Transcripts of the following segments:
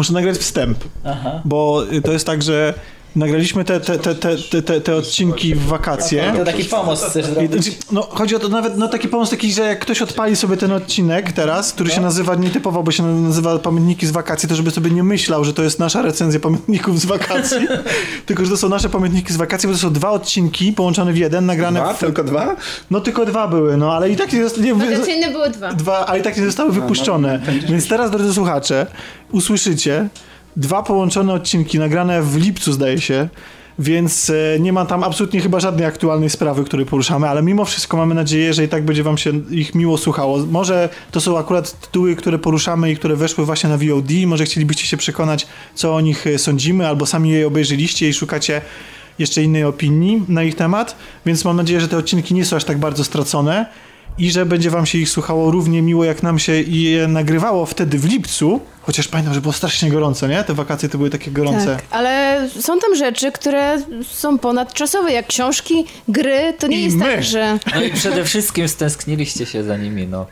muszę nagrać wstęp. Aha. Bo to jest tak, że nagraliśmy te, te, te, te, te, te, te odcinki w wakacje. To taki pomost chcesz I, zrobić. znaczy, no, chodzi o to nawet, no taki pomysł taki, że jak ktoś odpali sobie ten odcinek teraz, który się nazywa nietypowo, bo się nazywa Pamiętniki z wakacji, to żeby sobie nie myślał, że to jest nasza recenzja pamiętników z wakacji, tylko, że to są nasze pamiętniki z wakacji, bo to są dwa odcinki połączone w jeden, nagrane Dwa? w... Tylko dwa? No tylko dwa były, no ale i tak nie, zosta- nie, Wakacyjne były dwa. dwa, ale i tak nie zostały wypuszczone. Więc teraz, drodzy słuchacze, usłyszycie dwa połączone odcinki nagrane w lipcu, zdaje się. Więc e, nie ma tam absolutnie chyba żadnej aktualnej sprawy, której poruszamy, ale mimo wszystko mamy nadzieję, że i tak będzie wam się ich miło słuchało. Może to są akurat tytuły, które poruszamy i które weszły właśnie na VOD, może chcielibyście się przekonać, co o nich e, sądzimy, albo sami je obejrzeliście i szukacie jeszcze innej opinii na ich temat, więc mam nadzieję, że te odcinki nie są aż tak bardzo stracone i że będzie wam się ich słuchało równie miło, jak nam się je nagrywało wtedy w lipcu, chociaż pamiętam, że było strasznie gorąco, nie? Te wakacje to były takie gorące. Tak, ale są tam rzeczy, które są ponadczasowe, jak książki, gry. To nie I jest my. tak, że No i przede wszystkim stęskniliście się za nimi, no.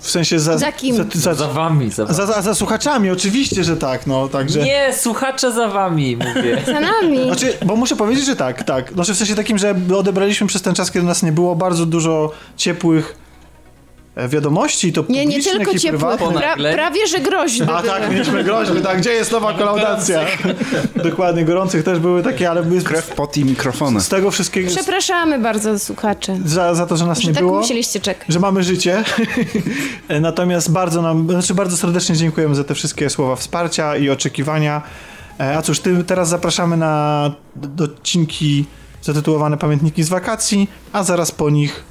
W sensie za... Za kim? Za, za, Za wami, za wami. za, za, za słuchaczami, oczywiście, że tak, no, także... Nie, słuchacze za wami, mówię. za nami. Znaczy, bo muszę powiedzieć, że tak, tak. Znaczy w sensie takim, że odebraliśmy przez ten czas, kiedy nas nie było, bardzo dużo ciepłych wiadomości, to Nie, nie tylko i ciepłych, pra, prawie że groźne A tak, mieliśmy groźby, tak, gdzie jest nowa kolaudacja? Dokładnie, gorących też były takie, ale my Krew, pot i mikrofony. z tego wszystkiego, Przepraszamy bardzo słuchaczy, za, za to, że nas że nie tak było, musieliście czekać. że mamy życie. Natomiast bardzo nam, znaczy bardzo serdecznie dziękujemy za te wszystkie słowa wsparcia i oczekiwania. E, A cóż, ty, teraz zapraszamy na odcinki zatytułowane Pamiętniki z wakacji, a zaraz po nich,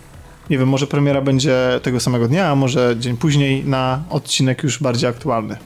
nie wiem, może premiera będzie tego samego dnia, a może dzień później na odcinek już bardziej aktualny.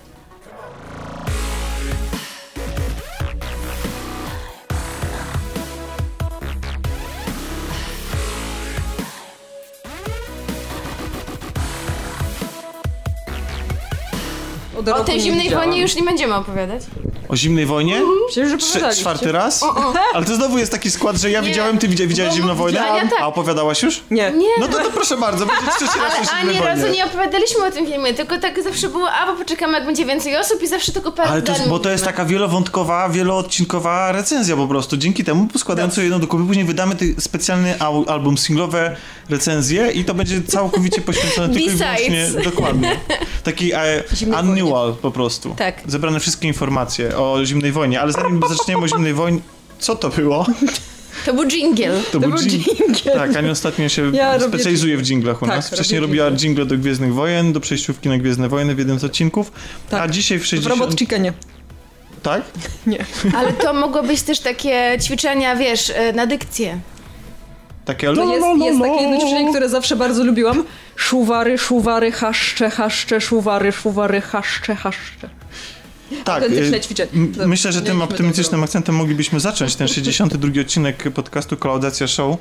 O tej zimnej wojnie już nie będziemy opowiadać. O zimnej wojnie? Przecież że Trze- opowiadaliście. czwarty raz? Ale to znowu jest taki skład, że ja Nie. widziałem, ty widziałeś, zimną wojnę? widziałam, tak. A opowiadałaś już? Nie. Nie. No to, to proszę bardzo, będzie trzeci raz o Ale zimnej ani razu wojnie. nie opowiadaliśmy o tym filmie, tylko tak zawsze było, a bo poczekamy jak będzie więcej osób i zawsze tylko parę Ale to jest, zdań bo to jest mówimy. taka wielowątkowa, wieloodcinkowa recenzja po prostu. Dzięki temu poskładając sobie jedną do kupy, później wydamy ty specjalny au- album singlowe recenzje i to będzie całkowicie poświęcone tylko i wyłącznie, dokładnie. Taki e, Zimnej annual po prostu. Tak. Zebrane wszystkie informacje o zimnej wojnie, ale zanim zaczniemy o zimnej wojnie, co to było? To był dżingiel. To, był dżing- dżingiel. Tak, Ani ostatnio się Ja robię specjalizuje w dżinglach u Tak, nas. Wcześniej robię robiła dżingle. do Gwiezdnych Wojen, do przejściówki na Gwiezdne Wojny w jednym z odcinków, Tak. a dzisiaj w W 60... Robot Chickenie. Tak? Nie. Ale to mogło być też takie ćwiczenia, wiesz, e, na dykcję. Takie To jest, jest takie jedno ćwiczenie, które zawsze bardzo lubiłam. Szuwary, szuwary, haszcze, haszcze, szuwary, szuwary, haszcze, haszcze. Tak, Autentyczne y, ćwiczenie. Myślę, że tym optymistycznym akcentem moglibyśmy zacząć ten 62 odcinek podcastu Klaudacja Show.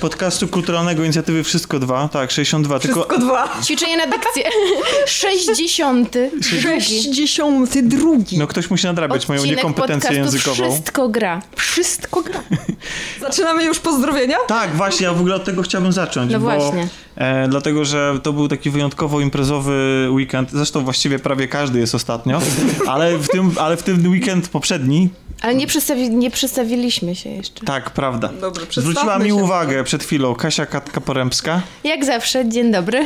Podcastu kulturalnego inicjatywy Wszystko 2. Tak, 62. Tylko Wszystko dwa. Ćwiczenie na dykcję. 60. Sześćdziesiąty drugi. no, ktoś musi nadrabiać moją Odcinek niekompetencję podcastu językową. Wszystko gra. Wszystko gra. Zaczynamy już pozdrowienia? Tak, właśnie, ja w ogóle od tego chciałbym zacząć. No bo, właśnie. E, dlatego, że to był taki wyjątkowo imprezowy weekend. Zresztą właściwie prawie każdy jest ostatnio, ale w tym, ale w tym weekend poprzedni, Ale nie, przedstawi, nie przedstawiliśmy się jeszcze. tak, prawda. Przedstawmy Zwróciła mi uwagę przed chwilą Kasia Katka-Porębska. Jak zawsze, dzień dobry.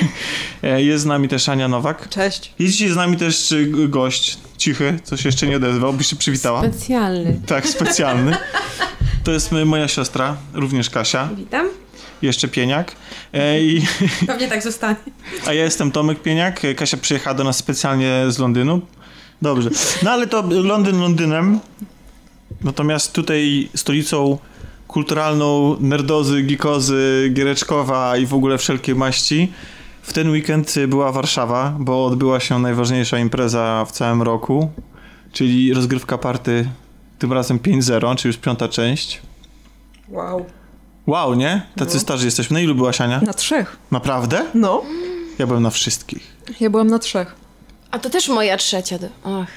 E, jest z nami też Ania Nowak. Cześć. Jest dzisiaj z nami też g- gość, cichy, co się jeszcze nie odezwał, byś się przywitała. Specjalny. Tak, specjalny. To jest moja siostra, również Kasia, Witam. Jeszcze Pieniak. E, i, Pewnie tak zostanie. a ja jestem Tomek Pieniak. Kasia przyjechała do nas specjalnie z Londynu. Dobrze. No ale to Londyn Londynem. Natomiast tutaj stolicą kulturalną nerdozy, geekozy, giereczkowa i w ogóle wszelkie maści w ten weekend była Warszawa, bo odbyła się najważniejsza impreza w całym roku, czyli rozgrywka party tym razem 5.0, czyli już piąta część. Wow. Wow, nie? Tacy starzy jesteśmy. Na ilu byłaś, Ania? Na trzech. Naprawdę? No. Ja byłem na wszystkich. Ja byłam na trzech. A to też moja trzecia. Do... Ach.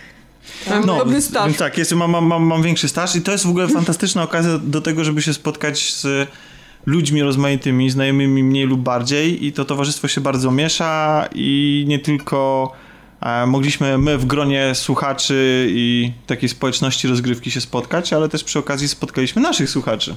Mam No, dobry staż. więc tak, jest, mam, mam, mam, mam większy staż i to jest w ogóle fantastyczna okazja do tego, żeby się spotkać z ludźmi rozmaitymi, znajomymi mniej lub bardziej i to towarzystwo się bardzo miesza i nie tylko e, mogliśmy my w gronie słuchaczy i takiej społeczności rozgrywki się spotkać, ale też przy okazji spotkaliśmy naszych słuchaczy.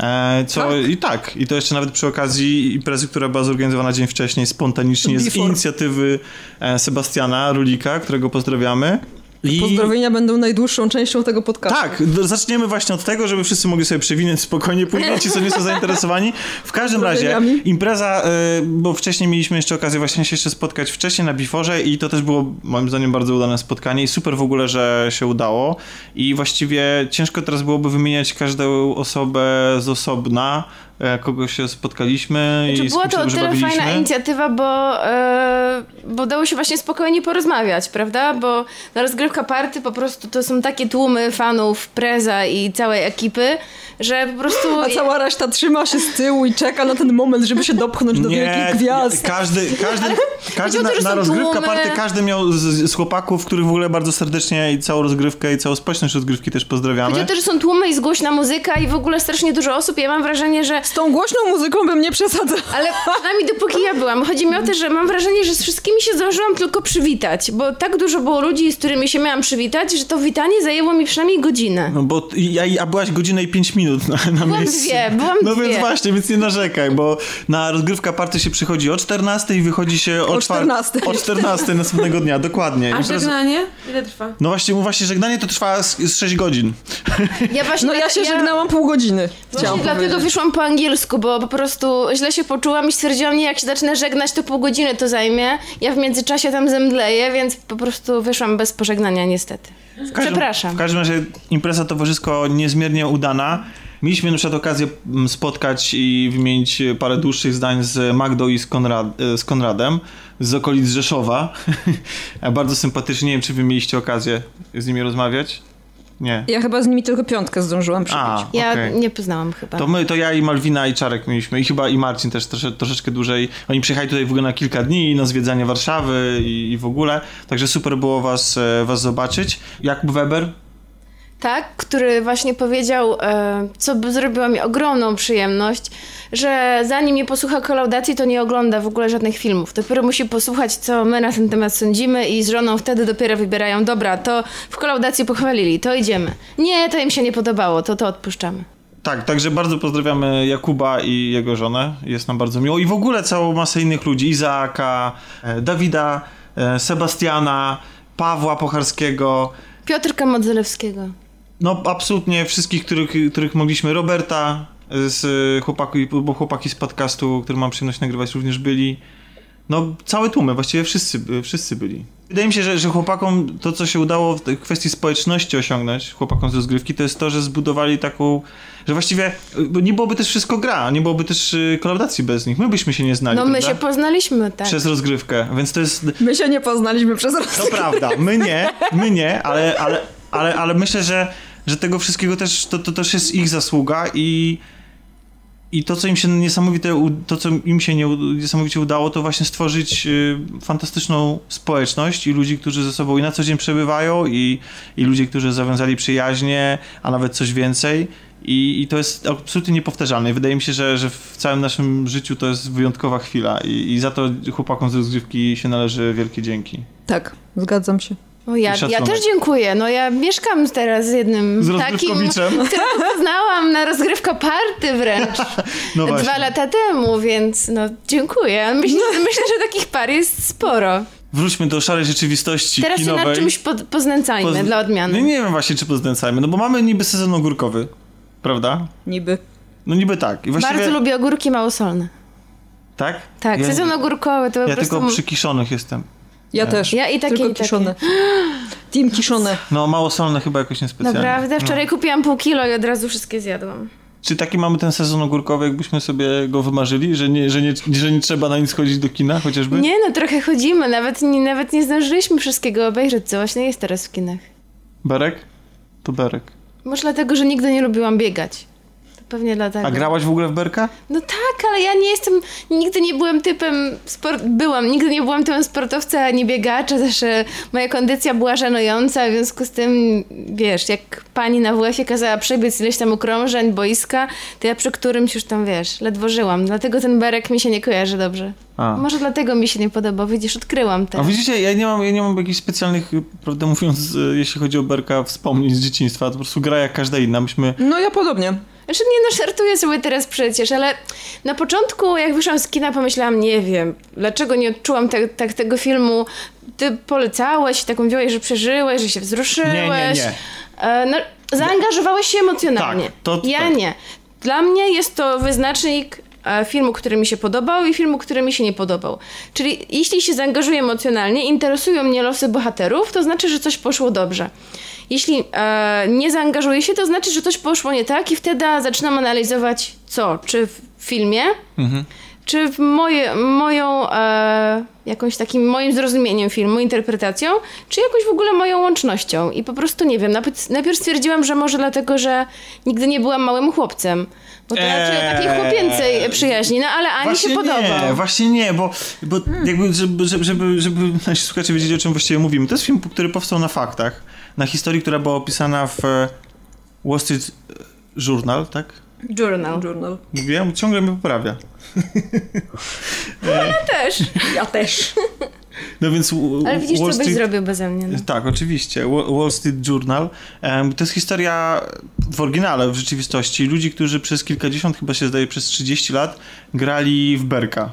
E, co Tak? i tak, i to jeszcze nawet przy okazji imprezy, która była zorganizowana dzień wcześniej, spontanicznie z Before. inicjatywy e, Sebastiana Rulika, którego pozdrawiamy. I... Pozdrowienia będą najdłuższą częścią tego podcastu. Tak, zaczniemy właśnie od tego, żeby wszyscy mogli sobie przewinąć spokojnie, później ci, co nie są zainteresowani. W każdym razie impreza, y, bo wcześniej mieliśmy jeszcze okazję właśnie się jeszcze spotkać wcześniej na Biforze i to też było moim zdaniem bardzo udane spotkanie i super w ogóle, że się udało i właściwie ciężko teraz byłoby wymieniać każdą osobę z osobna, e, kogo się spotkaliśmy Czy i była to o tyle bawiliśmy. fajna inicjatywa, bo, e, bo dało się właśnie spokojnie porozmawiać, prawda? Bo na rozgrywka party po prostu to są takie tłumy fanów Preza i całej ekipy, że po prostu... A cała reszta trzyma się z tyłu i czeka na ten moment, żeby się dopchnąć do wielkich gwiazd. Każdy, każdy, każdy chodzi o na, to, na rozgrywka tłumy. party, każdy miał z, z chłopaków, których w ogóle bardzo serdecznie i całą rozgrywkę i całą społeczność rozgrywki też Chodzi pozdrawiamy. o to, że są tłumy i głośna muzyka i w ogóle strasznie dużo osób. Ja mam wrażenie, że Z tą głośną muzyką bym nie przesadzał. Ale przynajmniej dopóki ja byłam. Chodzi mi o to, że mam wrażenie, że z wszystkimi się zdążyłam tylko przywitać, bo tak dużo było ludzi, z którymi się miałam przywitać, że to witanie zajęło mi przynajmniej godzinę. No bo ja, a byłaś godzinę i 5 minut na, na Byłam miejscu. dwie, byłam No dwie. więc właśnie, więc nie narzekaj, bo na rozgrywka party się przychodzi o 14 i wychodzi się o, O czwar- 14. O 14 następnego dnia, dokładnie. A teraz- żegnanie? Ile trwa? No właśnie, właśnie żegnanie to trwa z, z 6 godzin. Ja właśnie No ja się ja, żegnałam pół godziny. Właśnie dlatego powiedzieć. wyszłam po angielsku, bo po prostu źle się poczułam i stwierdziłam, nie, jak się zacznę żegnać, to pół godziny to zajmie. Ja w międzyczasie tam zemdleję, więc po prostu wyszłam bez pożegnania niestety. W każdym, Przepraszam. W każdym razie impreza towarzysko niezmiernie udana. Mieliśmy na przykład okazję mm, spotkać i wymienić parę dłuższych zdań z Magdą i z, Konrad, e, z Konradem z okolic Rzeszowa. Bardzo sympatycznie. Nie wiem, czy wy mieliście okazję z nimi rozmawiać? Nie. Ja chyba z nimi tylko piątkę zdążyłam przybić. A, Ja okej. nie poznałam chyba. To my, to ja i Malwina i Czarek mieliśmy i chyba i Marcin też trosze, troszeczkę dłużej. Oni przyjechali tutaj w ogóle na kilka dni na zwiedzanie Warszawy i, i w ogóle. Także super było was, e, was zobaczyć. Jakub Weber, Tak, który właśnie powiedział, e, co by zrobiło mi ogromną przyjemność, że zanim nie posłucha kolaudacji, to nie ogląda w ogóle żadnych filmów. Dopiero musi posłuchać, co my na ten temat sądzimy i z żoną wtedy dopiero wybierają, dobra, to w kolaudacji pochwalili, to idziemy. Nie, to im się nie podobało, to to odpuszczamy. Tak, także bardzo pozdrawiamy Jakuba i jego żonę. Jest nam bardzo miło. I w ogóle całą masę innych ludzi. Izaaka, e, Dawida, e, Sebastiana, Pawła Pocharskiego. Piotrka Modzelewskiego. No absolutnie wszystkich, których, których mogliśmy. Roberta z chłopaki, bo chłopaki z podcastu, który mam przyjemność nagrywać, również byli. No, całe tłumy, właściwie wszyscy, wszyscy byli. Wydaje mi się, że, że chłopakom to, co się udało w tej kwestii społeczności osiągnąć, chłopakom z rozgrywki, to jest to, że zbudowali taką, że właściwie bo nie byłoby też wszystko gra, nie byłoby też y, kolaudacji bez nich. My byśmy się nie znali, No my prawda? się poznaliśmy, tak. Przez rozgrywkę, więc to jest... My się nie poznaliśmy przez raz. To prawda, my nie, my nie, ale, ale, ale, ale myślę, że, że tego wszystkiego też, to, to też jest ich zasługa i, i to, co im się niesamowite, to, co im się nie, niesamowicie udało, to właśnie stworzyć y, fantastyczną społeczność i ludzi, którzy ze sobą i na co dzień przebywają i, i ludzi, którzy zawiązali przyjaźnie, a nawet coś więcej. I, I to jest absolutnie niepowtarzalne. I Wydaje mi się, że, że w całym naszym życiu to jest wyjątkowa chwila i, i za to chłopakom z rozgrywki się należy wielkie dzięki. Tak, zgadzam się. O, ja, ja też dziękuję. No ja mieszkam teraz z jednym Z takim, którego poznałam na rozgrywka party wręcz No właśnie. dwa lata temu, więc no dziękuję. Myślę, myślę, że takich par jest sporo. Wróćmy do szarej rzeczywistości Teraz się kinowej. nad czymś po, poznęcajmy Poz- dla odmiany. Nie, nie wiem właśnie, czy poznęcajmy, no bo mamy niby sezon ogórkowy, prawda? Niby. No niby tak. I właściwie... Bardzo lubię ogórki małosolne. Tak? Tak, ja, sezon ogórkowy to po Ja prostu... tylko przy kiszonych jestem. Ja Nie. też. Ja i takie, Tylko i takie. kiszone. Team kiszone. No małosolne chyba jakoś niespecjalnie. Naprawdę? Wczoraj No. kupiłam pół kilo i od razu wszystkie zjadłam. Czy taki mamy ten sezon ogórkowy, jakbyśmy sobie go wymarzyli, że nie, że nie, że nie trzeba na nic chodzić do kina chociażby? Nie no, trochę chodzimy, nawet nie, nawet nie zdążyliśmy wszystkiego obejrzeć, co właśnie jest teraz w kinach. Berek? To Berek. Może dlatego, że nigdy nie lubiłam biegać. To pewnie dlatego. A grałaś w ogóle w Berka? No tak, ale ja nie jestem, nigdy nie byłem typem, sport, byłam, nigdy nie byłam typem sportowca, nie biegacza, zawsze moja kondycja była żenująca, w związku z tym, wiesz, jak pani na WF-ie kazała przebiec ileś tam okrążeń, boiska, to ja przy którymś już tam, wiesz, ledwo żyłam, dlatego ten berek mi się nie kojarzy dobrze. A. Może dlatego mi się nie podoba, widzisz, odkryłam A teraz. widzicie, ja nie mam, ja nie mam jakichś specjalnych, prawdę mówiąc, y, jeśli chodzi o Berka, wspomnień z dzieciństwa. To po prostu gra jak każda inna. Myśmy... No ja podobnie. Znaczy nie no, żartuję sobie teraz przecież, ale na początku jak wyszłam z kina pomyślałam, nie wiem, dlaczego nie odczułam te, tak tego filmu. Ty polecałeś, tak mówiłeś, że przeżyłeś, że się wzruszyłeś. Nie, nie, nie. E, no, zaangażowałeś się emocjonalnie. Tak, to- ja tak. nie. Dla mnie jest to wyznacznik e, filmu, który mi się podobał i filmu, który mi się nie podobał. Czyli jeśli się zaangażuję emocjonalnie, interesują mnie losy bohaterów, to znaczy, że coś poszło dobrze. Jeśli e, nie zaangażuję się, to znaczy, że coś poszło nie tak i wtedy zaczynam analizować co, czy w filmie, czy w moje, moją e, jakąś takim moim zrozumieniem filmu, interpretacją, czy jakoś w ogóle moją łącznością. I po prostu nie wiem. Najpierw, najpierw stwierdziłam, że może dlatego, że nigdy nie byłam małym chłopcem. Bo to raczej o takiej Eee. chłopięcej przyjaźni, no ale Ani się podobał. Nie, właśnie nie, bo, bo jakby, żeby, żeby, żeby, żeby nasi słuchacze wiedzieli, o czym właściwie mówimy. To jest film, który powstał na faktach, na historii, która była opisana w e, Wall Street Journal, tak? Journal. Journal. Mówiłem, ciągle mnie poprawia. Też. Ja też. No więc Ale widzisz, Wall co byś Street... zrobił beze mnie. No. Tak, oczywiście. Wa- Wall Street Journal. To jest historia w oryginale, w rzeczywistości, ludzi, którzy przez kilkadziesiąt, chyba się zdaje, przez 30 lat grali w Berka.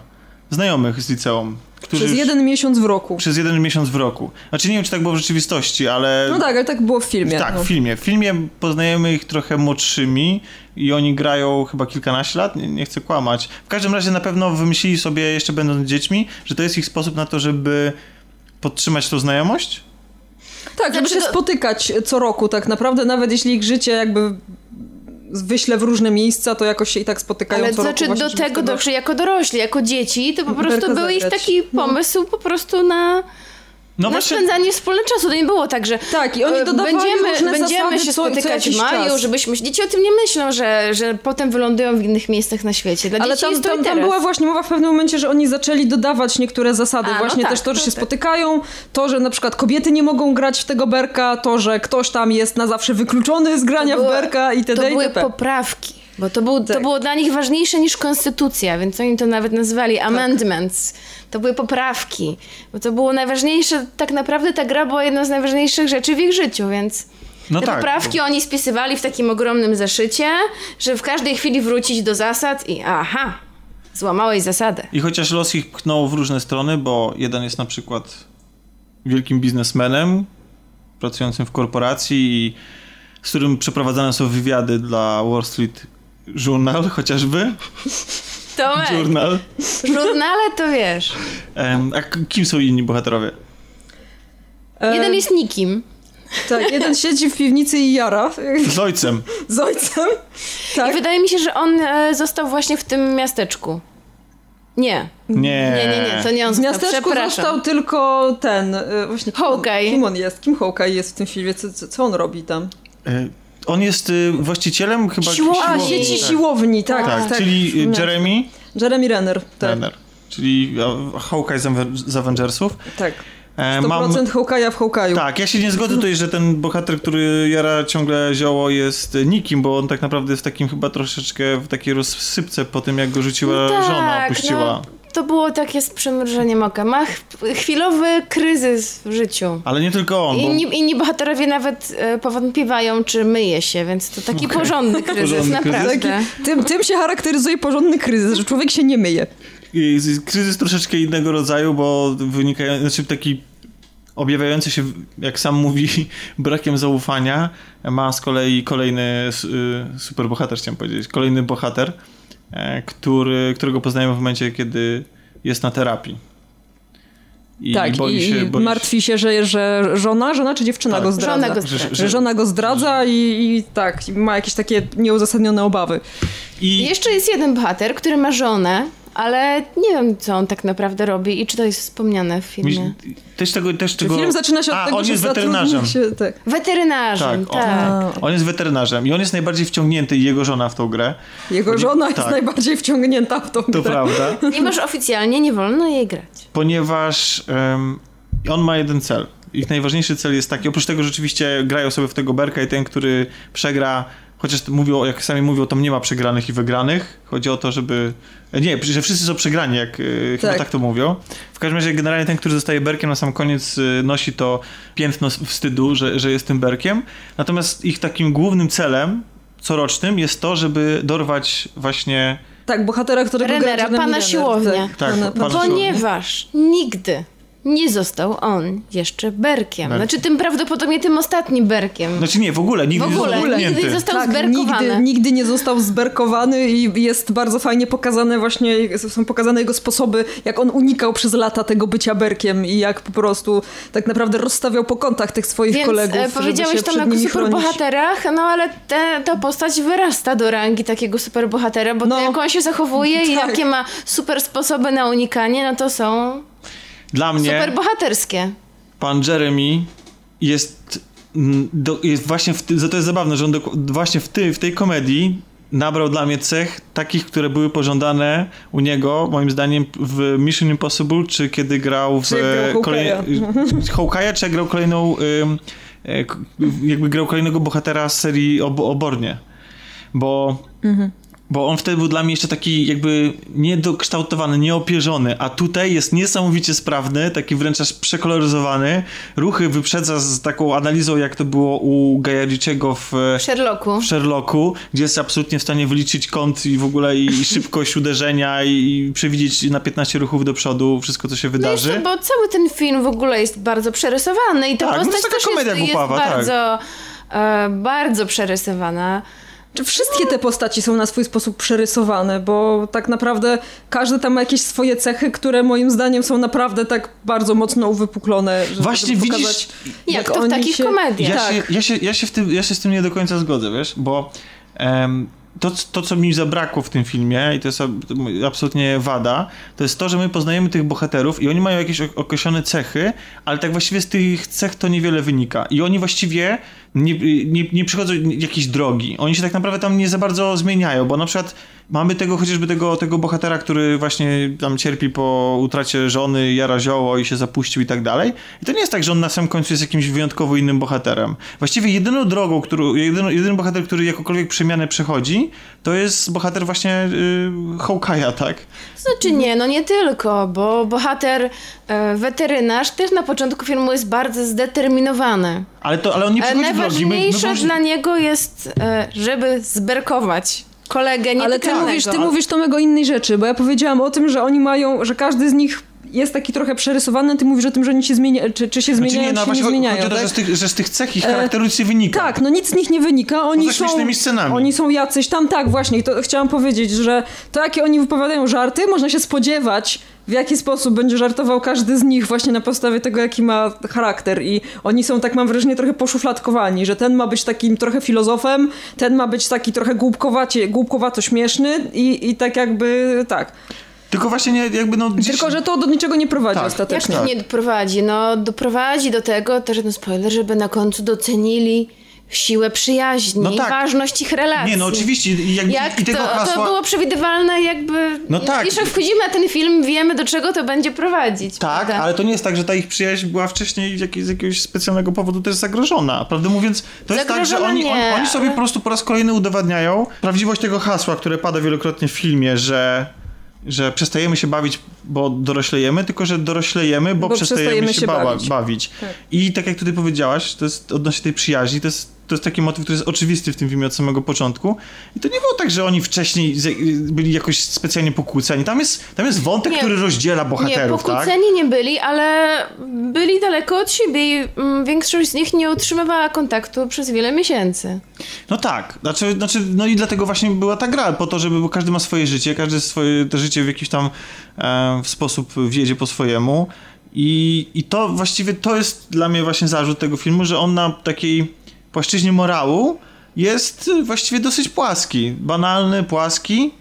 Znajomych z liceum. Którzy Przez już- jeden miesiąc w roku. przez jeden miesiąc w roku. Znaczy nie wiem, czy tak było w rzeczywistości, ale... No tak, ale tak było w filmie. Tak, no. w filmie. W filmie poznajemy ich trochę młodszymi i oni grają chyba kilkanaście lat, nie, nie chcę kłamać. W każdym razie na pewno wymyślili sobie, jeszcze będąc dziećmi, że to jest ich sposób na to, żeby podtrzymać tą znajomość. Tak, żeby Znaczy się to- spotykać co roku tak naprawdę, nawet jeśli ich życie jakby wyśle w różne miejsca, to jakoś się i tak spotykają Ale co znaczy roku. do tego doszli jako dorośli, jako dzieci, to po prostu był ich taki No. pomysł po prostu na, No na spędzanie wspólnego czasu. To nie było tak, że Tak, i oni e, dodawali będziemy, różne będziemy się co- spotykać w maju, czas. żebyśmy... Dzieci o tym nie myślą, że, że potem wylądują w innych miejscach na świecie. Dla Ale dzieci tam, tam, tam była właśnie mowa w pewnym momencie, że oni zaczęli dodawać niektóre zasady. A, no właśnie tak, też to, że no się tak. spotykają, to, że na przykład kobiety nie mogą grać w tego berka, to, że ktoś tam jest na zawsze wykluczony z grania To w berka i To itd. były itp. poprawki. Bo to, był, to Tak. było dla nich ważniejsze niż konstytucja, więc oni to nawet nazwali amendments. To były poprawki. Bo to było najważniejsze, tak naprawdę ta gra była jedną z najważniejszych rzeczy w ich życiu, więc no te tak. poprawki oni spisywali w takim ogromnym zeszycie, że w każdej chwili wrócić do zasad i aha, złamałeś zasadę. I chociaż los ich pchnął w różne strony, bo jeden jest na przykład wielkim biznesmenem, pracującym w korporacji i z którym przeprowadzane są wywiady dla Wall Street Journal chociażby. Tomek, Journal. w żurnale to wiesz. A kim są inni bohaterowie? E, Jeden jest nikim. Tak, jeden siedzi w piwnicy i jara Z ojcem. z ojcem. Tak. I wydaje mi się, że on e, został właśnie w tym miasteczku. Nie. Nie. Nie, nie, nie, to nie on W został. miasteczku Przepraszam. został tylko ten, y, właśnie... kim on- Hawkeye. Kim on jest? Kim Hawkeye jest w tym filmie? Co, co, co on robi tam? E, On jest y, właścicielem chyba Siłowni. A, siłowni, sieci tak. siłowni, tak. Tak, tak, czyli przypomniałam. Jeremy Jeremy Renner. Tak, Renner, czyli Hawkeye z Aven- z Avengersów. tak. E, 100% Hawkeye'a w Hawkeye'u. Tak, ja się nie zgodzę tutaj, że ten bohater, który jara ciągle zioło jest nikim, bo on tak naprawdę jest takim chyba troszeczkę w takiej rozsypce po tym, jak go rzuciła No żona, tak, opuściła. No, to było takie z przymrużeniem oka. Ma ch- chwilowy kryzys w życiu. Ale nie tylko on, bo Inni, inni bohaterowie nawet e, powątpiewają, czy myje się, więc to taki porządny kryzys, Porządny kryzys. naprawdę. Tym, tym się charakteryzuje porządny kryzys, że człowiek się nie myje. i kryzys troszeczkę innego rodzaju, bo wynika, znaczy taki objawiający się, jak sam mówi, brakiem zaufania, ma z kolei kolejny y, superbohater, chciałem powiedzieć, kolejny bohater, który, którego poznajemy w momencie, kiedy jest na terapii. I tak, boi i, się, i boi martwi się, że, że żona, żona czy dziewczyna Tak. go zdradza? Żona go Że- zdradza. Że żona go zdradza i, i tak, ma jakieś takie nieuzasadnione obawy. I Jeszcze jest jeden bohater, który ma żonę, ale nie wiem, co on tak naprawdę robi i czy to jest wspomniane w filmie. Też tego, też tego... Film zaczyna się od A, tego, on że jest weterynarzem. Się, tak. Weterynarzem, Tak, tak. on, on jest weterynarzem i on jest najbardziej wciągnięty i jego żona w tą grę. Jego żona jest tak. najbardziej wciągnięta w tą To grę. prawda. Mimo, że oficjalnie nie wolno jej grać. ponieważ em, on ma jeden cel. Ich najważniejszy cel jest taki, oprócz tego że rzeczywiście grają sobie w tego berka i ten, który przegra, chociaż mówią, jak sami mówią, tam nie ma przegranych i wygranych. Chodzi o to, żeby... Nie, że wszyscy są przegrani, jak e, chyba Tak. tak to mówią. W każdym razie generalnie ten, który zostaje berkiem na sam koniec e, nosi to piętno wstydu, że, że jest tym berkiem. Natomiast ich takim głównym celem corocznym jest to, żeby dorwać właśnie Tak, bohatera, którego Renera, pana Miller, siłownia. Tak, Tak, pana, pana siłownia. Ponieważ nigdy nie został on jeszcze berkiem. Berkiem. Znaczy tym prawdopodobnie tym ostatnim berkiem. Znaczy nie, w ogóle, nigdy W nie ogóle, został nigdy nie został tak, zberkowany. nigdy, nigdy nie został zberkowany i jest bardzo fajnie pokazane właśnie, są pokazane jego sposoby, jak on unikał przez lata tego bycia berkiem i jak po prostu tak naprawdę rozstawiał po kątach tych swoich Więc kolegów, e, powiedziałeś tam chronić. superbohaterach, no ale te, ta postać wyrasta do rangi takiego superbohatera, bo No. to jak on się zachowuje i Tak. jakie ma super sposoby na unikanie, no to są Dla mnie... superbohaterskie. pan Jeremy jest, do, jest właśnie w ty, to jest zabawne, że on do, właśnie w, ty, w tej komedii nabrał dla mnie cech takich, które były pożądane u niego, moim zdaniem, w Mission Impossible, czy kiedy grał w Czy grał Hawkeye'a, Hawkeye'a, czy jak grał kolejną e, jakby grał kolejnego bohatera z serii o, o Bornie. Bo bo on wtedy był dla mnie jeszcze taki jakby niedokształtowany, nieopierzony, a tutaj jest niesamowicie sprawny, taki wręcz aż przekoloryzowany. Ruchy wyprzedza z taką analizą, jak to było u Gaja Ritchiego w, W Sherlocku. w Sherlocku, gdzie jest absolutnie w stanie wyliczyć kąt i w ogóle i szybkość uderzenia i przewidzieć na 15 ruchów do przodu wszystko, co się No wydarzy. to, bo cały ten film w ogóle jest bardzo przerysowany i ta Tak, no to postać jest taka też komedia jest, jest tak. bardzo, e, bardzo przerysowana. Czy wszystkie te postaci są na swój sposób przerysowane, bo tak naprawdę każdy tam ma jakieś swoje cechy, które moim zdaniem są naprawdę tak bardzo mocno uwypuklone. Żeby Właśnie żeby widzisz- pokazać, Jak to w takich się... komediach. Ja, Tak. się, ja, się, ja, się w tym, ja się z tym nie do końca zgodzę, wiesz, bo em, to, to, co mi zabrakło w tym filmie, i to jest ab- absolutnie wada, to jest to, że my poznajemy tych bohaterów i oni mają jakieś ok- określone cechy, ale tak właściwie z tych cech to niewiele wynika. I oni właściwie nie, nie, nie przychodzą jakieś drogi. Oni się tak naprawdę tam nie za bardzo zmieniają, bo na przykład mamy tego chociażby tego, tego bohatera, który właśnie tam cierpi po utracie żony, jara zioło i się zapuścił i tak dalej. I to nie jest tak, że on na samym końcu jest jakimś wyjątkowo innym bohaterem. Właściwie jedyną drogą, którą, jedyny, jedyny bohater, który jakokolwiek przemianę przechodzi, to jest bohater właśnie yy, Hawkeye'a, tak? Znaczy nie, no nie tylko, bo bohater e, weterynarz też na początku filmu jest bardzo zdeterminowany. Ale, to, ale on nie E, przychodzi drogi. My, my Najważniejsze dla niego jest, e, żeby zberkować kolegę Ale ty mówisz, ty mówisz Tomek o innej rzeczy, bo ja powiedziałam o tym, że oni mają, że każdy z nich jest taki trochę przerysowany, ty mówisz o tym, że oni się zmieniają, czy, czy się Znaczy zmieniają, nie, no czy się właśnie nie zmieniają. chodzi o to, tak? że z, tych, że z tych cech ich E, charakteru nic nie wynika. Tak, no nic z nich nie wynika. Oni są, scenami. Oni są jacyś tam, tak, właśnie. I to chciałam powiedzieć, że to, jakie oni wypowiadają żarty, można się spodziewać, w jaki sposób będzie żartował każdy z nich właśnie na podstawie tego, jaki ma charakter. I oni są, tak mam wrażenie, trochę poszufladkowani, że ten ma być takim trochę filozofem, ten ma być taki trochę głupkowacie, głupkowato śmieszny i, i tak jakby, tak. Tylko właśnie nie, jakby no... gdzieś- Tylko, że to do niczego nie prowadzi Tak. Jak ostatecznie. to nie doprowadzi? No doprowadzi do tego, też no spoiler, żeby na końcu docenili siłę przyjaźni, No tak. ważność ich relacji. Nie, no oczywiście. I, jakby, Jak i tego to, hasła... to było przewidywalne jakby... No tak. Jak wchodzimy na ten film, wiemy do czego to będzie prowadzić. Tak, prawda? ale to nie jest tak, że ta ich przyjaźń była wcześniej z, jakiegoś specjalnego powodu też zagrożona. Prawdę mówiąc, to jest tak, że Zagrożona oni, on, nie, oni sobie ale- po prostu po raz kolejny udowadniają prawdziwość tego hasła, które pada wielokrotnie w filmie, że że przestajemy się bawić, bo doroślejemy, tylko że doroślejemy, bo, Bo przestajemy, przestajemy się, bawić. bawić. Tak. I tak jak tutaj powiedziałaś, to jest odnośnie tej przyjaźni, to jest, to jest taki motyw, który jest oczywisty w tym filmie od samego początku. I to nie było tak, że oni wcześniej byli jakoś specjalnie pokłóceni. Tam jest, tam jest wątek, Nie. który rozdziela Nie, bohaterów, tak? pokłóceni nie byli, ale byli daleko od siebie i mm, większość z nich nie utrzymywała kontaktu przez wiele miesięcy. No tak, znaczy, znaczy, no i dlatego właśnie była ta gra, po to, żeby, każdy ma swoje życie, każdy swoje to życie w jakiś tam e, w sposób wiedzie po swojemu. I, i to właściwie to jest dla mnie właśnie zarzut tego filmu, że on na takiej płaszczyźnie morału jest właściwie dosyć płaski, banalny, płaski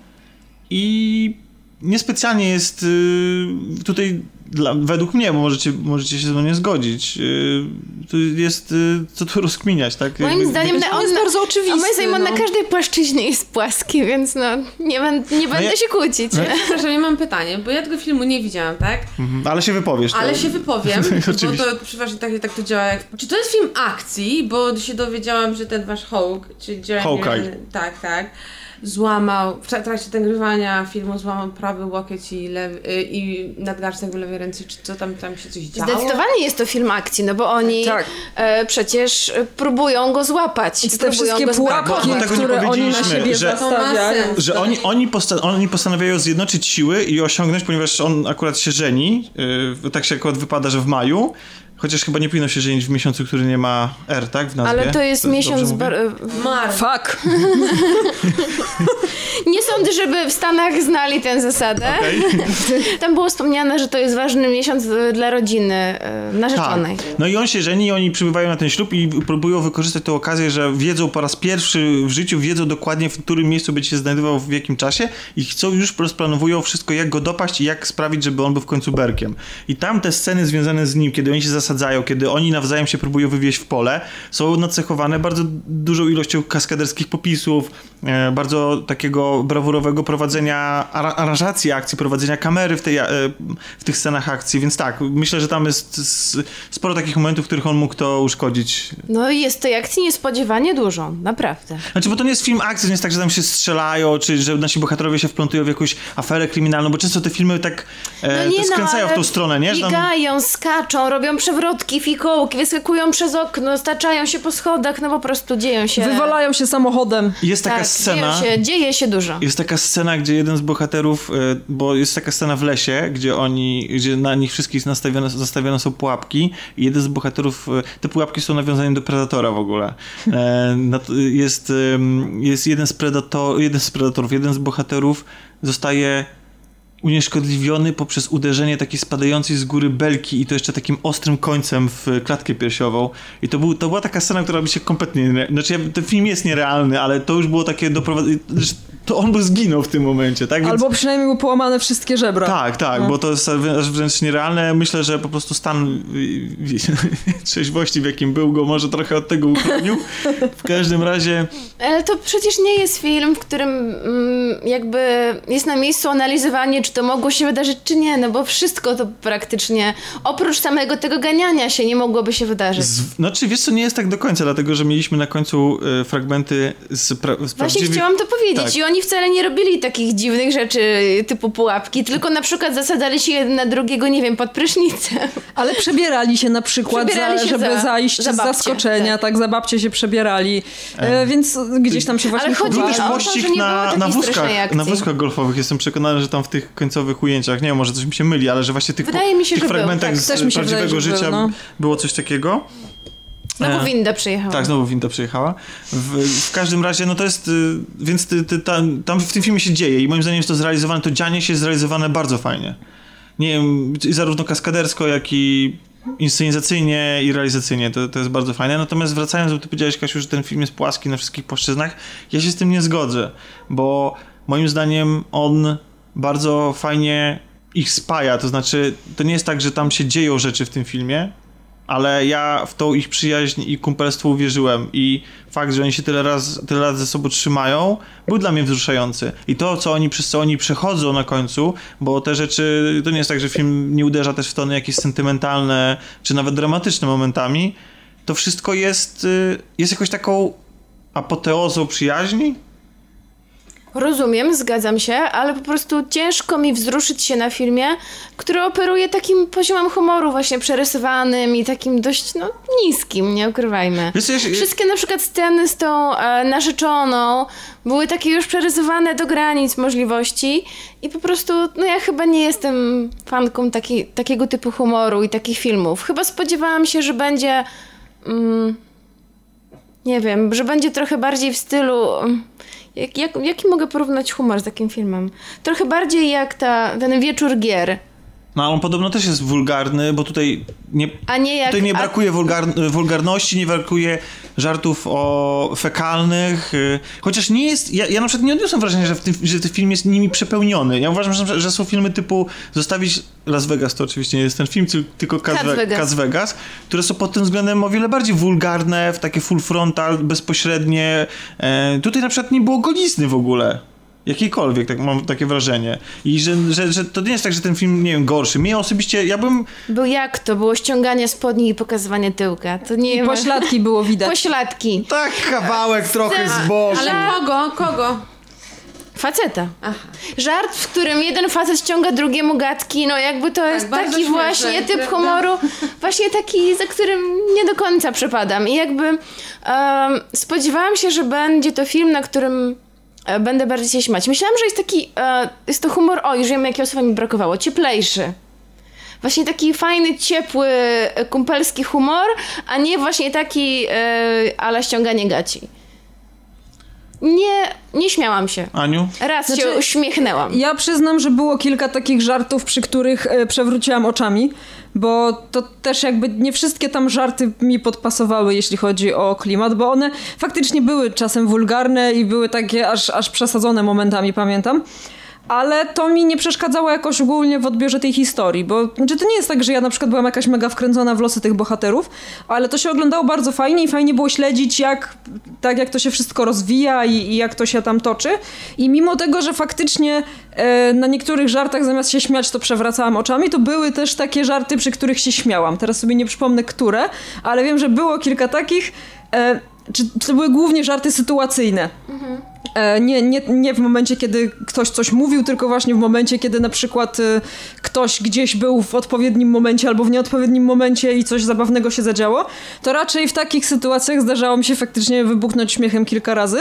i niespecjalnie jest y, tutaj dla, według mnie, bo możecie, możecie się ze mną nie zgodzić, y, tu jest y, co tu rozkminiać, tak? Moim Jakby- zdaniem on on, jest bardzo oczywisty, A moim zdaniem on no. na każdej płaszczyźnie jest płaski, więc no nie, będę nie będę ja- się kłócić. Przepraszam, ja mam pytanie, bo ja tego filmu nie widziałam, tak? Mhm, Ale się wypowiesz. Ale to- się wypowiem, bo to przeważnie tak, tak to działa. Jak... Czy to jest film akcji? Bo się dowiedziałam, że ten wasz Hawk, czy Jeremy... Hawkeye. Tak, tak. Złamał, w tra- trakcie nagrywania filmu złamał prawy łokieć i, lewy, y, i nadgarstek w lewej ręce. Czy co tam, tam się coś działo? Zdecydowanie jest to film akcji, no bo oni Tak. e, przecież próbują go złapać. I te wszystkie go pułapki, Tak, bo tego nie które oni na powiedzieliśmy, siebie że- zastawiają. Że oni, oni, posta- oni postanawiają zjednoczyć siły i osiągnąć, ponieważ on akurat się żeni, yy, tak się akurat wypada, że w maju, chociaż chyba nie powinno się żenić w miesiącu, który nie ma R, tak? W nazwie. Ale to jest dobrze miesiąc... Bar- Mar. Fuck. nie sądzę, żeby w Stanach znali tę zasadę. Tam było wspomniane, że to jest ważny miesiąc e, dla rodziny e, narzeczonej. Tak. No i on się żeni, oni przybywają na ten ślub i próbują wykorzystać tę okazję, że wiedzą po raz pierwszy w życiu, wiedzą dokładnie w którym miejscu będzie się znajdował w jakim czasie i chcą już rozplanowują wszystko, jak go dopaść i jak sprawić, żeby on był w końcu berkiem. I tam te sceny związane z nim, kiedy oni się zasadzają, kiedy oni nawzajem się próbują wywieźć w pole, są nacechowane bardzo dużą ilością kaskaderskich popisów, e, bardzo takiego brawurowego prowadzenia, ara- aranżacji akcji, prowadzenia kamery w, tej, e, w tych scenach akcji, więc tak, myślę, że tam jest sporo takich momentów, w których on mógł to uszkodzić. No i jest tej akcji niespodziewanie dużo, naprawdę. Znaczy, bo to nie jest film akcji, to nie jest tak, że tam się strzelają, czy że nasi bohaterowie się wplątują w jakąś aferę kryminalną, bo często te filmy tak e, No nie to skręcają no, w tą stronę, nie? Bigają, skaczą, robią przewrotki, fikołki, wyskakują przez okno, staczają się po schodach, no po prostu dzieją się... Wywalają się samochodem. Jest taka tak, scena... Dzieje się, dzieje się dużo. Jest taka scena, gdzie jeden z bohaterów, y, bo jest taka scena w lesie, gdzie oni, gdzie na nich wszystkich nastawione, zastawione są pułapki i jeden z bohaterów, y, te pułapki są nawiązaniem do Predatora w ogóle. E, Jest, jest jeden z, predator, jeden z predatorów, jeden z bohaterów zostaje unieszkodliwiony poprzez uderzenie takiej spadającej z góry belki i to jeszcze takim ostrym końcem w klatkę piersiową. I to, był, to była taka scena, która by się kompletnie... nie- Znaczy, ja, ten film jest nierealny, ale to już było takie doprowadzenie... To on by zginął w tym momencie, tak? Więc... Albo przynajmniej były połamane wszystkie żebra. Tak, tak, No. bo to jest aż wręcz nierealne. Myślę, że po prostu stan trzeźwości, w jakim był go, może trochę od tego uchronił. W każdym razie... Ale to przecież nie jest film, w którym mm, jakby jest na miejscu analizowanie, czy to mogło się wydarzyć, czy nie, no bo wszystko to praktycznie, oprócz samego tego ganiania się, nie mogłoby się wydarzyć. Z, znaczy, wiesz co, nie jest tak do końca, dlatego, że mieliśmy na końcu y, fragmenty z, pra, z Właśnie prawdziwych... chciałam to powiedzieć Tak. i oni wcale nie robili takich dziwnych rzeczy typu pułapki, tylko na przykład zasadzali się jeden na drugiego, nie wiem, pod prysznicem. Ale przebierali się na przykład, Przebierali za, się żeby za- zajść za z babcię, zaskoczenia, tak. tak. za babcie się przebierali, e, więc gdzieś tam się właśnie Ale chodzi mi o to, że nie na, było na, wózkach, na wózkach golfowych. Jestem przekonany, że tam w tych końcowych ujęciach, nie wiem, może coś mi się myli, ale że właśnie tych, Wydaje mi się, tych że był, fragmentach tak. z Też mi się prawdziwego wydaje, życia był, no. było coś takiego. Znowu E, winda przyjechała. Tak, znowu winda przyjechała. W, w każdym razie, no to jest, y, więc ty, ty, tam, tam w tym filmie się dzieje i moim zdaniem jest to zrealizowane, to dzianie się jest zrealizowane bardzo fajnie. Nie wiem, zarówno kaskadersko, jak i inscenizacyjnie i realizacyjnie, to, to jest bardzo fajne. Natomiast wracając, bo ty powiedziałeś, Kasiu, że ten film jest płaski na wszystkich płaszczyznach, ja się z tym nie zgodzę, bo moim zdaniem on bardzo fajnie ich spaja, to znaczy, to nie jest tak, że tam się dzieją rzeczy w tym filmie, ale ja w tą ich przyjaźń i kumpelstwo uwierzyłem. I fakt, że oni się tyle, raz, tyle lat ze sobą trzymają, był dla mnie wzruszający. I to, co oni, przez co oni przechodzą na końcu, bo te rzeczy, to nie jest tak, że film nie uderza też w tony jakieś sentymentalne, czy nawet dramatyczne momentami, to wszystko jest, y, jest jakoś taką apoteozą przyjaźni, Rozumiem, zgadzam się, ale po prostu ciężko mi wzruszyć się na filmie, który operuje takim poziomem humoru właśnie przerysowanym i takim dość no, niskim, nie ukrywajmy. Wiesz Wszystkie na przykład sceny z tą e, narzeczoną były takie już przerysowane do granic możliwości i po prostu, no ja chyba nie jestem fanką taki, takiego typu humoru i takich filmów. Chyba spodziewałam się, że będzie... Mm, nie wiem, że będzie trochę bardziej w stylu. mm, Jak, jak, jaki mogę porównać humor z takim filmem? Trochę bardziej jak ta, ten wieczór gier. No ale on podobno też jest wulgarny, bo tutaj nie, A nie jak... tutaj nie a- brakuje wulgar, wulgarności, nie brakuje żartów o fekalnych, y, chociaż nie jest, ja, ja na przykład nie odniosłem wrażenia, że, w tym, że ten film jest nimi przepełniony. Ja uważam, że, że są filmy typu zostawić Las Vegas, to oczywiście nie jest ten film, tyl- tylko Cas, Cas Ve- Vegas. Cas Vegas, które są pod tym względem o wiele bardziej wulgarne, w takie full frontal, bezpośrednie. E, tutaj na przykład nie było golizny w ogóle. Jakiejkolwiek, tak mam takie wrażenie. I że, że, że to nie jest tak, że ten film, nie wiem, gorszy. Mnie osobiście, ja bym... Był jak to? Było ściąganie spodni i pokazywanie tyłka. To nie ma... Pośladki było widać. Pośladki. Tak, kawałek trochę z boku. Ale kogo? Kogo? Faceta. Aha. Żart, w którym jeden facet ściąga drugiemu gadki, no jakby to jest bardzo taki śmieszne, właśnie typ prawda? humoru, właśnie taki, za którym nie do końca przepadam. I jakby em, spodziewałam się, że będzie to film, na którym będę bardziej się śmiać. Myślałam, że jest taki, e, jest to humor, o już wiem jakiego słowa mi brakowało, cieplejszy. Właśnie taki fajny, ciepły, e, kumpelski humor, a nie właśnie taki e, ala ściąganie gaci. Nie, nie śmiałam się. Aniu? Raz się Znaczy, uśmiechnęłam. Ja przyznam, że było kilka takich żartów, przy których e, przewróciłam oczami, bo to też jakby nie wszystkie tam żarty mi podpasowały, jeśli chodzi o klimat, bo one faktycznie były czasem wulgarne i były takie aż, aż przesadzone momentami, pamiętam. Ale to mi nie przeszkadzało jakoś ogólnie w odbiorze tej historii, bo znaczy to nie jest tak, że ja na przykład byłam jakaś mega wkręcona w losy tych bohaterów, ale to się oglądało bardzo fajnie i fajnie było śledzić, jak, tak jak to się wszystko rozwija i, i jak to się tam toczy. I mimo tego, że faktycznie e, na niektórych żartach zamiast się śmiać, to przewracałam oczami, to były też takie żarty, przy których się śmiałam. Teraz sobie nie przypomnę, które, ale wiem, że było kilka takich. Czy, to były głównie żarty sytuacyjne. E, nie, nie, nie w momencie, kiedy ktoś coś mówił, tylko właśnie w momencie, kiedy na przykład e, ktoś gdzieś był w odpowiednim momencie albo w nieodpowiednim momencie i coś zabawnego się zadziało, to raczej w takich sytuacjach zdarzało mi się faktycznie wybuchnąć śmiechem kilka razy.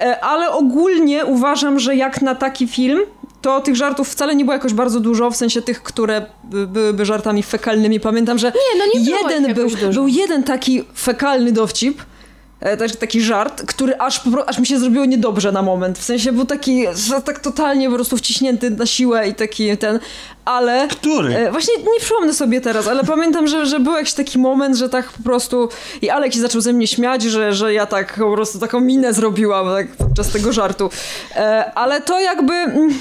E, ale ogólnie uważam, że jak na taki film, to tych żartów wcale nie było jakoś bardzo dużo, w sensie tych, które by- byłyby żartami fekalnymi. Pamiętam, że Nie, no nie jeden był, był jeden taki fekalny dowcip, e, taki- taki żart, który aż, aż mi się zrobiło niedobrze na moment. W sensie był taki, tak totalnie po prostu wciśnięty na siłę i taki ten, ale... Który? E, właśnie nie przypomnę sobie teraz, ale pamiętam, że, że był jakiś taki moment, że tak po prostu i Alek się zaczął ze mnie śmiać, że, że ja tak po prostu taką minę zrobiłam tak, podczas tego żartu. E, ale to jakby... mm,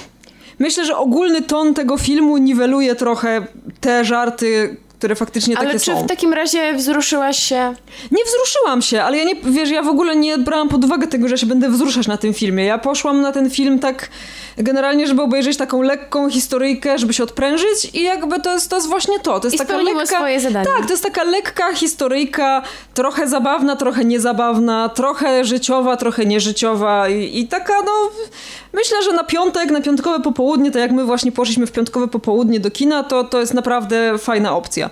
Myślę, że ogólny ton tego filmu niweluje trochę te żarty, które faktycznie Ale takie czy są. w takim razie wzruszyłaś się? Nie wzruszyłam się, ale ja nie, wiesz, ja w ogóle nie brałam pod uwagę tego, że się będę wzruszać na tym filmie. Ja poszłam na ten film tak generalnie, żeby obejrzeć taką lekką historyjkę, żeby się odprężyć i jakby to jest, to jest właśnie to. To jest I taka lekka... swoje zadanie. Tak, to jest taka lekka historyjka, trochę zabawna, trochę niezabawna, trochę życiowa, trochę nieżyciowa i, i taka, no... Myślę, że na piątek, na piątkowe popołudnie, tak jak my właśnie poszliśmy w piątkowe popołudnie do kina, to, to jest naprawdę fajna opcja.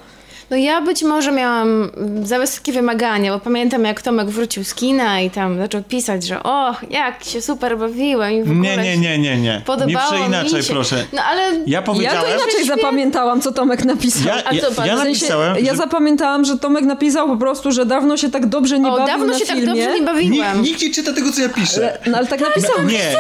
No ja być może miałam za wysokie wymagania, bo pamiętam jak Tomek wrócił z kina i tam zaczął pisać, że o, jak się super bawiłem i w ogóle Nie, nie, nie, nie, nie. Nie Podobało przeinaczaj, mi się. proszę. No ale Ja Ja powiedziałem... to inaczej Świetnie. zapamiętałam, co Tomek napisał. Ja, A ja, co pan- ja w sensie, napisałem, ja zapamiętałam, że Tomek napisał po prostu, że dawno się tak dobrze nie o, bawił dawno na się tak filmie. dobrze nie nikt, bawiłem. nikt nie czyta tego, co ja piszę. No ale tak napisał. Nie,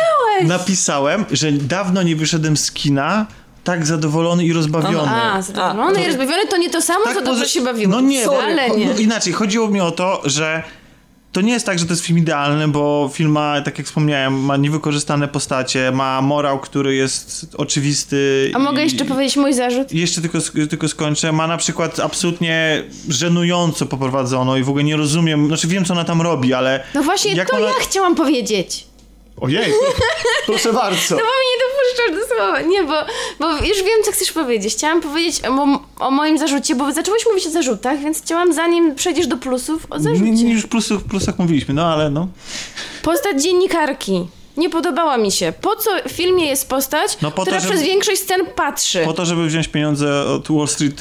napisałem, że dawno nie wyszedłem z kina tak zadowolony i rozbawiony. A, zadowolony to- i rozbawiony to nie to samo, co dobrze się bawiłem. No nie, ale no, nie. inaczej, chodziło mi o to, że to nie jest tak, że to jest film idealny, bo film ma, tak jak wspomniałem, ma niewykorzystane postacie, ma morał, który jest oczywisty. A mogę i- jeszcze powiedzieć mój zarzut? Jeszcze tylko, tylko skończę. Ma na przykład absolutnie żenująco poprowadzono i w ogóle nie rozumiem, znaczy wiem, co ona tam robi, ale... No właśnie to ona... ja chciałam powiedzieć. Ojej, proszę bardzo. No bo mnie nie dopuszczasz do słowa. Nie, bo, bo już wiem, co chcesz powiedzieć. Chciałam powiedzieć o, o moim zarzucie, bo zaczęłeś mówić o zarzutach, więc chciałam, zanim przejdziesz do plusów, o zarzucie. Nie, nie, już plusów, plusach mówiliśmy, no ale no. Postać dziennikarki. Nie podobała mi się. Po co w filmie jest postać, No po to, która żeby- przez większość scen patrzy? Po to, żeby wziąć pieniądze od Wall Street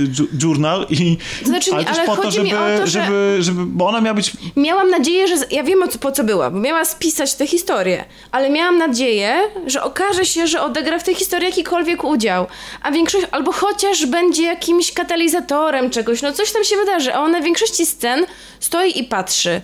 Journal i... To znaczy, ale ale po to, chodzi żeby, mi o to, że- żeby, żeby... Bo ona miała być... Miałam nadzieję, że. Ja wiem po co była, bo miała spisać tę historię, ale miałam nadzieję, że okaże się, że odegra w tej historii jakikolwiek udział. A większość, albo chociaż będzie jakimś katalizatorem czegoś, no coś tam się wydarzy, a ona w większości scen stoi i patrzy.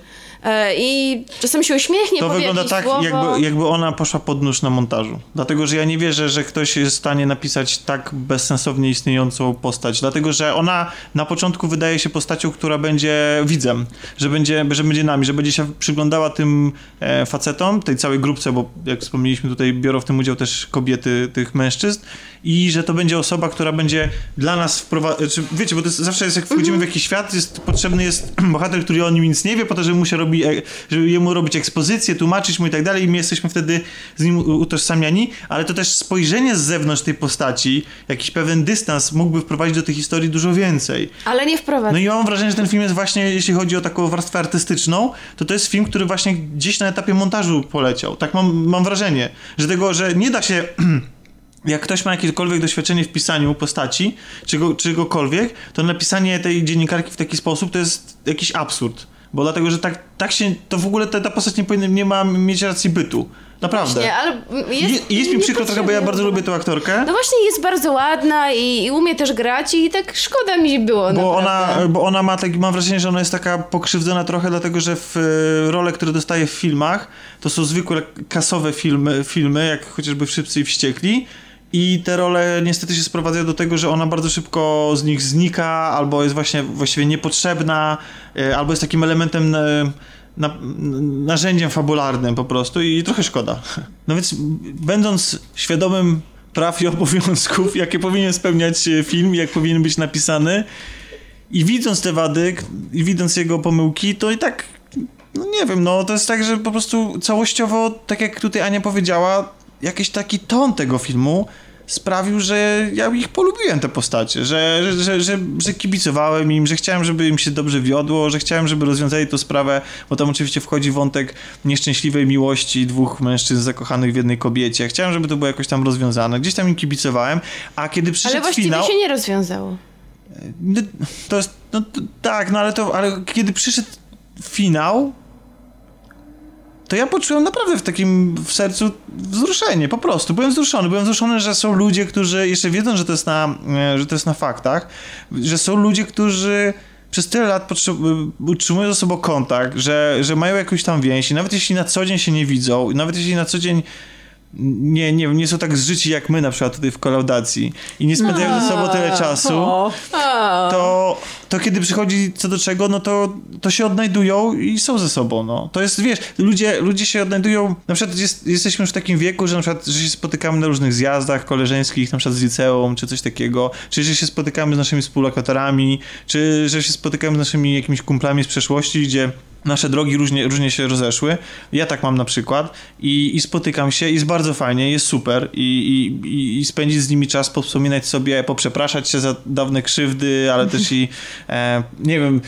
E, I czasem się uśmiechnie, To wygląda tak, słowo. jakby, jakby ona poszła pod nóż na montażu. Dlatego, że ja nie wierzę, że ktoś jest w stanie napisać tak bezsensownie istniejącą postać. Dlatego, że ona na początku wydaje się postacią, która będzie widzem, że będzie, że będzie nami, że będzie się przyglądała tym e, facetom, tej całej grupce, bo jak wspomnieliśmy tutaj, biorą w tym udział też kobiety tych mężczyzn i że to będzie osoba, która będzie dla nas wprowadzać, wiecie, bo to jest, zawsze jest, jak wchodzimy w jakiś świat, jest, potrzebny jest bohater, który o nim nic nie wie, po to, żeby mu się robi, e, żeby jemu robić ekspozycję, tłumaczyć mu i tak dalej i my jesteśmy wtedy z nim utożsamiani, ale to też spojrzenie z zewnątrz tej postaci, jakiś pewien dystans mógłby wprowadzić do tej historii dużo więcej. Ale nie wprowadza. No i mam wrażenie, że ten film jest właśnie, jeśli chodzi o taką warstwę artystyczną, to to jest film, który właśnie gdzieś na etapie montażu poleciał. Tak mam, mam wrażenie, że tego, że nie da się... Jak ktoś ma jakiekolwiek doświadczenie w pisaniu postaci, czego, czegokolwiek, to napisanie tej dziennikarki w taki sposób to jest jakiś absurd. Bo dlatego, że tak, tak się, to w ogóle ta, ta postać nie, powinna, nie ma mieć racji bytu. Naprawdę. Nie, ale jest, Jest, jest mi przykro trochę, bo ja bardzo lubię tę aktorkę. No właśnie jest bardzo ładna i, i umie też grać i tak szkoda mi było Bo naprawdę. ona, bo ona ma taki, mam wrażenie, że ona jest taka pokrzywdzona trochę, dlatego że w e, role, które dostaje w filmach, to są zwykłe kasowe filmy, filmy jak chociażby Wszyscy i Wściekli. I te role niestety się sprowadzają do tego, że ona bardzo szybko z nich znika, albo jest właśnie właściwie niepotrzebna, e, albo jest takim elementem e, na, narzędziem fabularnym po prostu i trochę szkoda. No więc będąc świadomym praw i obowiązków, jakie powinien spełniać e, film, jak powinien być napisany i widząc te wady i widząc jego pomyłki, to i tak no nie wiem, no to jest tak, że po prostu całościowo, tak jak tutaj Ania powiedziała, jakiś taki ton tego filmu sprawił, że ja ich polubiłem te postacie, że, że, że, że, kibicowałem im, że chciałem, żeby im się dobrze wiodło, że chciałem, żeby rozwiązali tę sprawę, bo tam oczywiście wchodzi wątek nieszczęśliwej miłości dwóch mężczyzn zakochanych w jednej kobiecie. Chciałem, żeby to było jakoś tam rozwiązane. Gdzieś tam im kibicowałem, a kiedy przyszedł Ale właściwie finał... się nie rozwiązało. No, to jest, no tak, no ale to, ale kiedy przyszedł finał, to ja poczułem naprawdę w takim w sercu wzruszenie, po prostu. Byłem wzruszony, byłem wzruszony, że są ludzie, którzy jeszcze wiedzą, że to jest na, e, że to jest na faktach, że są ludzie, którzy przez tyle lat potrze- utrzymują ze sobą kontakt, że, że mają jakąś tam więź i nawet jeśli na co dzień się nie widzą, nawet jeśli na co dzień nie, nie, nie są tak zżyci jak my na przykład tutaj w kolaudacji i nie spędzają ze sobą tyle czasu, O, to, to kiedy przychodzi co do czego, no to, to się odnajdują i są ze sobą, no. To jest, wiesz, ludzie, ludzie się odnajdują, na przykład jest, jesteśmy już w takim wieku, że na przykład, że się spotykamy na różnych zjazdach koleżeńskich, na przykład z liceum, czy coś takiego, czy że się spotykamy z naszymi współlokatorami, czy że się spotykamy z naszymi jakimiś kumplami z przeszłości, gdzie nasze drogi różnie, różnie się rozeszły. Ja tak mam na przykład i, i spotykam się i jest bardzo fajnie, jest super i, i, i- spędzić z nimi czas, powspominać sobie, poprzepraszać się za dawne krzywdy, ale też i e, nie wiem...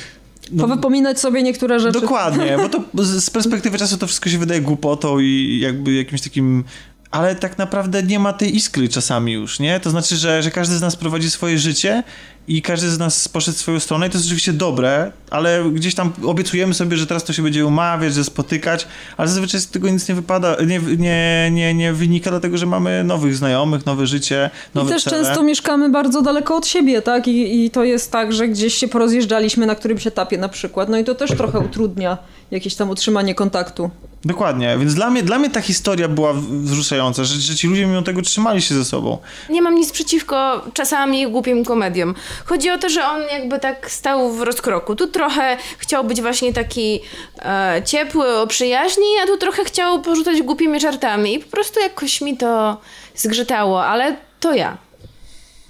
no- Powypominać sobie niektóre rzeczy. Dokładnie, bo to z z perspektywy czasu to wszystko się wydaje głupotą i jakby jakimś takim. Ale tak naprawdę nie ma tej iskry czasami już, nie? To znaczy, że, że każdy z nas prowadzi swoje życie i każdy z nas poszedł w swoją stronę i to jest oczywiście dobre, ale gdzieś tam obiecujemy sobie, że teraz to się będzie umawiać, że spotykać, ale zazwyczaj z tego nic nie wypada, nie, nie, nie, nie wynika, dlatego że mamy nowych znajomych, nowe życie, I nowe też cele. często mieszkamy bardzo daleko od siebie, tak? I, I to jest tak, że gdzieś się porozjeżdżaliśmy na którymś etapie na przykład. No i to też trochę utrudnia jakieś tam utrzymanie kontaktu. Dokładnie, więc dla mnie, dla mnie ta historia była wzruszająca, że, że ci ludzie mimo tego trzymali się ze sobą. Nie mam nic przeciwko czasami głupim komediom. Chodzi o to, że on jakby tak stał w rozkroku. Tu trochę chciał być właśnie taki e, ciepły, o przyjaźni, a tu trochę chciał porzucać głupimi żartami. I po prostu jakoś mi to zgrzytało, ale to ja.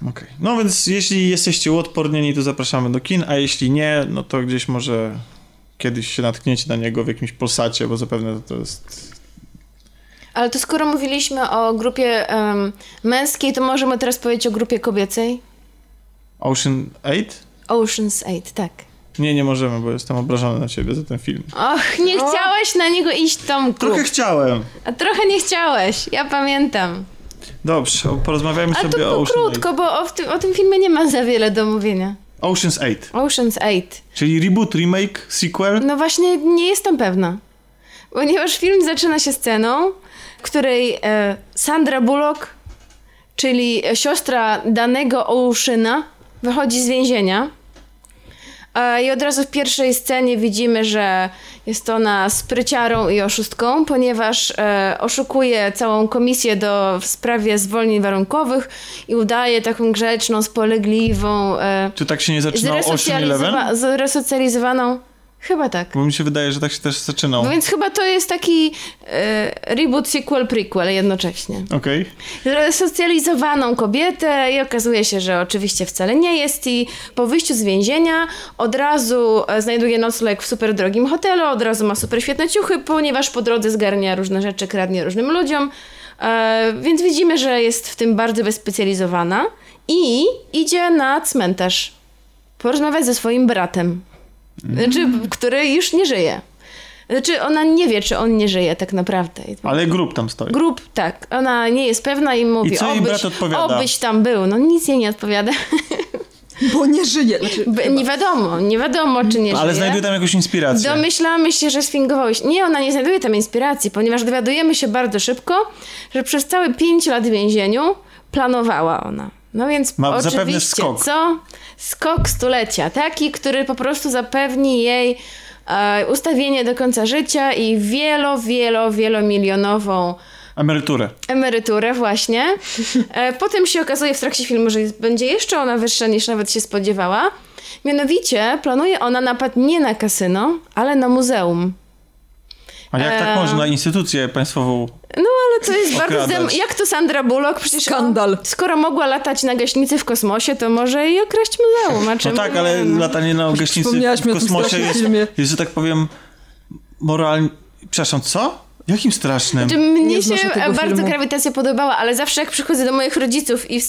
Okej. No więc jeśli jesteście uodpornieni, to zapraszamy do kin, a jeśli nie, no to gdzieś może kiedyś się natkniecie na niego w jakimś polsacie, bo zapewne to jest... Ale to skoro mówiliśmy o grupie em, męskiej, to możemy teraz powiedzieć o grupie kobiecej? Ocean 8? Ocean's 8, tak. Nie, nie możemy, bo jestem obrażony na ciebie za ten film. Och, nie chciałeś na niego iść, Tomku. Trochę chciałem. A trochę nie chciałeś, ja pamiętam. Dobrze, o- porozmawiajmy Ale sobie o Ocean krótko, bo o, w tym, o tym filmie nie ma za wiele do mówienia. 8. Ocean's 8, Ocean's 8. czyli reboot, remake, sequel. No właśnie nie jestem pewna. Ponieważ film zaczyna się sceną, w której e, Sandra Bullock, czyli siostra danego Oceana, wychodzi z więzienia. E, I od razu w pierwszej scenie widzimy, że jest ona spryciarą i oszustką, ponieważ e, oszukuje całą komisję do, w sprawie zwolnień warunkowych i udaje taką grzeczną, spolegliwą, e, Czy tak się nie zresocjalizowaną. Chyba tak. Bo mi się wydaje, że tak się też zaczynał. No więc chyba to jest taki e, reboot, sequel, prequel jednocześnie. Okej. Resocjalizowaną kobietę i okazuje się, że oczywiście wcale nie jest i po wyjściu z więzienia od razu e, znajduje nocleg w super drogim hotelu, od razu ma super świetne ciuchy, ponieważ po drodze zgarnia różne rzeczy, kradnie różnym ludziom. E, więc widzimy, że jest w tym bardzo wyspecjalizowana i idzie na cmentarz porozmawiać ze swoim bratem, znaczy, który już nie żyje. Znaczy, ona nie wie, czy on nie żyje tak naprawdę. Ale grup tam stoi. Grup, tak. Ona nie jest pewna i mówi, I co jej obyś, brat odpowiada? obyś tam był. No nic jej nie odpowiada. Bo nie żyje. Znaczy, nie wiadomo, nie wiadomo, czy nie Ale żyje. znajduje tam jakąś inspirację. Domyślamy się, że sfingowałeś. Nie, ona nie znajduje tam inspiracji, ponieważ dowiadujemy się bardzo szybko, że przez całe 5 lat w więzieniu planowała ona. No więc Ma oczywiście, zapewne skok. co? Skok stulecia. Taki, który po prostu zapewni jej e, ustawienie do końca życia i wielo, wielo, wielomilionową Emeryturę. emeryturę właśnie. E, Potem się okazuje w trakcie filmu, że będzie jeszcze ona wyższa niż nawet się spodziewała. Mianowicie planuje ona napad nie na kasyno, ale na muzeum. A jak tak Eee. można instytucję państwową... No ale to jest bardzo... Jak to Sandra Bullock? Przecież Skandal. O, skoro mogła latać na gaśnicy w kosmosie, to może i okraść muzeum. A No czemu tak, nie? ale latanie na gaśnicy w kosmosie jest, jest, że tak powiem, moralnie... Przepraszam, co? Jakim strasznym? Czy mnie Nie się e, bardzo filmu. grawitacja podobała, ale zawsze jak przychodzę do moich rodziców i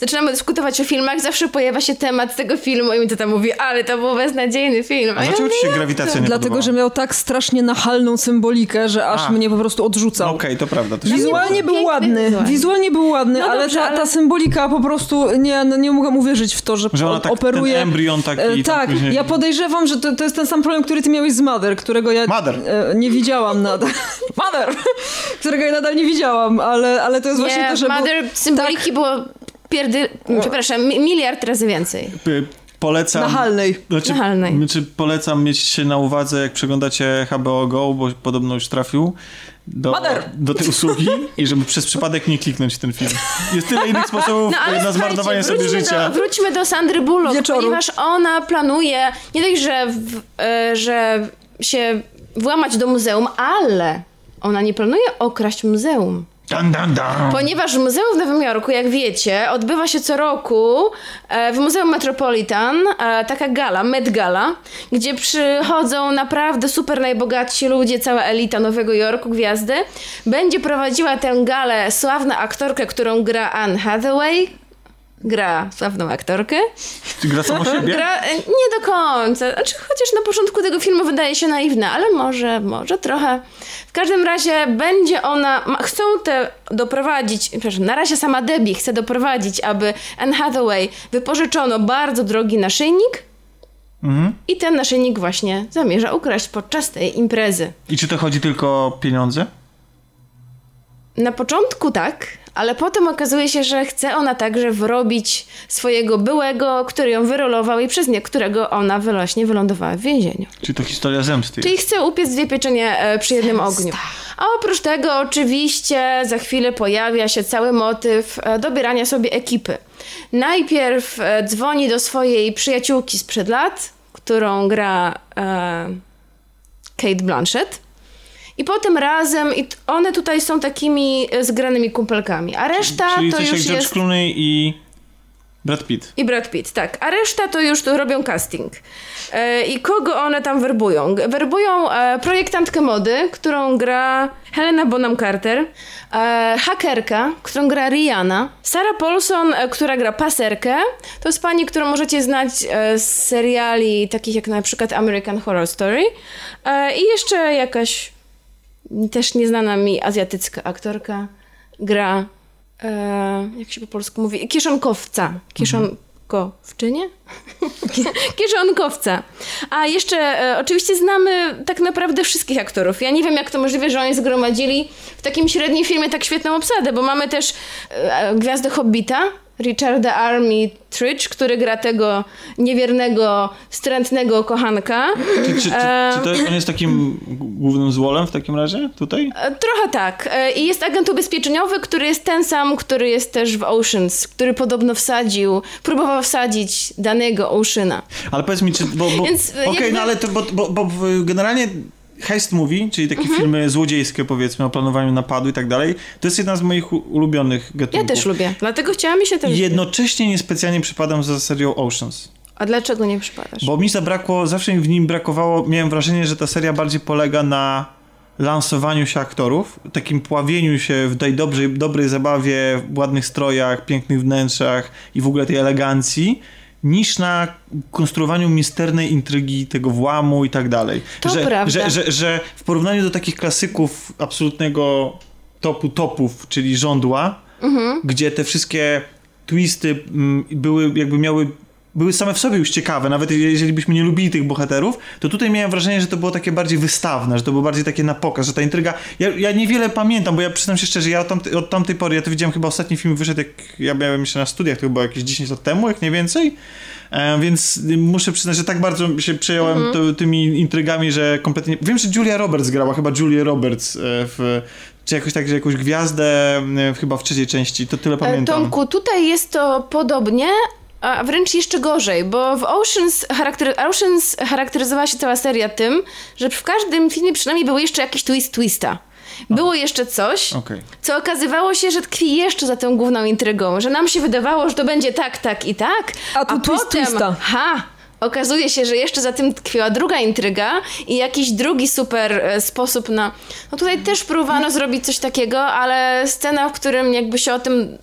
zaczynamy dyskutować o filmach, zawsze pojawia się temat tego filmu i mi to tam mówi, ale to był beznadziejny film. A ja dlaczego ci mówię, się grawitacja nie Dlatego, podobała? że miał tak strasznie nachalną symbolikę, że aż A. mnie po prostu odrzucał. Okej, to prawda. To Wizualnie był ładny, wizualnie. wizualnie był ładny, No ale, dobrze, ta, ale- ta symbolika po prostu, nie, no nie mogłam uwierzyć w to, że, Że ona on tak, operuje... ten embrion taki... E, tak, później- ja podejrzewam, że to, to jest ten sam problem, który ty miałeś z Mother, którego ja Mother. e, nie widziałam nadal. Mother! którego ja nadal nie widziałam, ale, ale to jest właśnie Nie, to, że... był- Mother symboliki było pierdy... Przepraszam, mi- miliard razy więcej. Polecam... Nachalnej. Znaczy, Nachalnej. Znaczy, polecam mieć się na uwadze, jak przeglądacie HBO Go, bo podobno już trafił do, Mother! do tej usługi i żeby przez przypadek nie kliknąć w ten film. Jest tyle innych sposobów No na zmarnowanie sobie życia. Do, wróćmy do Sandry Bullock, Wieczoru. ponieważ ona planuje nie dość, że, w, e, że się włamać do muzeum, ale ona nie planuje okraść muzeum. Dan, dan, dan. Ponieważ Muzeum w Nowym Jorku, jak wiecie, odbywa się co roku e, w Muzeum Metropolitan e, taka gala, Met Gala, gdzie przychodzą naprawdę super najbogatsi ludzie, cała elita Nowego Jorku, gwiazdy. Będzie prowadziła tę galę sławna aktorka, którą gra Anne Hathaway. Gra sławną aktorkę. Gra samo siebie? Gra e, nie do końca. Znaczy, chociaż na początku tego filmu wydaje się naiwna, ale może, może trochę. W każdym razie będzie ona. Ma, chcą te doprowadzić. Przepraszam, na razie sama Debbie chce doprowadzić, aby Anne Hathaway wypożyczono bardzo drogi naszyjnik. Mhm. I ten naszyjnik właśnie zamierza ukraść podczas tej imprezy. I czy to chodzi tylko o pieniądze? Na początku tak, ale potem okazuje się, że chce ona także wrobić swojego byłego, który ją wyrolował i przez nie, którego ona właśnie wylądowała w więzieniu. Czy to historia zemsty? Czyli chce upiec dwie pieczenie e, przy jednym ogniu. A oprócz tego oczywiście za chwilę pojawia się cały motyw e, dobierania sobie ekipy. Najpierw e, dzwoni do swojej przyjaciółki sprzed lat, którą gra e, Kate Blanchett. I potem razem, i one tutaj są takimi e, zgranymi kumpelkami. A reszta Czyli to coś jak już George jest... Clooney i Brad Pitt. I Brad Pitt, tak. A reszta to już robią casting. E, I kogo one tam werbują? Werbują e, projektantkę mody, którą gra Helena Bonham Carter, e, hakerka, którą gra Rihanna, Sarah Paulson, e, która gra paserkę. To jest pani, którą możecie znać e, z seriali takich jak na przykład American Horror Story. I jeszcze jakaś też nieznana mi azjatycka aktorka gra, e, jak się po polsku mówi, kieszonkowca. Kieszonkowczynie? Kieszonkowca. A jeszcze e, oczywiście znamy tak naprawdę wszystkich aktorów. Ja nie wiem, jak to możliwe, że oni zgromadzili w takim średnim filmie tak świetną obsadę, bo mamy też e, gwiazdę Hobbita, Richarda Army Tridge, który gra tego niewiernego, wstrętnego kochanka. Czy, czy, czy, czy to on jest takim głównym złolem w takim razie tutaj? E, Trochę tak. E, I jest agent ubezpieczeniowy, który jest ten sam, który jest też w Oceans, który podobno wsadził, próbował wsadzić danego Oceana. Ale powiedz mi, czy... Bo, bo, Więc, Okej, jakby- no ale to, bo, bo, bo generalnie heist movie, czyli takie Mhm. filmy złodziejskie powiedzmy o planowaniu napadu i tak dalej, to jest jedna z moich ulubionych Ja gatunków. też lubię. Dlatego chciałam mi się też... Jednocześnie niespecjalnie przypadam za serią Oceans. A dlaczego nie przypadasz? Bo mi zabrakło, zawsze mi w nim brakowało, miałem wrażenie, że ta seria bardziej polega na lansowaniu się aktorów, takim pławieniu się w tej dobrej, dobrej zabawie, w ładnych strojach, pięknych wnętrzach i w ogóle tej elegancji, niż na konstruowaniu misternej intrygi, tego włamu i tak dalej. To że, prawda. Że, że, że w porównaniu do takich klasyków absolutnego topu topów, czyli żądła, Mhm. gdzie te wszystkie twisty mm, były, jakby miały były same w sobie już ciekawe, nawet jeżeli byśmy nie lubili tych bohaterów, to tutaj miałem wrażenie, że to było takie bardziej wystawne, że to było bardziej takie na pokaz, że ta intryga... Ja, ja niewiele pamiętam, bo ja przyznam się szczerze, ja od, tamtej- od tamtej pory, ja to widziałem chyba ostatni film wyszedł, jak ja miałem jeszcze na studiach, to chyba jakieś 10 lat temu, jak nie więcej, e, więc muszę przyznać, że tak bardzo się przejąłem to, tymi intrygami, że kompletnie... Wiem, że Julia Roberts grała, chyba Julia Roberts e, w... Czy jakoś tak, że jakąś gwiazdę e, chyba w trzeciej części, to tyle E, pamiętam. Tomku, tutaj jest to podobnie, a wręcz jeszcze gorzej, bo w Oceans, charaktery- Oceans charakteryzowała się cała seria tym, że w każdym filmie przynajmniej był jeszcze jakiś twist twista. Było jeszcze coś, Okej. co okazywało się, że tkwi jeszcze za tą główną intrygą, że nam się wydawało, że to będzie tak, tak i tak, A tu twist potem, twista. ha, okazuje się, że jeszcze za tym tkwiła druga intryga i jakiś drugi super e, sposób na... No tutaj też próbowano zrobić coś takiego, ale scena, w którym jakby się o tym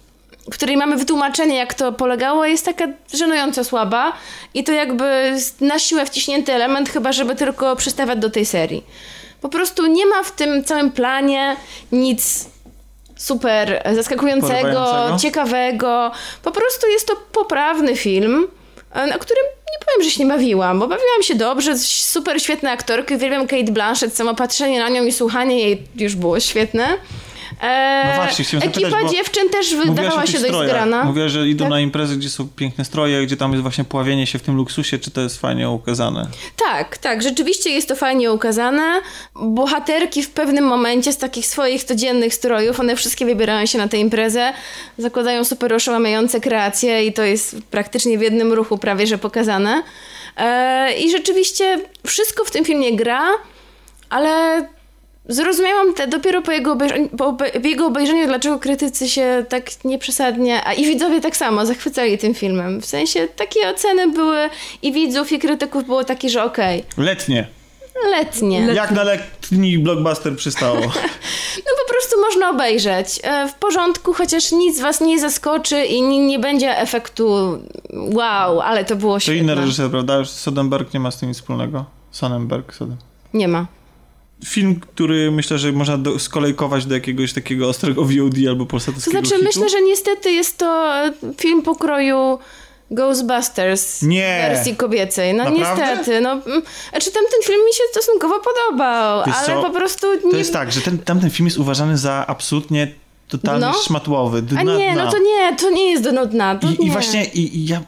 w której mamy wytłumaczenie, jak to polegało, jest taka żenująco słaba i to jakby na siłę wciśnięty element, chyba żeby tylko przystawać do tej serii. Po prostu nie ma w tym całym planie nic super zaskakującego, ciekawego. Po prostu jest to poprawny film, e, na którym nie powiem, że się nie bawiłam, bo bawiłam się dobrze, super świetne aktorki, uwielbiam Kate Blanchett, samo patrzenie na nią i słuchanie jej już było świetne. No właśnie, chciałem Ekipa zapytać, dziewczyn też wydawała się dość zgrana. Mówiłaś, że idą Tak. na imprezy, gdzie są piękne stroje, gdzie tam jest właśnie pławienie się w tym luksusie, czy to jest fajnie ukazane? Tak, tak, rzeczywiście jest to fajnie ukazane. Bohaterki w pewnym momencie z takich swoich codziennych strojów, one wszystkie wybierają się na tę imprezę, zakładają super oszałamiające kreacje i to jest praktycznie w jednym ruchu prawie że pokazane. E, I rzeczywiście wszystko w tym filmie gra, ale zrozumiałam te dopiero po jego, obejrzeniu, po jego obejrzeniu, dlaczego krytycy się tak nieprzesadnie, a i widzowie tak samo zachwycali tym filmem. W sensie takie oceny były i widzów, i krytyków było takie, że okej, Letnie. letnie. Jak na letni blockbuster przystało. No po prostu można obejrzeć. E, W porządku, chociaż nic was nie zaskoczy i nie, będzie efektu wow, ale to było To świetne. inny reżyser, prawda? Już Soderbergh nie ma z tym nic wspólnego. Sonnenberg. Sodem. Nie ma. Film, który myślę, że można do, skolejkować do jakiegoś takiego ostrego VOD albo To polsatowskiego znaczy, hitu. myślę, że niestety jest to e, film pokroju Ghostbusters Nie. wersji kobiecej. No Naprawdę? niestety. No, mm, znaczy tamten film mi się stosunkowo podobał, Wiesz ale co? po prostu To nie... jest tak, że ten, tamten film jest uważany za absolutnie totalnie No. szmatłowy. A Dna, nie, dna. no to nie, to nie jest do nudna. To I. I właśnie i, i ja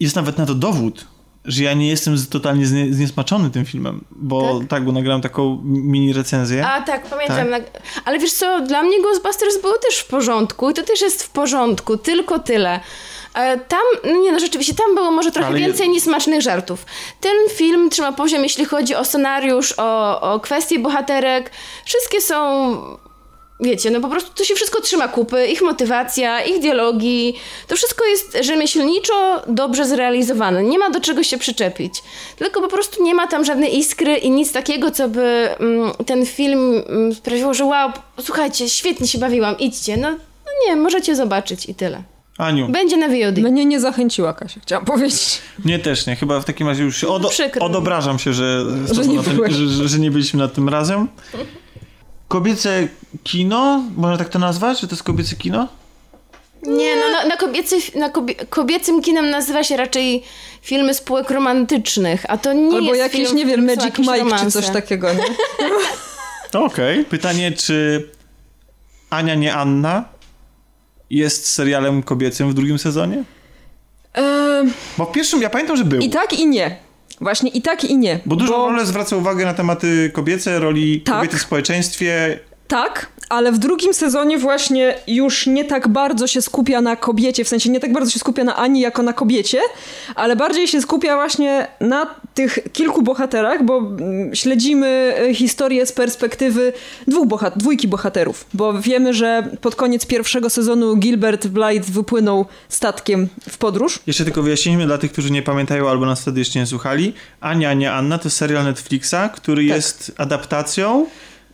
jest nawet na to dowód, że ja nie jestem totalnie znie, zniesmaczony tym filmem, bo tak, bo nagrałem taką mini recenzję. A tak, pamiętam. Na... Ale wiesz co, dla mnie Ghostbusters było też w porządku i to też jest w porządku, tylko tyle. E, Tam, no nie no rzeczywiście, tam było może trochę Ale je- więcej niesmacznych żartów. Ten film trzyma poziom, jeśli chodzi o scenariusz, o, o kwestie bohaterek. Wszystkie są, wiecie, no po prostu to się wszystko trzyma kupy. Ich motywacja, ich dialogi. To wszystko jest rzemieślniczo dobrze zrealizowane. Nie ma do czego się przyczepić. Tylko po prostu nie ma tam żadnej iskry i nic takiego, co by mm, ten film mm, sprawiło, że wow, słuchajcie, świetnie się bawiłam, idźcie. No, no nie, możecie zobaczyć i tyle. Aniu, Będzie na VOD. Mnie nie zachęciła Kasia, chciałam powiedzieć. mnie też nie. Chyba w takim razie już się odo, odobrażam się, że, Że nie na że, że, że nie byliśmy nad tym razem. Kobiece kino? Można tak to nazwać? Że to jest kobiece kino? Nie, no na, na, kobiecy, na kobie, kobiecym kinem nazywa się raczej filmy spółek romantycznych, a to nie Albo jest jakieś, film, nie wiem, Magic Mike czy romanse. coś takiego, nie? Okej. Pytanie, czy Ania nie Anna? jest serialem kobiecym w drugim sezonie? Bo w pierwszym, ja pamiętam, że był. I tak i nie. Właśnie i tak i nie. Bo dużo rolę zwraca uwagę na tematy kobiece, roli Tak. kobiety w społeczeństwie. Tak, ale w drugim sezonie właśnie już nie tak bardzo się skupia na kobiecie, w sensie nie tak bardzo się skupia na Ani jako na kobiecie, ale bardziej się skupia właśnie na tych kilku bohaterach, bo mm, śledzimy e, historię z perspektywy dwóch bohat dwójki bohaterów, bo wiemy, że pod koniec pierwszego sezonu Gilbert Blythe wypłynął statkiem w podróż. Jeszcze tylko wyjaśnijmy dla tych, którzy nie pamiętają albo nas wtedy jeszcze nie słuchali. Ania, nie Anna to serial Netflixa, który jest adaptacją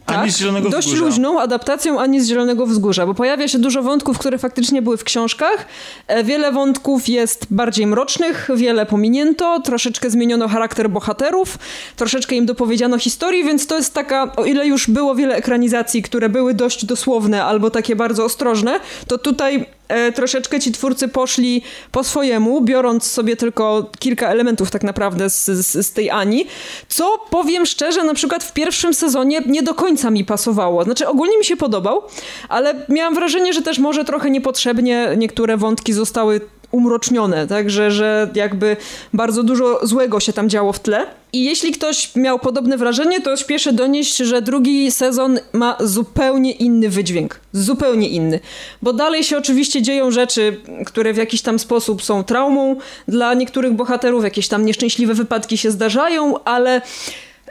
Ani z Zielonego Tak, dość Wzgórza. luźną adaptacją Ani z Zielonego Wzgórza, bo pojawia się dużo wątków, które faktycznie były w książkach. E, Wiele wątków jest bardziej mrocznych, wiele pominięto, troszeczkę zmieniono charakter bohaterów, troszeczkę im dopowiedziano historii, więc to jest taka, o ile już było wiele ekranizacji, które były dość dosłowne albo takie bardzo ostrożne, to tutaj troszeczkę ci twórcy poszli po swojemu, biorąc sobie tylko kilka elementów tak naprawdę z, z, z tej Ani, co powiem szczerze, na przykład w pierwszym sezonie nie do końca mi pasowało. Znaczy ogólnie mi się podobał, ale miałam wrażenie, że też może trochę niepotrzebnie niektóre wątki zostały umrocznione, także że jakby bardzo dużo złego się tam działo w tle. I jeśli ktoś miał podobne wrażenie, to śpieszę donieść, że drugi sezon ma zupełnie inny wydźwięk. Zupełnie inny. Bo dalej się oczywiście dzieją rzeczy, które w jakiś tam sposób są traumą dla niektórych bohaterów, jakieś tam nieszczęśliwe wypadki się zdarzają, ale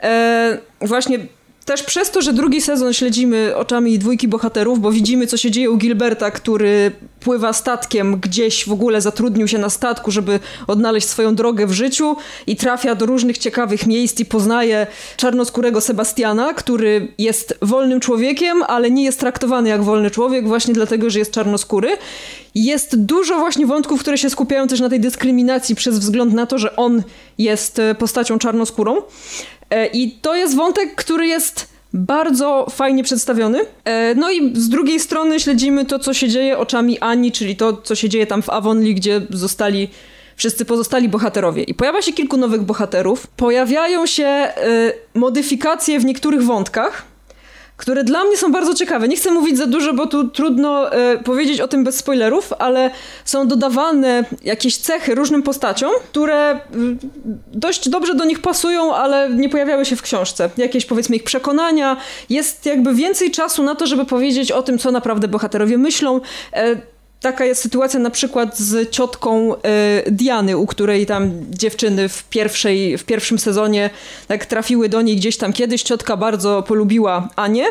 e, właśnie też przez to, że drugi sezon śledzimy oczami dwójki bohaterów, bo widzimy, co się dzieje u Gilberta, który pływa statkiem gdzieś w ogóle, zatrudnił się na statku, żeby odnaleźć swoją drogę w życiu i trafia do różnych ciekawych miejsc i poznaje czarnoskórego Sebastiana, który jest wolnym człowiekiem, ale nie jest traktowany jak wolny człowiek właśnie dlatego, że jest czarnoskóry. Jest dużo właśnie wątków, które się skupiają też na tej dyskryminacji przez wzgląd na to, że on jest e, postacią czarnoskórą. E, I to jest wątek, który jest bardzo fajnie przedstawiony. E, No i z drugiej strony śledzimy to, co się dzieje oczami Ani, czyli to, co się dzieje tam w Avonlea, gdzie zostali wszyscy pozostali bohaterowie. I pojawia się kilku nowych bohaterów. Pojawiają się e, modyfikacje w niektórych wątkach, które dla mnie są bardzo ciekawe. Nie chcę mówić za dużo, bo tu trudno e, powiedzieć o tym bez spoilerów, ale są dodawane jakieś cechy różnym postaciom, które dość dobrze do nich pasują, ale nie pojawiały się w książce. Jakieś powiedzmy ich przekonania. Jest jakby więcej czasu na to, żeby powiedzieć o tym, co naprawdę bohaterowie myślą. E, Taka jest sytuacja na przykład z ciotką e, Diany, u której tam dziewczyny w, pierwszej, w pierwszym sezonie tak trafiły do niej gdzieś tam kiedyś. Ciotka bardzo polubiła Anię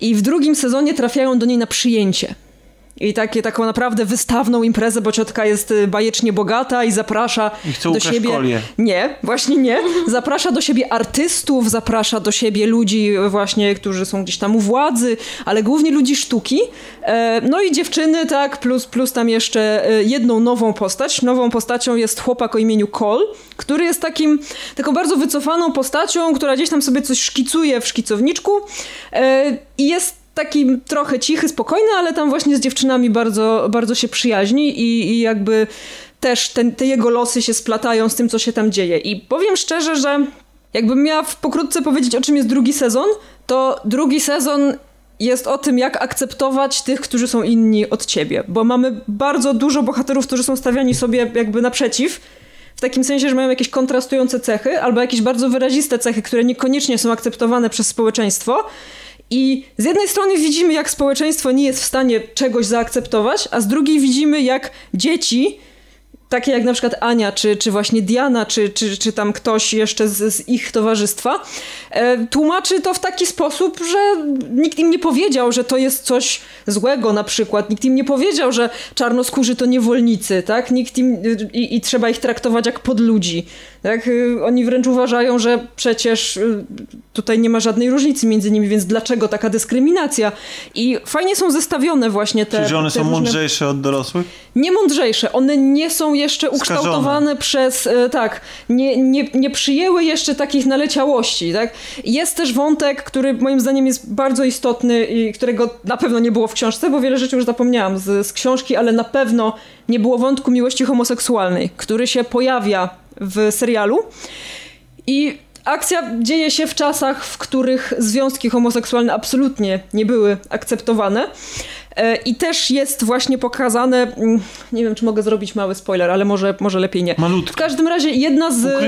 i w drugim sezonie trafiają do niej na przyjęcie. I takie, taką naprawdę wystawną imprezę, bo ciotka jest y, bajecznie bogata i zaprasza I chce do siebie. kolię. Nie, właśnie nie. Zaprasza do siebie artystów, zaprasza do siebie ludzi właśnie, którzy są gdzieś tam u władzy, ale głównie ludzi sztuki. E, No i dziewczyny, tak, plus, plus tam jeszcze e, jedną nową postać. Nową postacią jest chłopak o imieniu Cole, który jest takim, taką bardzo wycofaną postacią, która gdzieś tam sobie coś szkicuje w szkicowniczku e, i jest taki trochę cichy, spokojny, ale tam właśnie z dziewczynami bardzo, bardzo się przyjaźni i, i jakby też te jego losy się splatają z tym, co się tam dzieje. I powiem szczerze, że jakbym miała pokrótce powiedzieć, o czym jest drugi sezon, to drugi sezon jest o tym, jak akceptować tych, którzy są inni od ciebie. Bo mamy bardzo dużo bohaterów, którzy są stawiani sobie jakby naprzeciw, w takim sensie, że mają jakieś kontrastujące cechy, albo jakieś bardzo wyraziste cechy, które niekoniecznie są akceptowane przez społeczeństwo. I z jednej strony widzimy, jak społeczeństwo nie jest w stanie czegoś zaakceptować, a z drugiej widzimy, jak dzieci, takie jak na przykład Ania, czy, czy właśnie Diana, czy, czy, czy tam ktoś jeszcze z, z ich towarzystwa, e, tłumaczy to w taki sposób, że nikt im nie powiedział, że to jest coś złego na przykład. Nikt im nie powiedział, że czarnoskórzy to niewolnicy, tak? Nikt im, i, i trzeba ich traktować jak podludzi. Tak? Y, Oni wręcz uważają, że przecież y, tutaj nie ma żadnej różnicy między nimi, więc dlaczego taka dyskryminacja? I fajnie są zestawione właśnie te. Że one te są różne... mądrzejsze od dorosłych? Nie mądrzejsze, one nie są jeszcze ukształtowane przez, e, tak, nie, nie, nie przyjęły jeszcze takich naleciałości, tak. Jest też wątek, który moim zdaniem jest bardzo istotny i którego na pewno nie było w książce, bo wiele rzeczy już zapomniałam z, z książki, ale na pewno nie było wątku miłości homoseksualnej, który się pojawia w serialu i Akcja dzieje się w czasach, w których związki homoseksualne absolutnie nie były akceptowane. E, I też jest właśnie pokazane, mm, nie wiem czy mogę zrobić mały spoiler, ale może, może lepiej nie. Malutki. W każdym razie jedna z,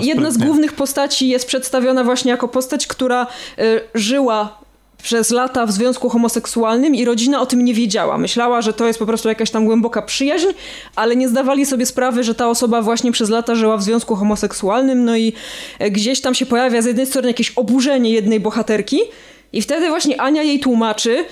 jedna z głównych postaci jest przedstawiona właśnie jako postać, która e, żyła przez lata w związku homoseksualnym i rodzina o tym nie wiedziała. Myślała, że to jest po prostu jakaś tam głęboka przyjaźń, ale nie zdawali sobie sprawy, że ta osoba właśnie przez lata żyła w związku homoseksualnym, no i e, gdzieś tam się pojawia z jednej strony jakieś oburzenie jednej bohaterki i wtedy właśnie Ania jej tłumaczy,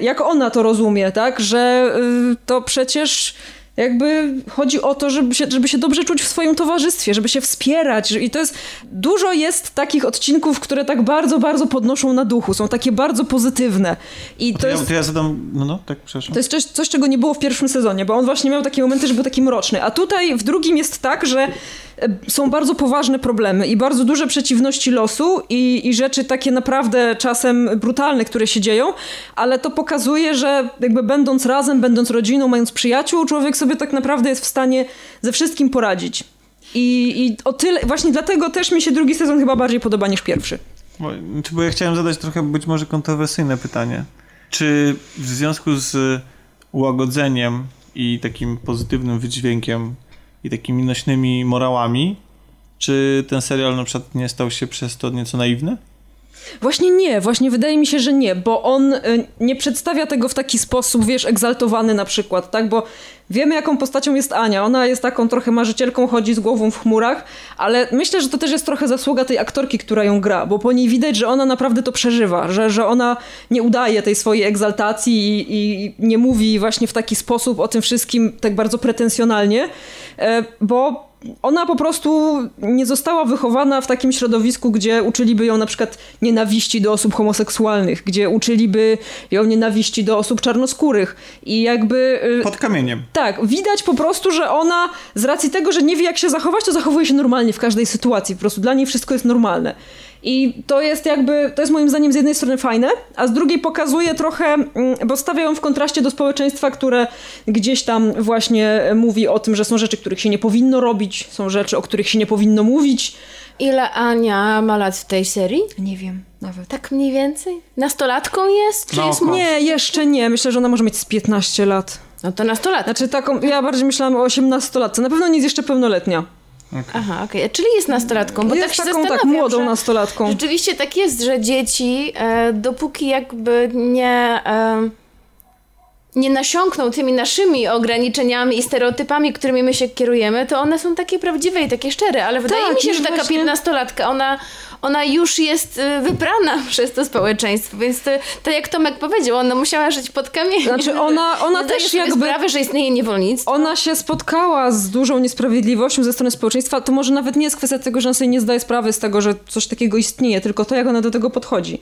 jak ona to rozumie, tak, że y, to przecież jakby chodzi o to, żeby się, żeby się dobrze czuć w swoim towarzystwie, żeby się wspierać. I to jest. Dużo jest takich odcinków, które tak bardzo, bardzo podnoszą na duchu, są takie bardzo pozytywne. I to To, ja, jest. to ja zadam, no no, tak, przepraszam. To jest coś, coś, czego nie było w pierwszym sezonie, bo on właśnie miał takie momenty, że był taki mroczny. A tutaj w drugim jest tak, że e, są bardzo poważne problemy i bardzo duże przeciwności losu i, i rzeczy takie naprawdę czasem brutalne, które się dzieją, ale to pokazuje, że jakby będąc razem, będąc rodziną, mając przyjaciół, człowiek sobie tak naprawdę jest w stanie ze wszystkim poradzić. I, I o tyle, właśnie dlatego też mi się drugi sezon chyba bardziej podoba niż pierwszy. Bo, bo ja chciałem zadać trochę być może kontrowersyjne pytanie. Czy w związku z ułagodzeniem i takim pozytywnym wydźwiękiem i takimi nośnymi morałami, czy ten serial na przykład nie stał się przez to nieco naiwny? Właśnie nie, właśnie wydaje mi się, że nie, bo on y, nie przedstawia tego w taki sposób, wiesz, egzaltowany na przykład, tak? Bo wiemy, jaką postacią jest Ania. Ona jest taką trochę marzycielką, chodzi z głową w chmurach, ale myślę, że to też jest trochę zasługa tej aktorki, która ją gra, bo po niej widać, że ona naprawdę to przeżywa, że, że ona nie udaje tej swojej egzaltacji i, i nie mówi właśnie w taki sposób o tym wszystkim tak bardzo pretensjonalnie, e, bo ona po prostu nie została wychowana w takim środowisku, gdzie uczyliby ją na przykład nienawiści do osób homoseksualnych, gdzie uczyliby ją nienawiści do osób czarnoskórych. I jakby. y, Pod kamieniem. tak, widać po prostu, że ona z racji tego, że nie wie jak się zachować, to zachowuje się normalnie w każdej sytuacji. Po prostu dla niej wszystko jest normalne. I to jest jakby, to jest moim zdaniem z jednej strony fajne, a z drugiej pokazuje trochę, mm, bo stawia ją w kontraście do społeczeństwa, które gdzieś tam właśnie mówi o tym, że są rzeczy, których się nie powinno robić, są rzeczy, o których się nie powinno mówić. Ile Ania ma lat w tej serii? Nie wiem, nawet. Tak mniej więcej? Nastolatką jest? Czy Na jest oko. Nie, jeszcze nie. Myślę, że ona może mieć z 15 lat. No to nastolatka. Znaczy taką, ja bardziej myślałam o 18-latce. Na pewno nie jest jeszcze pełnoletnia. Aha, okej. Czyli jest nastolatką, bo jest tak się taką tak młodą nastolatką. Rzeczywiście tak jest, że dzieci, e, dopóki jakby nie, e, nie nasiąkną tymi naszymi ograniczeniami i stereotypami, którymi my się kierujemy, to one są takie prawdziwe i takie szczere, ale wydaje Tak, mi się, już że taka właśnie- piętnastolatka, ona, ona już jest e, wybrana przez to społeczeństwo, więc to, tak jak Tomek powiedział, ona musiała żyć pod kamieniem. Znaczy ona- ona nie też sobie jakby- sprawy, że istnieje niewolnictwo. Ona się spotkała z dużą niesprawiedliwością ze strony społeczeństwa. To może nawet nie jest kwestia tego, że ona sobie nie zdaje sprawy z tego, że coś takiego istnieje, tylko to, jak ona do tego podchodzi.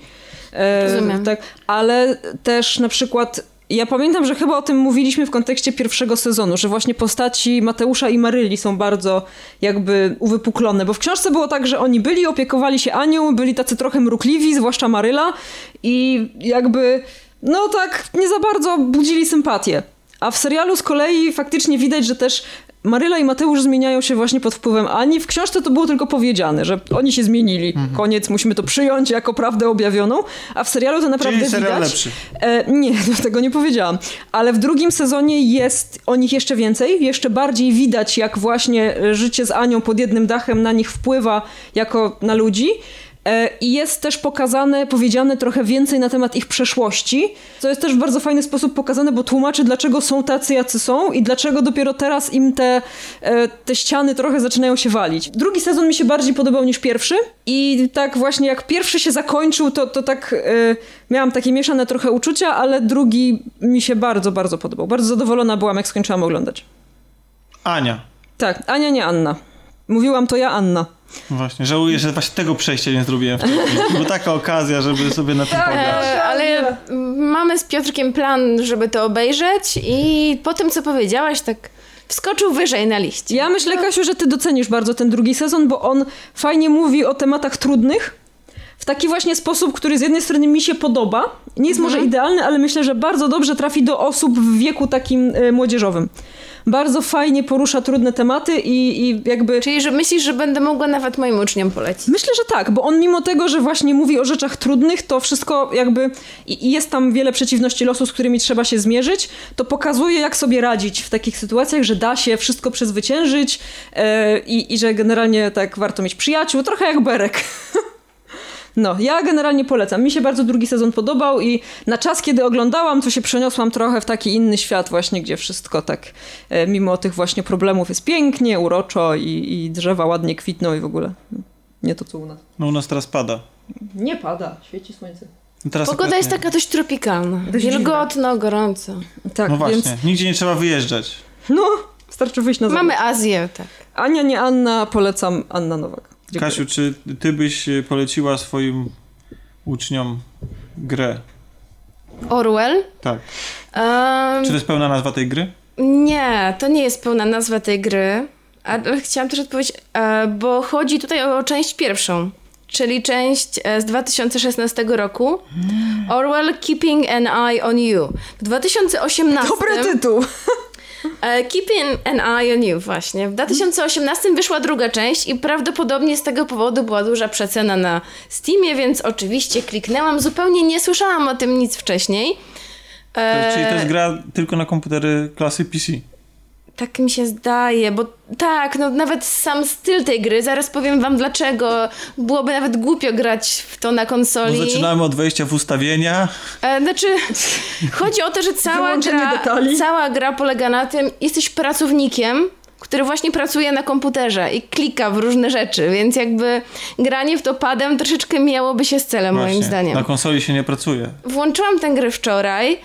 E, Rozumiem. Tak, ale też na przykład. Ja pamiętam, że chyba o tym mówiliśmy w kontekście pierwszego sezonu, że właśnie postaci Mateusza i Maryli są bardzo jakby uwypuklone, bo w książce było tak, że oni byli, opiekowali się Anią, byli tacy trochę mrukliwi, zwłaszcza Maryla i jakby no tak nie za bardzo budzili sympatię. A w serialu z kolei faktycznie widać, że też Maryla i Mateusz zmieniają się właśnie pod wpływem Ani. W książce to było tylko powiedziane, że oni się zmienili. Koniec, musimy to przyjąć jako prawdę objawioną. A w serialu to naprawdę Czyli serial widać. lepszy. E, nie, tego nie powiedziałam. Ale w drugim sezonie jest o nich jeszcze więcej. Jeszcze bardziej widać, jak właśnie życie z Anią pod jednym dachem na nich wpływa jako na ludzi. E, I jest też pokazane, powiedziane trochę więcej na temat ich przeszłości, co jest też w bardzo fajny sposób pokazane, bo tłumaczy, dlaczego są tacy, jacy są i dlaczego dopiero teraz im te, e, te ściany trochę zaczynają się walić. Drugi sezon mi się bardziej podobał niż pierwszy i tak właśnie jak pierwszy się zakończył, to, to tak e, miałam takie mieszane trochę uczucia, ale drugi mi się bardzo, bardzo podobał. Bardzo zadowolona byłam, jak skończyłam oglądać. Ania. Tak, Ania, nie Anna. Mówiłam to ja, Anna. Właśnie, żałuję, że właśnie tego przejścia nie zrobiłem wcześniej. Bo taka okazja, żeby sobie na tym pograć. E, ale mamy z Piotrkiem plan, żeby to obejrzeć i po tym, co powiedziałaś, tak wskoczył wyżej na liście. Ja myślę, Kasiu, że ty docenisz bardzo ten drugi sezon, bo on fajnie mówi o tematach trudnych. W taki właśnie sposób, który z jednej strony mi się podoba. Nie jest może idealny, ale myślę, że bardzo dobrze trafi do osób w wieku takim e, młodzieżowym. Bardzo fajnie porusza trudne tematy i, i jakby... Czyli że myślisz, że będę mogła nawet moim uczniom polecić? Myślę, że tak, bo on mimo tego, że właśnie mówi o rzeczach trudnych, to wszystko jakby i jest tam wiele przeciwności losu, z którymi trzeba się zmierzyć, to pokazuje, jak sobie radzić w takich sytuacjach, że da się wszystko przezwyciężyć e, i, i że generalnie tak warto mieć przyjaciół, trochę jak Berek. No, ja generalnie polecam. Mi się bardzo drugi sezon podobał i na czas, kiedy oglądałam, to się przeniosłam trochę w taki inny świat właśnie, gdzie wszystko tak, e, mimo tych właśnie problemów jest pięknie, uroczo i, i drzewa ładnie kwitną i w ogóle. Nie to, co u nas. No u nas teraz pada. Nie pada, świeci słońce. Teraz Pogoda akurat jest taka dość tropikalna. Dość Wilgotno, gorąco. Tak, No właśnie, więc nigdzie nie trzeba wyjeżdżać. no, wystarczy wyjść na Mamy zewnątrz. Azję, tak. Ania, nie Anna, polecam Anna Nowak. Dziękuję. Kasiu, czy ty byś e, poleciła swoim uczniom grę? Orwell? Tak. Em, Czy to jest pełna nazwa tej gry? Nie, to nie jest pełna nazwa tej gry. Ale chciałam też odpowiedzieć, e, bo chodzi tutaj o część pierwszą, czyli część e, z 2016 roku. Orwell Keeping an Eye on You. W 2018. Dobry tytuł. E, Keeping an Eye on You, właśnie. W 2018 wyszła druga część i prawdopodobnie z tego powodu była duża przecena na Steamie, więc oczywiście kliknęłam. Zupełnie nie słyszałam o tym nic wcześniej. E, Czyli to jest gra tylko na komputery klasy PC. Tak mi się zdaje, bo tak, no nawet sam styl tej gry, zaraz powiem wam dlaczego. Byłoby nawet głupio grać w to na Bo konsoli. zaczynamy od wejścia w ustawienia. E, znaczy, chodzi o to, że cała gra, detali. cała gra polega na tym, jesteś pracownikiem, który właśnie pracuje na komputerze i klika w różne rzeczy, więc jakby granie w to padem troszeczkę miałoby się z celem, moim Właśnie, zdaniem. Na konsoli się nie pracuje. Włączyłam tę grę wczoraj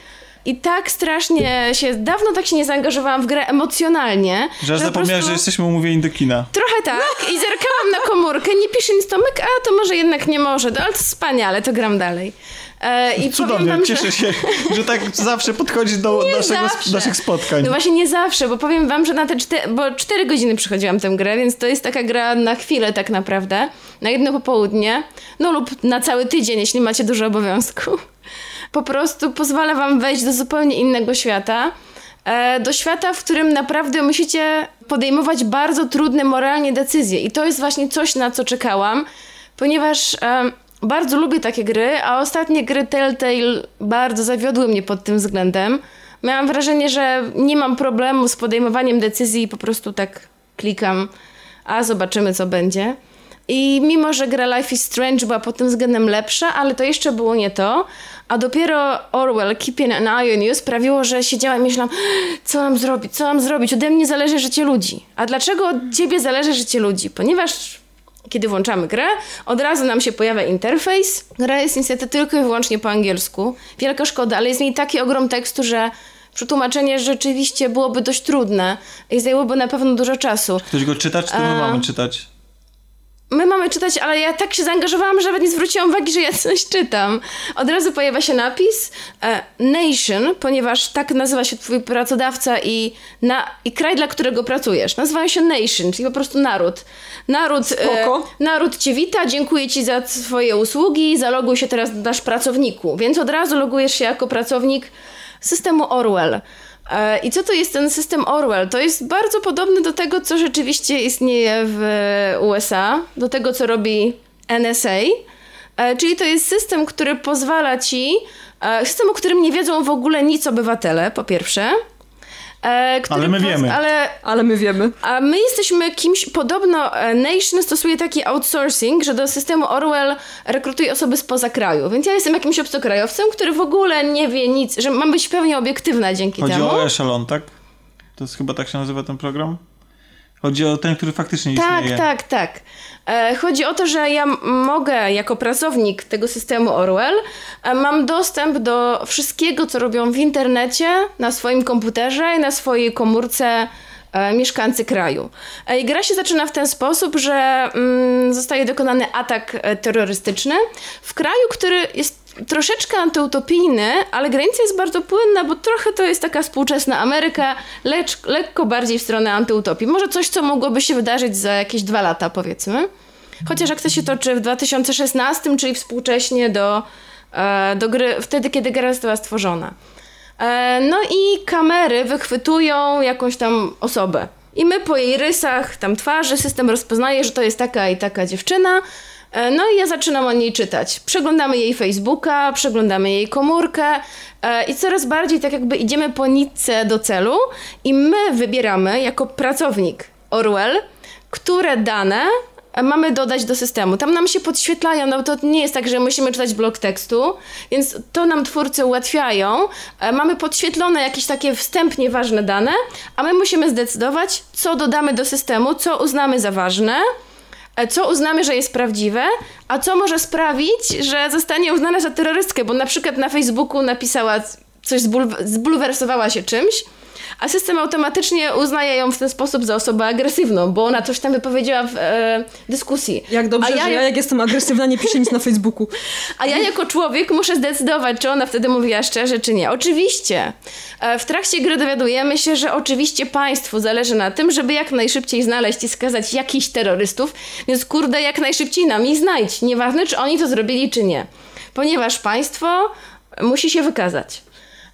i tak strasznie się, dawno tak się nie zaangażowałam w grę emocjonalnie. Że zapomniałeś, prostu- że jesteśmy umówieni do kina. Trochę tak. I zerkałam na komórkę, nie pisze nic Tomek, a to może jednak nie może. No, ale to wspaniale, to gram dalej. E, I Cudownie, wam, cieszę że... się, że tak zawsze podchodzi do naszego, naszych spotkań. No właśnie nie zawsze, bo powiem wam, że na te cztery, bo cztery godziny przychodziłam tę grę, więc to jest taka gra na chwilę tak naprawdę, na jedno popołudnie, no lub na cały tydzień, jeśli macie dużo obowiązków. Po prostu pozwala wam wejść do zupełnie innego świata. E, do świata, w którym naprawdę musicie podejmować bardzo trudne moralnie decyzje. I to jest właśnie coś, na co czekałam, ponieważ e, bardzo lubię takie gry, a ostatnie gry Telltale bardzo zawiodły mnie pod tym względem. Miałam wrażenie, że nie mam problemu z podejmowaniem decyzji i po prostu tak klikam, a zobaczymy co będzie. I mimo, że gra Life is Strange była pod tym względem lepsza, ale to jeszcze było nie to. A dopiero Orwell, Keeping an Eye on You sprawiło, że siedziałam i myślałam, co mam zrobić, co mam zrobić? Ode mnie zależy życie ludzi. A dlaczego od ciebie zależy życie ludzi? Ponieważ kiedy włączamy grę, od razu nam się pojawia interfejs. Gra jest niestety tylko i wyłącznie po angielsku. Wielka szkoda, ale jest w niej taki ogrom tekstu, że przetłumaczenie rzeczywiście byłoby dość trudne i zajęłoby na pewno dużo czasu. Ktoś go czyta, czy to my A- mamy czytać? My mamy czytać, ale ja tak się zaangażowałam, że nawet nie zwróciłam uwagi, że ja coś czytam. Od razu pojawia się napis e, Nation, ponieważ tak nazywa się twój pracodawca i, na, i kraj, dla którego pracujesz. Nazywają się Nation, czyli po prostu naród. Naród, e, naród cię wita, dziękuję ci za twoje usługi, zaloguj się teraz do nasz pracowniku. Więc od razu logujesz się jako pracownik systemu Orwell. E, I co to jest ten system Orwell? To jest bardzo podobny do tego, co rzeczywiście istnieje w USA, do tego, co robi NSA. E, Czyli to jest system, który pozwala ci, e, system, o którym nie wiedzą w ogóle nic obywatele, po pierwsze. E, który Ale my wiemy. Ale Ale my wiemy. a my jesteśmy kimś, podobno e, Nation stosuje taki outsourcing, że do systemu Orwell rekrutuje osoby spoza kraju. Więc ja jestem jakimś obcokrajowcem, który w ogóle nie wie nic, że mam być pewnie obiektywna dzięki Chodzi temu. o Echelon, tak? To jest chyba tak się nazywa ten program? Chodzi o ten, który faktycznie Tak, istnieje. tak, tak. E, Chodzi o to, że ja mogę jako pracownik tego systemu Orwell e, mam dostęp do wszystkiego, co robią w internecie, na swoim komputerze i na swojej komórce e, mieszkańcy kraju. I gra się zaczyna w ten sposób, że mm, zostaje dokonany atak terrorystyczny w kraju, który jest troszeczkę antyutopijny, ale granica jest bardzo płynna, bo trochę to jest taka współczesna Ameryka, lecz lekko bardziej w stronę antyutopii. Może coś, co mogłoby się wydarzyć za jakieś dwa lata, powiedzmy. Chociaż akcja się toczy w 2016, czyli współcześnie do, e, do gry, wtedy, kiedy gra została stworzona. E, no i kamery wychwytują jakąś tam osobę. I my po jej rysach, tam twarzy, system rozpoznaje, że to jest taka i taka dziewczyna. E, No i ja zaczynam o niej czytać. Przeglądamy jej Facebooka, przeglądamy jej komórkę e, i coraz bardziej tak jakby idziemy po nitce do celu i my wybieramy jako pracownik Orwell, które dane mamy dodać do systemu. Tam nam się podświetlają, no to nie jest tak, że musimy czytać blok tekstu, więc to nam twórcy ułatwiają. E, Mamy podświetlone jakieś takie wstępnie ważne dane, a my musimy zdecydować, co dodamy do systemu, co uznamy za ważne, co uznamy, że jest prawdziwe, a co może sprawić, że zostanie uznana za terrorystkę, bo na przykład na Facebooku napisała coś, zbul- zbulwersowała się czymś, a system automatycznie uznaje ją w ten sposób za osobę agresywną, bo ona coś tam wypowiedziała w e, dyskusji. Jak dobrze, A ja że ja jak- jak jestem agresywna, nie piszę nic na Facebooku. A ja jako człowiek muszę zdecydować, czy ona wtedy mówiła szczerze, czy nie. Oczywiście. E, W trakcie gry dowiadujemy się, że oczywiście państwu zależy na tym, żeby jak najszybciej znaleźć i skazać jakichś terrorystów, więc kurde, jak najszybciej nam ich znajdź. Nieważne, czy oni to zrobili, czy nie. Ponieważ państwo musi się wykazać.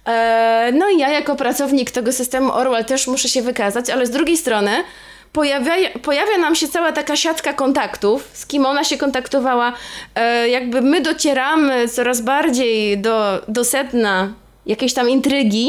E, No i ja jako pracownik tego systemu Orwell też muszę się wykazać, ale z drugiej strony pojawia, pojawia nam się cała taka siatka kontaktów, z kim ona się kontaktowała. E, Jakby my docieramy coraz bardziej do, do sedna jakiejś tam intrygi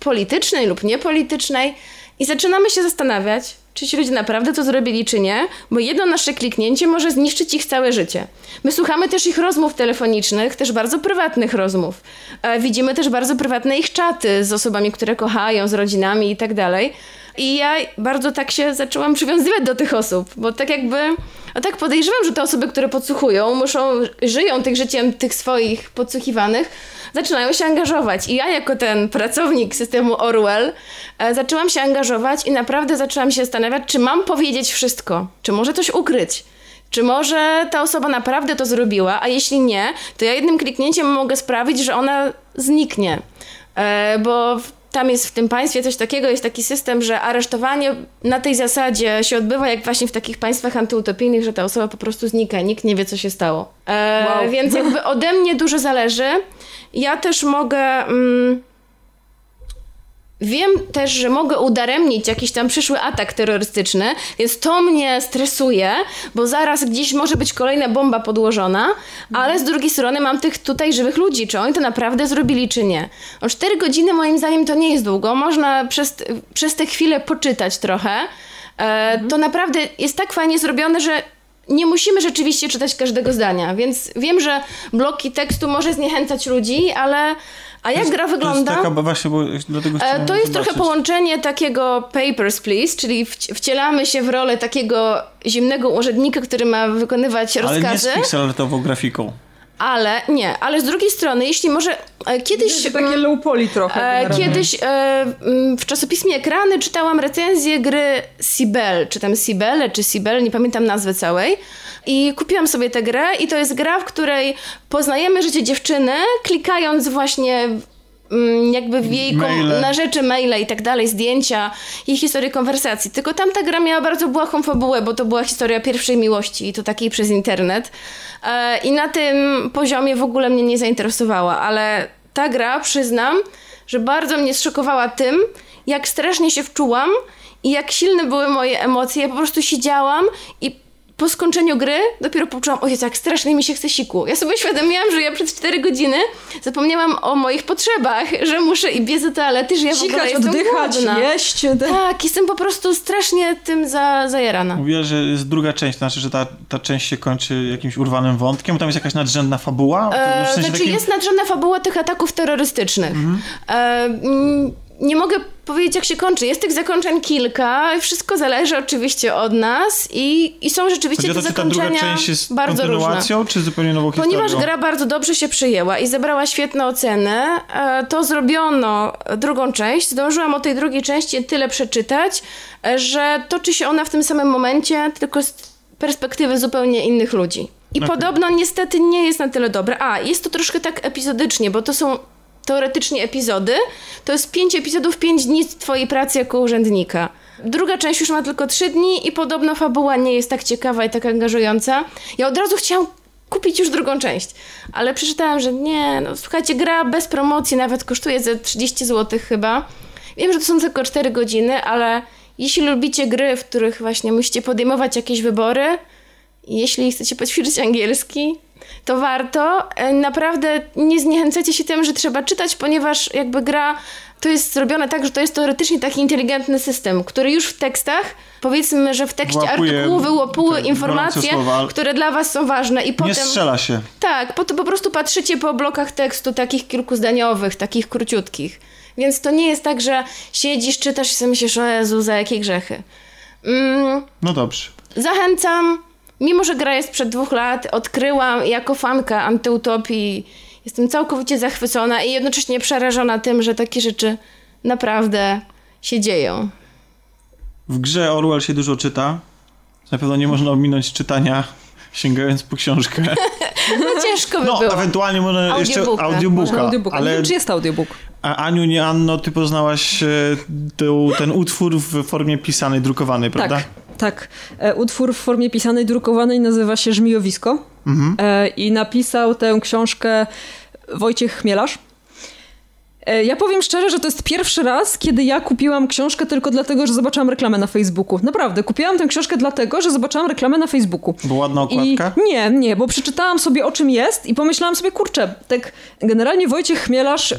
politycznej lub niepolitycznej i zaczynamy się zastanawiać, czy ci ludzie naprawdę to zrobili, czy nie, bo jedno nasze kliknięcie może zniszczyć ich całe życie. My słuchamy też ich rozmów telefonicznych, też bardzo prywatnych rozmów. E, widzimy też bardzo prywatne ich czaty z osobami, które kochają, z rodzinami i tak dalej. I ja bardzo tak się zaczęłam przywiązywać do tych osób, bo tak jakby, a tak podejrzewam, że te osoby, które podsłuchują, muszą, żyją tych życiem tych swoich podsłuchiwanych, zaczynają się angażować. I ja jako ten pracownik systemu Orwell e, zaczęłam się angażować i naprawdę zaczęłam się zastanawiać, czy mam powiedzieć wszystko, czy może coś ukryć. Czy może ta osoba naprawdę to zrobiła, a jeśli nie, to ja jednym kliknięciem mogę sprawić, że ona zniknie. E, bo tam jest w tym państwie coś takiego, jest taki system, że aresztowanie na tej zasadzie się odbywa jak właśnie w takich państwach antyutopijnych, że ta osoba po prostu znika, nikt nie wie, co się stało. E, Wow. Więc jakby ode mnie dużo zależy. Ja też mogę. Mm, Wiem też, że mogę udaremnić jakiś tam przyszły atak terrorystyczny, więc to mnie stresuje, bo zaraz gdzieś może być kolejna bomba podłożona, ale z drugiej strony mam tych tutaj żywych ludzi, czy oni to naprawdę zrobili, czy nie. O 4 godziny moim zdaniem to nie jest długo, można przez, przez te chwilę poczytać trochę. E, To naprawdę jest tak fajnie zrobione, że nie musimy rzeczywiście czytać każdego zdania, więc wiem, że bloki tekstu może zniechęcać ludzi, ale a jak gra To wygląda? jest taka, właśnie, E, To jest trochę połączenie takiego papers, please, czyli wci- wcielamy się w rolę takiego zimnego urzędnika, który ma wykonywać Ale nie z rozkazy, pixelartową grafiką. ale nie, ale z drugiej strony, jeśli może e, kiedyś... Takie low poly trochę. E, generalnie. kiedyś e, w czasopismie Ekrany czytałam recenzję gry Sibel, czy tam Sibele, czy Sibel, nie pamiętam nazwy całej. I kupiłam sobie tę grę i to jest gra, w której poznajemy życie dziewczyny, klikając właśnie mm, jakby w jej Maile. na rzeczy, maile i tak dalej, zdjęcia i historię konwersacji. Tylko tamta gra miała bardzo błahą fabułę, bo to była historia pierwszej miłości i to takiej przez internet. E, I na tym poziomie w ogóle mnie nie zainteresowała, ale ta gra, przyznam, że bardzo mnie zszokowała tym, jak strasznie się wczułam i jak silne były moje emocje. Ja po prostu siedziałam i po skończeniu gry dopiero poczułam, ojej, jak strasznie mi się chce siku. Ja sobie uświadomiłam, że ja przez 4 godziny zapomniałam o moich potrzebach, że muszę i biec do toalety, że ja w ogóle Sikać, jestem oddychać, głodna. jeść. Te... Tak, jestem po prostu strasznie tym za, zajarana. Mówiła, że jest druga część, to znaczy, że ta, ta część się kończy jakimś urwanym wątkiem, tam jest jakaś nadrzędna fabuła? To E, w sensie znaczy takim- jest nadrzędna fabuła tych ataków terrorystycznych. E, mm, nie mogę powiedzieć, jak się kończy. Jest tych zakończeń kilka. Wszystko zależy oczywiście od nas i, i są rzeczywiście Chodzi te to, czy ta druga zakończenia część jest bardzo różne. czy zupełnie nową Ponieważ historią? gra bardzo dobrze się przyjęła i zebrała świetne oceny, e, to zrobiono drugą część. Zdążyłam o tej drugiej części tyle przeczytać, e, że toczy się ona w tym samym momencie, tylko z perspektywy zupełnie innych ludzi. I Okej. podobno niestety nie jest na tyle dobra. A, jest to troszkę tak epizodycznie, bo to są teoretycznie epizody. To jest pięć epizodów, pięć dni twojej pracy jako urzędnika. Druga część już ma tylko trzy dni i podobno fabuła nie jest tak ciekawa i tak angażująca. Ja od razu chciałam kupić już drugą część. Ale przeczytałam, że nie, no słuchajcie, gra bez promocji nawet kosztuje ze 30 zł chyba. Wiem, że to są tylko 4 godziny, ale jeśli lubicie gry, w których właśnie musicie podejmować jakieś wybory, jeśli chcecie poćwiczyć angielski, to warto. E, Naprawdę nie zniechęcajcie się tym, że trzeba czytać, ponieważ jakby gra to jest zrobione tak, że to jest teoretycznie taki inteligentny system, który już w tekstach, powiedzmy, że w tekście Wyłapuje artykułu wyłapuje informacje, słowa. które dla was są ważne i Nie potem... strzela się. Tak, potem po prostu patrzycie po blokach tekstu takich kilkuzdaniowych, takich króciutkich. Więc to nie jest tak, że siedzisz, czytasz i sobie myślisz, o Jezu, za jakie grzechy. Mm, No dobrze. Zachęcam, mimo że gra jest przed dwóch lat, odkryłam jako fanka antyutopii, jestem całkowicie zachwycona i jednocześnie przerażona tym, że takie rzeczy naprawdę się dzieją. W grze Orwell się dużo czyta. Na pewno nie można ominąć czytania sięgając po książkę. No ciężko by No, było. ewentualnie można jeszcze Audiobooka. audiobooka. Audiobooka. Nie Ale wiem, czy jest audiobook. A Aniu, nie Anno, ty poznałaś e, ten utwór w formie pisanej, drukowanej, prawda? Tak, tak. Utwór w formie pisanej, drukowanej nazywa się Żmijowisko e, i napisał tę książkę Wojciech Chmielarz. Ja powiem szczerze, że to jest pierwszy raz, kiedy ja kupiłam książkę tylko dlatego, że zobaczyłam reklamę na Facebooku. Naprawdę, kupiłam tę książkę dlatego, że zobaczyłam reklamę na Facebooku. Bo ładna I okładka? nie, nie, bo przeczytałam sobie o czym jest i pomyślałam sobie, kurczę, tak generalnie Wojciech Chmielarz y,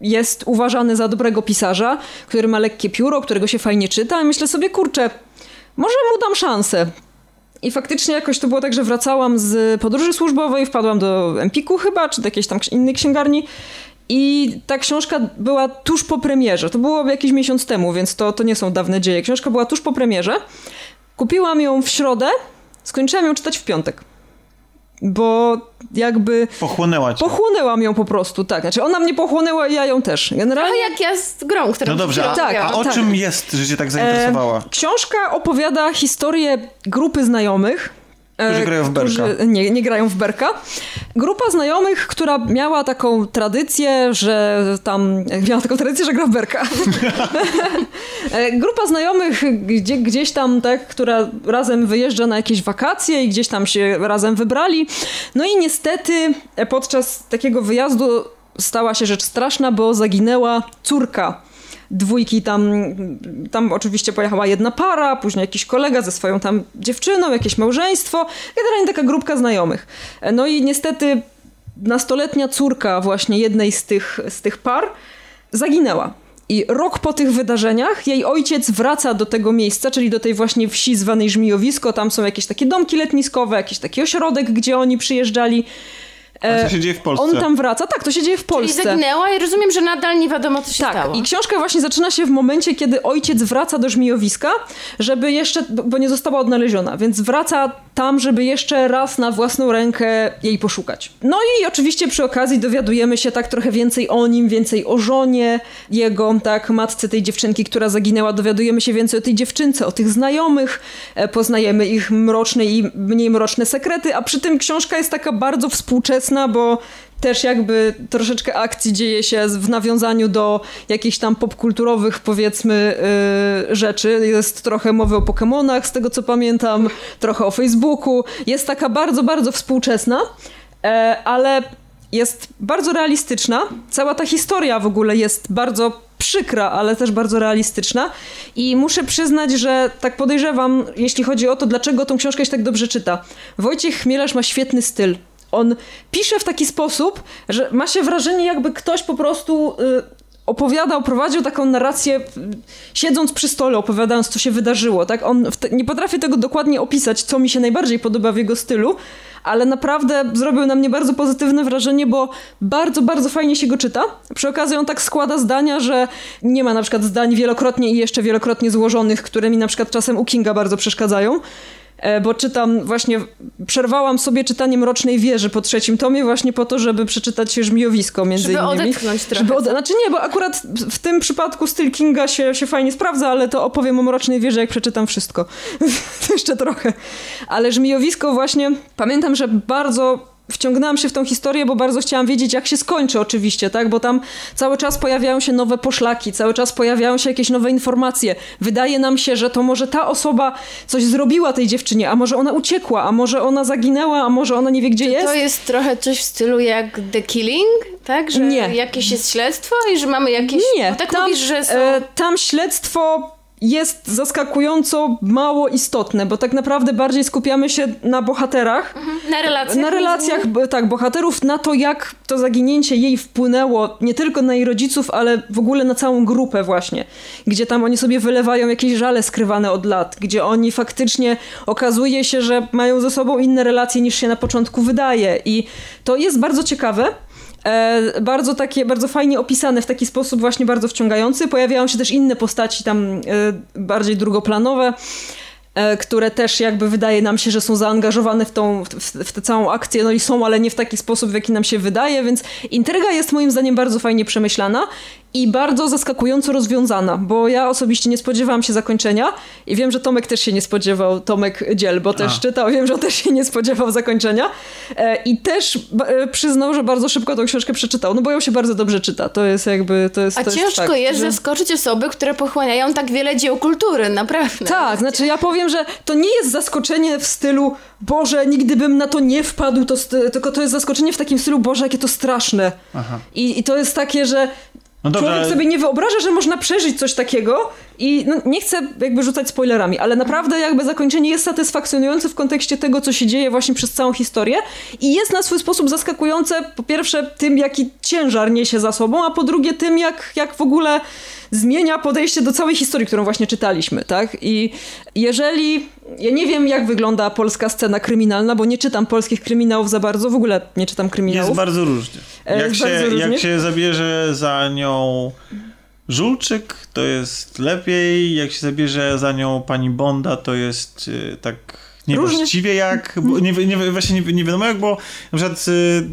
jest uważany za dobrego pisarza, który ma lekkie pióro, którego się fajnie czyta i myślę sobie, kurczę, może mu dam szansę. I faktycznie jakoś to było tak, że wracałam z podróży służbowej, wpadłam do Empiku chyba, czy do jakiejś tam innej księgarni i ta książka była tuż po premierze. To było jakiś miesiąc temu, więc to, to nie są dawne dzieje. Książka była tuż po premierze. Kupiłam ją w środę, skończyłam ją czytać w piątek. Bo jakby Pochłonęła cię. pochłonęłam ją po prostu, tak. Znaczy ona mnie pochłonęła i ja ją też. Trochę Generalnie jak ja z grą, którą No dobrze, a, Tak, a o tak. czym jest, że cię tak zainteresowała? E, książka opowiada historię grupy znajomych. E, Którzy grają w berka. Nie, nie grają w berka. Grupa znajomych, która miała taką tradycję, że tam... Miała taką tradycję, że gra w berka. E, Grupa znajomych gdzie, gdzieś tam, tak, która razem wyjeżdża na jakieś wakacje i gdzieś tam się razem wybrali. No i niestety e, podczas takiego wyjazdu stała się rzecz straszna, bo zaginęła córka dwójki tam, tam oczywiście pojechała jedna para, później jakiś kolega ze swoją tam dziewczyną, jakieś małżeństwo, generalnie taka grupka znajomych. No i niestety nastoletnia córka właśnie jednej z tych, z tych par zaginęła. I rok po tych wydarzeniach jej ojciec wraca do tego miejsca, czyli do tej właśnie wsi zwanej Żmijowisko. Tam są jakieś takie domki letniskowe, jakiś taki ośrodek, gdzie oni przyjeżdżali. A co się dzieje w Polsce? On tam wraca, tak, to się dzieje w Czyli Polsce. zaginęła i rozumiem, że nadal nie wiadomo, co się Tak, stało. i książka właśnie zaczyna się w momencie, kiedy ojciec wraca do żmijowiska, żeby jeszcze, bo nie została odnaleziona, więc wraca tam, żeby jeszcze raz na własną rękę jej poszukać. No i oczywiście przy okazji dowiadujemy się tak trochę więcej o nim, więcej o żonie jego, tak, matce tej dziewczynki, która zaginęła, dowiadujemy się więcej o tej dziewczynce, o tych znajomych, e, poznajemy ich mroczne i mniej mroczne sekrety, a przy tym książka jest taka bardzo współczesna, bo też jakby troszeczkę akcji dzieje się w nawiązaniu do jakichś tam popkulturowych powiedzmy yy, rzeczy. Jest trochę mowy o Pokémonach, z tego co pamiętam, trochę o Facebooku. Jest taka bardzo, bardzo współczesna, e, ale jest bardzo realistyczna. Cała ta historia w ogóle jest bardzo przykra, ale też bardzo realistyczna. I muszę przyznać, że tak podejrzewam, jeśli chodzi o to, dlaczego tą książkę się tak dobrze czyta. Wojciech Chmielarz ma świetny styl. On pisze w taki sposób, że ma się wrażenie, jakby ktoś po prostu y, opowiadał, prowadził taką narrację, y, siedząc przy stole, opowiadając, co się wydarzyło. Tak? On nie potrafię tego dokładnie opisać, co mi się najbardziej podoba w jego stylu, ale naprawdę zrobił na mnie bardzo pozytywne wrażenie, bo bardzo, bardzo fajnie się go czyta. Przy okazji on tak składa zdania, że nie ma na przykład zdań wielokrotnie i jeszcze wielokrotnie złożonych, które mi na przykład czasem u Kinga bardzo przeszkadzają. E, Bo czytam właśnie, przerwałam sobie czytanie Mrocznej Wieży po trzecim tomie właśnie po to, żeby przeczytać Żmijowisko między Żeby innymi. odetchnąć trochę. Żeby ode... Znaczy nie, bo akurat w tym przypadku styl Kinga się, się fajnie sprawdza, ale to opowiem o Mrocznej Wieży, jak przeczytam wszystko. jeszcze trochę. Ale Żmijowisko właśnie, pamiętam, że bardzo wciągnęłam się w tą historię, bo bardzo chciałam wiedzieć, jak się skończy oczywiście, tak? Bo tam cały czas pojawiają się nowe poszlaki, cały czas pojawiają się jakieś nowe informacje. Wydaje nam się, że to może ta osoba coś zrobiła tej dziewczynie, a może ona uciekła, a może ona zaginęła, a może ona nie wie, gdzie jest. To jest trochę coś w stylu jak The Killing, tak? Że Nie. jakieś jest śledztwo i że mamy jakieś... Nie, Bo tak tam, mówisz, że są... e, tam śledztwo jest zaskakująco mało istotne, bo tak naprawdę bardziej skupiamy się na bohaterach, na relacjach. na relacjach tak, bohaterów, na to, jak to zaginięcie jej wpłynęło nie tylko na jej rodziców, ale w ogóle na całą grupę właśnie, gdzie tam oni sobie wylewają jakieś żale skrywane od lat, gdzie oni faktycznie okazuje się, że mają ze sobą inne relacje niż się na początku wydaje i to jest bardzo ciekawe. E, bardzo takie, bardzo fajnie opisane w taki sposób właśnie bardzo wciągający. Pojawiają się też inne postaci tam e, bardziej drugoplanowe, e, które też jakby wydaje nam się, że są zaangażowane w tą, w, w tę całą akcję, no i są, ale nie w taki sposób, w jaki nam się wydaje, więc intryga jest moim zdaniem bardzo fajnie przemyślana i bardzo zaskakująco rozwiązana, bo ja osobiście nie spodziewałam się zakończenia i wiem, że Tomek też się nie spodziewał, Tomek Dziel, bo też A. czytał, wiem, że on też się nie spodziewał zakończenia e, i też e, przyznał, że bardzo szybko tą książkę przeczytał, no bo ją się bardzo dobrze czyta, to jest jakby, to jest A to ciężko jest, fakt, jest że... zaskoczyć osoby, które pochłaniają tak wiele dzieł kultury, naprawdę. Tak, znaczy ja powiem, że to nie jest zaskoczenie w stylu Boże, nigdy bym na to nie wpadł, to st- tylko to jest zaskoczenie w takim stylu Boże, jakie to straszne. Aha. I, I to jest takie, że No dobrze, człowiek ale- sobie nie wyobraża, że można przeżyć coś takiego i no, nie chcę jakby rzucać spoilerami, ale naprawdę jakby zakończenie jest satysfakcjonujące w kontekście tego, co się dzieje właśnie przez całą historię i jest na swój sposób zaskakujące po pierwsze tym, jaki ciężar niesie za sobą, a po drugie tym, jak, jak w ogóle zmienia podejście do całej historii, którą właśnie czytaliśmy, tak? I jeżeli... Ja nie wiem, jak wygląda polska scena kryminalna, bo nie czytam polskich kryminałów za bardzo, w ogóle nie czytam kryminałów. Jest bardzo różnie. E, Jak, jest się, bardzo różnie. jak się zabierze za nią Żulczyk, to jest lepiej. Jak się zabierze za nią pani Bonda, to jest y, tak niewłaściwie jak. Bo, nie, nie, właśnie nie, nie wiadomo jak, bo na przykład y,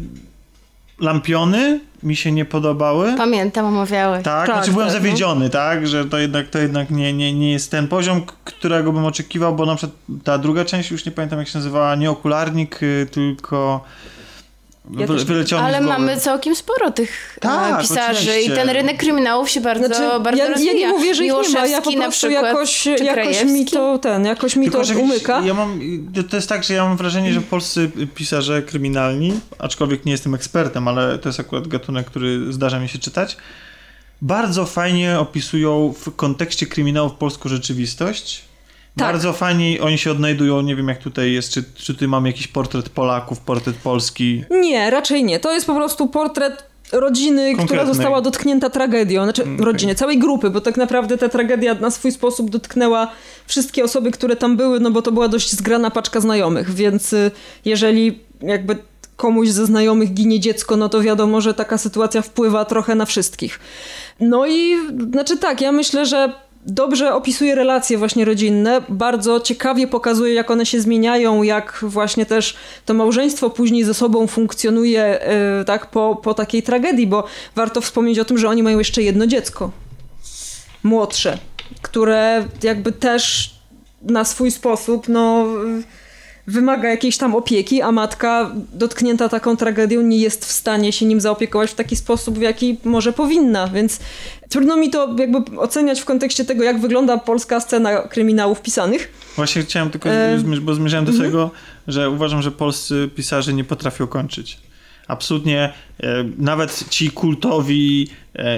Lampiony mi się nie podobały. Pamiętam, omawiałeś. Tak, Tak, znaczy byłem tak, no. zawiedziony, tak, że to jednak, to jednak nie, nie, nie jest ten poziom, którego bym oczekiwał, bo na przykład ta druga część, już nie pamiętam jak się nazywała, nie okularnik, y, tylko Ja wy, Ale mamy całkiem sporo tych Tak, e, pisarzy oczywiście. i ten rynek kryminałów się bardzo, Znaczy, bardzo ja, ja rozwija. nie mówię, że ich nie ma, ja po na prostu przykład, jakoś, jakoś mi to ten, jakoś mi Tylko, to umyka. Ja mam, to- to jest tak, że ja mam wrażenie, że polscy pisarze kryminalni, aczkolwiek nie jestem ekspertem, ale to jest akurat gatunek, który zdarza mi się czytać, bardzo fajnie opisują w kontekście kryminałów polską rzeczywistość. Tak. Bardzo fajnie oni się odnajdują, nie wiem jak tutaj jest, czy, czy tutaj mamy jakiś portret Polaków, portret Polski. Nie, raczej nie. To jest po prostu portret rodziny, która została dotknięta tragedią. Znaczy Mm, okej. rodziny, całej grupy, bo tak naprawdę ta tragedia na swój sposób dotknęła wszystkie osoby, które tam były, no bo to była dość zgrana paczka znajomych, więc y, jeżeli jakby komuś ze znajomych ginie dziecko, no to wiadomo, że taka sytuacja wpływa trochę na wszystkich. No i znaczy tak, ja myślę, że dobrze opisuje relacje właśnie rodzinne, bardzo ciekawie pokazuje, jak one się zmieniają, jak właśnie też to małżeństwo później ze sobą funkcjonuje yy, tak po, po takiej tragedii, bo warto wspomnieć o tym, że oni mają jeszcze jedno dziecko, młodsze, które jakby też na swój sposób, no wymaga jakiejś tam opieki, a matka dotknięta taką tragedią nie jest w stanie się nim zaopiekować w taki sposób, w jaki może powinna, więc trudno mi to jakby oceniać w kontekście tego, jak wygląda polska scena kryminałów pisanych. Właśnie chciałem tylko, E, bo zmierzałem do tego, że uważam, że polscy pisarze nie potrafią kończyć. Absolutnie, e, nawet ci kultowi,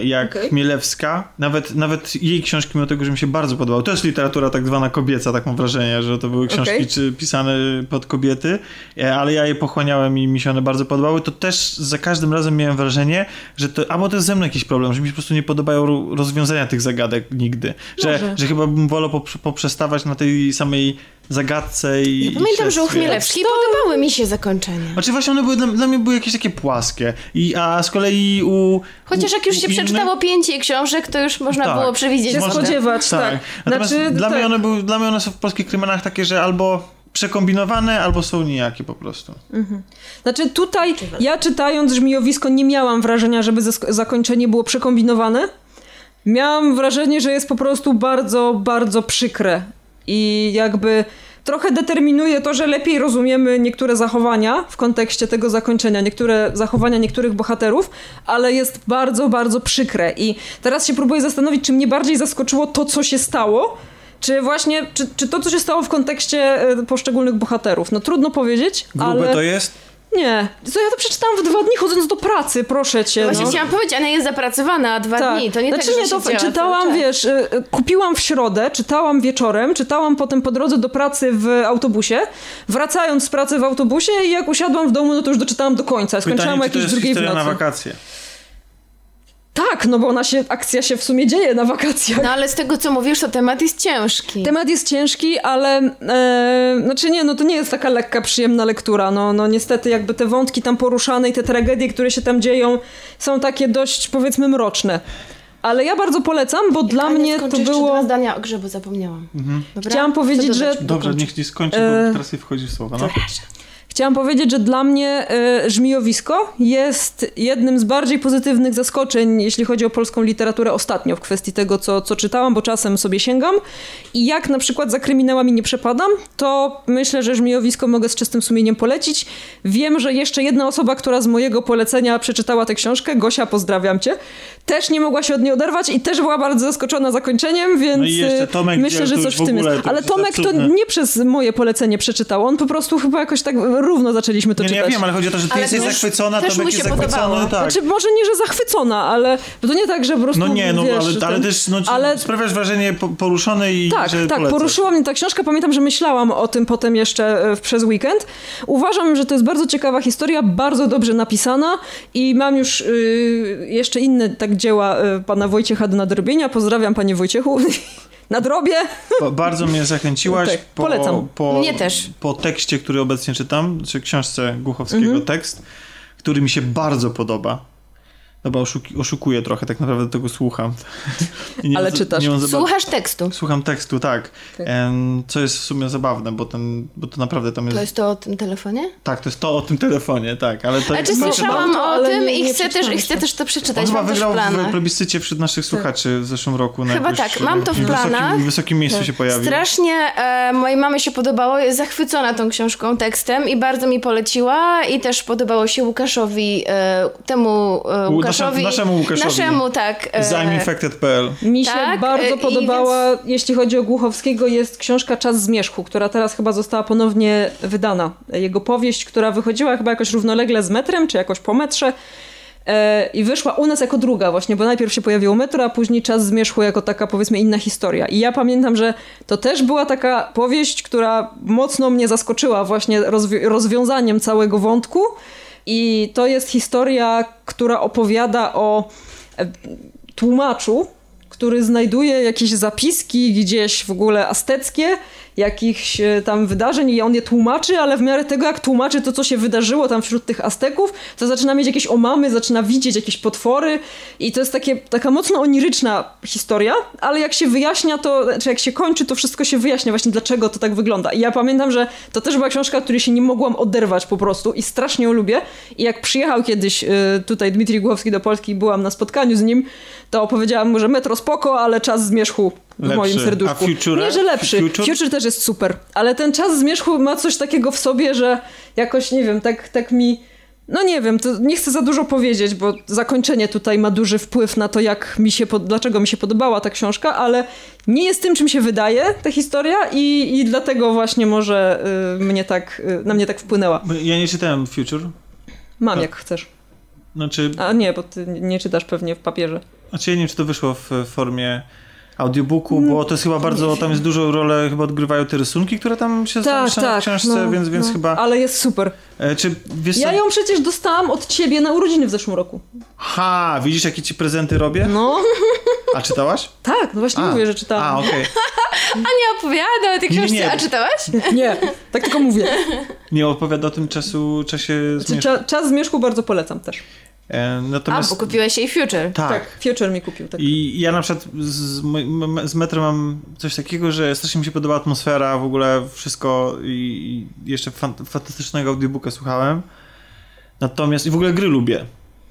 jak Okej. Chmielewska, nawet, nawet jej książki, mimo tego, że mi się bardzo podobały, to jest literatura tak zwana kobieca, tak mam wrażenie, że to były książki Okej. czy pisane pod kobiety, e, ale ja je pochłaniałem i mi się one bardzo podobały, to też za każdym razem miałem wrażenie, że to, albo to jest ze mną jakiś problem, że mi się po prostu nie podobają ro- rozwiązania tych zagadek nigdy, że, Może. że chyba bym wolał poprze- poprzestawać na tej samej zagadce i Ja i pamiętam, że u. Chmielewskiej podobały mi się zakończenia. Znaczy właśnie one były, dla, dla mnie były jakieś takie płaskie. I, a z kolei u... Chociaż jak już u się innych- przeczytało pięć jej książek, to już można Tak. było przewidzieć. Się Można- spodziewać, tak. Natomiast Znaczy, dla, tak. mnie one były, dla mnie one są w polskich kryminałach takie, że albo przekombinowane, albo są nijakie po prostu. Znaczy tutaj ja czytając Żmijowisko nie miałam wrażenia, żeby zakończenie było przekombinowane. Miałam wrażenie, że jest po prostu bardzo, bardzo przykre. I jakby trochę determinuje to, że lepiej rozumiemy niektóre zachowania w kontekście tego zakończenia, niektóre zachowania niektórych bohaterów, ale jest bardzo, bardzo przykre. I teraz się próbuję zastanowić, czy mnie bardziej zaskoczyło to, co się stało, czy właśnie, czy, czy to, co się stało w kontekście e, poszczególnych bohaterów. No trudno powiedzieć, Grube ale... to jest? Nie, co ja to przeczytałam w dwa dni chodząc do pracy, proszę cię. Właśnie no. chciałam powiedzieć, ona jest zapracowana dwa dni, to nie znaczy tak, że nie, to siedziała czytałam, wiesz, y, kupiłam w środę, czytałam wieczorem, czytałam potem po drodze do pracy w autobusie, wracając z pracy w autobusie i jak usiadłam w domu, no to już doczytałam do końca. Skończyłam Pytanie, jest drugiej w nocy. na wakacje? Tak, no bo ona się, akcja się w sumie dzieje na wakacjach. No ale z tego, co mówisz, to temat jest ciężki. Temat jest ciężki, ale e, znaczy nie, no to nie jest taka lekka, przyjemna lektura. No, no niestety jakby te wątki tam poruszane i te tragedie, które się tam dzieją są takie dość powiedzmy mroczne. Ale ja bardzo polecam, bo dla Ania, mnie to było... dwa zdania o grze, bo zapomniałam. Dobra? Chciałam powiedzieć, że-? Dobrze, niech ci skończy, E, bo teraz jej wchodzi w słowo. No. Chciałam powiedzieć, że dla mnie y, Żmijowisko jest jednym z bardziej pozytywnych zaskoczeń, jeśli chodzi o polską literaturę ostatnio w kwestii tego, co, co czytałam, bo czasem sobie sięgam. I jak na przykład za kryminałami nie przepadam, to myślę, że Żmijowisko mogę z czystym sumieniem polecić. Wiem, że jeszcze jedna osoba, która z mojego polecenia przeczytała tę książkę, Gosia, pozdrawiam cię, też nie mogła się od niej oderwać i też była bardzo zaskoczona zakończeniem, więc No i jeszcze y, Tomek, myślę, że coś w tym w ogóle jest. Ale Tomek to nie przez moje polecenie przeczytał, on po prostu chyba jakoś tak równo zaczęliśmy to Nie, nie, czytać. ja wiem, ale chodzi o to, że ty Ale jesteś też- zachwycona, też Tomek jest się zachwycony, tak. Znaczy, może nie, że zachwycona, ale to nie tak, że po prostu. No nie, no wiesz, ale, ale też no, ale- sprawiasz wrażenie po- poruszonej i Tak, że tak, polecasz. poruszyła mnie ta książka. Pamiętam, że myślałam o tym potem jeszcze e, przez weekend. Uważam, że to jest bardzo ciekawa historia, bardzo dobrze napisana i mam już y, jeszcze inne tak dzieła y, pana Wojciecha do nadrobienia. Pozdrawiam panie Wojciechu. Nadrobię. Ba- Bardzo mnie zachęciłaś Tak, po, polecam. po, Mnie też. po tekście, który obecnie czytam, czy książce Głuchowskiego Mhm. tekst, który mi się bardzo podoba. Dobra, oszuki, oszukuję trochę, tak naprawdę tego słucham. Ale czytasz. Słuchasz tekstu. Słucham tekstu, tak. Tak. Co jest w sumie zabawne, bo, ten, bo to naprawdę tam jest... To jest to o tym telefonie? Tak, to jest to o tym telefonie, tak. Ale to Znaczy słyszałam to, o ale tym nie- i chcę też, i chcę też to On przeczytać, chyba w wygrał w planach. plebiscycie wśród naszych słuchaczy w zeszłym roku. na Chyba tak, mam to w wysokim- planach. W wysokim miejscu się pojawił. Strasznie e, mojej mamie się podobało, jest zachwycona tą książką, tekstem i bardzo mi poleciła i też podobało się Łukaszowi, e, temu e, U- Łukaszowi. naszemu Łukaszowi. Naszemu, tak. e, Z I'mInfected.pl. Mi się Tak, bardzo y, i podobała, jeśli chodzi o Głuchowskiego, jest książka Czas Zmierzchu, która teraz chyba została ponownie wydana. Jego powieść, która wychodziła chyba jakoś równolegle z metrem, czy jakoś po metrze. E, I wyszła u nas jako druga właśnie, bo najpierw się pojawiło metro, a później Czas Zmierzchu jako taka powiedzmy inna historia. I ja pamiętam, że to też była taka powieść, która mocno mnie zaskoczyła właśnie rozwi- rozwiązaniem całego wątku. I to jest historia, która opowiada o e, tłumaczu, który znajduje jakieś zapiski gdzieś w ogóle azteckie, jakichś e, tam wydarzeń i on je tłumaczy, ale w miarę tego, jak tłumaczy to, co się wydarzyło tam wśród tych Azteków, to zaczyna mieć jakieś omamy, zaczyna widzieć jakieś potwory i to jest takie, taka mocno oniryczna historia, ale jak się wyjaśnia to, czy jak się kończy, to wszystko się wyjaśnia właśnie, dlaczego to tak wygląda. I ja pamiętam, że to też była książka, której się nie mogłam oderwać po prostu i strasznie ją lubię. I jak przyjechał kiedyś e, tutaj Dmitrij Głowski do Polski byłam na spotkaniu z nim, to powiedziałam mu, że metro spoko, ale czas zmierzchu w Lepszy. moim serduszku. A Future? Nie, że lepszy. Future? Future? też jest super, ale ten czas zmierzchu ma coś takiego w sobie, że jakoś, nie wiem, tak, tak mi... No nie wiem, to nie chcę za dużo powiedzieć, bo zakończenie tutaj ma duży wpływ na to, jak mi się, pod- dlaczego mi się podobała ta książka, ale nie jest tym, czym się wydaje ta historia i, i dlatego właśnie może y, mnie tak, y, na mnie tak wpłynęła. Ja nie czytałem Future. Mam jak chcesz. Znaczy, A nie, bo ty nie czytasz pewnie w papierze. znaczy ja nie wiem, czy to wyszło w formie audiobooku, bo to jest chyba bardzo, tam jest dużą rolę, chyba odgrywają te rysunki, które tam się Tak, zamieszczają tak. w książce, no, więc, więc no. chyba... Ale jest super. E, czy wiesz Ja ją przecież dostałam od ciebie na urodziny w zeszłym roku. Ha, widzisz jakie ci prezenty robię? No, A czytałaś? tak, no właśnie A. mówię, że czytałam. A, okej. Nie opowiada o tej Nie, książce, nie. a czytałaś? Nie, tak tylko mówię. Nie opowiada o tym czasu, czasie Znaczy, zmierzchu. cza, czas zmierzchu bardzo polecam też. E, A, natomiast... bo kupiłeś jej Future. tak. Tak, Future mi kupił. Tak. I ja na przykład z, z metrem mam coś takiego, że strasznie mi się podoba atmosfera, w ogóle wszystko i, i jeszcze fan, fantastycznego audiobooka słuchałem. Natomiast i w ogóle gry lubię.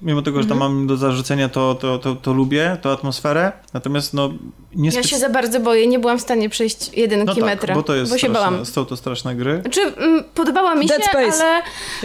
Mimo tego, że tam Mhm. mam do zarzucenia, to, to, to, to lubię, tą atmosferę. Natomiast no nie Ja się za bardzo boję, nie byłam w stanie przejść jedynki no metra, tak, bo to jest bo się straszne, bałam. są to straszne gry. Znaczy, podobała mi Dead się, Space.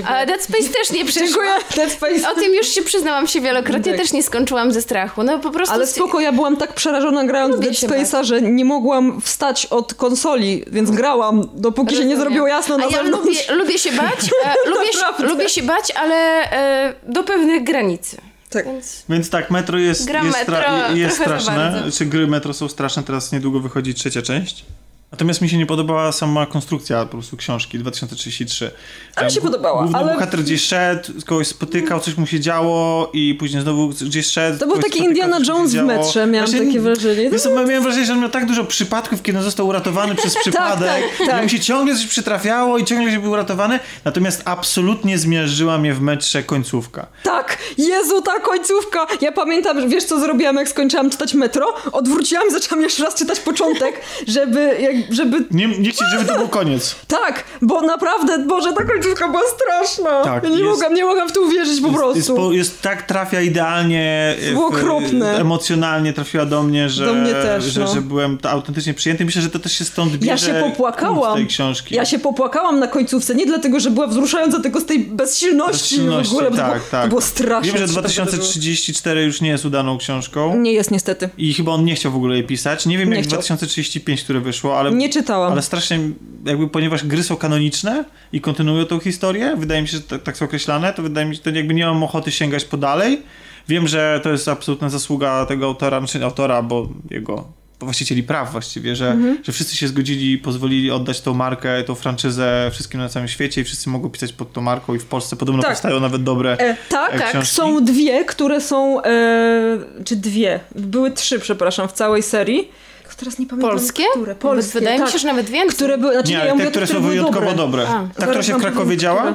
ale Dead Space też nie przeszła. Dziękuję, Dead Space. O tym już się przyznałam się wielokrotnie, Tak. też nie skończyłam ze strachu. No po prostu... Ale spoko, ja byłam tak przerażona grając w Dead się Space'a, że nie mogłam wstać od konsoli, więc grałam, dopóki się nie Rozumiem. zrobiło jasno na A ja lubię, lubię się bać, e, lubię, się, lubię się bać, ale e, do pewnych granicy. Tak. Więc Więc tak, Metro jest, Gra jest, Metro stra- jest straszne. Czy gry Metro są straszne, teraz niedługo wychodzi trzecia część. Natomiast mi się nie podobała sama konstrukcja po prostu książki 2033. A mi się podobała, Główny ale- bohater gdzieś szedł, kogoś spotykał, coś mu się działo i później znowu gdzieś szedł. To był taki spotykał, Indiana Jones w metrze, miałam Właśnie- takie wrażenie. Wiesz co, miałem wrażenie, że on miał tak dużo przypadków, kiedy został uratowany przez przypadek. tak, tak. I mu się ciągle coś przytrafiało i ciągle się był uratowany. Natomiast absolutnie zmierzyła mnie w metrze końcówka. Tak, Jezu, ta końcówka! Ja pamiętam, wiesz co zrobiłam, jak skończyłam czytać Metro? Odwróciłam i zaczęłam jeszcze raz czytać początek, żeby, jak, żeby... Nie, nie chcieć, żeby to był koniec. Tak, bo naprawdę, Boże, ta końcówka była straszna! Tak, ja nie, jest- mogłam, nie mogłam w to uwierzyć po prostu. Jest, po, jest tak trafia idealnie. Było w- okropne. Emocjonalnie trafiła do mnie, że, Do mnie też, że, no. że byłem autentycznie przyjęty. Myślę, że to też się stąd bierze. Ja się popłakałam. tej książki. Ja się popłakałam na końcówce, nie dlatego, że była wzruszająca, tylko z tej bezsilności, Bezsilności, w ogóle, tak, było, tak. było straszne. Wiem, że co to 2034 już nie jest udaną książką. Nie jest niestety. I chyba on nie chciał w ogóle jej pisać. Nie wiem, Nie jak chciał. 2035, które wyszło, ale. Nie czytałam. Ale strasznie, jakby ponieważ gry są kanoniczne i kontynuują tą historię, wydaje mi się, że tak, tak są określane, to wydaje mi się, to jakby nie mam ochoty sięgać po dalej. Wiem, że to jest absolutna zasługa tego autora, znaczy autora, bo jego właścicieli praw właściwie, że, Mhm. że wszyscy się zgodzili i pozwolili oddać tą markę, tą franczyzę wszystkim na całym świecie i wszyscy mogą pisać pod tą marką i w Polsce podobno Tak. powstają nawet dobre E, tak, e, tak. książki. Są dwie, które są. E, czy dwie? Były trzy, przepraszam, w całej serii. Teraz nie pamiętam. polskie? Które? Nawet Polskie. Wydaje tak. mi się, że nawet więcej. Które były. Znaczy, Nie, ja te, mówię o które tych, są były wyjątkowo dobre. dobre. A, Ta, która Zaraz się w Krakowie działa? które.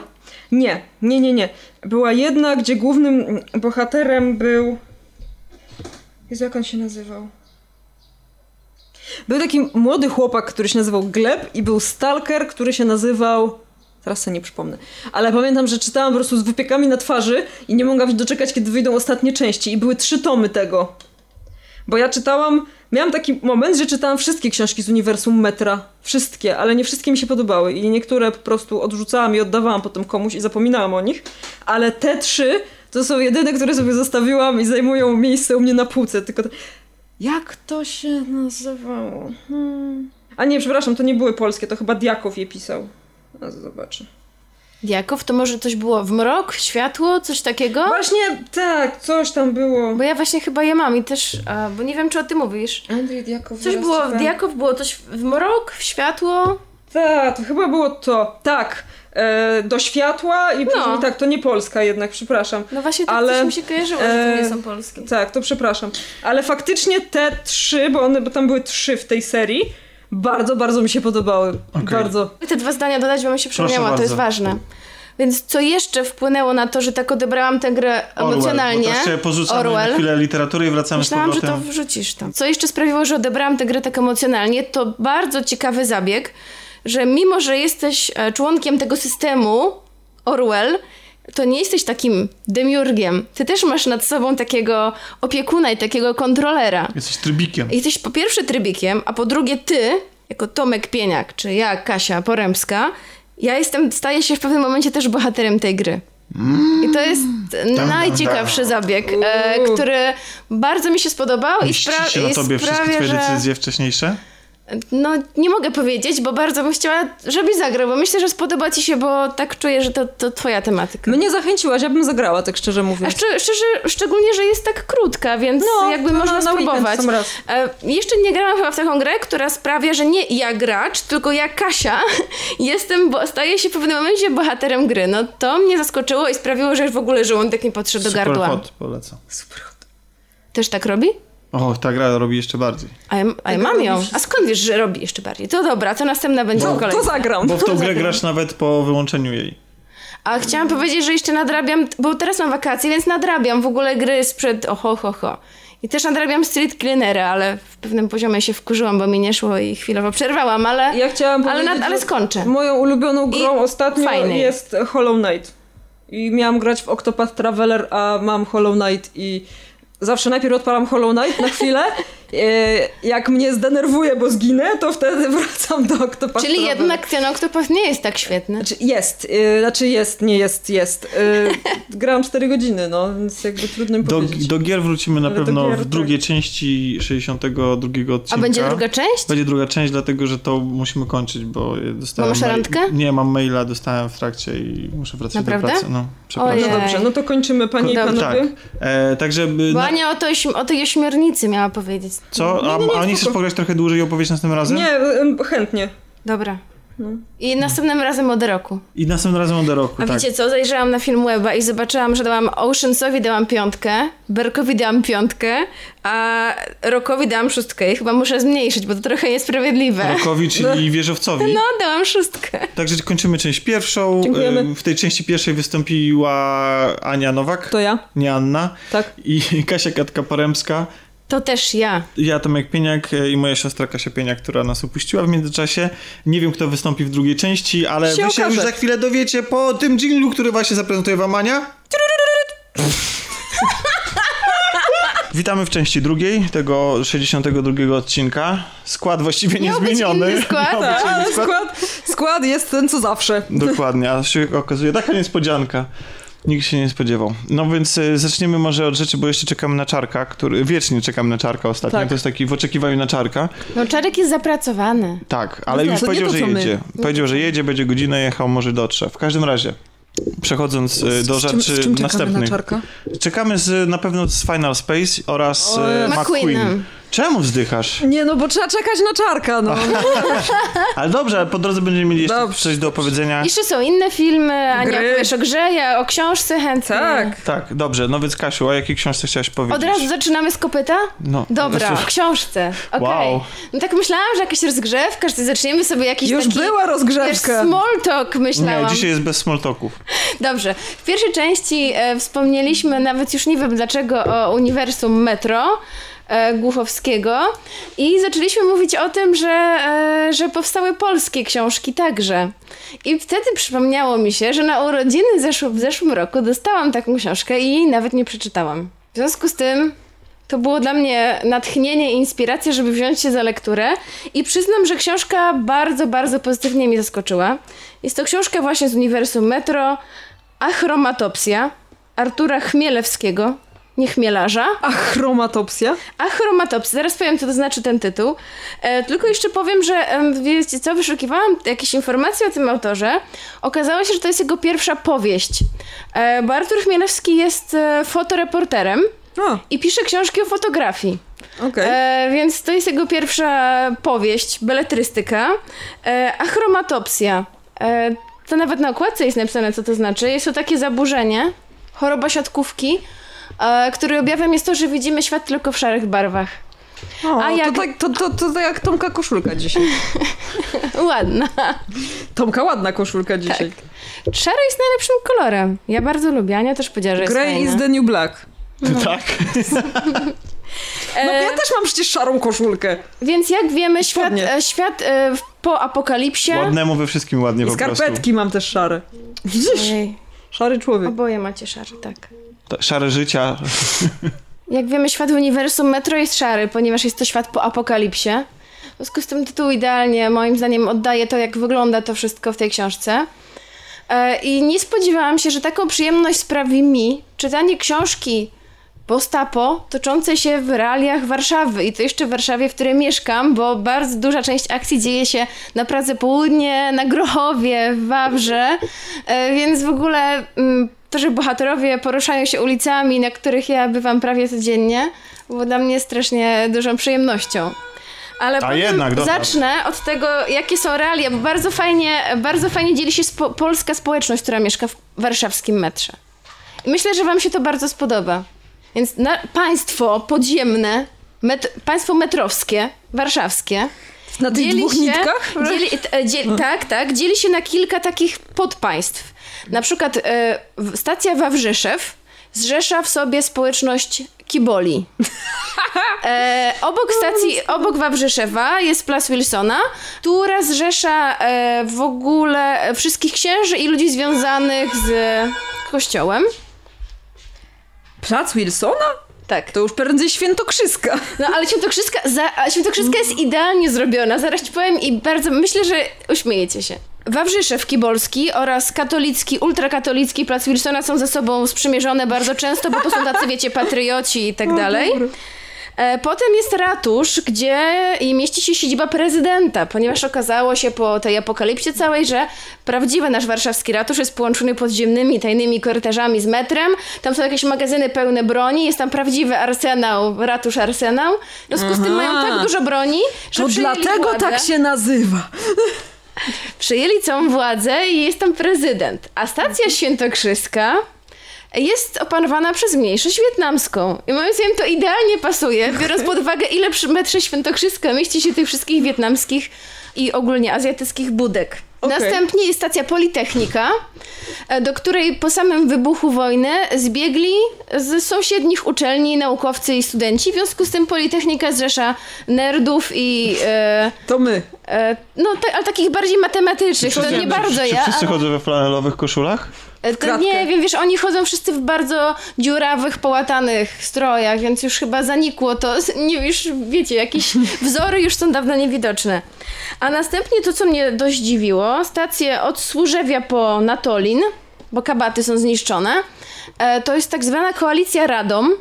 Nie, nie, nie, nie. Była jedna, gdzie głównym bohaterem był. Jezu, jak on się nazywał? Był taki młody chłopak, który się nazywał Gleb i był stalker, który się nazywał... Teraz sobie nie przypomnę. Ale pamiętam, że czytałam po prostu z wypiekami na twarzy i nie mogłam się doczekać, kiedy wyjdą ostatnie części. I były trzy tomy tego. Bo ja czytałam... Miałam taki moment, że czytałam wszystkie książki z uniwersum Metra. Wszystkie, ale nie wszystkie mi się podobały. I niektóre po prostu odrzucałam i oddawałam potem komuś i zapominałam o nich. Ale te trzy to są jedyne, które sobie zostawiłam i zajmują miejsce u mnie na półce. Tylko... Jak to się nazywało? Hmm. A nie, przepraszam, to nie były polskie, to chyba Diakow je pisał. A zobaczę. Jakow, to może coś było w mrok, w światło, coś takiego? Właśnie, tak, coś tam było. Bo ja właśnie chyba je mam i też, a, bo nie wiem, czy o tym mówisz. Andrzej Diakow. Coś było w. Diakow, było coś w mrok, w światło. Tak, to chyba było to. Tak, e, do światła i później tak, to nie Polska jednak, przepraszam. No właśnie tak Ale, coś mi się kojarzyło, że to e, nie są polskie. Tak, to przepraszam. Ale faktycznie te trzy, bo one, bo tam były trzy w tej serii, bardzo, bardzo mi się podobały. Bardzo. Te dwa zdania dodać, bo mi się przypomniała, to jest ważne. Więc co jeszcze wpłynęło na to, że tak odebrałam tę grę Orwell, emocjonalnie? Bo jeszcze porzucamy na Orwell. chwilę literatury i wracamy Myślałam, z że to powrotem. wrzucisz tam. Co jeszcze sprawiło, że odebrałam tę grę tak emocjonalnie, to bardzo ciekawy zabieg, że mimo, że jesteś e, członkiem tego systemu Orwell, to nie jesteś takim demiurgiem. Ty też masz nad sobą takiego opiekuna i takiego kontrolera. Jesteś trybikiem. Jesteś po pierwsze trybikiem, a po drugie ty, jako Tomek Pieniak, czy ja, Kasia Poremska, ja jestem, staję się w pewnym momencie też bohaterem tej gry. I to jest najciekawszy zabieg, e, który bardzo mi się spodobał i, Mści spra- się na i tobie wszystkie sprawia, twoje że... decyzje wcześniejsze? No, nie mogę powiedzieć, bo bardzo bym chciała, żebyś zagrał, bo myślę, że spodoba ci się, bo tak czuję, że to, to twoja tematyka. Mnie zachęciłaś, ja bym zagrała, tak szczerze A mówiąc. szczer- szczerze, szczególnie, że jest tak krótka, więc No, jakby to można na- na weekend spróbować. E, jeszcze nie grałam chyba w taką grę, która sprawia, że nie ja gracz, tylko ja Kasia jestem, bo staję się w pewnym momencie bohaterem gry. No to mnie zaskoczyło i sprawiło, że już w ogóle żołądek mi podszedł do Super gardła. hot, polecam. Też tak robi? O, ta gra robi jeszcze bardziej. A ja, a ja mam ją. A skąd wiesz, że robi jeszcze bardziej? To dobra, to następna będzie To, kolej. to zagram. Bo w tą grę grasz nawet po wyłączeniu jej. A chciałam powiedzieć, że jeszcze nadrabiam, bo teraz mam wakacje, więc nadrabiam w ogóle gry sprzed oho, ho, ho. I też nadrabiam Street Cleanera, ale w pewnym poziomie się wkurzyłam, bo mi nie szło i chwilowo przerwałam, ale... Ja chciałam Ale powiedzieć, nad- ale skończę. Moją ulubioną grą I ostatnio fajnej. jest Hollow Knight. I miałam grać w Octopath Traveler, a mam Hollow Knight i zawsze najpierw odpalam Hollow Knight na chwilę. E, Jak mnie zdenerwuję, bo zginę, to wtedy wracam do Octopath Czyli Traveler. jednak ten Octopath nie jest tak świetny. Znaczy jest, yy, znaczy jest, nie jest, jest. Yy, grałam 4 godziny, no, więc jakby trudno mi Do, powiedzieć. do gier wrócimy na Ale pewno gier, w tak. drugiej części 62 odcinka. A będzie druga część? Będzie druga część, dlatego że to musimy kończyć, bo dostałem. Masz randkę? Nie, mam maila, dostałem w trakcie i muszę wracać Naprawdę? do pracy. No, przepraszam. Ojej. No dobrze, no to kończymy, panie i Dobrze. Tak. panowie. E, także. Bo na- Ania o, to, o tej ośmiornicy miała powiedzieć. Co? A, Nie, nie, nie, a nie chcesz pograć trochę dłużej i opowiedzieć następnym razem? Nie, chętnie. Dobra. No. I następnym razem od roku. I następnym razem od roku. A tak. wiecie co? Zajrzałam na film Weba i zobaczyłam, że dałam Oceansowi dałam piątkę, Berkowi dałam piątkę, a Rockowi dałam szóstkę. I chyba muszę zmniejszyć, bo to trochę niesprawiedliwe. Rokowi, czyli wieżowcowi. No, dałam szóstkę. Także kończymy część pierwszą. Dziękujemy. W tej części pierwszej wystąpiła Ania Nowak, To ja, nie Anna, tak. i Kasia Katka-Poremska. To też ja. Ja, Tomek Pieniak e, i moja siostra Kasia Pieniak, która nas opuściła w międzyczasie. Nie wiem, kto wystąpi w drugiej części, ale Się wy się okaże. już za chwilę dowiecie po tym dżinglu, który właśnie zaprezentuje wam Ania. Witamy w części drugiej tego 62 odcinka. Skład właściwie Miał być niezmieniony. inny skład. Miał być Tak, inny ale skład. skład, skład jest ten, co zawsze. Dokładnie, a się okazuje taka niespodzianka. Nikt się nie spodziewał. No więc e, zaczniemy może od rzeczy, bo jeszcze czekamy na Czarka, który wiecznie czekamy na Czarka ostatnio. Tak. To jest taki w oczekiwaniu na Czarka. No Czarek jest zapracowany. Tak, ale No już nie powiedział, to, że co my. jedzie. Powiedział, że jedzie, będzie godzinę jechał, może dotrze. W każdym razie, przechodząc e, do z czym, rzeczy z czym czekamy następnych. na czarka? Czekamy z, na pewno z Final Space oraz O, e, McQueenem. McQueen. Czemu wzdychasz? Nie, no bo trzeba czekać na czarka, no. Ale dobrze, ale po drodze będziemy mieli jeszcze Dobrze. coś do opowiedzenia. Jeszcze są inne filmy, Ania Gry. opowiesz o grze, ja o książce chętnie. Tak. Tak, dobrze. No więc Kasiu, o jakiej książce chciałaś powiedzieć? Od razu zaczynamy z kopyta? No, Dobra, znaczy- w książce. Okej. Wow. No tak myślałam, że jakaś rozgrzewka, że zaczniemy sobie jakiś Już taki... była rozgrzewka. small talk myślałam. Nie, dzisiaj jest bez smoltoków. Dobrze. W pierwszej części e, wspomnieliśmy, nawet już nie wiem dlaczego, o uniwersum Metro Głuchowskiego i zaczęliśmy mówić o tym, że, e, że powstały polskie książki także. I wtedy przypomniało mi się, że na urodziny zeszły, w zeszłym roku dostałam taką książkę i jej nawet nie przeczytałam. W związku z tym to było dla mnie natchnienie i inspiracja, żeby wziąć się za lekturę. I przyznam, że książka bardzo, bardzo pozytywnie mi zaskoczyła. Jest to książka właśnie z uniwersum Metro, Achromatopsja Artura Chmielewskiego, nie chmielarza. A chromatopsja? Achromatopsja, zaraz powiem, co to znaczy ten tytuł. E, tylko jeszcze powiem, że em, wiecie co, wyszukiwałam jakieś informacje o tym autorze. Okazało się, że to jest jego pierwsza powieść. E, bo Artur Chmielewski jest e, fotoreporterem O, i pisze książki o fotografii. okej. E, więc to jest jego pierwsza powieść, beletrystyka. E, achromatopsja. E, to nawet na okładce jest napisane, co to znaczy. Jest to takie zaburzenie, choroba siatkówki, e, której objawem jest to, że widzimy świat tylko w szarych barwach. O, a jak- to, tak, to, to, to tak jak Tomka koszulka dzisiaj. Ładna. Tomka ładna koszulka dzisiaj. Szary jest najlepszym kolorem. Ja bardzo lubię. Ania też powiedziała, że jest Grey fajna. is the new black. Tak? E, No ja też mam przecież szarą koszulkę. Więc jak wiemy, świat, e, świat e, w- po apokalipsie... Ładnemu we wszystkim ładnie I po prostu. skarpetki mam też szare. Widzisz? Szary człowiek. oboje macie szary, tak. Szare życia. Jak wiemy, świat uniwersum Metro jest szary, ponieważ jest to świat po apokalipsie. W związku z tym tytuł idealnie, moim zdaniem, oddaje to, jak wygląda to wszystko w tej książce. E, I nie spodziewałam się, że taką przyjemność sprawi mi czytanie książki postapo toczącej się w realiach Warszawy. I to jeszcze w Warszawie, w której mieszkam, bo bardzo duża część akcji dzieje się na Pradze Południe, na Grochowie, w Wawrze. E, Więc w ogóle mm, to, że bohaterowie poruszają się ulicami, na których ja bywam prawie codziennie, było dla mnie strasznie dużą przyjemnością. Ale potem jednak, dobra. zacznę od tego, jakie są realia, bo bardzo fajnie, bardzo fajnie dzieli się spo, polska społeczność, która mieszka w warszawskim metrze. I myślę, że wam się to bardzo spodoba. Więc na, państwo podziemne, met, państwo metrowskie, warszawskie, Na tych dzieli dwóch się, nitkach? Dzieli, e, dzie, tak, tak. Dzieli się na kilka takich podpaństw. Na przykład e, stacja Wawrzyszew zrzesza w sobie społeczność Kiboli. E, obok stacji, obok Wawrzyszewa jest Plac Wilsona, która zrzesza e, w ogóle wszystkich księży i ludzi związanych z kościołem. Plac Wilsona? Tak. To już prędzej Świętokrzyska. No ale Świętokrzyska, za, Świętokrzyska jest idealnie zrobiona, zaraz ci powiem i bardzo, myślę, że uśmiejecie się. Wawrzyszew Kibolski oraz katolicki, ultrakatolicki Plac Wilsona są ze sobą sprzymierzone bardzo często, bo to są tacy, wiecie, patrioci i tak dalej. E, Potem jest ratusz, gdzie mieści się siedziba prezydenta, ponieważ okazało się po tej apokalipsie całej, że prawdziwy nasz warszawski ratusz jest połączony podziemnymi, tajnymi korytarzami z metrem. Tam są jakieś magazyny pełne broni, jest tam prawdziwy arsenał, ratusz arsenał. W związku z tym mają tak dużo broni, że To dlatego władzę, tak się nazywa. Przejęli całą władzę i jest tam prezydent. A stacja świętokrzyska jest opanowana przez mniejszość wietnamską. I moim zdaniem to idealnie pasuje, biorąc pod uwagę, ile przy metrze świętokrzyska mieści się tych wszystkich wietnamskich i ogólnie azjatyckich budek. Okej. Następnie jest stacja Politechnika, do której po samym wybuchu wojny zbiegli z sąsiednich uczelni naukowcy i studenci. W związku z tym Politechnika zrzesza nerdów i... E, To my. E, no, ta, ale takich bardziej matematycznych. To Wszyscy- nie bardzo czy, ja. Czy wszyscy ale- chodzą we flanelowych koszulach? E, To nie wiem, wiesz, oni chodzą wszyscy w bardzo dziurawych, połatanych strojach, więc już chyba zanikło to. Nie, już wiecie, jakieś wzory już są dawno niewidoczne. A następnie to, co mnie dość dziwiło, stacje od Służewia po Natolin, bo kabaty są zniszczone, e, to jest tak zwana koalicja Radom.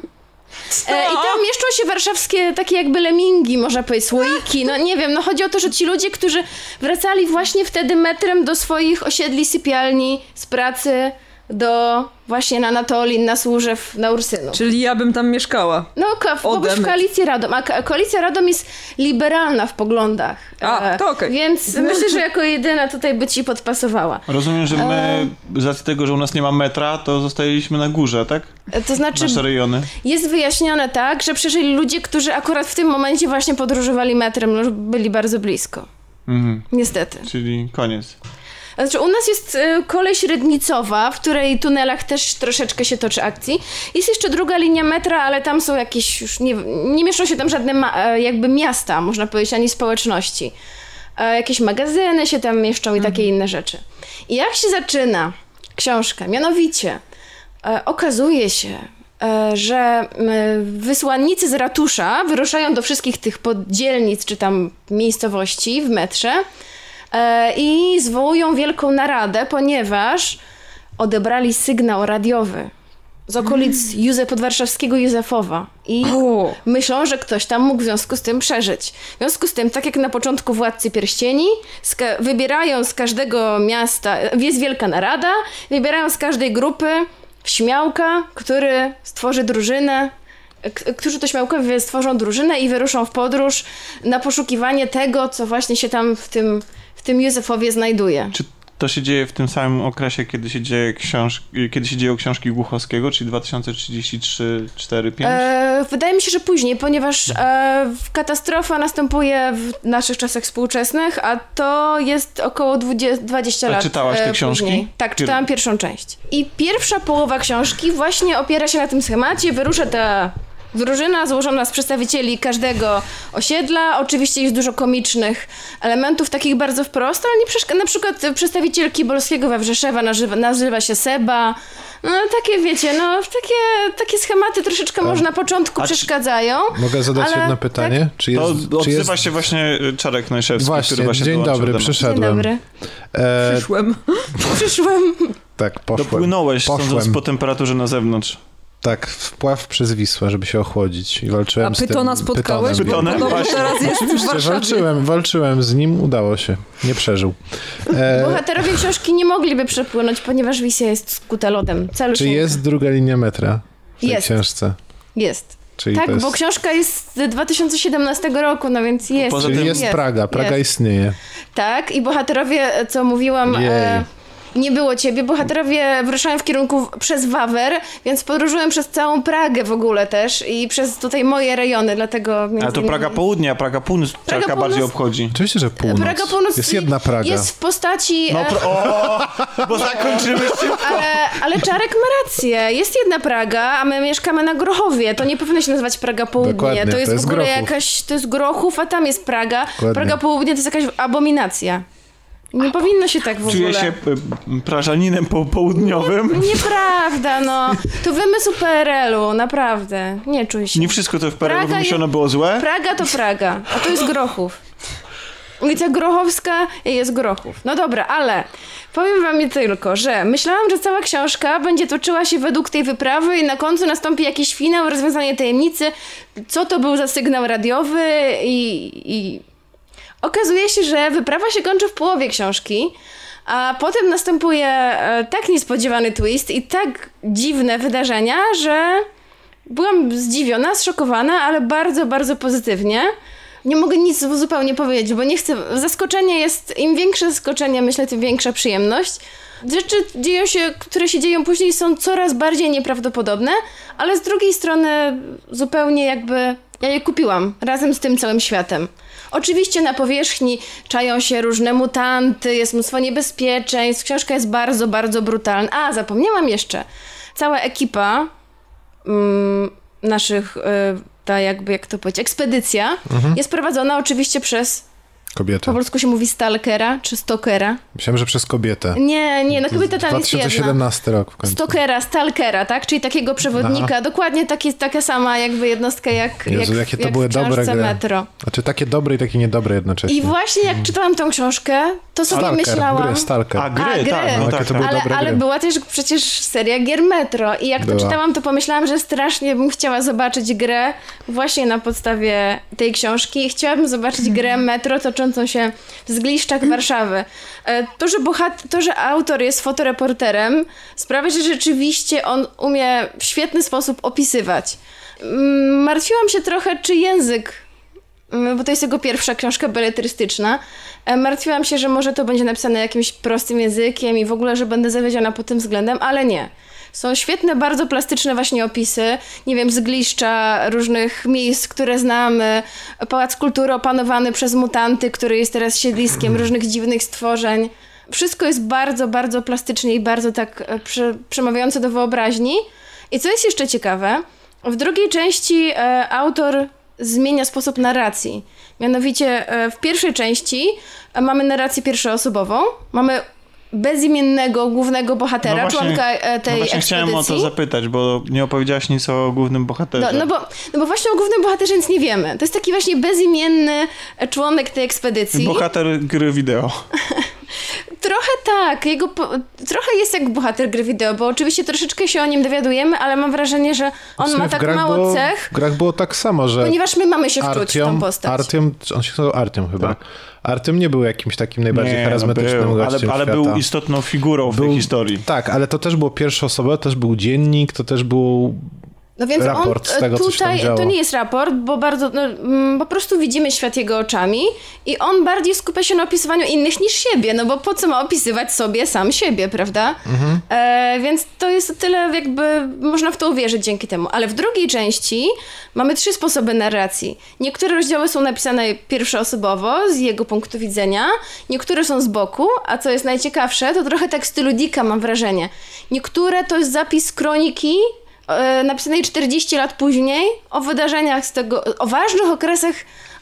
E, I tam mieszczą się warszawskie takie jakby lemingi, można powiedzieć, słoiki. No nie wiem, no chodzi o to, że ci ludzie, którzy wracali właśnie wtedy metrem do swoich osiedli, sypialni, z pracy, do właśnie na Natolin, na Służew, na Ursynów. Czyli ja bym tam mieszkała. No, ko- w, koalicji Radom. A ko- koalicja Radom jest liberalna w poglądach. A, E, to okej. Więc myślę, że jako jedyna tutaj by ci podpasowała. Rozumiem, że my z racji tego, że u nas nie ma metra, to zostaliśmy na górze, tak? E, To znaczy, Nasze rejony. Jest wyjaśnione tak, że przeżyli ludzie, którzy akurat w tym momencie właśnie podróżowali metrem, no, byli bardzo blisko. Mhm. Niestety. Czyli koniec. Znaczy, u nas jest y, kolej średnicowa, w której tunelach też troszeczkę się toczy akcji. Jest jeszcze druga linia metra, ale tam są jakieś już, nie, nie mieszczą się tam żadne ma, e, jakby miasta, można powiedzieć, ani społeczności. E, jakieś magazyny się tam mieszczą i takie inne rzeczy. I jak się zaczyna książka? Mianowicie e, okazuje się, że wysłannicy z ratusza wyruszają do wszystkich tych poddzielnic czy tam miejscowości w metrze i zwołują wielką naradę, ponieważ odebrali sygnał radiowy z okolic Józef podwarszawskiego Józefowa. I myślą, że ktoś tam mógł w związku z tym przeżyć. W związku z tym, tak jak na początku Władcy Pierścieni, wybierają z każdego miasta, jest wielka narada, wybierają z każdej grupy śmiałka, który stworzy drużynę, którzy to śmiałkowie stworzą drużynę i wyruszą w podróż na poszukiwanie tego, co właśnie się tam w tym, w tym Józefowie znajduje. Czy to się dzieje w tym samym okresie, kiedy się, dzieje książ... kiedy się dzieją książki Głuchowskiego, czyli 2033, 4, 5? E, wydaje mi się, że później, ponieważ e, katastrofa następuje w naszych czasach współczesnych, a to jest około 20, 20 A lat. czytałaś te e, książki? Później. Tak, Pier- czytałam pierwszą część. I pierwsza połowa książki właśnie opiera się na tym schemacie. Wyrusza ta drużyna złożona z przedstawicieli każdego osiedla. Oczywiście jest dużo komicznych elementów, takich bardzo wprost, ale nie przeszk- na przykład przedstawiciel Kibolskiego we Wrzeszewa nazywa, nazywa się Seba. No takie wiecie, no takie, takie schematy troszeczkę może na początku a czy- przeszkadzają. Mogę zadać ale jedno tak- pytanie? Czy To jest, czy odzywa jest... się właśnie Czarek Najszewski, Właśnie, który właśnie dzień dobry, do nas. Dzień przyszedłem. dobry. E, Przyszłem. Przyszłam. tak, poszłem. Dopłynąłeś, Poszłem. sądząc po temperaturze na zewnątrz. Tak, wpław przez Wisłę, żeby się ochłodzić i walczyłem A z tym pytona spotkałeś? Pytonem? podobno Właśnie. teraz jest w Oczywiście, Warszawie. walczyłem, walczyłem z nim, udało się, nie przeżył. E, Bohaterowie książki nie mogliby przepłynąć, ponieważ Wisja jest skuta lodem. Cały czy jest druga linia metra w tej Jest. książce? Jest. Czyli tak, jest, bo książka jest z 2017 roku, no więc jest. Poza czyli jest Praga, Praga jest. istnieje. Tak, i bohaterowie, co mówiłam, Jej. e, nie było ciebie. Bohaterowie wyruszają w kierunku przez Wawer, więc podróżują przez całą Pragę w ogóle też i przez tutaj moje rejony, dlatego... między Ale to innymi- Praga Południa, Praga Północ Czarka Północ- bardziej obchodzi. Oczywiście, że północ. Praga Północ Jest jedna Praga. Jest w postaci... No e, pro... o, bo zakończymy szybko. Ale, ale Czarek ma rację. Jest jedna Praga, a my mieszkamy na Grochowie. To nie powinno się nazywać Praga Południe. Dokładnie, to jest to jest w ogóle Grochów. jakaś. To jest Grochów, a tam jest Praga. Dokładnie. Praga Południe to jest jakaś abominacja. Nie powinno się tak w ogóle. Czuję się y, prażaninem po południowym. Nieprawda, no. To wymysł PRL-u, naprawdę. Nie czuj się. Nie wszystko to w PRL Praga wymyślone je- było złe. Praga to Praga, a to jest Grochów. Ulica Grochowska jest Grochów. No dobra, ale powiem wam tylko, że myślałam, że cała książka będzie toczyła się według tej wyprawy i na końcu nastąpi jakiś finał, rozwiązanie tajemnicy, co to był za sygnał radiowy i, i... Okazuje się, że wyprawa się kończy w połowie książki, a potem następuje e, tak niespodziewany twist i tak dziwne wydarzenia, że byłam zdziwiona, zszokowana, ale bardzo, bardzo pozytywnie. Nie mogę nic zupełnie powiedzieć, bo nie chcę. Zaskoczenie jest. Im większe zaskoczenie, myślę, tym większa przyjemność. Rzeczy dzieją się, które się dzieją później, są coraz bardziej nieprawdopodobne, ale z drugiej strony zupełnie jakby. Ja je kupiłam razem z tym całym światem. Oczywiście na powierzchni czają się różne mutanty, jest mnóstwo niebezpieczeństw, książka jest bardzo, bardzo brutalna. A, zapomniałam jeszcze. Cała ekipa mm, naszych, y, ta jakby, jak to powiedzieć, ekspedycja jest prowadzona oczywiście przez, Kobieta. po polsku się mówi stalkera czy stokera. Myślałem, że przez kobietę. Nie, nie, no kobieta tam jest jedna. 2017 rok w końcu. Stokera, stalkera, tak? Czyli takiego przewodnika, dokładnie taki, taka sama jakby jednostka jak, Jezu, jak, w- jakie to jak były dobre gry. Metro. Znaczy takie dobre i takie niedobre jednocześnie. I właśnie jak czytałam tą książkę, to sobie Stalker, myślałam... gry, Stalker. A gry, A, gry. tak, no Jakie tak, to tak. były Ale, dobre ale gry. była też przecież seria gier Metro i jak to Była. czytałam, to pomyślałam, że strasznie bym chciała zobaczyć grę właśnie na podstawie tej książki i chciałabym zobaczyć grę Metro toczącą się w zgliszczach Warszawy. E, To, że, bohat- to, że autor jest fotoreporterem sprawia, że rzeczywiście on umie w świetny sposób opisywać. Mm, Martwiłam się trochę, czy język Mm, bo to jest jego pierwsza książka beletrystyczna. E, Martwiłam się, że może to będzie napisane jakimś prostym językiem i w ogóle, że będę zawiedziona pod tym względem, ale nie. Są świetne, bardzo plastyczne właśnie opisy, nie wiem, zgliszcza różnych miejsc, które znamy, Pałac Kultury opanowany przez mutanty, który jest teraz siedliskiem różnych dziwnych stworzeń. Wszystko jest bardzo, bardzo plastycznie i bardzo tak e, prze, przemawiające do wyobraźni. I co jest jeszcze ciekawe, w drugiej części e, autor zmienia sposób narracji. Mianowicie e, w pierwszej części e, mamy narrację pierwszoosobową, mamy bezimiennego głównego bohatera, No właśnie- członka e, tej No właśnie chciałem o to ekspedycji. zapytać, bo nie opowiedziałaś nic o głównym bohaterze. No, no, bo, no bo właśnie o głównym bohaterze nic nie wiemy. To jest taki właśnie bezimienny e, członek tej ekspedycji. Bohater gry wideo. Trochę tak, jego po, trochę jest jak bohater gry wideo, bo oczywiście troszeczkę się o nim dowiadujemy, ale mam wrażenie, że on ma tak mało było, cech, W grach było tak samo, że ponieważ my mamy się wczuć w tą Artyom, postać. Artyom, on się nazywał Artyom chyba. Tak. Artyom nie był jakimś takim najbardziej Nie, charyzmatycznym no gościem ale, ale był istotną figurą w tej historii. Tak, ale to też było pierwsza osoba, to też był dziennik, to też był No więc raport on z tego, tutaj, to nie jest raport, bo bardzo, no, mm, po prostu widzimy świat jego oczami i on bardziej skupia się na opisywaniu innych niż siebie, no bo po co ma opisywać sobie sam siebie, prawda? Mhm. E, więc to jest tyle jakby, można w to uwierzyć dzięki temu. Ale w drugiej części mamy trzy sposoby narracji. Niektóre rozdziały są napisane pierwszoosobowo, z jego punktu widzenia, niektóre są z boku, a co jest najciekawsze, to trochę tak stylu Dicka mam wrażenie. Niektóre to jest zapis kroniki napisanej 40 lat później o wydarzeniach z tego, o ważnych okresach,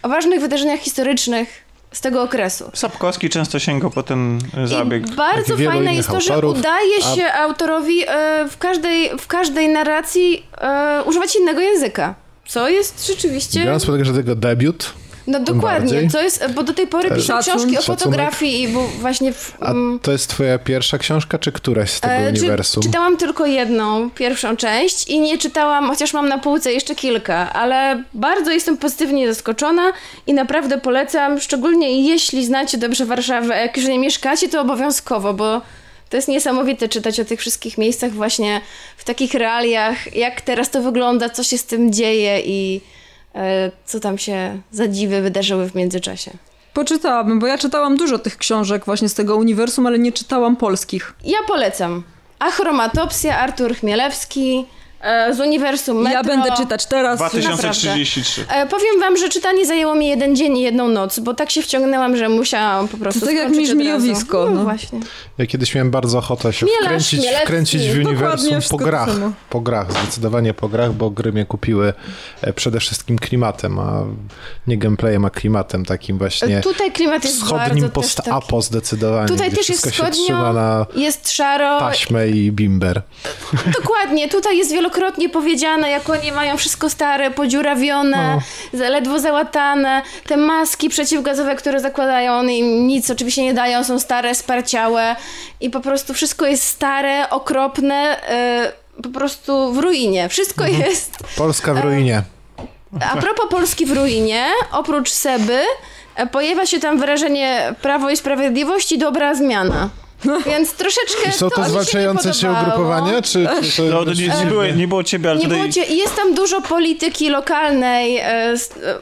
o ważnych wydarzeniach historycznych z tego okresu. Sapkowski często sięgał po ten e, zabieg. I bardzo fajne jest to, że autorów, udaje a- się autorowi e, w, każdej, w każdej narracji e, używać innego języka. Co jest rzeczywiście. Biorąc pod uwagę, że tego debiut, No dokładnie. bardziej. Co jest, bo do tej pory pisze Szacun. książki o fotografii i był właśnie w, a mm, to jest twoja pierwsza książka, czy któraś z tego E, czy- uniwersum? Czytałam tylko jedną, pierwszą część i nie czytałam, chociaż mam na półce jeszcze kilka, ale bardzo jestem pozytywnie zaskoczona i naprawdę polecam, szczególnie jeśli znacie dobrze Warszawę, jak już nie mieszkacie, to obowiązkowo, bo to jest niesamowite czytać o tych wszystkich miejscach właśnie w takich realiach, jak teraz to wygląda, co się z tym dzieje i e, co tam się za dziwy wydarzyły w międzyczasie. Poczytałabym, bo ja czytałam dużo tych książek właśnie z tego uniwersum, ale nie czytałam polskich. Ja polecam. Achromatopsja, Artur Chmielewski, e, z uniwersum Metro. Ja będę czytać teraz. 2033. E, powiem wam, że czytanie zajęło mi jeden dzień i jedną noc, bo tak się wciągnęłam, że musiałam po prostu To tak jak skończyć mi od razu. żmijowisko, No, no. właśnie. Ja kiedyś miałem bardzo ochotę się Chmielarz, wkręcić, wkręcić w uniwersum po grach. Po grach, zdecydowanie po grach, bo gry mnie kupiły e, przede wszystkim klimatem, a nie gameplayem, a klimatem takim właśnie E, Tutaj klimat jest wschodnim bardzo też taki... post-apo zdecydowanie, Tutaj też jest wszystko się trzyma wschodnio, na jest szaro. taśmę i bimber. Dokładnie, tutaj jest wielokrotnie powiedziane, jak oni mają wszystko stare, podziurawione, za- ledwo załatane. Te maski przeciwgazowe, które zakładają, one im nic oczywiście nie dają, są stare, sparciałe i po prostu wszystko jest stare, okropne, y, po prostu w ruinie. Wszystko jest. Polska w E, ruinie. A propos Polski w ruinie, oprócz Seby, e, pojawia się tam wyrażenie Prawo i Sprawiedliwość i dobra zmiana. Więc troszeczkę I są to się nie zwalczające się podobało. ugrupowania, czy, czy to... No, to nie, nie, było, nie było ciebie, ale Nie tutaj... było cię, jest tam dużo polityki lokalnej e, e,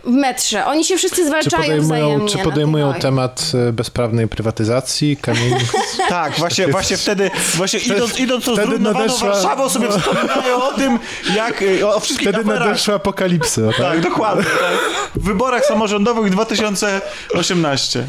w metrze. Oni się wszyscy Czy zwalczają podejmują, wzajemnie. czy podejmują tej wojnie. temat e, bezprawnej prywatyzacji, kamieni... Tak, właśnie, właśnie wtedy, właśnie idąc, idąc o wtedy zrujnowaną nadeszła- Warszawą sobie wspominają o tym, jak, o, o wszystkich Wtedy aferach. nadeszła apokalipsa, tak? Tak, dokładnie. Tak. W wyborach samorządowych 2018.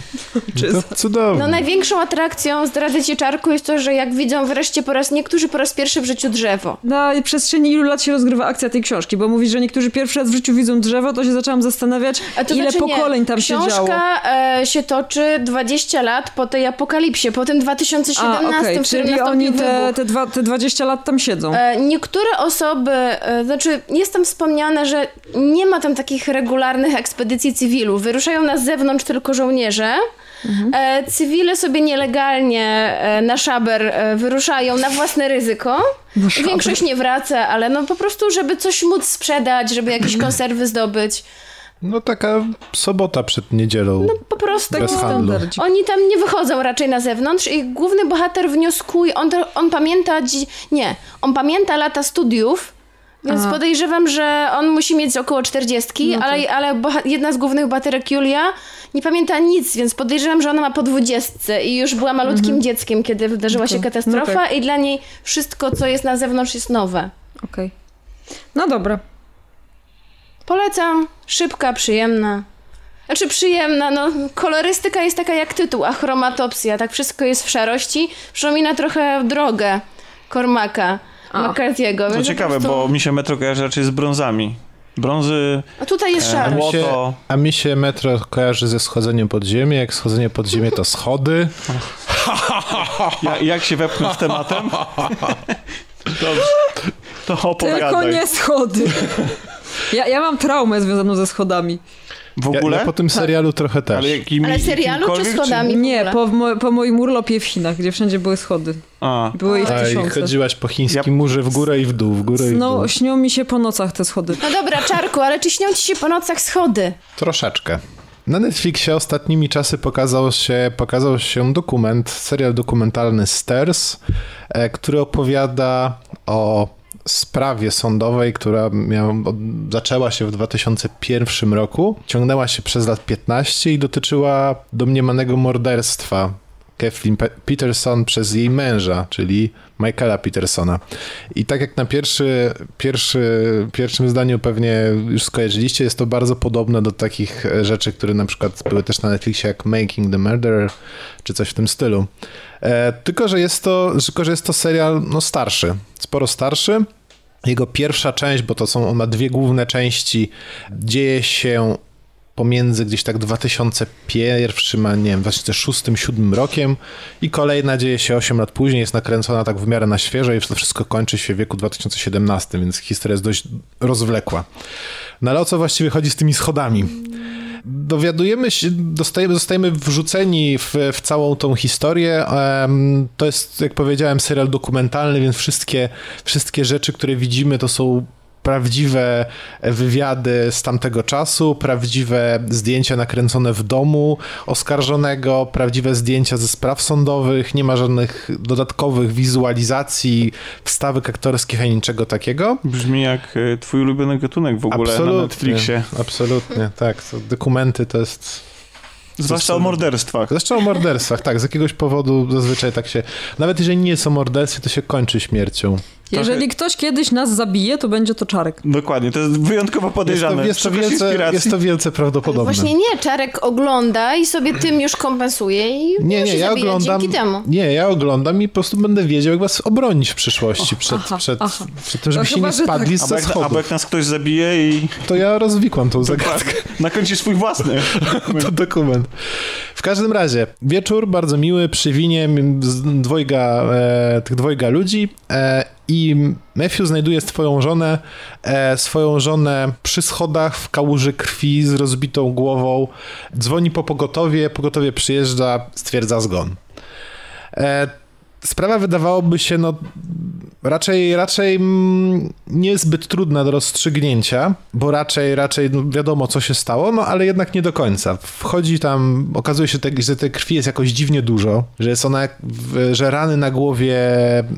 To cudownie. No największą atrakcją, zdradzę ci Czarku, jest to, że jak widzą wreszcie po raz, niektórzy po raz pierwszy w życiu drzewo. Na przestrzeni ilu lat się rozgrywa akcja tej książki? Bo mówisz, że niektórzy pierwszy raz w życiu widzą drzewo, to się zaczęłam zastanawiać, to ile znaczy nie. pokoleń tam się działo. Książka e, się toczy 20 lat po tej apokalipsie, po tym 2017, A, okej, w którym czyli oni te, te, dwa, te 20 lat tam siedzą. E, Niektóre osoby, e, znaczy jest tam wspomniane, że nie ma tam takich regularnych ekspedycji cywilu. Wyruszają na zewnątrz tylko żołnierze. E, Cywile sobie nielegalnie e, na szaber e, wyruszają na własne ryzyko. Większość nie wraca, ale no po prostu, żeby coś móc sprzedać, żeby jakieś konserwy zdobyć. No taka sobota przed niedzielą. Po prostu Bez handlu. oni tam nie wychodzą raczej na zewnątrz i główny bohater wnioskuje, on, to, on pamięta, dzi- nie, on pamięta lata studiów, więc podejrzewam, że on musi mieć około 40, No tak. ale, ale boha- jedna z głównych bohaterek, Julia, nie pamięta nic, więc podejrzewam, że ona ma po 20 i już była malutkim dzieckiem, kiedy wydarzyła się Okej. katastrofa Mhm. No tak. i dla niej wszystko, co jest na zewnątrz jest nowe. Okej. No dobra. Polecam, szybka, przyjemna. Znaczy przyjemna, no kolorystyka jest taka jak tytuł, achromatopsja, tak wszystko jest w szarości. Przypomina trochę drogę Cormaca McCarthy'ego. To ciekawe, prostu- bo mi się metro kojarzy raczej z brązami. Brązy, A tutaj jest e, szaro. mi się- złoto. A mi się metro kojarzy ze schodzeniem pod ziemię. Jak schodzenie pod ziemię to schody. Ja, jak się wepchnąć tematem? Dobrze. To opowiadaj. Tylko nie schody. Ja, ja mam traumę związaną ze schodami. W Ja, ogóle? ja po tym serialu trochę też. Ale, jakimi, Ale serialu czy schodami? w Nie, po, po moim urlopie w Chinach, gdzie wszędzie były schody. A, Były ich A, i chodziłaś po chińskim Ja- murze w górę i w dół, w górę i w dół. No, śnią mi się po nocach te schody. No dobra, Czarku, ale czy śnią ci się po nocach schody? Troszeczkę. Na Netflixie ostatnimi czasy pokazał się, pokazał się dokument, serial dokumentalny Stairs, e, który opowiada o sprawie sądowej, która zaczęła się w 2001 roku, ciągnęła się przez lat 15 i dotyczyła domniemanego morderstwa Kathleen Pe- Peterson przez jej męża, czyli Michaela Petersona. I tak jak na pierwszy, pierwszy, pierwszym zdaniu pewnie już skojarzyliście, jest to bardzo podobne do takich e, rzeczy, które na przykład były też na Netflixie, jak Making the Murderer, czy coś w tym stylu. E, tylko, że jest to, tylko, że jest to serial no, starszy, sporo starszy. Jego pierwsza część, bo to są, on ma dwie główne części, dzieje się pomiędzy gdzieś tak 2001, a nie wiem, 2006-2007 rokiem i kolejna dzieje się 8 lat później, jest nakręcona tak w miarę na świeżo i to wszystko kończy się w wieku 2017, więc historia jest dość rozwlekła. No ale o co właściwie chodzi z tymi schodami? Dowiadujemy się, dostajemy, zostajemy wrzuceni w, w całą tą historię. To jest, jak powiedziałem, serial dokumentalny, więc wszystkie, wszystkie rzeczy, które widzimy, to są prawdziwe wywiady z tamtego czasu, prawdziwe zdjęcia nakręcone w domu oskarżonego, prawdziwe zdjęcia ze spraw sądowych, nie ma żadnych dodatkowych wizualizacji, wstawek aktorskich ani niczego takiego. brzmi jak e, twój ulubiony gatunek w ogóle na Netflixie. Absolutnie, tak. Dokumenty to jest... Zwłaszcza o morderstwach. Zresztą o morderstwach, tak. Z jakiegoś powodu zazwyczaj tak się... Nawet jeżeli nie są morderstwie, to się kończy śmiercią. Jeżeli ktoś kiedyś nas zabije, to będzie to Czarek. Dokładnie, to jest wyjątkowo Jest podejrzane. to, jest, to wielce, jest to wielce prawdopodobne. Właśnie nie, Czarek ogląda i sobie tym już kompensuje i Nie, nie, ja oglądam. dzięki temu. Nie, ja oglądam i po prostu będę wiedział, jak was obronić w przyszłości przed, aha, przed, aha. przed tym, żebyście nie że spadli ze jak, schodów. albo jak nas ktoś zabije i To ja rozwikłam tą zagadkę. nakręcisz swój własny. to dokument. W każdym razie, wieczór bardzo miły, przy winie z dwojga, e, tych dwojga ludzi e, i Matthew znajduje swoją żonę, e, swoją żonę przy schodach w kałuży krwi z rozbitą głową. Dzwoni po pogotowie, pogotowie przyjeżdża, stwierdza zgon. E, sprawa wydawałoby się no, raczej, raczej mm, niezbyt trudna do rozstrzygnięcia, bo raczej, raczej no, wiadomo, co się stało, no ale jednak nie do końca. Wchodzi tam, okazuje się, że tej krwi jest jakoś dziwnie dużo, że jest ona, że rany na głowie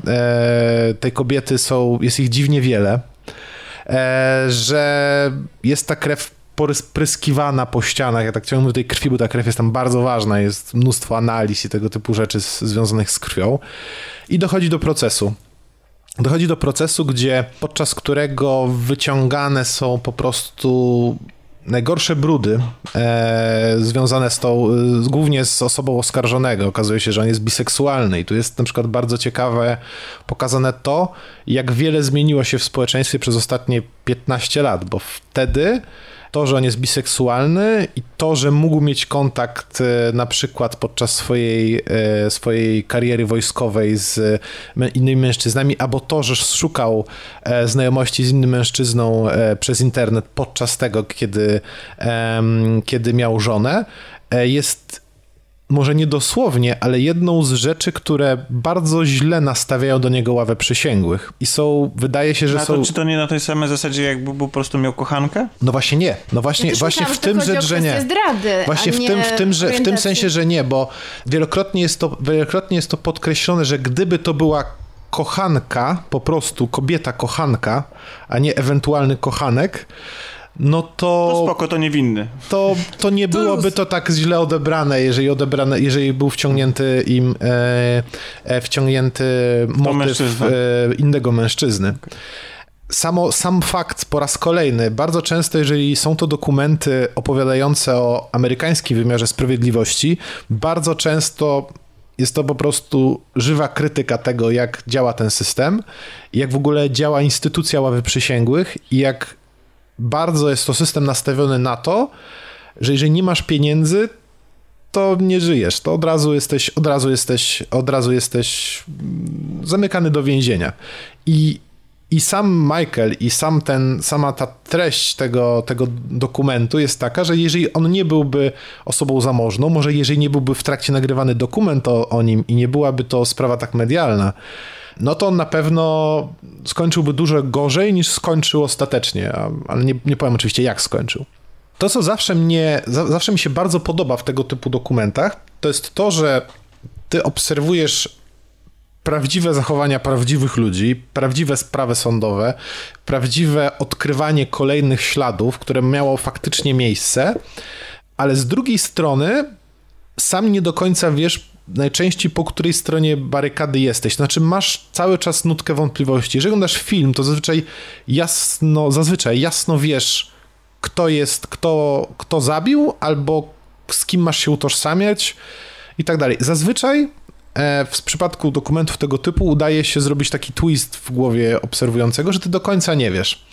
e, tej kobiety są, jest ich dziwnie wiele, e, że jest ta krew pryskiwana po ścianach. Ja tak mówić o tej krwi, bo ta krew jest tam bardzo ważna. Jest mnóstwo analiz i tego typu rzeczy z, związanych z krwią. I dochodzi do procesu. Dochodzi do procesu, gdzie podczas którego wyciągane są po prostu najgorsze brudy e, związane z tą, z, głównie z osobą oskarżonego. Okazuje się, że on jest biseksualny i tu jest na przykład bardzo ciekawe pokazane to, jak wiele zmieniło się w społeczeństwie przez ostatnie 15 lat, bo wtedy to, że on jest biseksualny i to, że mógł mieć kontakt e, na przykład podczas swojej, e, swojej kariery wojskowej z mę- innymi mężczyznami, albo to, że szukał e, znajomości z innym mężczyzną e, przez internet podczas tego, kiedy, kiedy miał żonę, e, jest może nie dosłownie, ale jedną z rzeczy, które bardzo źle nastawiają do niego ławę przysięgłych. I są, wydaje się, że A są... to, czy to nie na tej samej zasadzie, jakby po prostu miał kochankę? No właśnie nie. No właśnie, Ja właśnie myślałam, w tym to rzecz, że nie. zdrady, Właśnie a w tym, w, tym, że, w tym sensie, że nie, bo wielokrotnie jest, to, wielokrotnie jest to podkreślone, że gdyby to była kochanka, po prostu kobieta kochanka, a nie ewentualny kochanek, no To to, spoko, to niewinny. to, to nie byłoby to tak źle odebrane, jeżeli odebrane, jeżeli był wciągnięty im e, e, wciągnięty motyw mężczyzna. e, innego mężczyzny. Samo, sam fakt po raz kolejny, bardzo często, jeżeli są to dokumenty opowiadające o amerykańskim wymiarze sprawiedliwości, bardzo często jest to po prostu żywa krytyka tego, jak działa ten system, jak w ogóle działa instytucja ławy przysięgłych i jak bardzo jest to system nastawiony na to, że jeżeli nie masz pieniędzy, to nie żyjesz. To od razu jesteś, od razu jesteś, od razu jesteś mm, zamykany do więzienia. I, i sam Michael i sam ten, sama ta treść tego, tego dokumentu jest taka, że jeżeli on nie byłby osobą zamożną, może jeżeli nie byłby w trakcie nagrywany dokument o, o nim i nie byłaby to sprawa tak medialna, no to na pewno skończyłby dużo gorzej niż skończył ostatecznie, ale nie, nie powiem oczywiście jak skończył. To, co zawsze mnie, za, zawsze mi się bardzo podoba w tego typu dokumentach, to jest to, że ty obserwujesz prawdziwe zachowania prawdziwych ludzi, prawdziwe sprawy sądowe, prawdziwe odkrywanie kolejnych śladów, które miało faktycznie miejsce, ale z drugiej strony sam nie do końca wiesz najczęściej po której stronie barykady jesteś. Znaczy masz cały czas nutkę wątpliwości. Jeżeli oglądasz film, to zazwyczaj jasno, zazwyczaj jasno wiesz, kto jest, kto, kto zabił, albo z kim masz się utożsamiać i tak dalej. Zazwyczaj e, w przypadku dokumentów tego typu udaje się zrobić taki twist w głowie obserwującego, że ty do końca nie wiesz.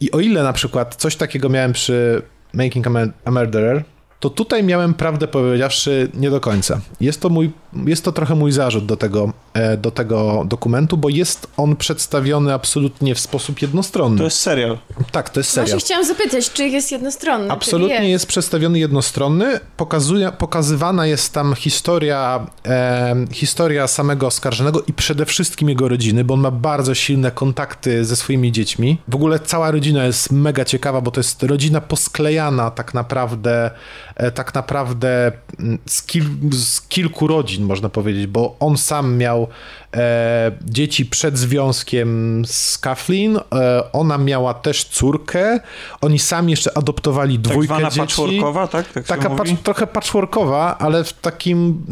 I o ile na przykład coś takiego miałem przy Making a, Mur- a Murderer, to tutaj miałem prawdę powiedziawszy nie do końca. Jest to, mój, jest to trochę mój zarzut do tego, do tego dokumentu, bo jest on przedstawiony absolutnie w sposób jednostronny. To jest serial. Tak, to jest serial. Właśnie chciałam zapytać, czy jest jednostronny? Absolutnie czyli jest. przedstawiony jednostronny. Pokazuje, pokazywana jest tam historia, e, historia samego oskarżonego i przede wszystkim jego rodziny, bo on ma bardzo silne kontakty ze swoimi dziećmi. W ogóle cała rodzina jest mega ciekawa, bo to jest rodzina posklejana tak naprawdę, e, tak naprawdę mm, z, kil, z kilku rodzin, można powiedzieć, bo on sam miał miał e, dzieci przed związkiem z Kathleen. E, ona miała też córkę. Oni sami jeszcze adoptowali Tak dwójkę zwana dzieci. patchworkowa, tak? tak Taka patch, trochę patchworkowa, ale w takim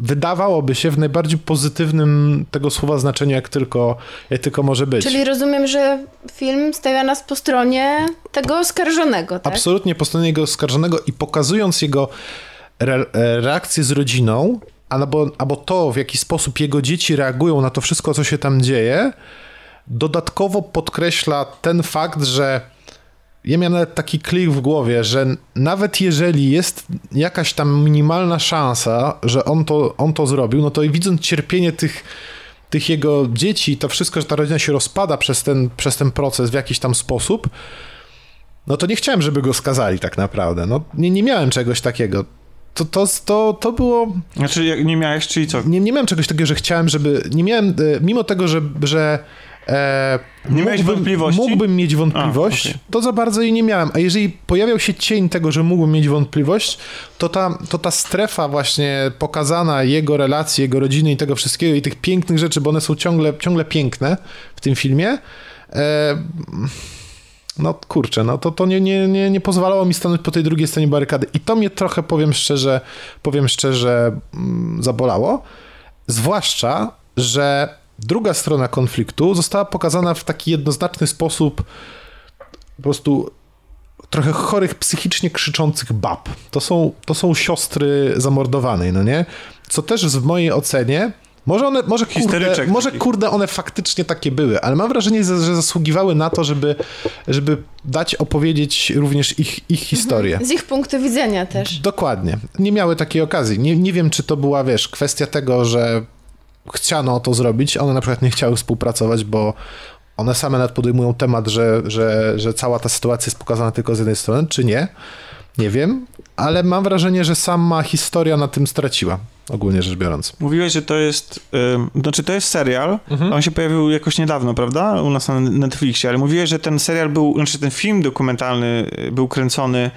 wydawałoby się w najbardziej pozytywnym tego słowa znaczeniu, jak tylko, jak tylko może być. Czyli rozumiem, że film stawia nas po stronie tego oskarżonego, tak? Absolutnie po stronie jego oskarżonego i pokazując jego re, e, reakcję z rodziną, albo, albo to, w jaki sposób jego dzieci reagują na to wszystko, co się tam dzieje, dodatkowo podkreśla ten fakt, że ja miałem nawet taki klik w głowie, że nawet jeżeli jest jakaś tam minimalna szansa, że on to, on to zrobił, no to i widząc cierpienie tych, tych jego dzieci, to wszystko, że ta rodzina się rozpada przez ten, przez ten proces w jakiś tam sposób, no to nie chciałem, żeby go skazali tak naprawdę. No, nie, nie miałem czegoś takiego. To, to, to, to było... Znaczy, nie miałeś, czyli co? Nie, nie miałem czegoś takiego, że chciałem, żeby... Nie miałem... e, Mimo tego, że... że e, Nie miałeś mógłbym- wątpliwości? Mógłbym mieć wątpliwość, A, okej. to za bardzo jej nie miałem. A jeżeli pojawiał się cień tego, że mógłbym mieć wątpliwość, to ta, to ta strefa właśnie pokazana, jego relacji, jego rodziny i tego wszystkiego i tych pięknych rzeczy, bo one są ciągle, ciągle piękne w tym filmie, e, no kurczę, no to, to nie, nie, nie, nie pozwalało mi stanąć po tej drugiej stronie barykady. I to mnie trochę, powiem szczerze, powiem szczerze, mm, zabolało. Zwłaszcza, że druga strona konfliktu została pokazana w taki jednoznaczny sposób po prostu trochę chorych psychicznie krzyczących bab. To są, to są siostry zamordowanej, no nie? Co też w mojej ocenie może one, może kurde, może kurde one faktycznie takie były, ale mam wrażenie, że że zasługiwały na to, żeby, żeby dać opowiedzieć również ich, ich historię. Z ich punktu widzenia też. Dokładnie. Nie miały takiej okazji. Nie, nie wiem, czy to była, wiesz, kwestia tego, że chciano to zrobić. One na przykład nie chciały współpracować, bo one same nawet podejmują temat, że, że, że cała ta sytuacja jest pokazana tylko z jednej strony, czy nie. Nie wiem, ale mam wrażenie, że sama historia na tym straciła, ogólnie rzecz biorąc. Mówiłeś, że to jest, ym, znaczy to jest serial, Mhm. on się pojawił jakoś niedawno, prawda, u nas na Netflixie, ale mówiłeś, że ten serial był, znaczy ten film dokumentalny y, był kręcony,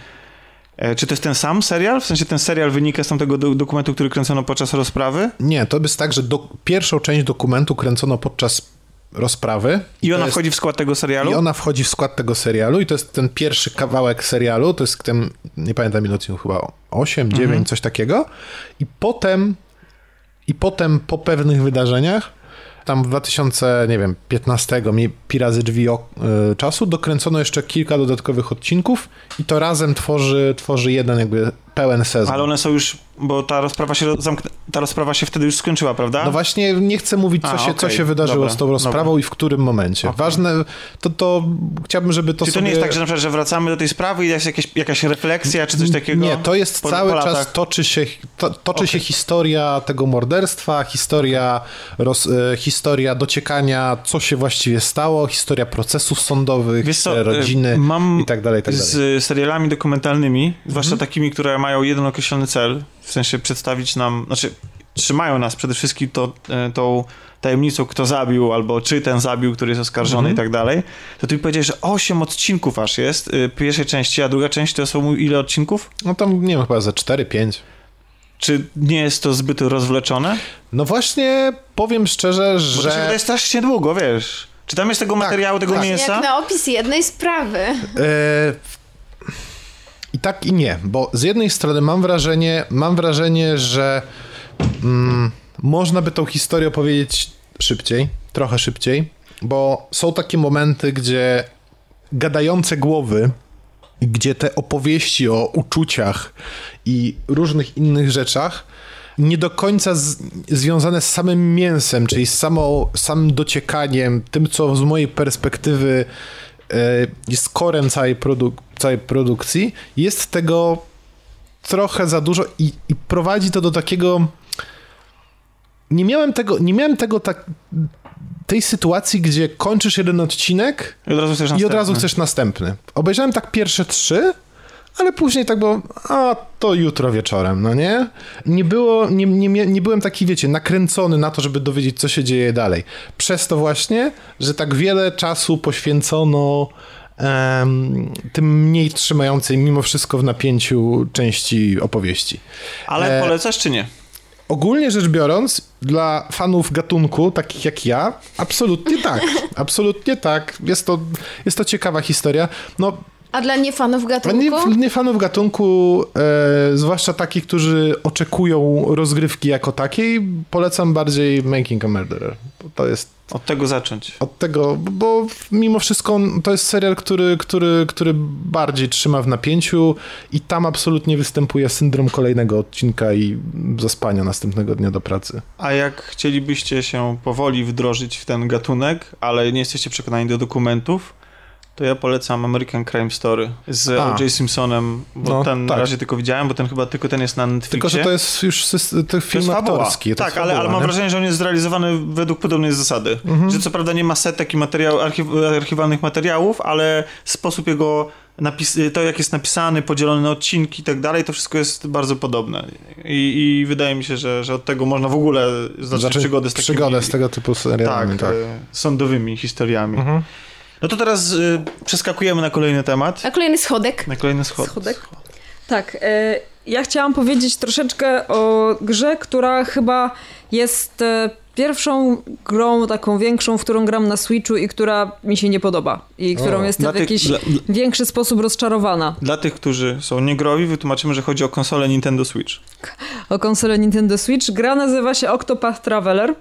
e, czy to jest ten sam serial? W sensie ten serial wynika z tamtego do, dokumentu, który kręcono podczas rozprawy? Nie, to jest tak, że do, pierwszą część dokumentu kręcono podczas rozprawy. I ona jest- wchodzi w skład tego serialu? I ona wchodzi w skład tego serialu i to jest ten pierwszy kawałek serialu, to jest ten, nie pamiętam ile odcinków, chyba 8, 9, Mhm. coś takiego. I potem, i potem po pewnych wydarzeniach, tam w 2000, nie wiem, 15 mi pi razy drzwi o, y, czasu, dokręcono jeszcze kilka dodatkowych odcinków i to razem tworzy, tworzy jeden jakby pełen sezon. Ale one są już, bo ta rozprawa się zamknę, ta rozprawa się wtedy już skończyła, prawda? No właśnie nie chcę mówić, co, A, się, co okej, się wydarzyło dobra, z tą rozprawą dobra. i w którym momencie. Okej. Ważne, to, to chciałbym, żeby to czy to sobie... nie jest tak, że na przykład, że wracamy do tej sprawy i jest jakieś, jakaś refleksja, czy coś takiego? Nie, to jest po- cały po czas toczy się, to, toczy się historia tego morderstwa, historia, roz, e, historia dociekania, co się właściwie stało, historia procesów sądowych, co, e, rodziny y, mam i tak dalej, i tak dalej. Mhm. z serialami dokumentalnymi, zwłaszcza takimi, które mają jeden określony cel, w sensie przedstawić nam, znaczy trzymają nas przede wszystkim to, e, tą tajemnicą, kto zabił, albo czy ten zabił, który jest oskarżony Mhm. i tak dalej, to ty powiedziałeś, że 8 odcinków aż jest y, pierwszej części, a druga część to są ile odcinków? No tam, nie wiem, chyba za 4-5. Czy nie jest to zbyt rozwleczone? No właśnie, powiem szczerze, Bo to się że... wydaje strasznie długo, wiesz. Czy tam jest tego materiału, tego tak. mięsa? Jak na opis jednej sprawy. I tak i nie, bo z jednej strony mam wrażenie, mam wrażenie, że mm, można by tą historię opowiedzieć szybciej, trochę szybciej, bo są takie momenty, gdzie gadające głowy, gdzie te opowieści o uczuciach i różnych innych rzeczach nie do końca z, związane z samym mięsem, czyli z samą, samym dociekaniem, tym, co z mojej perspektywy jest korem całej, produk- całej produkcji, jest tego trochę za dużo i, i prowadzi to do takiego. Nie miałem tego, nie miałem tego tak. Tej sytuacji, gdzie kończysz jeden odcinek I od razu chcesz i od razu chcesz następny. Obejrzałem tak pierwsze trzy, ale później tak było, a to jutro wieczorem, no nie? Nie było, nie, nie, nie byłem taki, wiecie, nakręcony na to, żeby dowiedzieć, co się dzieje dalej. Przez to właśnie, że tak wiele czasu poświęcono em, tym mniej trzymającej mimo wszystko w napięciu części opowieści. Ale E, polecasz czy nie? ogólnie rzecz biorąc, dla fanów gatunku, takich jak ja, absolutnie tak. Absolutnie tak. Jest to, jest to ciekawa historia. No, A dla niefanów a gatunku? nie, nie fanów gatunku, e, zwłaszcza takich, którzy oczekują rozgrywki jako takiej, polecam bardziej Making a Murderer. Bo To jest Od tego zacząć. od tego, bo mimo wszystko to jest serial, który, który, który bardziej trzyma w napięciu i tam absolutnie występuje syndrom kolejnego odcinka i zaspania następnego dnia do pracy. A jak chcielibyście się powoli wdrożyć w ten gatunek, ale nie jesteście przekonani do dokumentów, to ja polecam American Crime Story z A. O.J. Simpsonem, bo No, ten tak. na razie tylko widziałem, bo ten chyba tylko ten jest na Netflixie. Tylko, że to jest już sys- to To jest film fabuła. aktorski. To tak, jest ale, ale fabuła, mam nie? wrażenie, że on jest zrealizowany według podobnej zasady. Mhm. Że co prawda nie ma setek i materiał, archiw- archiwalnych materiałów, ale sposób jego napis- to jak jest napisany, podzielony na odcinki i tak dalej, to wszystko jest bardzo podobne. I, i wydaje mi się, że, że od tego można w ogóle zacząć Zacząć przygodę z takimi... przygodę z tego typu serialami, tak, tak. e, sądowymi historiami. Mhm. No to teraz y, przeskakujemy na kolejny temat. A kolejny schodek. Na kolejny schod. Schodek? Tak, e, ja chciałam powiedzieć troszeczkę o grze, która chyba jest e, pierwszą grą taką większą, w którą gram na Switchu i która mi się nie podoba. I którą O. jestem w tych- jakiś dla- większy sposób rozczarowana. Dla tych, którzy są niegrowi, wytłumaczymy, że chodzi o konsolę Nintendo Switch. o konsolę Nintendo Switch. Gra nazywa się Octopath Traveler.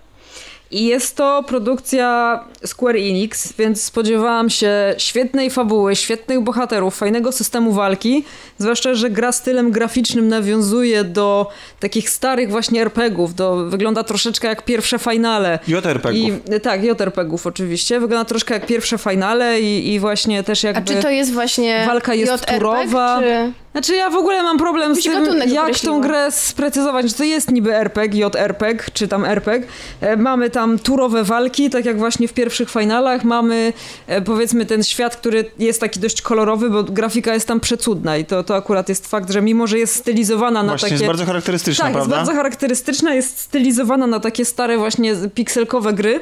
I jest to produkcja Square Enix, więc spodziewałam się świetnej fabuły, świetnych bohaterów, fajnego systemu walki. Zwłaszcza, że gra stylem graficznym nawiązuje do takich starych właśnie RPGów. Do, wygląda troszeczkę jak pierwsze finale. JRPG-ów. I, tak, JRPG-ów oczywiście. Wygląda troszkę jak pierwsze finale i, i właśnie też A jakby... czy to jest właśnie Walka jest JRPG, turowa. Czy... Znaczy ja w ogóle mam problem z tym, jak określiło. tą grę sprecyzować. Czy to jest niby RPG, JRPG, czy tam RPG. E, Mamy tam turowe walki, tak jak właśnie w pierwszych finalach. Mamy e, powiedzmy ten świat, który jest taki dość kolorowy, bo grafika jest tam przecudna i to, to akurat jest fakt, że mimo, że jest stylizowana na Właśnie, takie... jest bardzo charakterystyczna, tak, prawda? jest bardzo charakterystyczna, jest stylizowana na takie stare właśnie pikselkowe gry.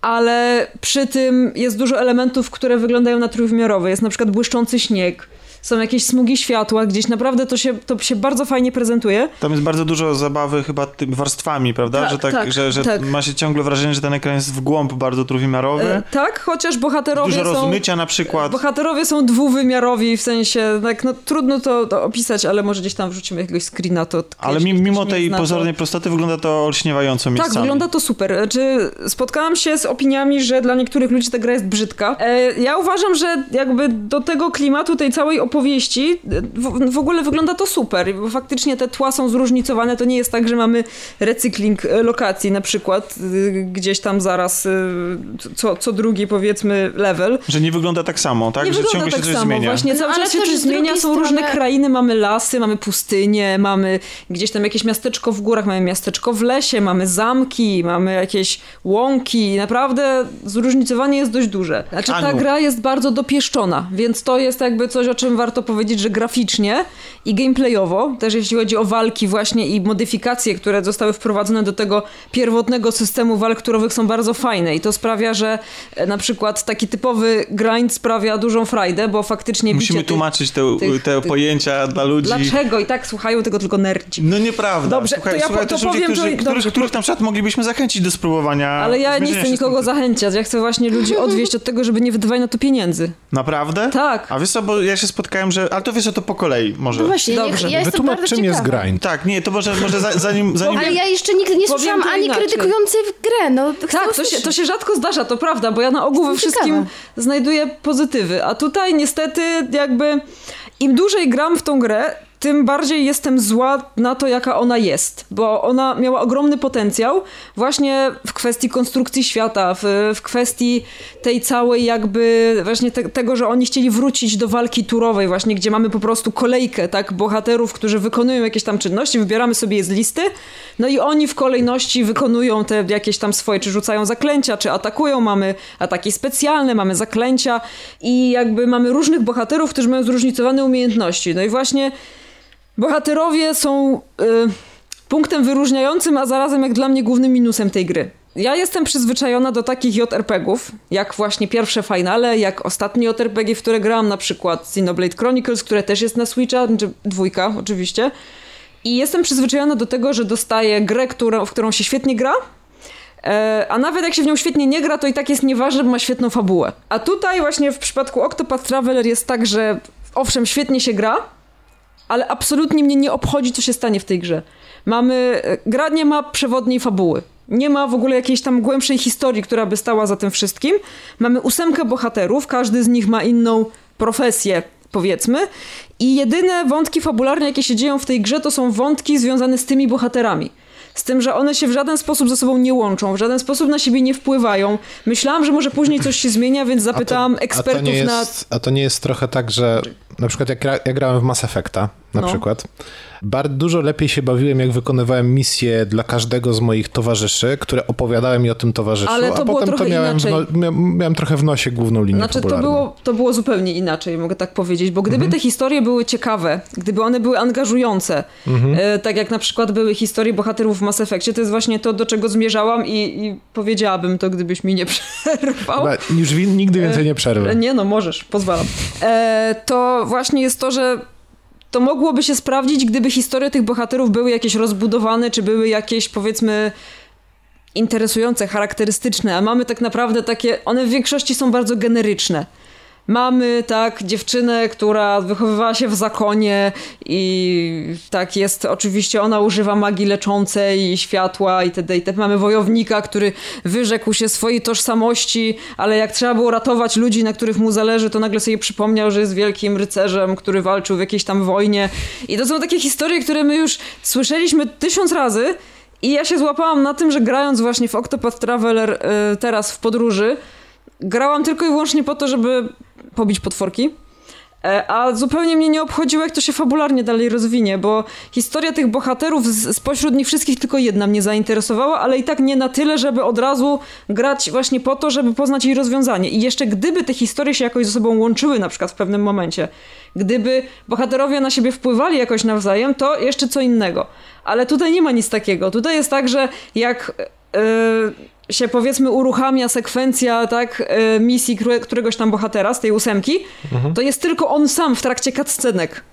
Ale przy tym jest dużo elementów, które wyglądają na trójwymiarowe. Jest na przykład błyszczący śnieg, są jakieś smugi światła, gdzieś naprawdę to się, to się bardzo fajnie prezentuje. Tam jest bardzo dużo zabawy chyba tymi warstwami, prawda? Tak, że tak, tak, że, że tak. ma się ciągle wrażenie, że ten ekran jest w głąb bardzo trójwymiarowy. E, tak, chociaż bohaterowie Dużo są... rozmycia na przykład. Bohaterowie są dwuwymiarowi, w sensie, tak, no trudno to, to opisać, ale może gdzieś tam wrzucimy jakiegoś screena, to... Ale mimo tej pozornej prostoty wygląda to olśniewająco miejscami. Tak, wygląda to super. Czy spotkałam się z opiniami, że dla niektórych ludzi ta gra jest brzydka? E, ja uważam, że jakby do tego klimatu, tej całej opowieści e, w, w ogóle wygląda to super, bo faktycznie te tła są zróżnicowane. To nie jest tak, że mamy recykling lokacji na przykład e, gdzieś tam zaraz e, co, co drugi powiedzmy level. Że nie wygląda tak samo, tak? Nie że wygląda ciągle tak się coś samo. zmienia. Właśnie cały No, ale czas się też coś zmienia, są różne strony- krainy, mamy lasy, mamy pustynie, mamy gdzieś tam jakieś miasteczko w górach, mamy miasteczko w lesie, mamy zamki, mamy jakieś łąki. Naprawdę zróżnicowanie jest dość duże. Znaczy ta gra jest bardzo dopieszczona, więc to jest jakby coś, o czym warto powiedzieć, że graficznie i gameplayowo, też jeśli chodzi o walki właśnie i modyfikacje, które zostały wprowadzone do tego pierwotnego systemu walk turowych są bardzo fajne i to sprawia, że e, na przykład taki typowy grind sprawia dużą frajdę, bo faktycznie Musimy bicie tłumaczyć te, tych- te tych- pojęcia dla ludzi. Dlaczego? I tak słuchają tego tylko nerdzi. No nieprawda. Dobrze, słuchaj, to ja słuchaj, to też ludzie, powiem, którzy, których, na przykład moglibyśmy zachęcić do spróbowania. Ale ja nie chcę nikogo zachęcać, ja chcę właśnie ludzi odwieść od tego, żeby nie wydawać na to pieniędzy. Naprawdę? Tak. A wiesz co, bo ja się spotkałem, że... Ale to wiesz co, to po kolei może. No właśnie, Dobrze. ja jestem Wytłumacz, bardzo czym jest grind. Tak, nie, to może, może za, zanim... zanim... Ale ja jeszcze nigdy nie słyszałam ani inaczej. krytykującej w grę. No, Tak, to się, to się rzadko zdarza, to prawda, bo ja na ogół we wszystkim ciekawa. znajduję pozytywy. A tutaj niestety jakby im dłużej gram w tą grę, tym bardziej jestem zła na to, jaka ona jest. Bo ona miała ogromny potencjał właśnie w kwestii konstrukcji świata, w, w kwestii tej całej jakby właśnie te, tego, że oni chcieli wrócić do walki turowej właśnie, gdzie mamy po prostu kolejkę, tak, bohaterów, którzy wykonują jakieś tam czynności, wybieramy sobie je z listy, no i oni w kolejności wykonują te jakieś tam swoje, czy rzucają zaklęcia, czy atakują, mamy ataki specjalne, mamy zaklęcia i jakby mamy różnych bohaterów, którzy mają zróżnicowane umiejętności. No i właśnie bohaterowie są y, punktem wyróżniającym, a zarazem jak dla mnie głównym minusem tej gry. Ja jestem przyzwyczajona do takich JRPG-ów, jak właśnie pierwsze finale, jak ostatnie JRPG, w które grałam, na przykład Xenoblade Chronicles, które też jest na Switcha, czy dwójka oczywiście. I jestem przyzwyczajona do tego, że dostaję grę, którą, w którą się świetnie gra, e, a nawet jak się w nią świetnie nie gra, to i tak jest nieważne, bo ma świetną fabułę. A tutaj właśnie w przypadku Octopath Traveler jest tak, że owszem, świetnie się gra, ale absolutnie mnie nie obchodzi, co się stanie w tej grze. Mamy, e, gra nie ma przewodniej fabuły. Nie ma w ogóle jakiejś tam głębszej historii, która by stała za tym wszystkim. Mamy ósemkę bohaterów, każdy z nich ma inną profesję, powiedzmy. I jedyne wątki fabularne, jakie się dzieją w tej grze, to są wątki związane z tymi bohaterami. Z tym, że one się w żaden sposób ze sobą nie łączą, w żaden sposób na siebie nie wpływają. Myślałam, że może później coś się zmienia, więc zapytałam a to, ekspertów a to nie na. jest, A to nie jest trochę tak, że na przykład jak ja grałem w Mass Effecta, na No. przykład, bardzo dużo lepiej się bawiłem, jak wykonywałem misje dla każdego z moich towarzyszy, które opowiadały mi o tym towarzyszu, Ale to a potem to miałem, no, miałem, miałem trochę w nosie główną linię Znaczy, to było, to było zupełnie inaczej, mogę tak powiedzieć, bo Mhm. gdyby te historie były ciekawe, gdyby one były angażujące, Mhm. e, tak jak na przykład były historie bohaterów w Mass Effectie, to jest właśnie to, do czego zmierzałam i, i powiedziałabym to, gdybyś mi nie przerwał. Chyba już nigdy więcej nie przerwę. Nie no, możesz, pozwalam. E, to właśnie jest to, że to mogłoby się sprawdzić, gdyby historie tych bohaterów były jakieś rozbudowane, czy były jakieś powiedzmy interesujące, charakterystyczne, a mamy tak naprawdę takie, one w większości są bardzo generyczne. Mamy, tak, dziewczynę, która wychowywała się w zakonie i tak jest, oczywiście ona używa magii leczącej i światła itd. itd. Mamy wojownika, który wyrzekł się swojej tożsamości, ale jak trzeba było ratować ludzi, na których mu zależy, to nagle sobie przypomniał, że jest wielkim rycerzem, który walczył w jakiejś tam wojnie. I to są takie historie, które my już słyszeliśmy tysiąc razy i ja się złapałam na tym, że grając właśnie w Octopath Traveler y, teraz w podróży, grałam tylko i wyłącznie po to, żeby pobić potworki. E, A zupełnie mnie nie obchodziło, jak to się fabularnie dalej rozwinie, bo historia tych bohaterów, spośród nich wszystkich tylko jedna mnie zainteresowała, ale i tak nie na tyle, żeby od razu grać właśnie po to, żeby poznać jej rozwiązanie. I jeszcze gdyby te historie się jakoś ze sobą łączyły, na przykład w pewnym momencie, gdyby bohaterowie na siebie wpływali jakoś nawzajem, to jeszcze co innego. Ale tutaj nie ma nic takiego. Tutaj jest tak, że jak yy, się powiedzmy uruchamia sekwencja tak yy, misji które, któregoś tam bohatera z tej ósemki, to jest tylko on sam w trakcie cutscenek.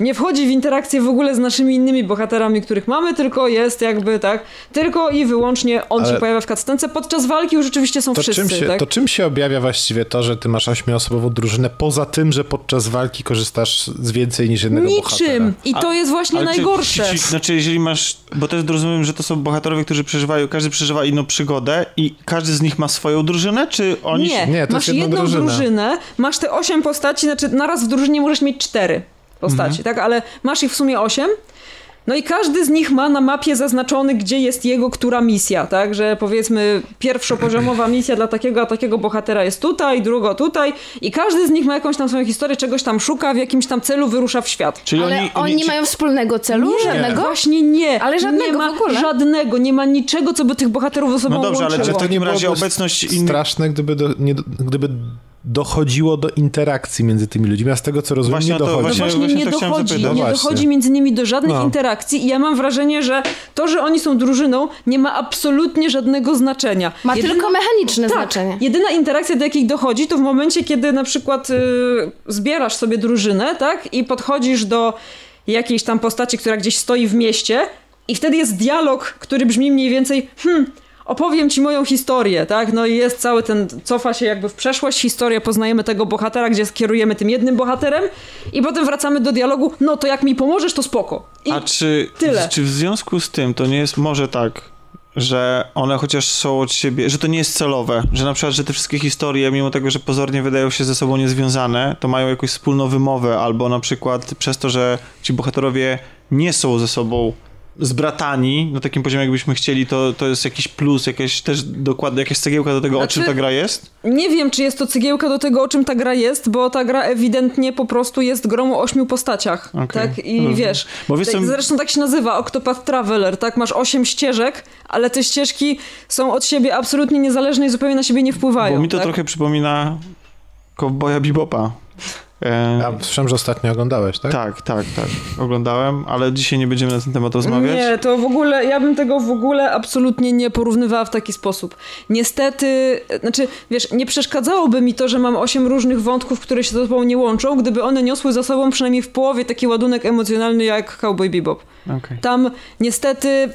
Nie wchodzi w interakcję w ogóle z naszymi innymi bohaterami, których mamy, tylko jest jakby tak, tylko i wyłącznie on Ale- się pojawia w cutscence. Podczas walki już rzeczywiście są To wszyscy, czym, się, tak? to czym się objawia właściwie to, że ty masz ośmioosobową drużynę, poza tym, że podczas walki korzystasz z więcej niż jednego bohatera? Niczym! I to jest właśnie Ale czy- najgorsze. Czy, czy, znaczy, jeżeli masz. Bo też rozumiem, że to są bohaterowie, którzy przeżywają. Każdy przeżywa inną przygodę i każdy z nich ma swoją drużynę, czy oni. Nie, się- Nie, to masz jedną drużyna. drużynę, masz te osiem postaci, znaczy naraz w drużynie możesz mieć cztery postaci, tak? Ale masz ich w sumie osiem. No i każdy z nich ma na mapie zaznaczony, gdzie jest jego która misja, tak? Że powiedzmy pierwszopoziomowa misja dla takiego a takiego bohatera jest tutaj, drugo tutaj i każdy z nich ma jakąś tam swoją historię, czegoś tam szuka, w jakimś tam celu wyrusza w świat. Czyli Ale oni, oni, nie czy- mają wspólnego celu? Nie, Żadnego? Właśnie nie. Ale żadnego nie ma w ogóle? Żadnego, nie ma niczego, co by tych bohaterów ze sobą No dobrze, ale łączyło. czy w takim nie razie obecność innych. Straszne, gdyby, do, nie, gdyby dochodziło do interakcji między tymi ludźmi, a z tego co rozumiem Właśnie nie o to- dochodzi. No Właśnie- właśnie, nie dochodzi, nie No właśnie. dochodzi między nimi do żadnych No. interakcji i ja mam wrażenie, że to, że oni są drużyną, nie ma absolutnie żadnego znaczenia. Ma Jedyna- tylko mechaniczne tak, znaczenie. Jedyna interakcja, do jakiej dochodzi, to w momencie, kiedy na przykład y, zbierasz sobie drużynę, tak, i podchodzisz do jakiejś tam postaci, która gdzieś stoi w mieście i wtedy jest dialog, który brzmi mniej więcej, hmm, opowiem ci moją historię, tak, no i jest cały ten, cofa się jakby w przeszłość, historię, poznajemy tego bohatera, gdzie skierujemy tym jednym bohaterem i potem wracamy do dialogu, no to jak mi pomożesz, to spoko. I A czy, tyle. czy w związku z tym to nie jest może tak, że one chociaż są od siebie, że to nie jest celowe, że na przykład, że te wszystkie historie, mimo tego, że pozornie wydają się ze sobą niezwiązane, to mają jakąś wspólną wymowę, albo na przykład przez to, że ci bohaterowie nie są ze sobą zbratani na takim poziomie, jakbyśmy chcieli, to, to jest jakiś plus, jakieś też dokładnie, jakaś cegiełka do tego, o Znaczy- czym ta gra jest? Nie wiem, czy jest to cegiełka do tego, o czym ta gra jest, bo ta gra ewidentnie po prostu jest grą o ośmiu postaciach, Okej, tak? I rozumiem. wiesz, Bo wiesz, tak, zresztą tak się nazywa, Octopath Traveler, tak? Masz osiem ścieżek, ale te ścieżki są od siebie absolutnie niezależne i zupełnie na siebie nie wpływają. Bo mi to tak? trochę przypomina Cowboya Bebopa. E, A słyszałem, że ostatnio oglądałeś, tak? tak, tak, tak. Oglądałem, ale dzisiaj nie będziemy na ten temat rozmawiać. Nie, to w ogóle, ja bym tego w ogóle absolutnie nie porównywała w taki sposób. Niestety, znaczy, wiesz, nie przeszkadzałoby mi to, że mam osiem różnych wątków, które się ze sobą nie łączą, gdyby one niosły za sobą przynajmniej w połowie taki ładunek emocjonalny jak Cowboy Bebop. Okej. Tam niestety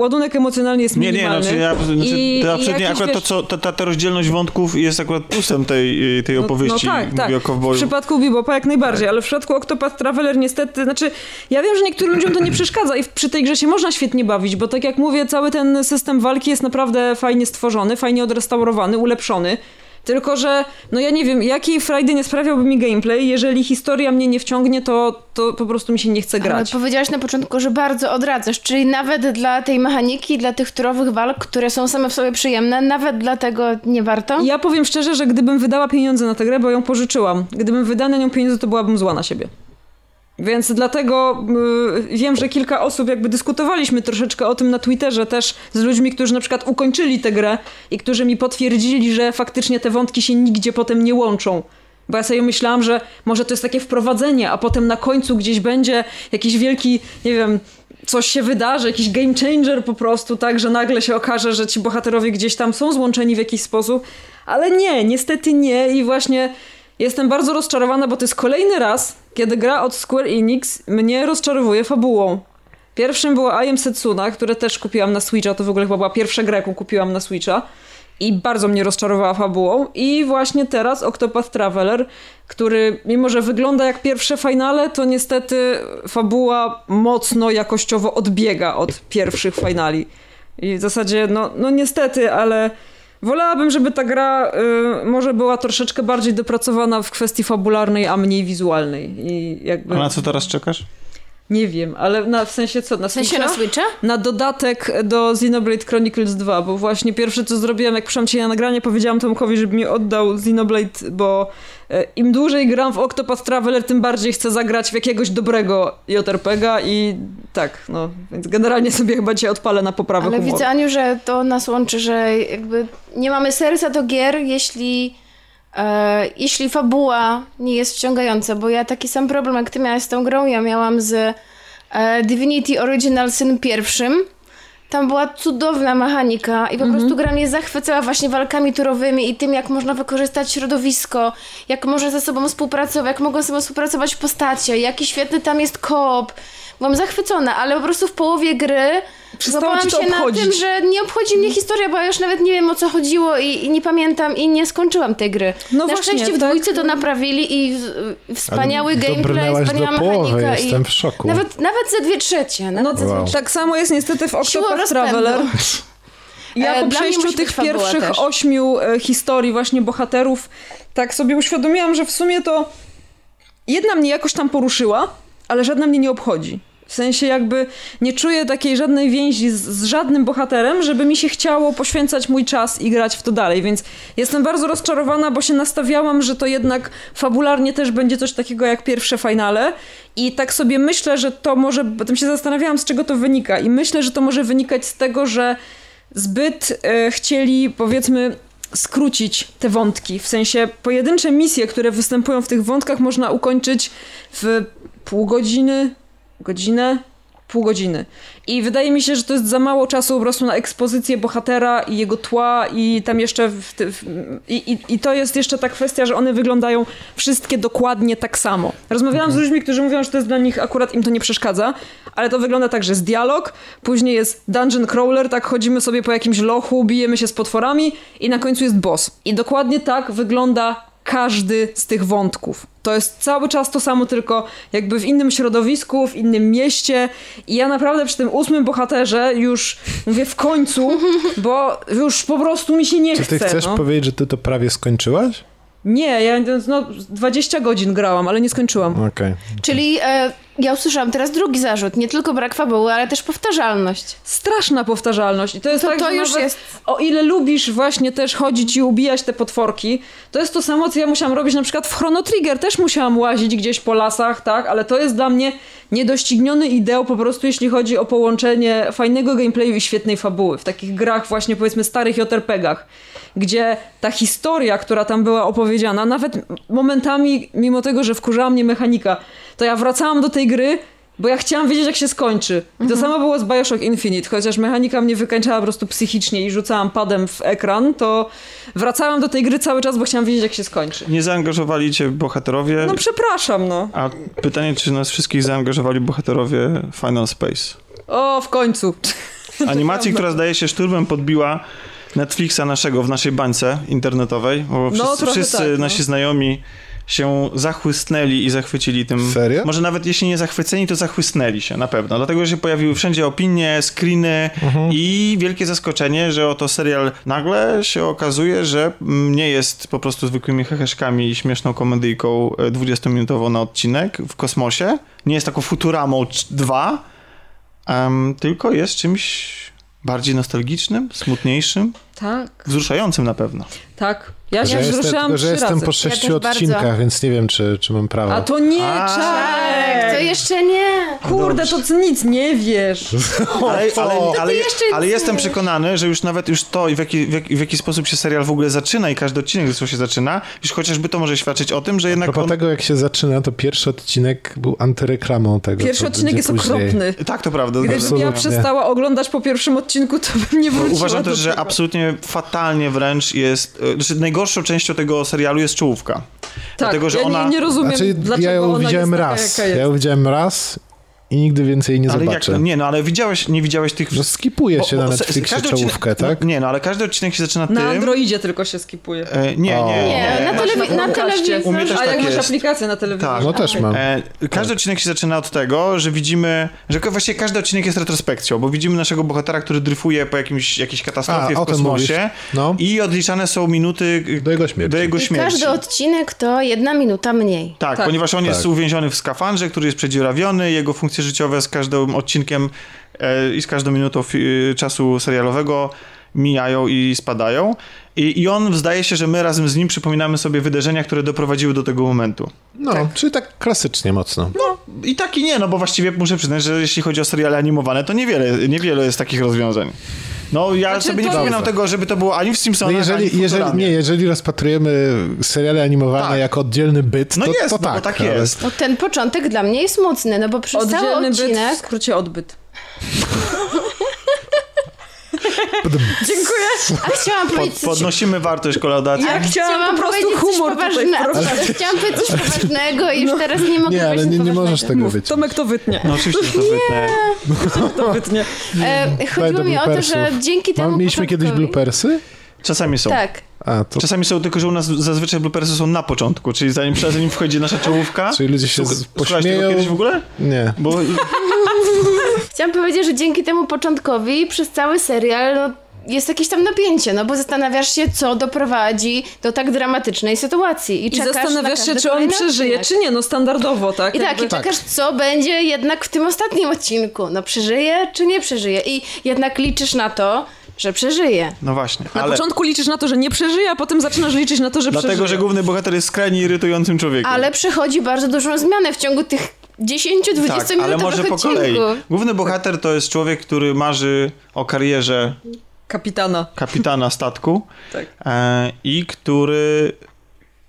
ładunek emocjonalny jest Nie, nie, minimalny. znaczy, ja, znaczy I- to i absolutnie akurat to, wiesz- co, ta, ta, ta rozdzielność wątków jest akurat plusem tej, tej opowieści, No, no tak, tak. W przypadku Bebopa jak najbardziej, ale w przypadku Octopath Traveler niestety, znaczy ja wiem, że niektórym ludziom to nie przeszkadza i w- przy tej grze się można świetnie bawić, bo tak jak mówię, cały ten system walki jest naprawdę fajnie stworzony, fajnie odrestaurowany, ulepszony. Tylko, że no ja nie wiem, jakiej frajdy nie sprawiałby mi gameplay, jeżeli historia mnie nie wciągnie, to, to po prostu mi się nie chce Ale grać. powiedziałaś na początku, że bardzo odradzasz, czyli nawet dla tej mechaniki, dla tych turowych walk, które są same w sobie przyjemne, nawet dla tego nie warto? Ja powiem szczerze, że gdybym wydała pieniądze na tę grę, bo ją pożyczyłam, gdybym wydała na nią pieniądze, to byłabym zła na siebie. Więc dlatego y, wiem, że kilka osób jakby dyskutowaliśmy troszeczkę o tym na Twitterze też z ludźmi, którzy na przykład ukończyli tę grę i którzy mi potwierdzili, że faktycznie te wątki się nigdzie potem nie łączą. Bo ja sobie myślałam, że może to jest takie wprowadzenie, a potem na końcu gdzieś będzie jakiś wielki, nie wiem, coś się wydarzy, jakiś game changer po prostu, tak, że nagle się okaże, że ci bohaterowie gdzieś tam są złączeni w jakiś sposób. Ale nie, niestety nie i właśnie jestem bardzo rozczarowana, bo to jest kolejny raz, kiedy gra od Square Enix mnie rozczarowuje fabułą. Pierwszym było I Am Setsuna, które też kupiłam na Switcha, to w ogóle chyba była pierwsza gra, jaką kupiłam na Switcha. I bardzo mnie rozczarowała fabułą. I właśnie teraz Octopath Traveler, który mimo, że wygląda jak pierwsze finale, to niestety fabuła mocno jakościowo odbiega od pierwszych finali. I w zasadzie, no, no niestety, ale wolałabym, żeby ta gra y, może była troszeczkę bardziej dopracowana w kwestii fabularnej, a mniej wizualnej. I jakby... A na co teraz czekasz? Nie wiem, ale na, w sensie co? Na W sensie na Switcha? Switcha? na dodatek do Xenoblade Chronicles 2, bo właśnie pierwsze co zrobiłem, jak przyszłam cię na nagranie, powiedziałam Tomkowi, żeby mi oddał Xenoblade, bo e, im dłużej gram w Octopath Traveler, tym bardziej chcę zagrać w jakiegoś dobrego JRPGa i tak, no, więc generalnie sobie chyba cię odpalę na poprawę Ale humoru. widzę, Aniu, że to nas łączy, że jakby nie mamy serca do gier, jeśli, jeśli fabuła nie jest wciągająca, bo ja taki sam problem jak ty miałeś z tą grą, ja miałam z e, Divinity Original Sin pierwszym. Tam była cudowna mechanika i po prostu gra mnie zachwycała właśnie walkami turowymi i tym, jak można wykorzystać środowisko, jak można ze sobą współpracować, jak mogą ze sobą współpracować postacie, jaki świetny tam jest koop. Byłam zachwycona, ale po prostu w połowie gry Przestało się na tym, że nie obchodzi mnie historia, bo ja już nawet nie wiem o co chodziło i, i nie pamiętam i nie skończyłam tej gry. No na właśnie, szczęście w tak. dwójce to naprawili i w- wspaniały Ale gameplay, wspaniała do połowy, mechanika. jestem i w szoku. Nawet, nawet ze dwie trzecie. Nawet No ze Wow. tak samo jest niestety w rozpędu. Traveler. Ja E, po dla przejściu tych pierwszych też. ośmiu e, historii właśnie bohaterów, tak sobie uświadomiłam, że w sumie to jedna mnie jakoś tam poruszyła, ale żadna mnie nie obchodzi. W sensie jakby nie czuję takiej żadnej więzi z, z żadnym bohaterem, żeby mi się chciało poświęcać mój czas i grać w to dalej, więc jestem bardzo rozczarowana, bo się nastawiałam, że to jednak fabularnie też będzie coś takiego jak pierwsze finale i tak sobie myślę, że to może, potem się zastanawiałam z czego to wynika i myślę, że to może wynikać z tego, że zbyt e, chcieli powiedzmy skrócić te wątki. W sensie pojedyncze misje, które występują w tych wątkach można ukończyć w pół godziny, godzinę, pół godziny. I wydaje mi się, że to jest za mało czasu po prostu na ekspozycję bohatera i jego tła i tam jeszcze w, ty- w, i, i, i to jest jeszcze ta kwestia, że one wyglądają wszystkie dokładnie tak samo. Rozmawiałam z ludźmi, którzy mówią, że to jest dla nich akurat im to nie przeszkadza, ale to wygląda tak, że jest dialog, później jest dungeon crawler, tak chodzimy sobie po jakimś lochu, bijemy się z potworami i na końcu jest boss. I dokładnie tak wygląda każdy z tych wątków. To jest cały czas to samo, tylko jakby w innym środowisku, w innym mieście. I ja naprawdę przy tym ósmym bohaterze już mówię w końcu, bo już po prostu mi się nie Czy chce. ty chcesz no. powiedzieć, że ty to prawie skończyłaś? Nie, ja no, 20 godzin grałam, ale nie skończyłam. Okej. Czyli e, ja usłyszałam teraz drugi zarzut. Nie tylko brak fabuły, ale też powtarzalność. Straszna powtarzalność. I to jest To- tak, to że już nawet jest- O ile lubisz właśnie też chodzić i ubijać te potworki, to jest to samo, co ja musiałam robić na przykład w Chrono Trigger. Też musiałam łazić gdzieś po lasach, tak? Ale to jest dla mnie niedościgniony ideał po prostu, jeśli chodzi o połączenie fajnego gameplayu i świetnej fabuły. W takich grach właśnie powiedzmy starych JRPG-ach, gdzie ta historia, która tam była opowiedziana, nawet momentami, mimo tego, że wkurzała mnie mechanika, to ja wracałam do tej gry, bo ja chciałam wiedzieć, jak się skończy. I to samo było z Bioshock Infinite, chociaż mechanika mnie wykańczała po prostu psychicznie i rzucałam padem w ekran, to wracałam do tej gry cały czas, bo chciałam wiedzieć, jak się skończy. Nie zaangażowali cię bohaterowie, No przepraszam, no. a pytanie, czy nas wszystkich zaangażowali bohaterowie Final Space? O, w końcu. Animacji, która zdaje się szturmem podbiła Netflixa naszego w naszej bańce internetowej, bo wszyscy, trochę wszyscy tak, no. nasi znajomi się zachłysnęli i zachwycili tym. Serio? Może nawet jeśli nie zachwyceni, to zachłysnęli się na pewno. Dlatego, że się pojawiły wszędzie opinie, screeny i wielkie zaskoczenie, że oto serial nagle się okazuje, że nie jest po prostu zwykłymi heheszkami i śmieszną komedyjką e, 20-minutową na odcinek w kosmosie. Nie jest taką Futuramą 2, em, tylko jest czymś bardziej nostalgicznym, smutniejszym, Tak, wzruszającym na pewno. tak. Ja się że jestem, wzruszyłam tylko, że trzy jestem razy. po sześciu bardzo. odcinkach, więc nie wiem, czy, czy mam prawo. A to nie, A, Tak, czek! to jeszcze nie. Kurde, to ty nic nie wiesz. Ale, ale, ale, jeszcze ale jestem przekonany, że już nawet już to i w jaki, w, jaki, w jaki sposób się serial w ogóle zaczyna i każdy odcinek zresztą się zaczyna, już chociażby to może świadczyć o tym, że jednak propos on... tego, jak się zaczyna, to pierwszy odcinek był antyreklamą tego, Pierwszy co odcinek jest później. okropny. Tak, to prawda. Gdybym ja przestała oglądać po pierwszym odcinku, to bym nie wróciła Uważam do też, że absolutnie fatalnie wręcz jest, e, znaczy najgorszą częścią tego serialu jest czołówka. Tak, Dlatego, że ja ona... nie, nie rozumiem, Znaczy, dlaczego ja ją ona widziałem jest raz. taka, jaka jest. Ja ją widziałem raz i nigdy więcej jej nie ale jak, zobaczę. to? nie, no ale widziałeś, nie widziałeś tych... No skipuje się bo- na bo se- Netflixie odcinek- czołówkę, tak? No, nie, no ale każdy odcinek się zaczyna Na tym... Androidzie tylko się skipuje. E, nie, nie, O. nie. Nie, na, Masz telewi- na telewizji. U mnie też A jak tak masz jest. aplikację na telewizji? Tak. No też mam. E, każdy odcinek się zaczyna od tego, że widzimy, że właściwie każdy odcinek jest retrospekcją, bo widzimy naszego bohatera, który dryfuje po jakimś, jakiejś katastrofie A, o w tym kosmosie. No. i odliczane są minuty Do jego śmierci. do jego I śmierci. każdy odcinek to jedna minuta mniej. Tak, Tak. ponieważ on jest Tak. uwięziony w skafandrze, który jest przedziurawiony, jego funkcje życiowe z każdym odcinkiem e, i z każdą minutą fi- czasu serialowego mijają i spadają. I, I on zdaje się, że my razem z nim przypominamy sobie wydarzenia, które doprowadziły do tego momentu. No, czyli tak klasycznie mocno. I tak i nie, no bo właściwie muszę przyznać, że jeśli chodzi o seriale animowane, to niewiele, niewiele jest takich rozwiązań. No ja Znaczy, sobie nie przypominam tego, żeby to było ani w No Simpsonach, ani jeżeli, w jeżeli, nie, jeżeli rozpatrujemy seriale animowane Tak. jako oddzielny byt, No to, jest, to no tak. bo tak jest. No ten początek dla mnie jest mocny, no bo przez cały Oddzielny byt, w odcinek... skrócie odbyt. Dziękuję. A chciałam Pod, powiedzieć coś... podnosimy wartość kolaudacji. Ja chciałam po prostu powiedzieć humor coś tutaj poważne- wprowadzić. Chciałam powiedzieć coś poważnego i już teraz nie mogę Nie, ale nie, nie możesz tego Mów, być. Tomek to wytnie. No oczywiście, że to wytnę. To wytnie. E, chodziło mi o to, że dzięki temu mieliśmy kiedyś bloopersy? Czasami są. Tak. A, to Czasami są tylko, że u nas zazwyczaj bloopersy są na początku, czyli zanim, zanim wchodzi nasza czołówka. Czyli ludzie się Słuch- tego kiedyś w ogóle? nie. Bo Chciałam powiedzieć, że dzięki temu początkowi przez cały serial no, jest jakieś tam napięcie, no bo zastanawiasz się, co doprowadzi do tak dramatycznej sytuacji. I, I zastanawiasz się, czy on przeżyje, odcinek. czy nie. No standardowo, tak? I tak, Jakby- i czekasz, co będzie jednak w tym ostatnim odcinku. No przeżyje, czy nie przeżyje. I jednak liczysz na to, że przeżyje. no właśnie, Na ale początku liczysz na to, że nie przeżyje, a potem zaczynasz liczyć na to, że dlatego, przeżyje. że główny bohater jest skrajnie irytującym człowiekiem. Ale przechodzi bardzo dużą zmianę w ciągu tych 10-20 tak, minutowych ale może po kolei. Główny bohater to jest człowiek, który marzy o karierze Kapitana. kapitana statku Tak. e, i który...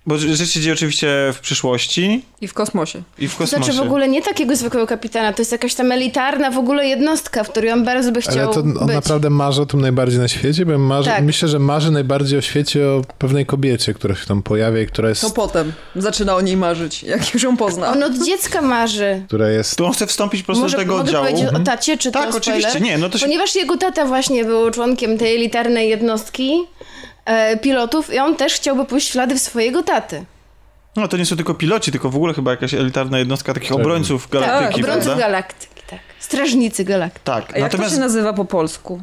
Bo rzecz się dzieje oczywiście w przyszłości I w kosmosie. i w To kosmosie. znaczy w ogóle nie takiego zwykłego kapitana, to jest jakaś tam elitarna w ogóle jednostka, w której on bardzo by chciał Ale to on być. naprawdę marzy o tym najbardziej na świecie, bo marzy, Tak. myślę, że marzy najbardziej o świecie o pewnej kobiecie, która się tam pojawia i która jest, To potem zaczyna o niej marzyć, jak już ją pozna. On od dziecka marzy. która jest Tu on chce wstąpić po prostu Może do tego mogę oddziału. powiedzieć o tacie, czy Tak, to oczywiście, spoiler? nie, no to się... Ponieważ jego tata właśnie był członkiem tej elitarnej jednostki pilotów i on też chciałby pójść w ślady swojego taty. No to nie są tylko piloci, tylko w ogóle chyba jakaś elitarna jednostka takich Tak. obrońców galaktyki, Obrońców prawda? galaktyki, tak. Strażnicy galaktyki. Tak, A jak natomiast to się nazywa po polsku?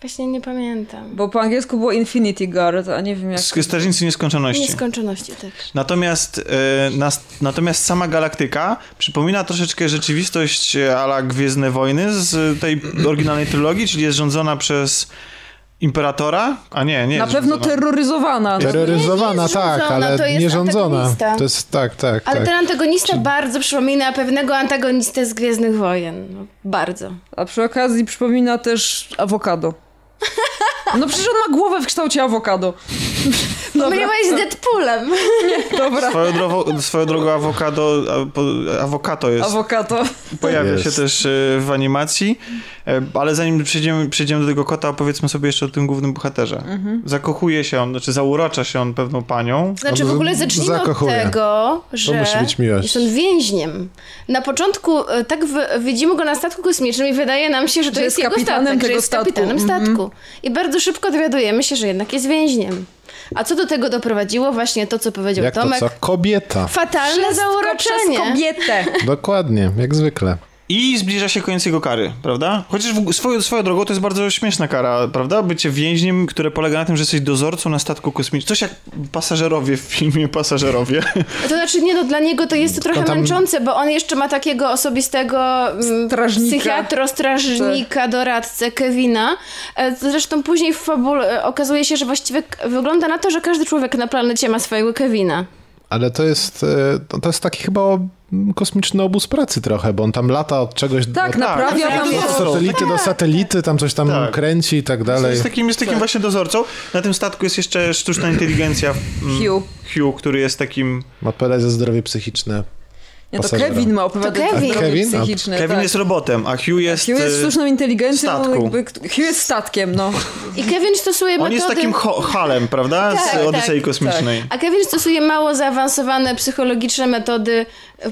Właśnie nie pamiętam. Bo po angielsku było Infinity Guard, a nie wiem jak... Strażnicy Nieskończoności. Nieskończoności też. Natomiast, e, nas, natomiast sama galaktyka przypomina troszeczkę rzeczywistość e, ala Gwiezdne Wojny z tej oryginalnej trylogii, czyli jest rządzona przez Imperatora? A nie, nie Na pewno rządzona. terroryzowana. Terroryzowana, nie jest tak, rządzona, ale to jest nie rządzona. To jest tak, tak, Ale tak. ten antagonista bardzo przypomina pewnego antagonistę z Gwiezdnych Wojen. No, bardzo. A przy okazji przypomina też awokado. No przecież on ma głowę w kształcie awokado. Pomyliłeś z Deadpoolem. dobra. Swoją, drogą, swoją drogą awokado, awokato jest. Awokado. Pojawia Jest. się też e, w animacji, E, ale zanim przejdziemy, przejdziemy do tego kota, opowiedzmy sobie jeszcze o tym głównym bohaterze. Mhm. Zakochuje się on, znaczy zaurocza się on pewną panią. Znaczy w No, ogóle zacznijmy od zakochuje. tego, że musi być miłość. jest on więźniem. Na początku e, tak w, widzimy go na statku kosmicznym i wydaje nam się, że to Że jest, jest jego kapitanem statek, że tego jest statku. kapitanem Mhm. I bardzo szybko dowiadujemy się, że jednak jest więźniem. A co do tego doprowadziło? Właśnie to, co powiedział Jak to Tomek. co? Kobieta. Fatalne Przez zauroczenie. kobietę. Dokładnie, jak zwykle. I zbliża się koniec jego kary, prawda? Chociaż w, swoją, swoją drogą to jest bardzo śmieszna kara, prawda? Bycie więźniem, które polega na tym, że jesteś dozorcą na statku kosmicznym. Coś jak pasażerowie w filmie Pasażerowie. To znaczy, nie no, dla niego to jest to trochę tam- męczące, bo on jeszcze ma takiego osobistego mm, Strażnika. psychiatro-strażnika, doradcę Kevina. E, Zresztą później w fabule okazuje się, że właściwie wygląda na to, że każdy człowiek na planecie ma swojego Kevina. Ale to jest, e, to- jest taki chyba kosmiczny obóz pracy trochę, bo on tam lata od czegoś... Tak, od, naprawia tak, tam... tak. od satelity do satelity, tam coś tam Tak. kręci i tak dalej. Jest takim, jest takim właśnie dozorcą. Na tym statku jest jeszcze sztuczna inteligencja. mm, Hugh. Hugh, który jest takim... Ma odpowiadać za zdrowie psychiczne. Nie, to pasażera. Kevin ma opowiadać To Kevin. o Kevin? A- psychiczne. Kevin tak. jest robotem, a Hugh jest... Hugh jest sztuczną inteligencją, statku. jakby, Hugh jest statkiem, no. I Kevin stosuje On metody... jest takim halem, prawda? Tak, Z tak, Odysei Kosmicznej. A Kevin stosuje mało zaawansowane psychologiczne metody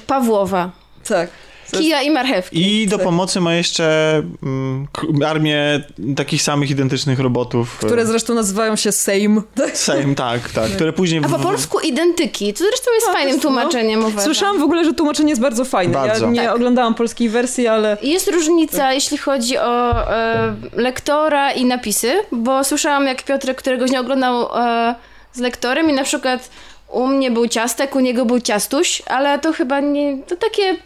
Pawłowa. Tak. Kija i marchewki. I do pomocy ma jeszcze mm, armię takich samych identycznych robotów. Które zresztą nazywają się Same. Same, tak, tak. Które później... A po polsku identyki, co zresztą jest No, fajnym no. tłumaczeniem, uważam. Słyszałam w ogóle, że tłumaczenie jest bardzo fajne. Bardzo. Ja nie Tak. oglądałam polskiej wersji, ale Jest różnica, jeśli chodzi o e, lektora i napisy, bo słyszałam, jak Piotrek któregoś nie oglądał e, z lektorem i na przykład u mnie był ciastek, u niego był ciastuś, ale to chyba nie, to takie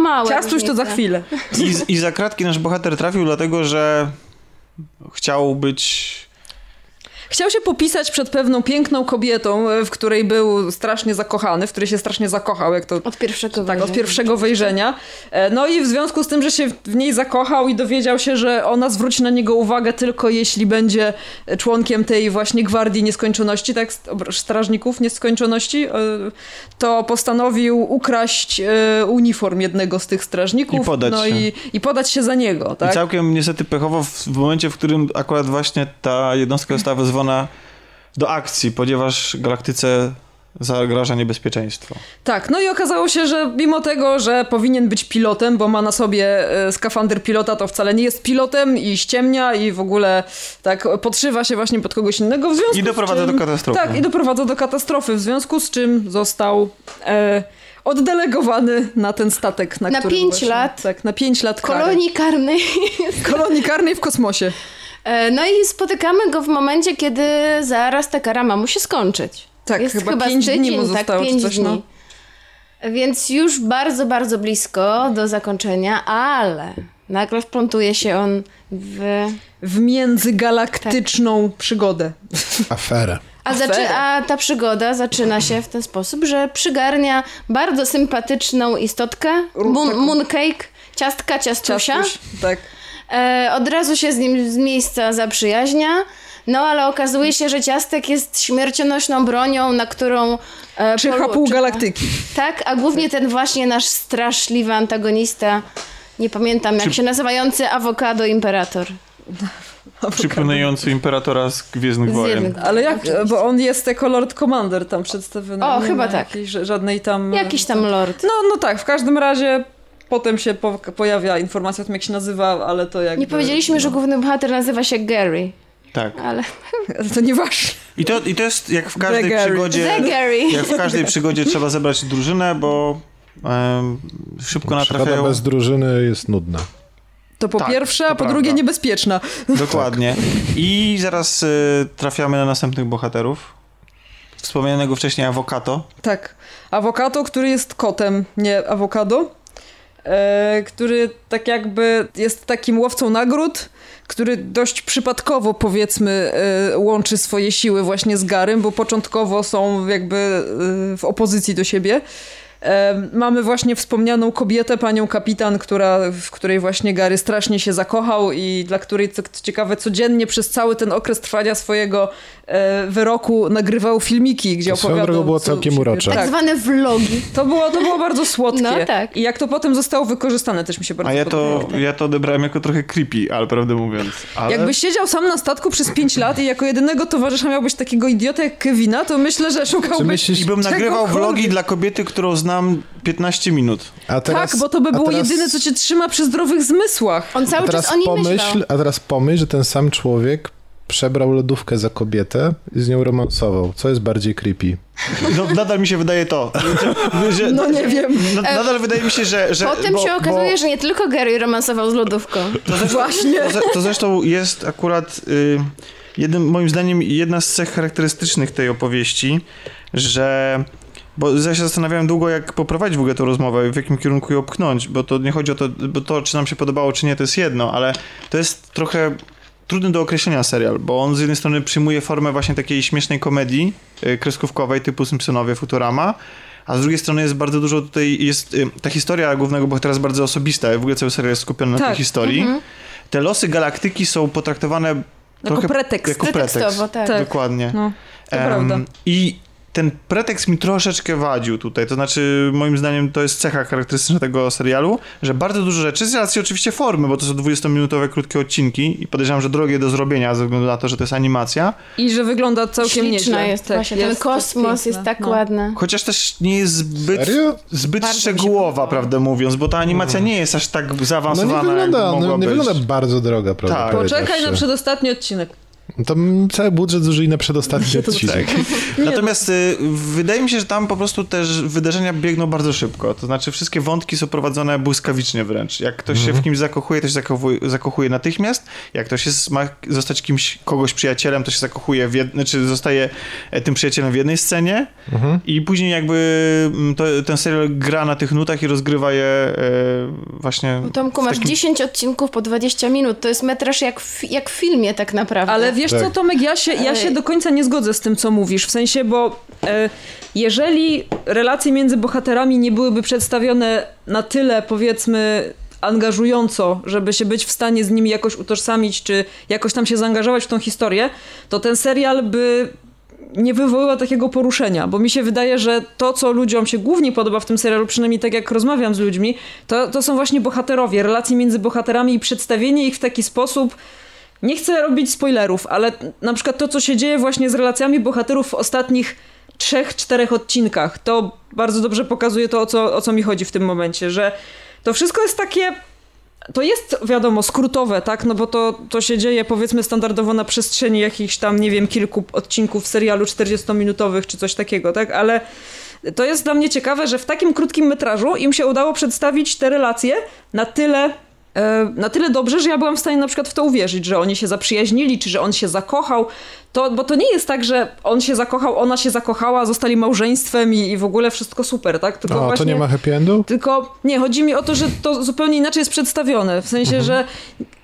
małe ciastuś to za różnice. chwilę. I, I za kratki nasz bohater trafił, dlatego że chciał być. Chciał się popisać przed pewną piękną kobietą, e, w której był strasznie zakochany, w której się strasznie zakochał, jak to Od pierwszego tak, od wejrzenia. pierwszego wejrzenia. E, No i w związku z tym, że się w niej zakochał i dowiedział się, że ona zwróci na niego uwagę tylko jeśli będzie członkiem tej właśnie gwardii nieskończoności, tak, st- strażników nieskończoności, e, to postanowił ukraść uniform jednego z tych strażników. I podać no się. I, i podać się za niego, tak? I całkiem niestety pechowo w, w momencie, w którym akurat właśnie ta jednostka została wezwana do akcji, ponieważ galaktyce zagraża niebezpieczeństwo. Tak, no i okazało się, że mimo tego, że powinien być pilotem, bo ma na sobie e, skafander pilota, to wcale nie jest pilotem i ściemnia i w ogóle tak podszywa się właśnie pod kogoś innego. W związku I doprowadza z czym, do katastrofy. Tak, i doprowadza do katastrofy, w związku z czym został e, oddelegowany na ten statek, na, Na pięć właśnie, lat. Tak, na pięć lat kary. Kolonii karnej. Kolonii karnej w kosmosie. E, No i spotykamy go w momencie, kiedy zaraz ta kara ma mu się skończyć. Tak, Jest chyba chyba pięć z dni tydzień, mu tak, zostało, czy pięć coś, dni. no. Więc już bardzo, bardzo blisko do zakończenia, ale nagle wplątuje się on w... W międzygalaktyczną przygodę. Aferę. A, Aferę. zaczy... A ta przygoda zaczyna się w ten sposób, że przygarnia bardzo sympatyczną istotkę, moon, mooncake, ciastka, ciastusia. Ciastuś, tak. E, od razu się z nim z miejsca zaprzyjaźnia. No, ale okazuje się, że ciastek jest śmiercionośną bronią, na którą. E, Czyha polu- pół galaktyki. Tak, a głównie ten właśnie nasz straszliwy antagonista. Nie pamiętam jak Przy- się nazywający Awokado Imperator. Przypominający imperatora z Gwiezdnych Z Wojen. Ale jak, bo on jest jako Lord Commander tam przedstawiony. O, nie chyba tak. Jakiejś, ża- żadnej tam... Jakiś tam lord. No, no tak, w każdym razie potem się po, pojawia informacja o tym, jak się nazywa, ale to jakby... Nie powiedzieliśmy, że no, główny bohater nazywa się Gary, Tak. ale... To nieważne. I to, I to jest jak w każdej The przygodzie. The Gary. Jak w każdej przygodzie trzeba zebrać drużynę, bo em, szybko Przygoda natrafiają. bez drużyny jest nudna. To po Tak, pierwsze, to a po prawda. drugie niebezpieczna. Dokładnie. I zaraz y, trafiamy na następnych bohaterów. Wspomnianego wcześniej Avocato. Tak. Awokato, który jest kotem, nie awokado. E, który tak jakby jest takim łowcą nagród, który dość przypadkowo powiedzmy e, łączy swoje siły właśnie z Garym, bo początkowo są jakby e, w opozycji do siebie. Mamy właśnie wspomnianą kobietę, panią kapitan, która, w której właśnie Gary strasznie się zakochał i dla której, co ciekawe, codziennie przez cały ten okres trwania swojego wyroku nagrywał filmiki, gdzie To opowiadał... drogą było całkiem urocze. Tak, Tak, zwane vlogi. to było, to było bardzo słodkie. No tak. I jak to potem zostało wykorzystane, też mi się bardzo A ja to, podobało. ja to odebrałem jako trochę creepy, ale prawdę mówiąc. Ale... Jakbyś siedział sam na statku przez 5 lat i jako jedynego towarzysza miałbyś takiego idiotę jak Kevina, to myślę, że szukałbyś... myślisz, I bym nagrywał vlogi dla kobiety, którą znam 15 minut. a teraz, tak, bo to by było teraz, jedyne, co cię trzyma przy zdrowych zmysłach. On cały czas o nim pomyśl, myślał. a teraz pomyśl, że ten sam człowiek przebrał lodówkę za kobietę i z nią romansował. Co jest bardziej creepy? No, nadal mi się wydaje to. Że, że, No nie wiem. na- nadal wydaje mi się, że... że Potem bo, się okazuje, bo, że nie tylko Gary romansował z lodówką. To zresztą, Właśnie. To, to zresztą jest akurat y, jednym, moim zdaniem jedna z cech charakterystycznych tej opowieści, że bo ja się zastanawiałem długo, jak poprowadzić w ogóle tę rozmowę i w jakim kierunku ją pchnąć, bo to nie chodzi o to, bo to, czy nam się podobało, czy nie, to jest jedno, ale to jest trochę trudny do określenia serial, bo on z jednej strony przyjmuje formę właśnie takiej śmiesznej komedii y, kreskówkowej typu Simpsonowie, Futurama, a z drugiej strony jest bardzo dużo tutaj, jest y, ta historia głównego bohatera jest bardzo osobista, w ogóle cały serial jest skupiony na Tak. tej historii. Te losy galaktyki są potraktowane Jako trochę pretekst. jako pretekst. Tak. Tak. Dokładnie. No, to prawda. I ten pretekst mi troszeczkę wadził tutaj, to znaczy moim zdaniem to jest cecha charakterystyczna tego serialu, że bardzo dużo rzeczy, z racji oczywiście formy, bo to są 20-minutowe krótkie odcinki i podejrzewam, że drogie do zrobienia ze względu na to, że to jest animacja, I że wygląda całkiem Śliczna nieźle. jest Tak, właśnie. Ten jest kosmos piękna. jest tak No. ładny. chociaż też nie jest zbyt, Serio? zbyt Bardzo szczegółowa, prawdę mówiąc, bo ta animacja nie jest aż tak No nie zaawansowana, wygląda, jak no, mogła nie być. wygląda bardzo droga, prawda Tak. Poczekaj na przedostatni odcinek. To m, cały budżet zużyli na przedostatni odcinek. Natomiast y, wydaje mi się, że tam po prostu też wydarzenia biegną bardzo szybko. To znaczy wszystkie wątki są prowadzone błyskawicznie wręcz. Jak ktoś się w kimś zakochuje, to się zakochuje, zakochuje natychmiast. Jak ktoś jest, ma zostać kimś, kogoś przyjacielem, to się zakochuje, w jed... znaczy zostaje e, tym przyjacielem w jednej scenie i później jakby mm, to, ten serial gra na tych nutach i rozgrywa je e, właśnie Tomku, masz takim- 10 odcinków po 20 minut. To jest metraż jak w, jak w filmie tak naprawdę. Ale wiesz Tak. co, Tomek, ja się, ja się do końca nie zgodzę z tym, co mówisz. W sensie, bo e, jeżeli relacje między bohaterami nie byłyby przedstawione na tyle, powiedzmy, angażująco, żeby się być w stanie z nimi jakoś utożsamić, czy jakoś tam się zaangażować w tą historię, to ten serial by nie wywoływał takiego poruszenia, bo mi się wydaje, że to, co ludziom się głównie podoba w tym serialu, przynajmniej tak jak rozmawiam z ludźmi, to, to są właśnie bohaterowie, relacje między bohaterami i przedstawienie ich w taki sposób, nie chcę robić spoilerów, ale na przykład to, co się dzieje właśnie z relacjami bohaterów w ostatnich trzech, czterech odcinkach, to bardzo dobrze pokazuje to, o co, o co mi chodzi w tym momencie, że to wszystko jest takie to jest, wiadomo, skrótowe, tak? No bo to, to się dzieje, powiedzmy, standardowo na przestrzeni jakichś tam, nie wiem, kilku odcinków serialu 40-minutowych czy coś takiego, tak? Ale to jest dla mnie ciekawe, że w takim krótkim metrażu im się udało przedstawić te relacje na tyle. Na tyle dobrze, że ja byłam w stanie na przykład w to uwierzyć, że oni się zaprzyjaźnili, czy że on się zakochał. To, bo to nie jest tak, że on się zakochał, ona się zakochała, zostali małżeństwem i, i w ogóle wszystko super, tak? Tylko to właśnie... nie ma happy endu? Tylko nie, chodzi mi o to, że to zupełnie inaczej jest przedstawione. W sensie, Mhm. że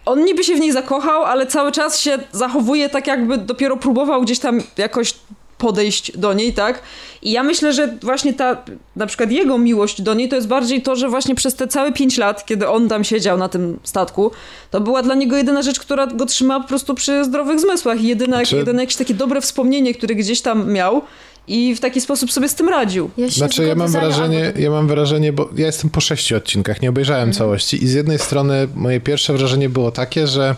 on niby się w niej zakochał, ale cały czas się zachowuje tak, jakby dopiero próbował gdzieś tam jakoś podejść do niej, tak? I ja myślę, że właśnie ta, na przykład jego miłość do niej to jest bardziej to, że właśnie przez te całe pięć lat, kiedy on tam siedział na tym statku, to była dla niego jedyna rzecz, która go trzymała po prostu przy zdrowych zmysłach i jedyne, Czy- jedyne jakieś takie dobre wspomnienie, które gdzieś tam miał i w taki sposób sobie z tym radził. Ja Znaczy ja mam wrażenie, albo- ja mam wrażenie, bo ja jestem po sześciu odcinkach, nie obejrzałem całości i z jednej strony moje pierwsze wrażenie było takie, że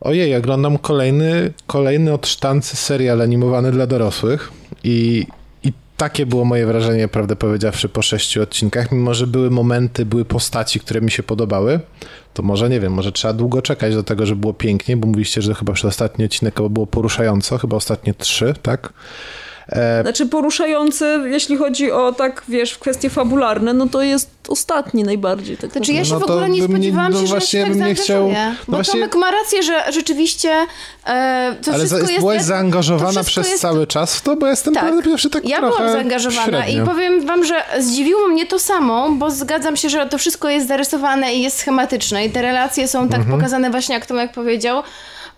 ojej, oglądam kolejny, kolejny od sztancy serial animowany dla dorosłych i, i takie było moje wrażenie, prawdę powiedziawszy, po sześciu odcinkach, mimo że były momenty, były postaci, które mi się podobały, to może, nie wiem, może trzeba długo czekać do tego, żeby było pięknie, bo mówiliście, że chyba przez ostatni odcinek było poruszająco, chyba ostatnie trzy, tak? E, Znaczy poruszający, jeśli chodzi o tak, wiesz, kwestie fabularne, no to jest ostatni najbardziej. Tak Znaczy ja się No w ogóle nie bym nie- spodziewałam no się, że właśnie się tak bym nie chciał- no Bo właśnie- Tomek ma rację, że rzeczywiście e, to ale wszystko za, jest... byłaś zaangażowana przez jest- cały czas w to, bo jestem Tak. prawdę powiedziawszy tak Ja byłam zaangażowana średnio. i powiem wam, że zdziwiło mnie to samo, bo zgadzam się, że to wszystko jest zarysowane i jest schematyczne i te relacje są tak Mhm. pokazane właśnie, jak Tomek powiedział.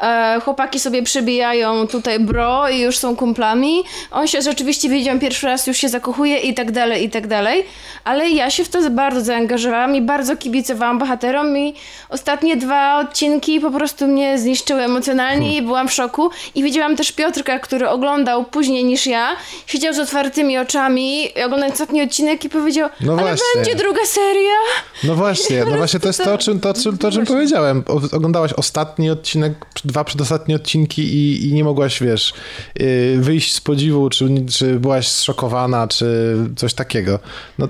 E, chłopaki sobie przybijają tutaj bro i już są kumplami. On się rzeczywiście widział pierwszy raz, już się zakochuje i tak dalej, i tak dalej. Ale ja się w to bardzo zaangażowałam i bardzo kibicowałam bohaterom i ostatnie dwa odcinki po prostu mnie zniszczyły emocjonalnie i byłam w szoku. I widziałam też Piotrka, który oglądał później niż ja. Siedział z otwartymi oczami, oglądając ostatni odcinek i powiedział, No ale właśnie. będzie druga seria. No właśnie, no właśnie to jest to, o czym, to, to, o czym powiedziałem. Oglądałaś ostatni odcinek, dwa przedostatnie odcinki i, i nie mogłaś, wiesz, yy, wyjść z podziwu, czy, czy byłaś zszokowana, czy coś takiego. No,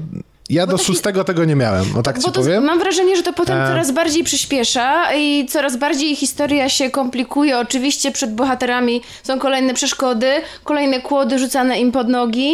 ja do taki- szóstego tego nie miałem, o tak ci Bo to, powiem. mam wrażenie, że to potem E. coraz bardziej przyspiesza i coraz bardziej historia się komplikuje. Oczywiście przed bohaterami są kolejne przeszkody, kolejne kłody rzucane im pod nogi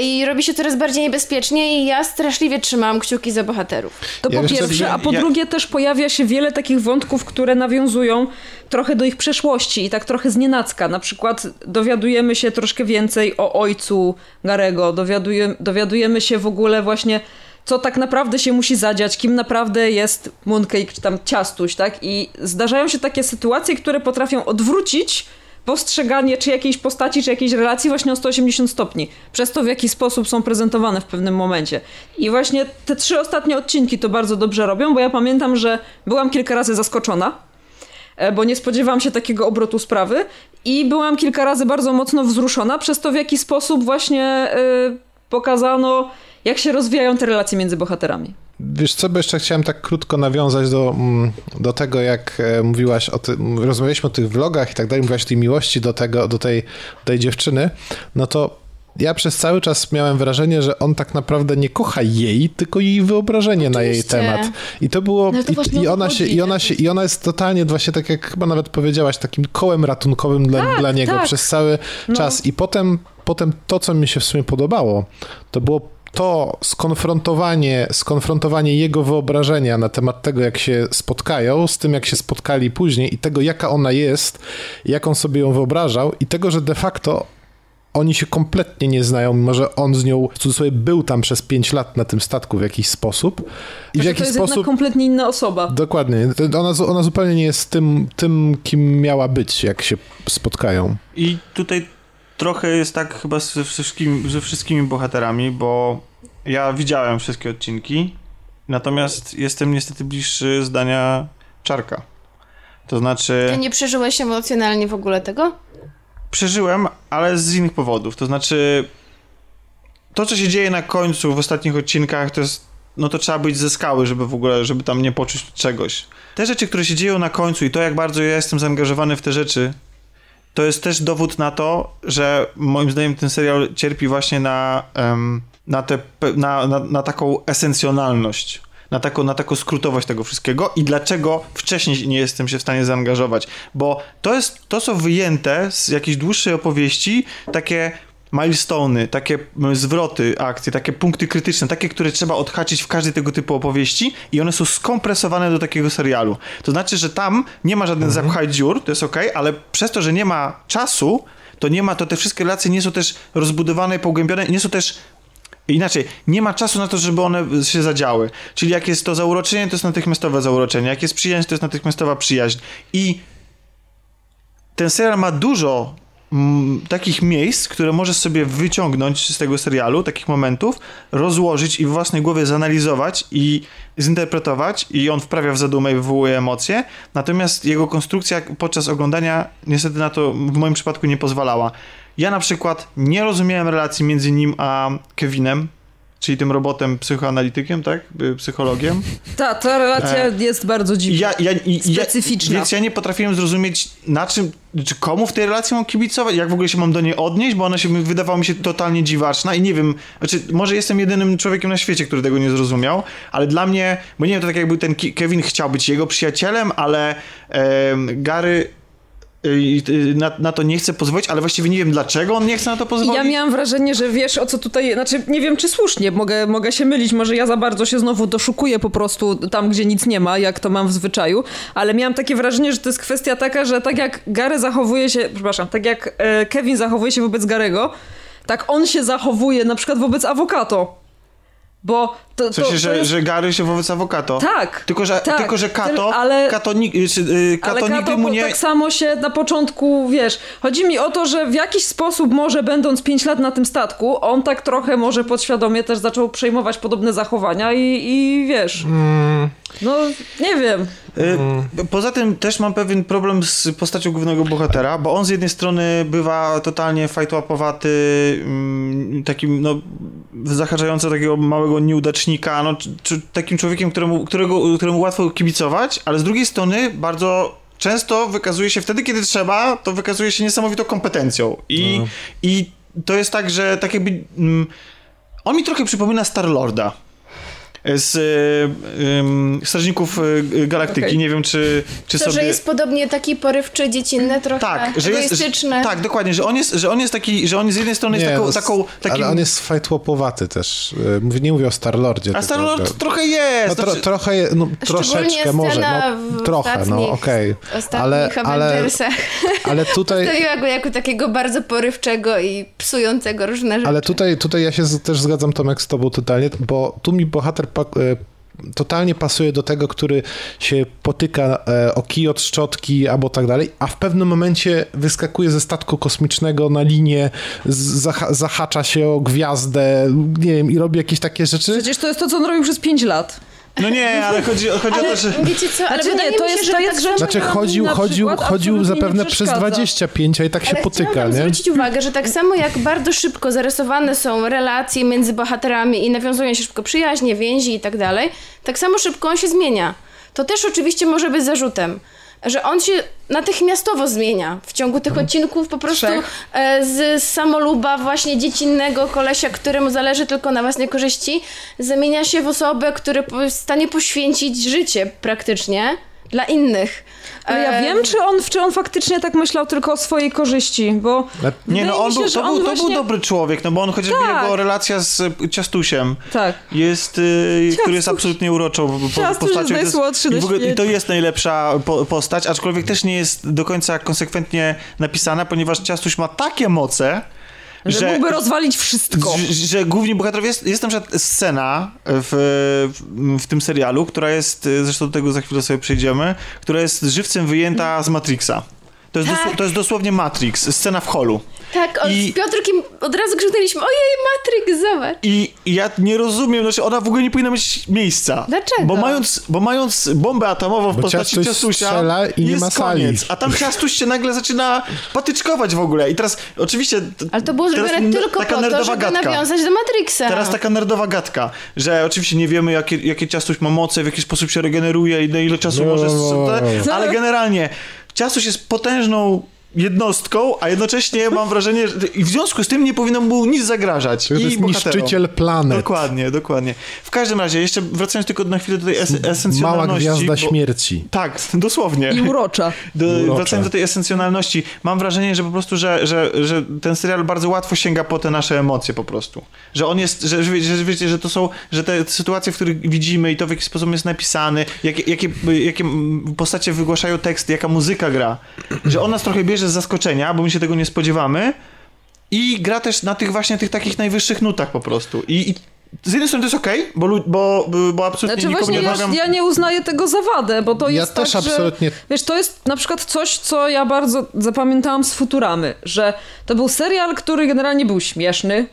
i robi się coraz bardziej niebezpiecznie i ja straszliwie trzymałam kciuki za bohaterów. To Ja po pierwsze, a po ja- drugie też pojawia się wiele takich wątków, które nawiązują trochę do ich przeszłości i tak trochę znienacka. Na przykład dowiadujemy się troszkę więcej o ojcu Garego, dowiaduje, dowiadujemy się w ogóle właśnie co tak naprawdę się musi zadziać, kim naprawdę jest Mooncake czy tam Ciastuś, tak? I zdarzają się takie sytuacje, które potrafią odwrócić postrzeganie czy jakiejś postaci, czy jakiejś relacji właśnie o 180 stopni. Przez to, w jaki sposób są prezentowane w pewnym momencie. I właśnie te trzy ostatnie odcinki to bardzo dobrze robią, bo ja pamiętam, że byłam kilka razy zaskoczona, e, bo nie spodziewałam się takiego obrotu sprawy i byłam kilka razy bardzo mocno wzruszona przez to, w jaki sposób właśnie y, pokazano, jak się rozwijają te relacje między bohaterami. Wiesz co, bo jeszcze chciałem tak krótko nawiązać do, mm, do tego, jak e, mówiłaś o tym, rozmawialiśmy o tych vlogach i tak dalej, mówiłaś o tej miłości do tego, do tej, tej dziewczyny, no to ja przez cały czas miałem wrażenie, że on tak naprawdę nie kocha jej, tylko jej wyobrażenie na jej Oczywiście. temat. I to było, No to i, i ona się, i ona się, i ona jest totalnie właśnie tak jak chyba nawet powiedziałaś, takim kołem ratunkowym dla, dla niego tak. przez cały czas. I potem, potem to, co mi się w sumie podobało, to było to skonfrontowanie, skonfrontowanie jego wyobrażenia na temat tego, jak się spotkają, z tym, jak się spotkali później i tego, jaka ona jest, jak on sobie ją wyobrażał i tego, że de facto oni się kompletnie nie znają, mimo że on z nią w cudzysłowie był tam przez 5 lat na tym statku w jakiś sposób. I w Że jaki to jest sposób... jednak kompletnie inna osoba. Dokładnie. Ona, ona zupełnie nie jest tym, tym, kim miała być, jak się spotkają. I tutaj trochę jest tak chyba ze wszystkimi, ze wszystkimi bohaterami, bo ja widziałem wszystkie odcinki, natomiast jestem niestety bliższy zdania Czarka. To znaczy, Ty nie przeżyłeś emocjonalnie w ogóle tego? przeżyłem, ale z innych powodów. To znaczy, to co się dzieje na końcu w ostatnich odcinkach, to jest, no to trzeba być ze skały, żeby w ogóle, żeby tam nie poczuć czegoś. Te rzeczy, które się dzieją na końcu i to, jak bardzo ja jestem zaangażowany w te rzeczy, to jest też dowód na to, że moim zdaniem ten serial cierpi właśnie na, na, te, na, na, na taką esencjonalność. Na taką, na taką skrótowość tego wszystkiego i dlaczego wcześniej nie jestem się w stanie zaangażować. Bo to jest to, co wyjęte z jakiejś dłuższej opowieści, takie milestony, takie zwroty akcji, takie punkty krytyczne, takie, które trzeba odhaczyć w każdej tego typu opowieści i one są skompresowane do takiego serialu. To znaczy, że tam nie ma żadnych zapchaj dziur, to jest ok, ale przez to, że nie ma czasu, to nie ma, to te wszystkie relacje nie są też rozbudowane i pogłębione, nie są też Inaczej, nie ma czasu na to, żeby one się zadziały. Czyli jak jest to zauroczenie, to jest natychmiastowe zauroczenie. Jak jest przyjaźń, to jest natychmiastowa przyjaźń. I ten serial ma dużo mm, takich miejsc, które możesz sobie wyciągnąć z tego serialu, takich momentów, rozłożyć i w własnej głowie zanalizować i zinterpretować i on wprawia w zadumę i wywołuje emocje, natomiast jego konstrukcja podczas oglądania niestety na to w moim przypadku nie pozwalała. Ja na przykład nie rozumiałem relacji między nim a Kevinem, czyli tym robotem psychoanalitykiem, tak? Psychologiem. Ta, ta relacja jest bardzo dziwna. Ja, ja, i, ja, Specyficzna. Więc ja nie potrafiłem zrozumieć, na czym, czy komu w tej relacji mam kibicować, jak w ogóle się mam do niej odnieść, bo ona się wydawała mi się totalnie dziwaczna i nie wiem, znaczy, może jestem jedynym człowiekiem na świecie, który tego nie zrozumiał, ale dla mnie, bo nie wiem, to tak jakby ten Kevin chciał być jego przyjacielem, ale em, Gary na, na to nie chce pozwolić, ale właściwie nie wiem dlaczego on nie chce na to pozwolić. Ja miałam wrażenie, że wiesz o co tutaj, znaczy nie wiem czy słusznie, mogę, mogę się mylić, może ja za bardzo się znowu doszukuję po prostu tam, gdzie nic nie ma, jak to mam w zwyczaju, ale miałam takie wrażenie, że to jest kwestia taka, że tak jak Gary zachowuje się, przepraszam, tak jak e, Kevin zachowuje się wobec Garego, tak on się zachowuje na przykład wobec Avocato. Bo to, W sensie, to, to że, jest... że Gary się wobec Avocato. Tak. Tylko, że, tak, tylko, że Kato, ale... Kato, ni- czy, y, Kato Ale nigdy mu nie... tak samo się na początku, wiesz, chodzi mi o to, że w jakiś sposób może będąc 5 lat na tym statku, on tak trochę może podświadomie też zaczął przejmować podobne zachowania i, i wiesz, no nie wiem. Y, Poza tym też mam pewien problem z postacią głównego bohatera, bo on z jednej strony bywa totalnie fajtłapowaty, mm, takim no zahaczający takiego małego nieudacznika, no, czy, takim człowiekiem, któremu, którego, któremu łatwo kibicować, ale z drugiej strony bardzo często wykazuje się wtedy, kiedy trzeba, to wykazuje się niesamowitą kompetencją. I, i to jest tak, że tak jakby... Mm, on mi trochę przypomina Star-Lorda z y, Strażników y, Galaktyki. Okej. Nie wiem, czy, czy To, sobie... że jest podobnie taki porywczy, dziecinny, trochę Tak, że jest, że, tak, dokładnie, że on jest, że on jest taki, że on z jednej strony jest Nie, taką, no, taką takim, Ale on jest fajtłopowaty też. Y, Mówię, nie mówię o Star-Lordzie. a tylko, Star-Lord że- trochę jest. No, tro, znaczy- trochę, je- no, troszeczkę może, no, w trochę, no ostatnich- okej. Ostatnich Ale, ale, ale tutaj, Stawiła go jako takiego bardzo porywczego i psującego różne rzeczy. ale tutaj, tutaj ja się z, też zgadzam Tomek z tobą totalnie, bo tu mi bohater totalnie pasuje do tego, który się potyka e, o kij od szczotki albo tak dalej, a w pewnym momencie wyskakuje ze statku kosmicznego na linię, zahacza się o gwiazdę, nie wiem, i robi jakieś takie rzeczy. Przecież to jest to, co on robił przez 5 lat. No nie, ale chodzi, chodzi o to, że... Wiecie co, ale Znaczy nie, wydaje to mi się, jest- że to tak jest rzecz, Znaczy chodził, chodził, przykład chodził zapewne przez przeszkadza. 25, a i tak się Ale potyka, chciałam tam nie? zwrócić uwagę, że tak samo jak bardzo szybko zarysowane są relacje między bohaterami i nawiązują się szybko przyjaźnie, więzi i tak dalej, tak samo szybko on się zmienia. To też oczywiście może być zarzutem, że on się natychmiastowo zmienia w ciągu tych odcinków po prostu Trzech. e, z samoluba właśnie dziecinnego kolesia, któremu zależy tylko na własnej korzyści, zamienia się w osobę, który po- jest w stanie poświęcić życie praktycznie dla innych. Ale ja E, wiem, czy on, czy on faktycznie tak myślał tylko o swojej korzyści, bo Nie, no on się, był, to, był, to właśnie... był dobry człowiek, no bo on chociażby Tak. jego relacja z y, Ciastusiem Tak. jest, y, który jest Ciastuś. absolutnie uroczą po, Ciastuś jest postacią. I to najsłodszy i, w ogóle, I to jest najlepsza po, postać, aczkolwiek też nie jest do końca konsekwentnie napisana, ponieważ Ciastuś ma takie moce, Że, że, mógłby rozwalić wszystko. że, że główni bohaterowie, jest, jest na przykład scena w, w, tym serialu, która jest, zresztą do tego za chwilę sobie przejdziemy, która jest żywcem wyjęta z Matrixa. To jest, Tak. dosł- to jest dosłownie Matrix, scena w holu. Tak, on, I- z Piotrkiem od razu krzyknęliśmy, ojej, Matrix, zobacz. I ja nie rozumiem, znaczy ona w ogóle nie powinna mieć miejsca. Dlaczego? Bo mając, bo mając bombę atomową w Bo postaci Ciastusia, strzela i nie jest ma sali. koniec. A tam Ciastuś się nagle zaczyna patyczkować w ogóle. I teraz oczywiście... Ale to było zrobione tylko taka po to, żeby gadka. nawiązać do Matrixa. Teraz taka nerdowa gadka, że oczywiście nie wiemy, jakie, jakie ciastuś ma moce, w jaki sposób się regeneruje i na ile czasu No, może... no, no. Ale generalnie ciastuś jest potężną jednostką, a jednocześnie mam wrażenie, że i w związku z tym nie powinno mu nic zagrażać. To I jest bohaterom. niszczyciel planet. Dokładnie, dokładnie. W każdym razie, jeszcze wracając tylko na chwilę do tej es Mała esencjonalności. gwiazda bo- śmierci. Tak, dosłownie. I urocza. Do, Urocze. wracając do tej esencjonalności, mam wrażenie, że po prostu, że, że, że ten serial bardzo łatwo sięga po te nasze emocje po prostu. Że on jest, że, że, wiecie- że wiecie, że to są, że te sytuacje, w których widzimy i to w jaki sposób jest napisany, jakie, jakie, jakie postacie wygłaszają teksty, jaka muzyka gra, że on nas trochę bierze z zaskoczenia, bo my się tego nie spodziewamy i gra też na tych właśnie tych takich najwyższych nutach po prostu. I, i z jednej strony to jest okej, bo, lu- bo, bo absolutnie Znaczy nikomu właśnie nie ja, odmawiam... ja nie uznaję tego za wadę, bo to Ja jest też tak, absolutnie- że... Wiesz, to jest na przykład coś, co ja bardzo zapamiętałam z Futuramy, że to był serial, który generalnie był śmieszny,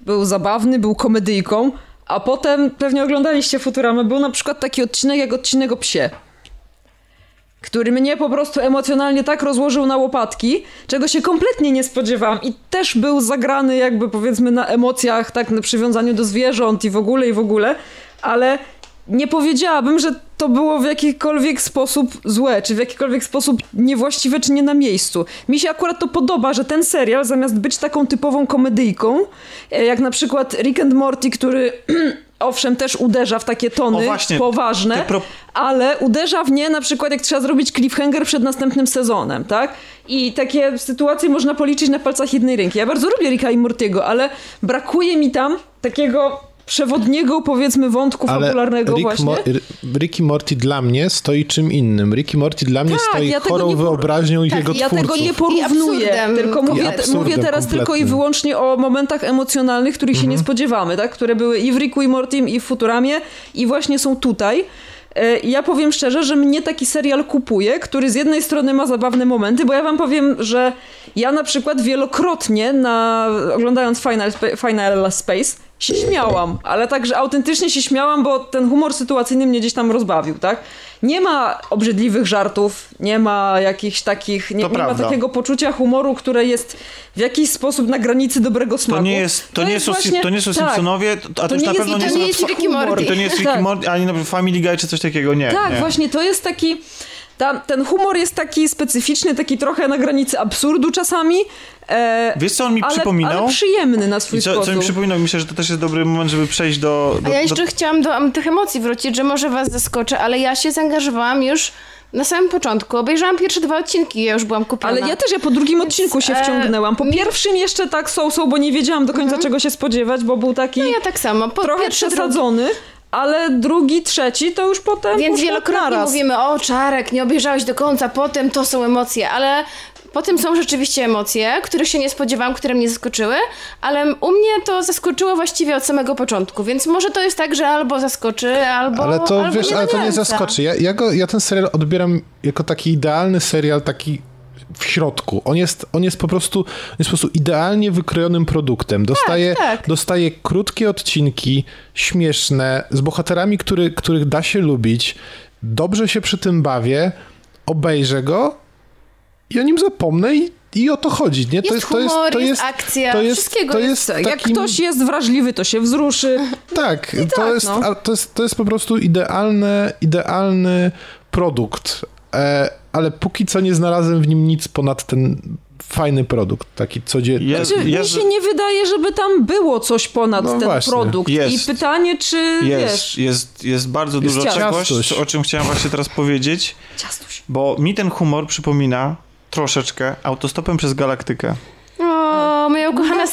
był zabawny, był komedyjką, a potem, pewnie oglądaliście Futuramę, był na przykład taki odcinek jak odcinek o psie który mnie po prostu emocjonalnie tak rozłożył na łopatki, czego się kompletnie nie spodziewałam i też był zagrany jakby powiedzmy na emocjach, tak na przywiązaniu do zwierząt i w ogóle i w ogóle, ale nie powiedziałabym, że to było w jakikolwiek sposób złe, czy w jakikolwiek sposób niewłaściwe, czy nie na miejscu. Mi się akurat to podoba, że ten serial zamiast być taką typową komedyjką, e, jak na przykład Rick and Morty, który owszem, też uderza w takie tony właśnie, poważne, pro- ale uderza w nie na przykład jak trzeba zrobić cliffhanger przed następnym sezonem, tak? I takie sytuacje można policzyć na palcach jednej ręki. Ja bardzo lubię Ricka i Mortiego, ale brakuje mi tam takiego przewodniego, powiedzmy, wątku Ale fabularnego Rick, właśnie. Mo- R- Rick i Morty dla mnie stoi czym innym. Rick i Morty dla mnie Tak, stoi ja chorą wyobraźnią Tak, jego Ja twórców. tego nie I porównuję, tylko mówię, mówię teraz tylko i kompletnym. wyłącznie o momentach emocjonalnych, których się nie spodziewamy, tak? które były i w Ricku i Mortim, i w Futuramie i właśnie są tutaj. E, i Ja powiem szczerze, że mnie taki serial kupuje, który z jednej strony ma zabawne momenty, bo ja wam powiem, że ja na przykład wielokrotnie na, oglądając Final, Final Space się śmiałam, ale także autentycznie się śmiałam, bo ten humor sytuacyjny mnie gdzieś tam rozbawił, tak? Nie ma obrzydliwych żartów, nie ma jakichś takich, nie, To nie ma takiego poczucia humoru, które jest w jakiś sposób na granicy dobrego smaku. To nie jest, to, nie, są, właśnie- to nie są tak. Simpsonowie, to, a to, To już na jest- pewno nie to są... nie jest na- Rick i Morty. To nie jest Rick Tak. Morty, ani na Family Guy czy coś takiego, nie. Tak, nie. właśnie, to jest taki. Ta, ten humor jest taki specyficzny, taki trochę na granicy absurdu czasami. E, Wiesz co on mi ale, przypominał? ale przyjemny na swój I co, sposób. co mi przypominał? Myślę, że to też jest dobry moment, żeby przejść do... do A ja do, jeszcze chciałam do tych emocji wrócić, że może was zaskoczę, ale ja się zaangażowałam już na samym początku. Obejrzałam pierwsze dwa odcinki, ja już byłam kupiona. Ale ja też ja po drugim odcinku się e, wciągnęłam. Po mi- pierwszym jeszcze tak są, są, bo nie wiedziałam do końca czego się spodziewać, bo był taki No ja tak samo. Po trochę pierwszy, drugi. Ale drugi, trzeci to już potem Więc wielokrotnie naraz. mówimy, o Czarek, nie obejrzałeś do końca, potem to są emocje, ale potem są rzeczywiście emocje, których się nie spodziewałam, które mnie zaskoczyły, ale u mnie to zaskoczyło właściwie od samego początku, więc może to jest tak, że albo zaskoczy, albo Ale to albo wiesz, nie ale to nie zaskoczy. Ja, ja, go, ja ten serial odbieram jako taki idealny serial, taki w środku. On jest, on jest po prostu on jest po prostu idealnie wykrojonym produktem. Dostaje, tak. dostaje krótkie odcinki, śmieszne, z bohaterami, który, których da się lubić. Dobrze się przy tym bawię, obejrzę go i o nim zapomnę i, i o to chodzi. Nie? To Jest humor, to jest akcja, to jest, wszystkiego to jest. jest Tak, Jak takim- ktoś jest wrażliwy, to się wzruszy. tak, to, tak, jest, no. a to, jest, to jest po prostu idealny, idealny produkt. E, ale póki co nie znalazłem w nim nic ponad ten fajny produkt, taki codzienny. Jest, Znaczy, jest, mi się nie wydaje, żeby tam było coś ponad No ten właśnie. produkt. Jest. I pytanie, czy jest, wiesz... jest, jest bardzo Jest dużo czegoś, ciastuś. o czym chciałem właśnie teraz powiedzieć, Ciastuś. bo mi ten humor przypomina troszeczkę autostopem przez galaktykę.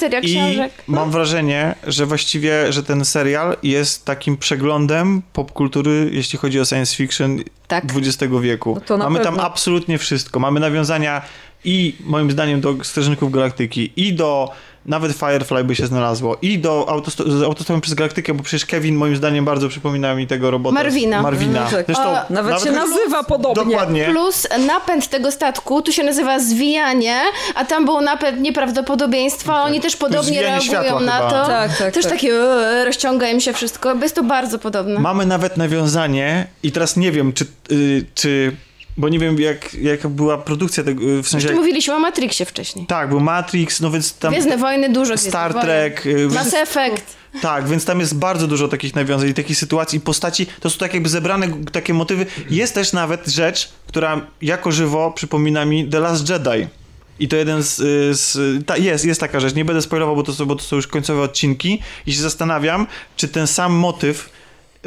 Seria I książek. mam wrażenie, że właściwie, że ten serial jest takim przeglądem popkultury, jeśli chodzi o science fiction Tak. XX wieku. No Mamy tam pewno. absolutnie wszystko. Mamy nawiązania i moim zdaniem do Strażników Galaktyki, i do nawet Firefly by się znalazło, i do autosto z autostopem przez Galaktykę, bo przecież Kevin moim zdaniem bardzo przypomina mi tego robota. Marvina. Marvina. Mm, tak. Zresztą, A, Nawet się nazywa podobnie. Dokładnie. Plus napęd tego statku, tu się nazywa zwijanie, a tam był napęd nieprawdopodobieństwa, oni też podobnie Zwijanie reagują światła na chyba. to. Tak, tak, też tak. takie e, rozciąga im się wszystko, bo jest to bardzo podobne. Mamy nawet nawiązanie i teraz nie wiem, czy, y, czy bo nie wiem jak, jak była produkcja tego, w sensie... Jeszcze mówiliśmy o Matrixie wcześniej. Tak, był Matrix, no więc tam... Gwiezdne Wojny, dużo Star. Trek, y, Mass Effect. tak, więc tam jest bardzo dużo takich nawiązań, i takich sytuacji, postaci, to są tak jakby zebrane takie motywy. Jest też nawet rzecz, która jako żywo przypomina mi The Last Jedi. I to jeden z... y, z ta, jest, jest taka rzecz, nie będę spoilował, bo to, są, bo to są już końcowe odcinki i się zastanawiam, czy ten sam motyw,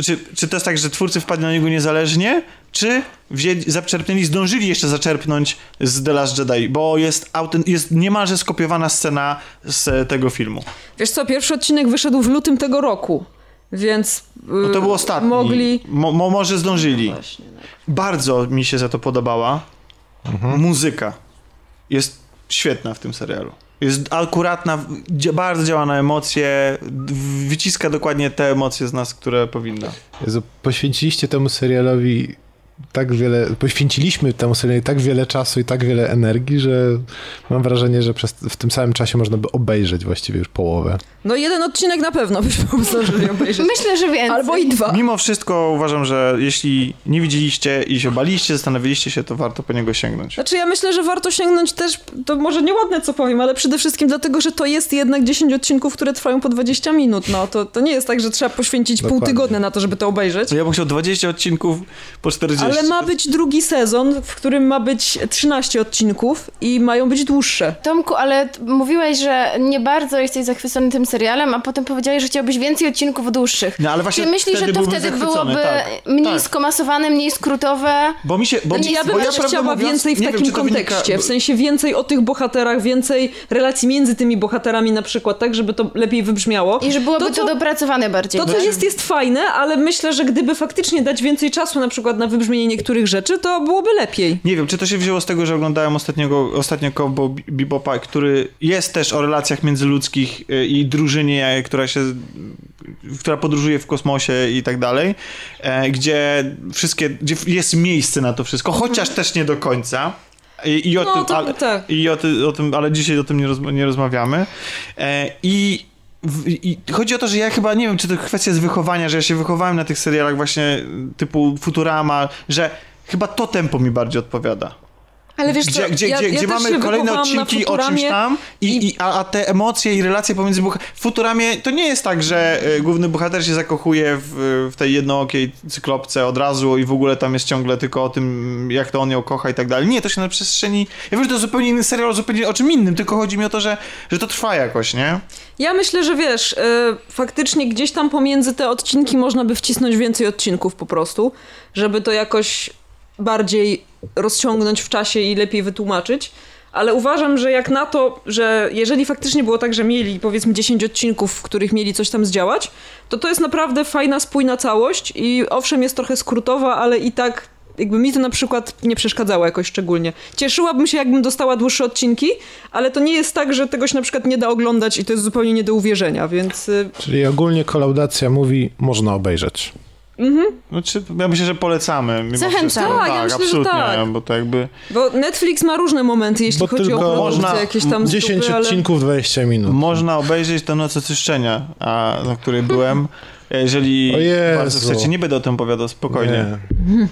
czy, czy to jest tak, że twórcy wpadli na niego niezależnie, czy wzięli, zaczerpnęli, zdążyli jeszcze zaczerpnąć z The Last Jedi, bo jest, autent, jest niemalże skopiowana scena z tego filmu. Wiesz co, pierwszy odcinek wyszedł w lutym tego roku, więc No to był ostatni. mogli... Mo, mo, może zdążyli. Właśnie, no. Bardzo mi się za to podobała. Muzyka jest świetna w tym serialu. Jest akuratna, bardzo działa na emocje, wyciska dokładnie te emocje z nas, które powinna. Jezu, poświęciliście temu serialowi tak wiele, poświęciliśmy temu serialowi tak wiele czasu i tak wiele energii, że mam wrażenie, że przez, w tym samym czasie można by obejrzeć właściwie już połowę. No jeden odcinek na pewno byśmy zdążyli obejrzeć. Myślę, że więcej. Albo i dwa. Mimo wszystko uważam, że jeśli nie widzieliście i się baliście, zastanowiliście się, to warto po niego sięgnąć. Znaczy ja myślę, że warto sięgnąć też, to może nieładne co powiem, ale przede wszystkim dlatego, że to jest jednak 10 odcinków, które trwają po 20 minut. No to, to nie jest tak, że trzeba poświęcić pół Dokładnie. tygodnia na to, żeby to obejrzeć. Ja bym chciał 20 odcinków po 40 Ale ma być drugi sezon, w którym ma być 13 odcinków i mają być dłuższe. Tomku, ale mówiłeś, że nie bardzo jesteś zachwycony tym serialem, a potem powiedziałeś, że chciałbyś więcej odcinków dłuższych. No ale właśnie Czy myślisz, że to wtedy byłoby tak. mniej tak. skomasowane, mniej skrótowe? Bo mi się... Bo, Znaczy, ja bym bo prawdę chciała mówiąc, więcej w nie wiem, takim czy to wynika- kontekście, w sensie więcej o tych bohaterach, więcej relacji między tymi bohaterami na przykład, tak, żeby to lepiej wybrzmiało. I że byłoby to, co- dopracowane bardziej. To, co jest, jest fajne, ale myślę, że gdyby faktycznie dać więcej czasu na przykład na wybrzmienie niektórych rzeczy, to byłoby lepiej. Nie wiem, czy to się wzięło z tego, że oglądałem ostatniego, ostatnio Cowboy Bebopa, który jest też o relacjach międzyludzkich y, i drużynie, która się, która podróżuje w kosmosie i tak dalej, e, gdzie wszystkie, gdzie jest miejsce na to wszystko, chociaż też nie do końca. I, i o No, tym, to- ale, tak. i o, ty, o tym, ale dzisiaj o tym nie, rozma- nie rozmawiamy. E, I w- I chodzi o to, że ja chyba nie wiem, czy to kwestia z wychowania, że ja się wychowałem na tych serialach właśnie typu Futurama, że chyba to tempo mi bardziej odpowiada. Ale wiesz Gdzie, co, gdzie, ja, gdzie, ja gdzie mamy kolejne odcinki o czymś tam, i, i- i, a, a te emocje i relacje pomiędzy bohaterami. W Futuramie to nie jest tak, że y, główny bohater się zakochuje w, w tej jednookiej cyklopce od razu i w ogóle tam jest ciągle tylko o tym, jak to on ją kocha i tak dalej. Nie, to się na przestrzeni... Ja wiem, że to zupełnie inny serial, zupełnie o czym innym, tylko chodzi mi o to, że, że to trwa jakoś, nie? Ja myślę, że wiesz, y, faktycznie gdzieś tam pomiędzy te odcinki można by wcisnąć więcej odcinków po prostu, żeby to jakoś bardziej rozciągnąć w czasie i lepiej wytłumaczyć. Ale uważam, że jak na to, że jeżeli faktycznie było tak, że mieli powiedzmy 10 odcinków, w których mieli coś tam zdziałać, to to jest naprawdę fajna, spójna całość i owszem jest trochę skrótowa, ale i tak jakby mi to na przykład nie przeszkadzało jakoś szczególnie. Cieszyłabym się, jakbym dostała dłuższe odcinki, ale to nie jest tak, że tego się na przykład nie da oglądać i to jest zupełnie nie do uwierzenia, więc y, Czyli ogólnie kolaudacja mówi, można obejrzeć. Znaczy, ja myślę, że polecamy. Zachęcam. Tak, ja myślę, że absolutnie, tak. bo to jakby... bo Netflix ma różne momenty, jeśli Bo chodzi o tylko produkcje można- jakieś tam z 10 dupy, ale... odcinków, 20 minut. Można obejrzeć tę Noc Oczyszczenia, a, na której byłem. Jeżeli O bardzo chcecie, nie będę o tym opowiadał, spokojnie. Nie.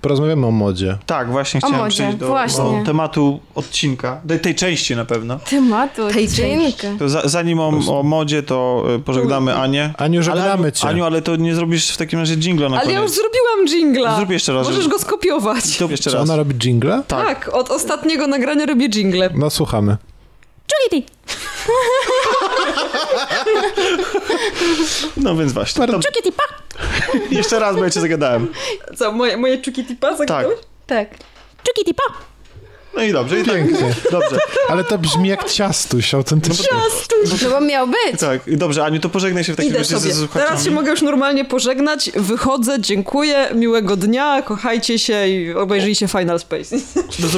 Porozmawiamy o modzie. Tak, właśnie chciałem modzie, przejść do, do tematu odcinka, tej, tej części na pewno. Tematu, Tej odcinka. To za, zanim o, o modzie, to y, pożegnamy Anię. Aniu, żegnamy ale, cię. Aniu, ale to nie zrobisz w takim razie jingla na Ale ja już koniec. zrobiłam jingla. Zrób jeszcze raz, Możesz żeby- go skopiować. To jeszcze Czy raz. ona robi jingle? tak. Tak, od ostatniego nagrania robię jingle. No słuchamy. Czukity! No więc właśnie. Czukity, pa! jeszcze raz, bo ja cię zagadałem. Co, moje, moje czuki tipa zagadałeś? Tak. Czukity, pa! No i dobrze, i tak. Pięknie. Dobrze, Ale to brzmi jak ciastuś, autentycznie. No bo miał być. tak. Dobrze, Aniu, to pożegnaj się w takim Idę razie sobie. ze słuchaczami. Teraz się mogę już normalnie pożegnać. Wychodzę, dziękuję, miłego dnia, kochajcie się i obejrzyjcie Final Space. Do,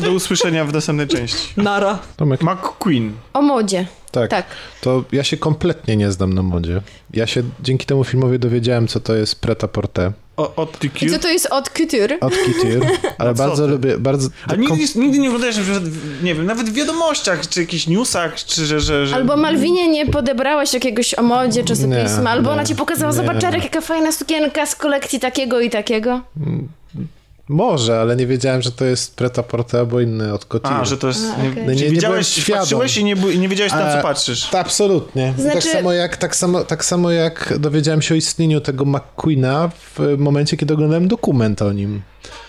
do usłyszenia w następnej części. Nara. Tomek, McQueen. O modzie. Tak. Tak. To ja się kompletnie nie znam na modzie. Ja się dzięki temu filmowi dowiedziałem, co to jest prêt-à-porter O, od I co to jest od couture? od couture, ale No bardzo ty? lubię, bardzo... A nigdy, nigdy nie oglądałeś na przykład, w- nie wiem, nawet w wiadomościach, czy jakichś newsach, czy że... że, że... Albo Malwinie nie podebrałaś jakiegoś o modzie czasopisma, Nie, albo nie, ona ci pokazała, nie. zobacz Czarek, jaka fajna sukienka z kolekcji takiego i takiego. Może, ale nie wiedziałem, że to jest prêt-à-porter albo inny od couture. A, że to jest... A, nie, okej. No nie- Czyli nie świadom. patrzyłeś i nie, nie wiedziałeś na co E, patrzysz. Tak, absolutnie. Tak, Znaczy- samo jak, tak, samo, tak samo jak dowiedziałem się o istnieniu tego McQueena w momencie, kiedy oglądałem dokument o nim.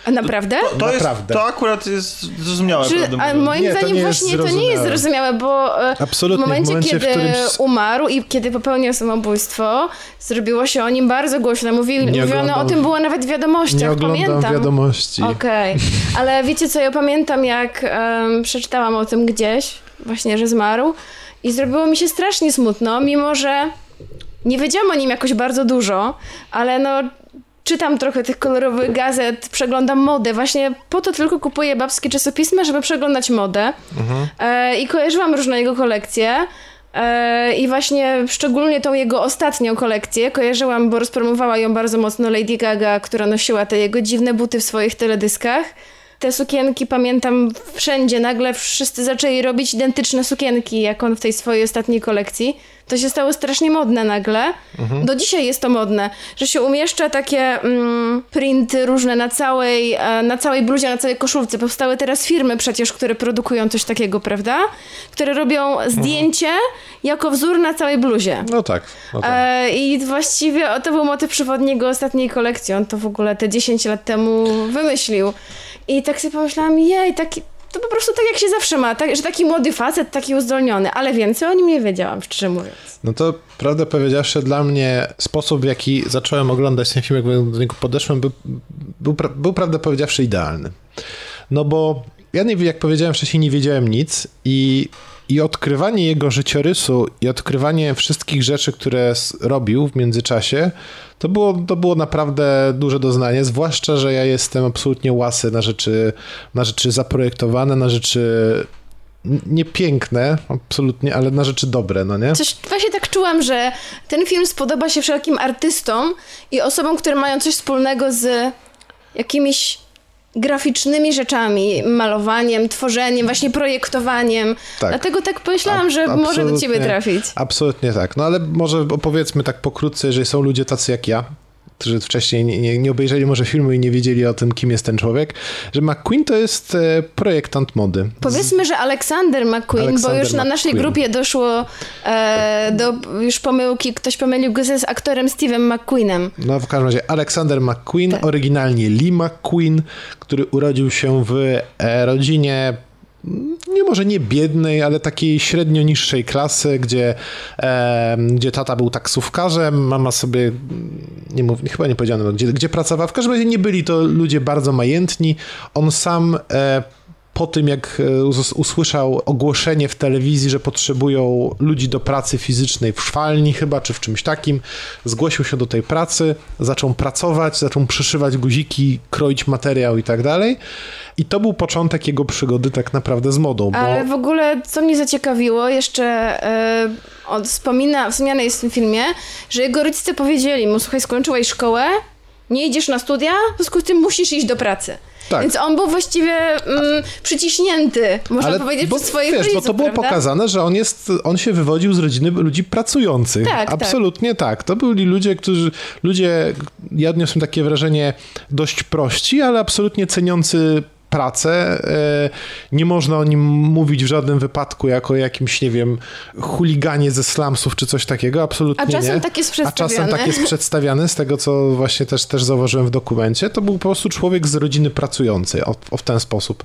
A naprawdę? To, jest, Naprawdę. to akurat jest zrozumiałe, Czy, a moim Nie, to zdaniem nie jest właśnie to nie jest zrozumiałe. bo e, Absolutnie, w momencie, w momencie, w kiedy którym s- umarł i kiedy popełnił samobójstwo, zrobiło się o nim bardzo głośno. Mówi, Nie mówiono oglądam- o tym było nawet w wiadomościach, Nie oglądam pamiętam. wiadomości. Okej, ale wiecie co, ja pamiętam jak em, przeczytałam o tym gdzieś, właśnie, że zmarł i zrobiło mi się strasznie smutno, mimo że nie wiedziałam o nim jakoś bardzo dużo, ale no czytam trochę tych kolorowych gazet, przeglądam modę, właśnie po to tylko kupuję babskie czasopisma, żeby przeglądać modę e, i kojarzyłam różne jego kolekcje. E, I właśnie szczególnie tą jego ostatnią kolekcję kojarzyłam, bo rozpromowała ją bardzo mocno Lady Gaga, która nosiła te jego dziwne buty w swoich teledyskach. Te sukienki pamiętam wszędzie, nagle wszyscy zaczęli robić identyczne sukienki, jak on w tej swojej ostatniej kolekcji. To się stało strasznie modne nagle. Do dzisiaj jest to modne, że się umieszcza takie mm, printy różne na całej, e, na całej bluzie, na całej koszulce. Powstały teraz firmy przecież, które produkują coś takiego, prawda? Które robią zdjęcie jako wzór na całej bluzie. No tak. No tak. E, I właściwie o, to był motyw przewodni jego ostatniej kolekcji. On to w ogóle te 10 lat temu wymyślił. I tak sobie pomyślałam, jej, taki, to po prostu tak jak się zawsze ma, tak, że taki młody facet, taki uzdolniony, ale więcej o nim nie wiedziałam, szczerze mówiąc. No to prawdę powiedziawszy, dla mnie sposób, w jaki zacząłem oglądać ten film, jak do niego podeszłem, był, był, był prawdę powiedziawszy idealny. No bo ja, nie, jak powiedziałem wcześniej, nie wiedziałem nic i, i odkrywanie jego życiorysu i odkrywanie wszystkich rzeczy, które robił w międzyczasie, to było, to było naprawdę duże doznanie, zwłaszcza, że ja jestem absolutnie łasy na rzeczy, na rzeczy zaprojektowane, na rzeczy n- nie piękne, absolutnie, ale na rzeczy dobre, no nie? Coś właśnie tak czułam, że ten film spodoba się wszelkim artystom i osobom, które mają coś wspólnego z jakimiś graficznymi rzeczami, malowaniem, tworzeniem, właśnie projektowaniem. Tak. Dlatego tak pomyślałam, A- że może do ciebie trafić. Absolutnie tak. No ale może opowiedzmy tak pokrótce, jeżeli są ludzie tacy jak ja, którzy wcześniej nie, nie, obejrzeli może filmu i nie wiedzieli o tym, kim jest ten człowiek, że McQueen to jest e, projektant mody. Powiedzmy, że Aleksander McQueen, bo Alexander już na naszej McQueen. grupie doszło e, do już pomyłki, ktoś pomylił go z aktorem Steve'em McQueenem. No w każdym razie Alexander McQueen, Tak. oryginalnie Lee McQueen, który urodził się w e, rodzinie nie może nie biednej, ale takiej średnio niższej klasy, gdzie, e, gdzie tata był taksówkarzem, mama sobie, nie mów, chyba nie powiedziano, gdzie, gdzie pracował. W każdym razie nie byli to ludzie bardzo majętni. On sam e, po tym, jak e, us- usłyszał ogłoszenie w telewizji, że potrzebują ludzi do pracy fizycznej w szwalni chyba, czy w czymś takim, zgłosił się do tej pracy, zaczął pracować, zaczął przyszywać guziki, kroić materiał i tak dalej. I to był początek jego przygody tak naprawdę z modą, bo Ale w ogóle, co mnie zaciekawiło, jeszcze on wspomina, wspomniane jest w tym filmie, że jego rodzice powiedzieli mu, słuchaj, skończyłeś szkołę, nie idziesz na studia, w związku z tym musisz iść do pracy. Tak. Więc on był właściwie mm, przyciśnięty, można powiedzieć, bo, przez swoich wiesz, rodziców, bo to było prawda? pokazane, że on jest, on się wywodził z rodziny ludzi pracujących. Tak, tak. Absolutnie tak. To byli ludzie, którzy, ludzie, ja odniosłem takie wrażenie, dość prości, ale absolutnie ceniący pracę. E, Nie można o nim mówić w żadnym wypadku jako jakimś, nie wiem, chuliganie ze slumsów czy coś takiego. Absolutnie A czasem nie. tak jest A czasem przedstawiany. tak jest przedstawiany, z tego co właśnie też, też zauważyłem w dokumencie. To był po prostu człowiek z rodziny pracującej, o, o w ten sposób,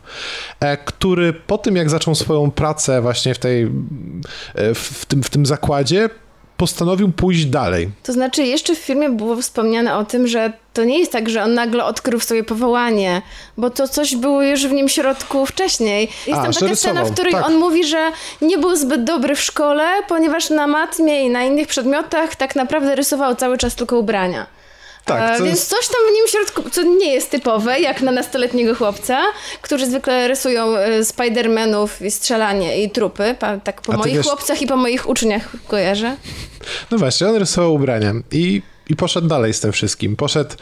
e, który po tym, jak zaczął swoją pracę właśnie w tej, e, w, tym, w tym zakładzie, postanowił pójść dalej. To znaczy, jeszcze w filmie było wspomniane o tym, że to nie jest tak, że on nagle odkrył w sobie powołanie, bo to coś było już w nim środku wcześniej. Jest A, tam taka scena, w której tak. on mówi, że nie był zbyt dobry w szkole, ponieważ na matmie i na innych przedmiotach tak naprawdę rysował cały czas tylko ubrania. Tak, E, to więc coś tam w nim w środku, co nie jest typowe, jak na nastoletniego chłopca, którzy zwykle rysują e, Spidermanów i strzelanie i trupy, tak po moich wiesz- chłopcach i po moich uczniach kojarzę. No właśnie, on rysował ubrania i, i poszedł dalej z tym wszystkim. Poszedł,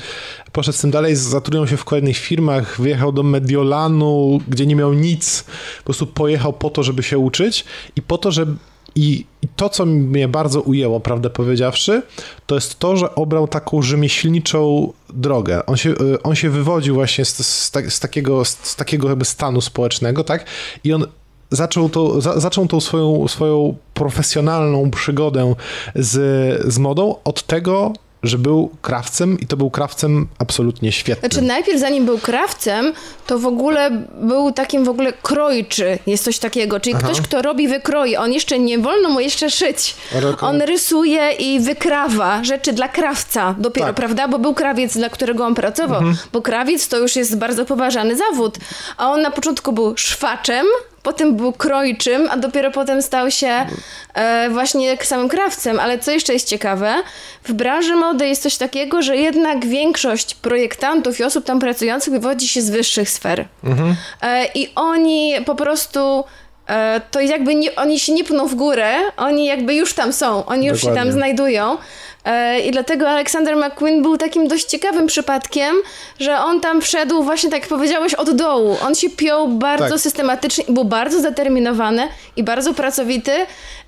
poszedł z tym dalej, zatrudniał się w kolejnych firmach, wyjechał do Mediolanu, gdzie nie miał nic. Po prostu pojechał po to, żeby się uczyć i po to, żeby i, to, co mnie bardzo ujęło, prawdę powiedziawszy, to jest to, że obrał taką rzemieślniczą drogę. On się, y, on się wywodził właśnie z, z, ta- z takiego, z takiego jakby stanu społecznego, tak? I on zaczął, to, za, zaczął tą swoją, swoją profesjonalną przygodę z, z modą od tego, że był krawcem i to był krawcem absolutnie świetnym. Znaczy najpierw zanim był krawcem, to w ogóle był takim w ogóle krojczy, jest coś takiego, czyli ktoś, kto robi wykroje, on jeszcze nie wolno mu jeszcze szyć. On rysuje i wykrawa rzeczy dla krawca dopiero, Tak. prawda? Bo był krawiec, dla którego on pracował, bo krawiec to już jest bardzo poważany zawód, a on na początku był szwaczem, potem był krojczym, a dopiero potem stał się e, właśnie samym krawcem. Ale co jeszcze jest ciekawe, w branży mody jest coś takiego, że jednak większość projektantów i osób tam pracujących wywodzi się z wyższych sfer. E, I oni po prostu to jakby nie, oni się nie pną w górę, oni jakby już tam są, oni już się tam znajdują. E, I dlatego Alexander McQueen był takim dość ciekawym przypadkiem, że on tam wszedł właśnie tak jak powiedziałeś od dołu. On się piął bardzo Tak. systematycznie, był bardzo zdeterminowany i bardzo pracowity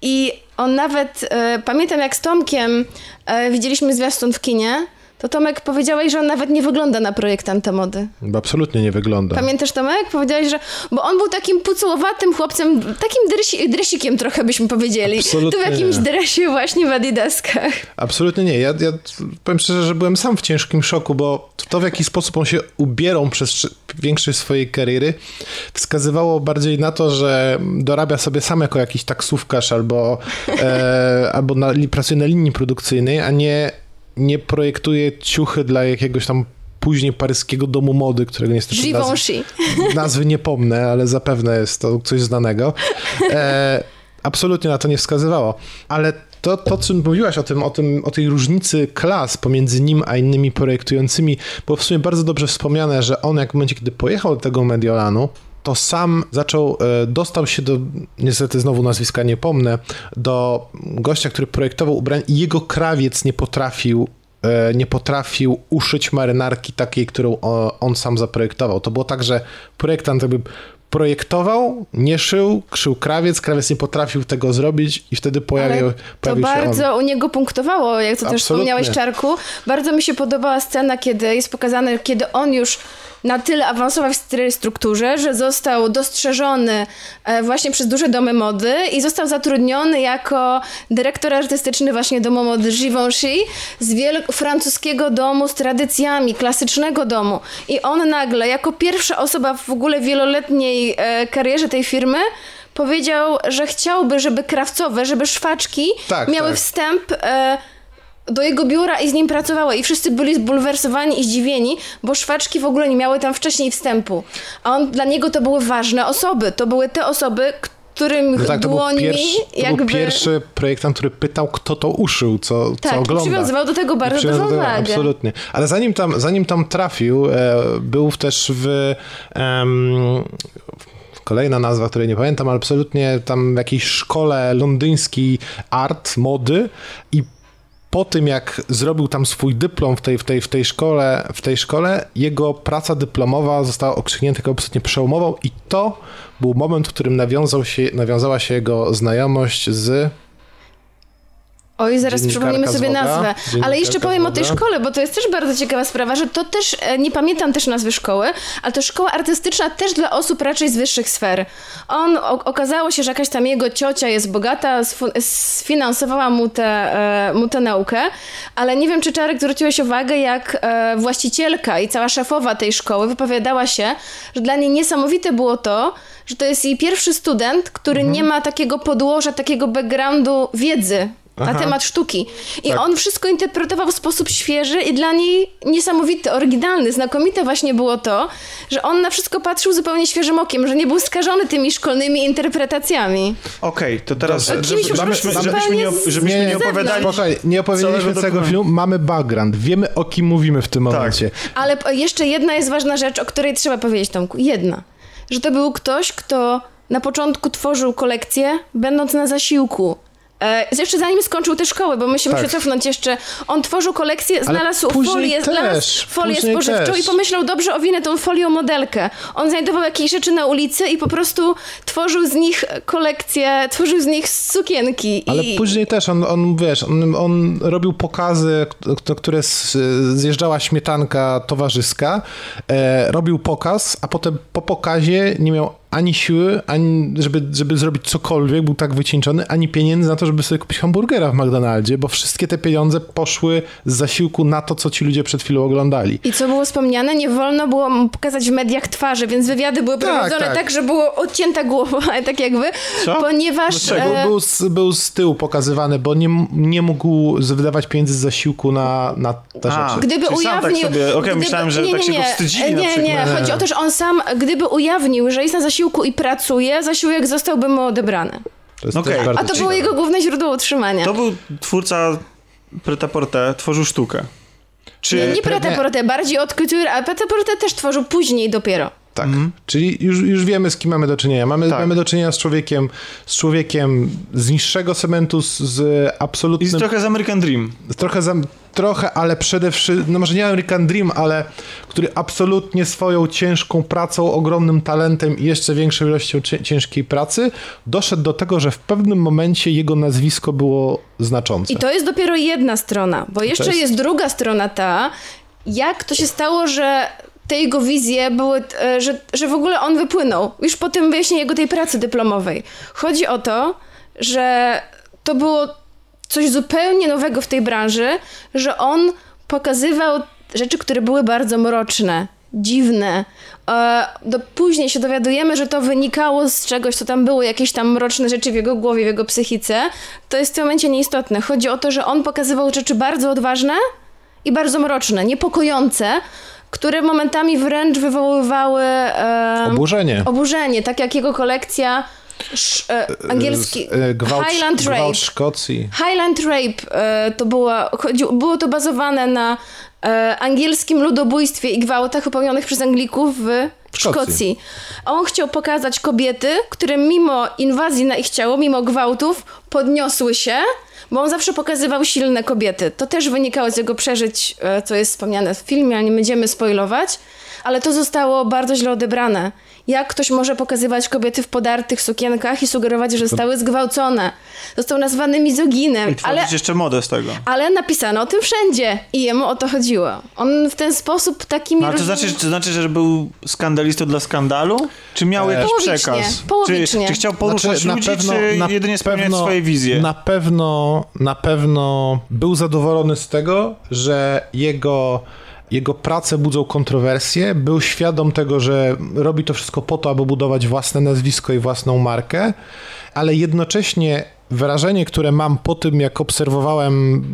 i on nawet, e, pamiętam jak z Tomkiem e, widzieliśmy zwiastun w kinie, to Tomek powiedziałeś, że on nawet nie wygląda na projektanta mody. Bo absolutnie nie wygląda. Pamiętasz Tomek? Powiedziałeś, że... Bo on był takim pucułowatym chłopcem, takim dresi, dresikiem trochę byśmy powiedzieli. Absolutnie tu w jakimś nie. dresie właśnie w adidaskach. Absolutnie nie. Ja, ja powiem szczerze, że byłem sam w ciężkim szoku, bo to w jaki sposób on się ubierał przez sz- większość swojej kariery wskazywało bardziej na to, że dorabia sobie sam jako jakiś taksówkarz albo, e, albo na, pracuje na linii produkcyjnej, a nie, nie projektuje ciuchy dla jakiegoś tam później paryskiego domu mody, którego niestety nazwy, Givenchy. nazwy nie pomnę, ale zapewne jest to coś znanego. E, absolutnie na to nie wskazywało. Ale to, to czym mówiłaś o tym, o tym, o tej różnicy klas pomiędzy nim a innymi projektującymi, było w sumie bardzo dobrze wspomniane, że on jak w momencie, kiedy pojechał do tego Mediolanu, to sam zaczął, e, dostał się do, niestety znowu nazwiska nie pomnę, do gościa, który projektował ubrania i jego krawiec nie potrafił e, nie potrafił uszyć marynarki takiej, którą on sam zaprojektował. To było tak, że projektant jakby projektował, nie szył, szył krawiec, krawiec nie potrafił tego zrobić i wtedy pojawił, Ale to pojawił on. bardzo u niego punktowało, jak to też Absolutnie. wspomniałeś, Czarku. Bardzo mi się podobała scena, kiedy jest pokazane, kiedy on już na tyle awansował w stry- strukturze, że został dostrzeżony e, właśnie przez duże domy mody i został zatrudniony jako dyrektor artystyczny właśnie domu mody Givenchy z wiel- francuskiego domu z tradycjami, klasycznego domu. I on nagle, jako pierwsza osoba w ogóle wieloletniej e, karierze tej firmy, powiedział, że chciałby, żeby krawcowe, żeby szwaczki Tak, miały tak. wstęp e, do jego biura i z nim pracowały. I wszyscy byli zbulwersowani i zdziwieni, bo szwaczki w ogóle nie miały tam wcześniej wstępu. A on, dla niego to były ważne osoby. To były te osoby, którym No tak, to był, pierwszy, to jakby... był pierwszy projektant, który pytał, kto to uszył, co, co tak, i ogląda. przywiązywał do tego bardzo dużą do tego, wagę. Absolutnie. Ale zanim tam, zanim tam trafił, e, był też w... em, kolejna nazwa, której nie pamiętam, ale absolutnie tam w jakiejś szkole londyńskiej art, mody i po tym, jak zrobił tam swój dyplom w tej, w tej, w tej, szkole, w tej szkole, jego praca dyplomowa została okrzyknięta jako absolutnie przełomową i to był moment, w którym nawiązał się, nawiązała się jego znajomość z... Oj, zaraz przypomnimy sobie nazwę. Ale jeszcze powiem o tej szkole, bo to jest też bardzo ciekawa sprawa, że to też, e, nie pamiętam też nazwy szkoły, ale to szkoła artystyczna też dla osób raczej z wyższych sfer. On, okazało się, że jakaś tam jego ciocia jest bogata, sfinansowała mu tę e, mu tę naukę, ale nie wiem, czy Czarek zwróciłeś uwagę, jak e, właścicielka i cała szefowa tej szkoły wypowiadała się, że dla niej niesamowite było to, że to jest jej pierwszy student, który Mhm. nie ma takiego podłoża, takiego backgroundu wiedzy na Aha. temat sztuki. I Tak. on wszystko interpretował w sposób świeży i dla niej niesamowity, oryginalny. Znakomite właśnie było to, że on na wszystko patrzył zupełnie świeżym okiem, że nie był skażony tymi szkolnymi interpretacjami. Okej, to teraz, Dobrze. Kimś żebyśmy, nie, żebyśmy nie opowiadali... Nie opowiedzieliśmy całego filmu, mamy background, wiemy o kim mówimy w tym Tak. momencie. Ale jeszcze jedna jest ważna rzecz, o której trzeba powiedzieć, Tomku. Jedna. Że to był ktoś, kto na początku tworzył kolekcję, będąc na zasiłku. E, jeszcze zanim skończył tę szkołę, bo musimy Tak. się cofnąć jeszcze. On tworzył kolekcję, znalazł folię, też, znalazł folię spożywczą też. i pomyślał, dobrze owinę tą folią modelkę. On znajdował jakieś rzeczy na ulicy i po prostu tworzył z nich kolekcję, tworzył z nich sukienki. Ale I... później też on, on wiesz, on, on robił pokazy, które zjeżdżała śmietanka towarzyska, e, robił pokaz, a potem po pokazie nie miał ani siły, ani żeby, żeby zrobić cokolwiek, był tak wycieńczony, ani pieniędzy na to, żeby sobie kupić hamburgera w McDonaldzie, bo wszystkie te pieniądze poszły z zasiłku na to, co ci ludzie przed chwilą oglądali. I co było wspomniane, nie wolno było mu pokazać w mediach twarzy, więc wywiady były Tak, prowadzone tak, tak. że było odcięta głowa, tak jakby, Co? ponieważ... Dlaczego? e, Był, z, był z tyłu pokazywany, bo nie, nie mógł wydawać pieniędzy z zasiłku na, na te A. rzeczy. Gdyby Czyli sam tak ujawnił... sobie- okej, gdyby- myślałem, że tak się go wstydzili na Nie, nie, chodzi o to, że on sam, gdyby ujawnił, że jest na zasiłku i pracuje, zasiłek zostałby mu odebrany. To bardzo A to było jego główne źródło utrzymania. To był twórca Preta-Porte, tworzył sztukę. Czy... Nie, nie prêt-à-porter, bardziej od couture, a prêt-à-porter też tworzył później dopiero. Tak, czyli już, już wiemy, z kim mamy do czynienia. Mamy, Tak. mamy do czynienia z człowiekiem, z człowiekiem z niższego segmentu, z, z I absolutnym... z trochę z American Dream. trochę, za, trochę, ale przede wszystkim, no może nie American Dream, ale który absolutnie swoją ciężką pracą, ogromnym talentem i jeszcze większą ilością cię, ciężkiej pracy doszedł do tego, że w pewnym momencie jego nazwisko było znaczące. I to jest dopiero jedna strona, bo jeszcze jest- jest... druga strona ta, jak to się stało, że te jego wizje były, e, że, że w ogóle on wypłynął, już po tym wyjaśnieniu jego tej pracy dyplomowej. Chodzi o to, że to było coś zupełnie nowego w tej branży, że on pokazywał rzeczy, które były bardzo mroczne, dziwne. E, Do, później się dowiadujemy, że to wynikało z czegoś, co tam było, jakieś tam mroczne rzeczy w jego głowie, w jego psychice. To jest w tym momencie nieistotne. Chodzi o to, że on pokazywał rzeczy bardzo odważne i bardzo mroczne, niepokojące, które momentami wręcz wywoływały e, Oburzenie. oburzenie, tak jak jego kolekcja sz, e, angielski E, Gwałt, Highland Rape. gwałt Szkocji. Highland Rape e, to była, chodzi, było to bazowane na e, angielskim ludobójstwie i gwałtach popełnionych przez Anglików w Szkocji. Szkocji. On chciał pokazać kobiety, które mimo inwazji na ich ciało, mimo gwałtów, podniosły się, bo on zawsze pokazywał silne kobiety. To też wynikało z jego przeżyć, e, co jest wspomniane w filmie, ale nie będziemy spoilować, ale to zostało bardzo źle odebrane. Jak ktoś może pokazywać kobiety w podartych sukienkach i sugerować, że zostały zgwałcone? Został nazwany mizoginem, I ale, jeszcze modę z tego. ale napisano o tym wszędzie i jemu o to chodziło. On w ten sposób takimi... No, ale to znaczy, to znaczy, że był skandalistą dla skandalu? Czy miał jakiś Połowicznie, przekaz? połowicznie. Czy, czy chciał poruszać Znaczy, ludzi, czy jedynie spełniać swoje wizje? Na pewno, na pewno był zadowolony z tego, że jego, jego prace budzą kontrowersje. Był świadom tego, że robi to wszystko po to, aby budować własne nazwisko i własną markę, ale jednocześnie wrażenie, które mam po tym, jak obserwowałem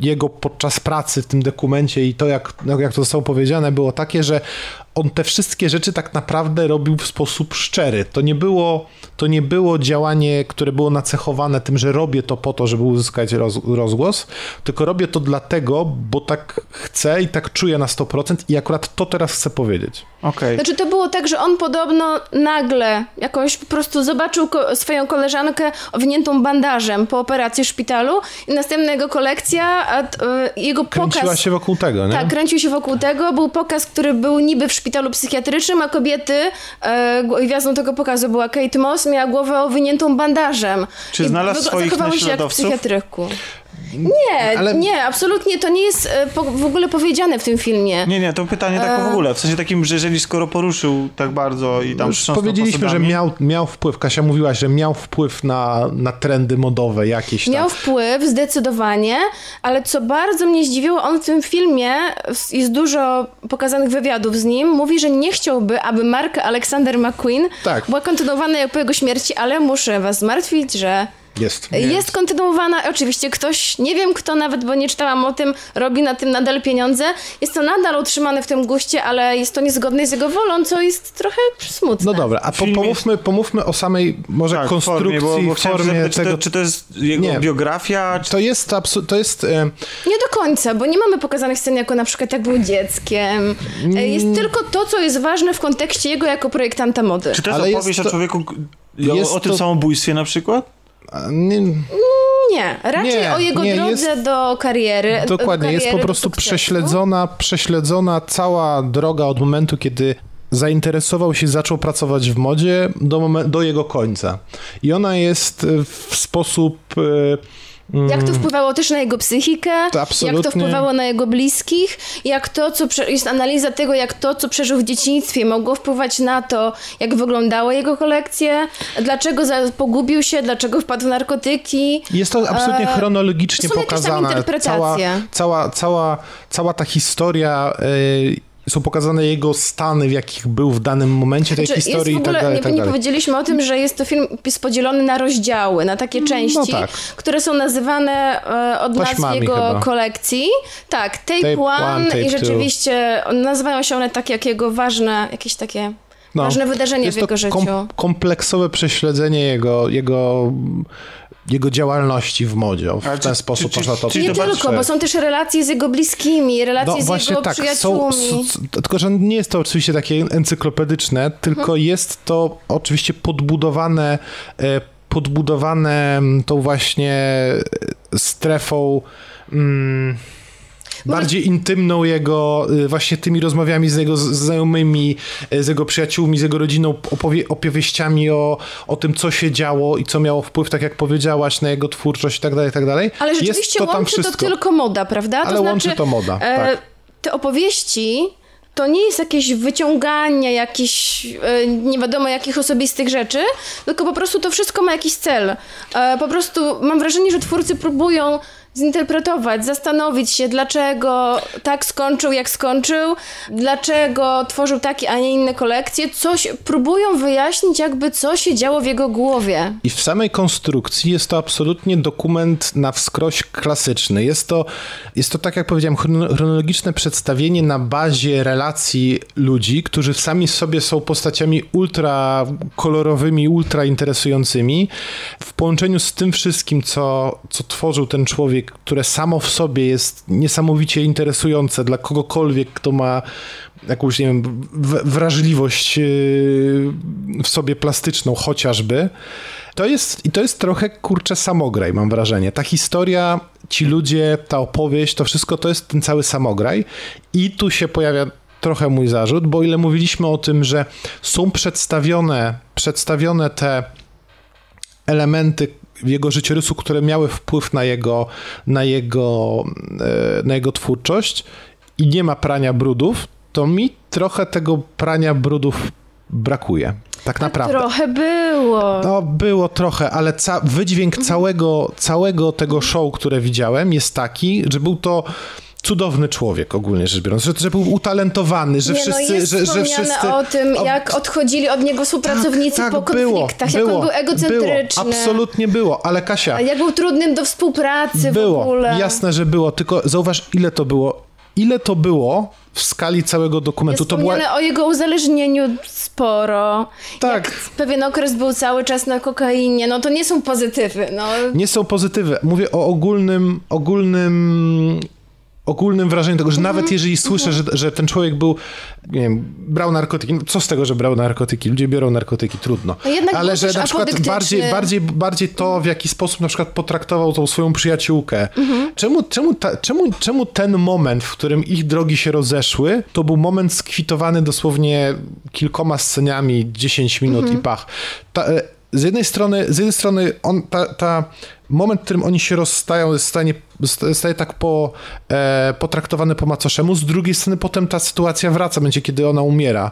jego podczas pracy w tym dokumencie i to, jak, no, jak to zostało powiedziane, było takie, że on te wszystkie rzeczy tak naprawdę robił w sposób szczery. To nie było, to nie było działanie, które było nacechowane tym, że robię to po to, żeby uzyskać roz, rozgłos, tylko robię to dlatego, bo tak chcę i tak czuję na 100% i akurat to teraz chcę powiedzieć. Okej. Znaczy to było tak, że on podobno nagle jakoś po prostu zobaczył ko- swoją koleżankę owiniętą bandażem po operacji w szpitalu i następna jego kolekcja, a y, jego Kręciła pokaz... się wokół tego, nie? Tak, kręcił się wokół tego. Był pokaz, który był niby w szpitalu psychiatrycznym, a kobiety, e, gł- gwiazdą tego pokazu była Kate Moss, miała głowę owiniętą bandażem. Czy znalazł swoich jak w naśladowców? psychiatryku. Nie, Ale- nie, absolutnie to nie jest e, w ogóle powiedziane w tym filmie. Nie, nie, to pytanie tak w ogóle. W sensie takim, że jeżeli skoro poruszył tak bardzo i tam Już powiedzieliśmy, że miał, miał wpływ, Kasia mówiłaś, że miał wpływ na, na trendy modowe jakieś tam. Miał wpływ, zdecydowanie, ale co bardzo mnie zdziwiło, on w tym filmie, jest dużo pokazanych wywiadów z nim, mówi, że nie chciałby, aby marka Alexander McQueen Tak. była kontynuowana po jego śmierci, ale muszę was zmartwić, że Jest. jest kontynuowana. Oczywiście ktoś, nie wiem kto nawet, bo nie czytałam o tym, robi na tym nadal pieniądze. Jest to nadal utrzymane w tym guście, ale jest to niezgodne z jego wolą, co jest trochę smutne. No dobra, a po, pomówmy, pomówmy o samej może Tak, konstrukcji, formie, bo, bo formie zapytać, tego. czy, to, czy to jest jego Nie. biografia, czy To jest, absu- to jest e, Nie do końca, bo nie mamy pokazanych scen jako na przykład jak był dzieckiem. E, Jest Mm. tylko to, co jest ważne w kontekście jego jako projektanta mody. Czy to jest Ale opowieść jest o to- człowieku, o, jest o tym to- samobójstwie na przykład? Nie, Nie, raczej Nie, o jego nie, drodze jest- do kariery. Dokładnie, do jest po kariery, prostu prześledzona, prześledzona cała droga od momentu, kiedy zainteresował się, zaczął pracować w modzie do, do jego końca. I ona jest w sposób e, Jak to wpływało też na jego psychikę, To jak to wpływało na jego bliskich, jak to, co jest analiza tego, jak to, co przeżył w dzieciństwie, mogło wpływać na to, jak wyglądały jego kolekcje, dlaczego pogubił się, dlaczego wpadł w narkotyki. Jest to absolutnie E, chronologicznie są jakieś tam pokazane. Cała, cała, cała, cała ta historia. e, są pokazane jego stany, w jakich był w danym momencie tej Znaczy, historii jest w i tak ogóle, dalej. nie, i tak nie dalej. powiedzieliśmy o tym, że jest to film podzielony na rozdziały, na takie części, tak. które są nazywane e, od nazw Taśmami jego chyba. kolekcji. Tak, Tape, Tape One, one, tape i two. rzeczywiście nazywają się one tak jak jego ważne, jakieś takie ważne wydarzenie No. w jego życiu. kom- kompleksowe prześledzenie jego, jego jego działalności w modzie. Ale W ten czy- sposób czy- można to czyli Nie tylko, patrzeć. bo są też relacje z jego bliskimi, relacje No z właśnie jego tak, są, przyjaciółmi. s- s- tylko że nie jest to oczywiście takie encyklopedyczne, tylko Mhm. jest to oczywiście podbudowane, e, podbudowane tą właśnie e, strefą mm, bardziej intymną jego, y, właśnie tymi rozmowami z jego znajomymi, y, z jego przyjaciółmi, z jego rodziną, opowie, opowieściami o, o tym, co się działo i co miało wpływ, tak jak powiedziałaś, na jego twórczość i tak dalej, tak dalej. Ale Jest rzeczywiście to tam łączy to tylko moda, prawda? Ale to łączy znaczy, to moda, e, tak. Te opowieści to nie jest jakieś wyciąganie jakichś e, nie wiadomo jakich osobistych rzeczy, tylko po prostu to wszystko ma jakiś cel. E, po prostu mam wrażenie, że twórcy próbują zinterpretować, zastanowić się, dlaczego tak skończył, jak skończył, dlaczego tworzył takie, a nie inne kolekcje. Coś próbują wyjaśnić, jakby co się działo w jego głowie. I w samej konstrukcji jest to absolutnie dokument na wskroś klasyczny. Jest to, jest to tak jak powiedziałem, chrono- chronologiczne przedstawienie na bazie relacji ludzi, którzy sami sobie są postaciami ultra kolorowymi, ultra interesującymi. W połączeniu z tym wszystkim, co, co tworzył ten człowiek, które samo w sobie jest niesamowicie interesujące dla kogokolwiek, kto ma jakąś, nie wiem, wrażliwość yy, w sobie plastyczną chociażby. To jest, i to jest trochę, kurczę, samograj, mam wrażenie. Ta historia, ci ludzie, ta opowieść, to wszystko to jest ten cały samograj i tu się pojawia trochę mój zarzut, bo ile mówiliśmy o tym, że są przedstawione, przedstawione te elementy jego życiorysu, które miały wpływ na jego, na jego, e, na jego twórczość i nie ma prania brudów, to mi trochę tego prania brudów brakuje. Tak naprawdę. Trochę było. No, było trochę, ale ca- wydźwięk całego, całego tego show, które widziałem, jest taki, że był to cudowny człowiek, ogólnie rzecz biorąc, że, że był utalentowany, że nie, wszyscy... no jest że, że wszyscy o tym, jak odchodzili od niego współpracownicy tak, po tak, było, konfliktach, jak było, on był egocentryczny. Było, absolutnie było, ale Kasia, A jak był trudnym do współpracy w było, ogóle. jasne, że było, tylko zauważ, ile to było, ile to było w skali całego dokumentu. Jest To była o jego uzależnieniu sporo. Tak. Jak pewien okres był cały czas na kokainie. No to nie są pozytywy. No. nie są pozytywy. Mówię o ogólnym, ogólnym, ogólnym wrażeniu tego, że Mhm, nawet jeżeli słyszę, że, że ten człowiek był, nie wiem, brał narkotyki, no co z tego, że brał narkotyki? Ludzie biorą narkotyki, trudno. No Ale że na przykład bardziej, bardziej, bardziej to, w jaki sposób na przykład potraktował tą swoją przyjaciółkę. Mhm. Czemu, czemu, ta, czemu, czemu ten moment, w którym ich drogi się rozeszły, to był moment skwitowany dosłownie kilkoma sceniami, 10 minut Mhm. i pach. Ta, e, z jednej strony, z jednej strony on, ta, ta moment, w którym oni się rozstają, jest stanie, staje tak po, e, potraktowany po macoszemu, z drugiej strony potem ta sytuacja wraca, będzie kiedy ona umiera.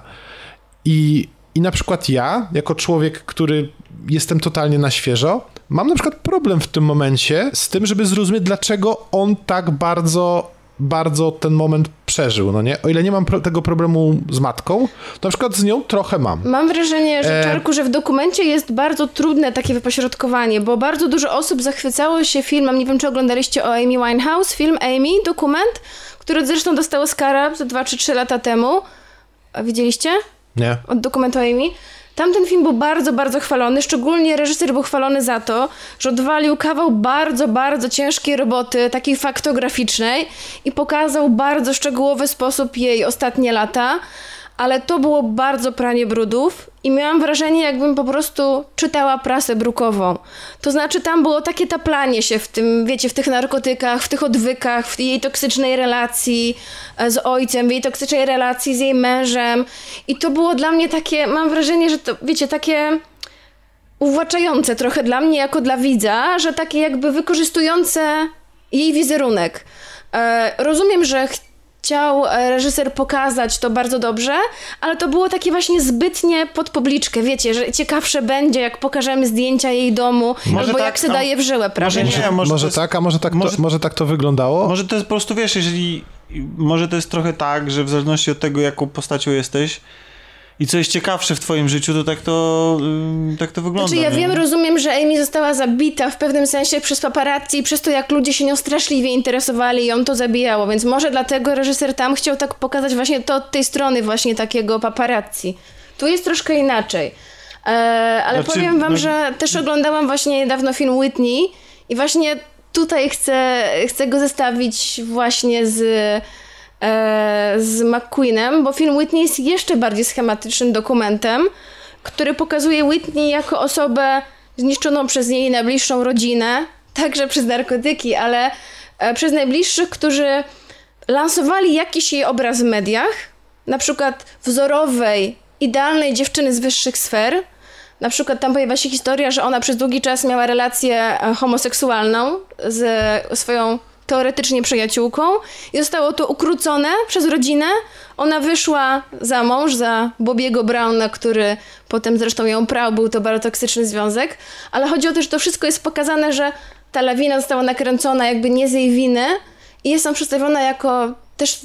I, I na przykład ja, jako człowiek, który jestem totalnie na świeżo, mam na przykład problem w tym momencie z tym, żeby zrozumieć, dlaczego on tak bardzo, bardzo ten moment przeżył, no nie? O ile nie mam pro- tego problemu z matką, to na przykład z nią trochę mam. Mam wrażenie, że E. Czarku, że w dokumencie jest bardzo trudne takie wypośrodkowanie, bo bardzo dużo osób zachwycało się filmem, nie wiem czy oglądaliście o Amy Winehouse, film Amy, dokument, który zresztą dostał Oscara ze 2 czy 3 lata temu. Widzieliście? Nie? od dokumentu Amy. Tamten film był bardzo, bardzo chwalony, szczególnie reżyser był chwalony za to, że odwalił kawał bardzo, bardzo ciężkiej roboty, takiej faktograficznej i pokazał bardzo szczegółowy sposób jej ostatnie lata, ale to było bardzo pranie brudów i miałam wrażenie, jakbym po prostu czytała prasę brukową. To znaczy tam było takie taplanie się w tym, wiecie, w tych narkotykach, w tych odwykach, w jej toksycznej relacji e, z ojcem, w jej toksycznej relacji z jej mężem i to było dla mnie takie, mam wrażenie, że to, wiecie, takie uwłaczające trochę dla mnie jako dla widza, że takie jakby wykorzystujące jej wizerunek. E, rozumiem, że chciał e, reżyser pokazać to bardzo dobrze, ale to było takie właśnie zbytnie pod publiczkę, wiecie, że ciekawsze będzie, jak pokażemy zdjęcia jej domu, Może albo tak, jak se a- daje w żyłę, prawda? może nie, może, Może, jest, tak, a może tak, może- to, może tak to wyglądało? Może to jest po prostu, wiesz, jeżeli... Może to jest trochę tak, że w zależności od tego, jaką postacią jesteś i co jest ciekawsze w twoim życiu, to tak to, ym, tak to wygląda. Znaczy ja nie? wiem, rozumiem, że Amy została zabita w pewnym sensie przez paparazzi i przez to, jak ludzie się nią straszliwie interesowali i ją to zabijało, więc może dlatego reżyser tam chciał tak pokazać właśnie to od tej strony właśnie takiego paparazzi. Tu jest troszkę inaczej. E, ale Znaczy, powiem wam, no- że też oglądałam właśnie niedawno film Whitney i właśnie tutaj chcę, chcę go zestawić właśnie z, z McQueenem, bo film Whitney jest jeszcze bardziej schematycznym dokumentem, który pokazuje Whitney jako osobę zniszczoną przez jej najbliższą rodzinę, także przez narkotyki, ale e, przez najbliższych, którzy lansowali jakiś jej obraz w mediach, na przykład wzorowej, idealnej dziewczyny z wyższych sfer. Na przykład tam pojawia się historia, że ona przez długi czas miała relację e, homoseksualną z swoją teoretycznie przyjaciółką i zostało to ukrócone przez rodzinę. Ona wyszła za mąż, za Bobiego Browna, który potem zresztą ją prał, był to bardzo toksyczny związek, ale chodzi o to, że to wszystko jest pokazane, że ta lawina została nakręcona jakby nie z jej winy i jest tam przedstawiona jako też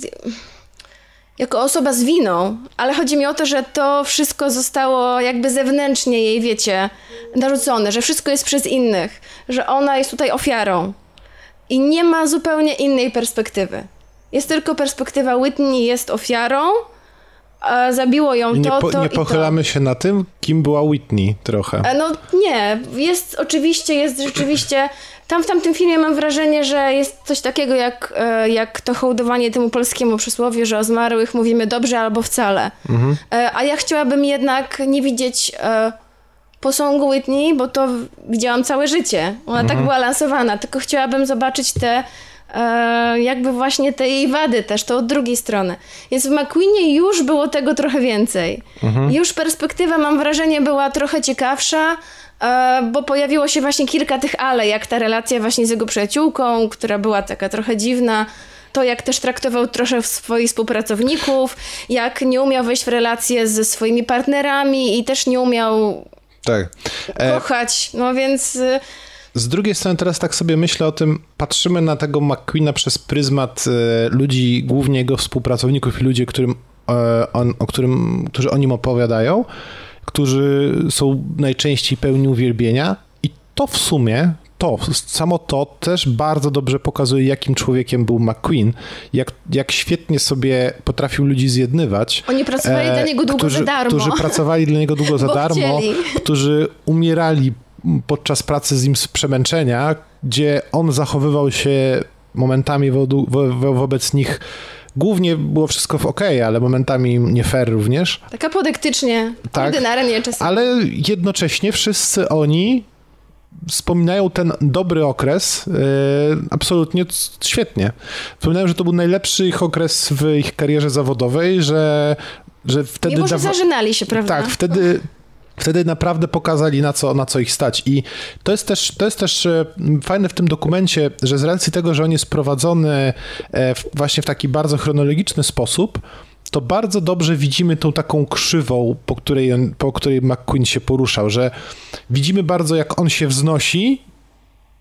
jako osoba z winą, ale chodzi mi o to, że to wszystko zostało jakby zewnętrznie jej, wiecie, narzucone, że wszystko jest przez innych, że ona jest tutaj ofiarą i nie ma zupełnie innej perspektywy. Jest tylko perspektywa Whitney jest ofiarą, a zabiło ją I nie, to, po, to nie i to. pochylamy się na tym, kim była Whitney trochę. E, No nie, jest oczywiście, jest rzeczywiście. Tam w tamtym filmie mam wrażenie, że jest coś takiego jak, e, jak to hołdowanie temu polskiemu przysłowiu, że o zmarłych mówimy dobrze albo wcale. E, A ja chciałabym jednak nie widzieć posągu Whitney, bo to widziałam całe życie. Ona tak była lansowana, tylko chciałabym zobaczyć te e, jakby właśnie te jej wady też, to od drugiej strony. Więc w McQueenie już było tego trochę więcej. Już perspektywa, mam wrażenie, była trochę ciekawsza, e, bo pojawiło się właśnie kilka tych ale, jak ta relacja właśnie z jego przyjaciółką, która była taka trochę dziwna, to jak też traktował trochę swoich współpracowników, jak nie umiał wejść w relacje ze swoimi partnerami i też nie umiał Tak. E, kochać, no więc... y, Z drugiej strony teraz tak sobie myślę o tym, patrzymy na tego McQueena przez pryzmat e, ludzi, głównie jego współpracowników i ludzi, którym, e, on, o którym, którzy o nim opowiadają, którzy są najczęściej pełni uwielbienia i to w sumie, to, samo to też bardzo dobrze pokazuje, jakim człowiekiem był McQueen, jak, jak świetnie sobie potrafił ludzi zjednywać. Oni pracowali E, dla niego długo którzy, za darmo. Którzy pracowali dla niego długo za darmo, chcieli. którzy umierali podczas pracy z nim z przemęczenia, gdzie on zachowywał się momentami wo, wo, wo, wobec nich. Głównie było wszystko w ok, ale momentami nie fair również. Tak apodyktycznie, Tak. ordynarnie czasami. Ale jednocześnie wszyscy oni wspominają ten dobry okres e, absolutnie świetnie. Wspominają, że to był najlepszy ich okres w ich karierze zawodowej, że, że wtedy... Mimo, że zażynali się, prawda? tak, wtedy, wtedy naprawdę pokazali, na co, na co ich stać. I to jest też, to jest też e, fajne w tym dokumencie, że z racji tego, że on jest prowadzony e, właśnie w taki bardzo chronologiczny sposób, to bardzo dobrze widzimy tą taką krzywą, po której, on, po której McQueen się poruszał, że widzimy bardzo, jak on się wznosi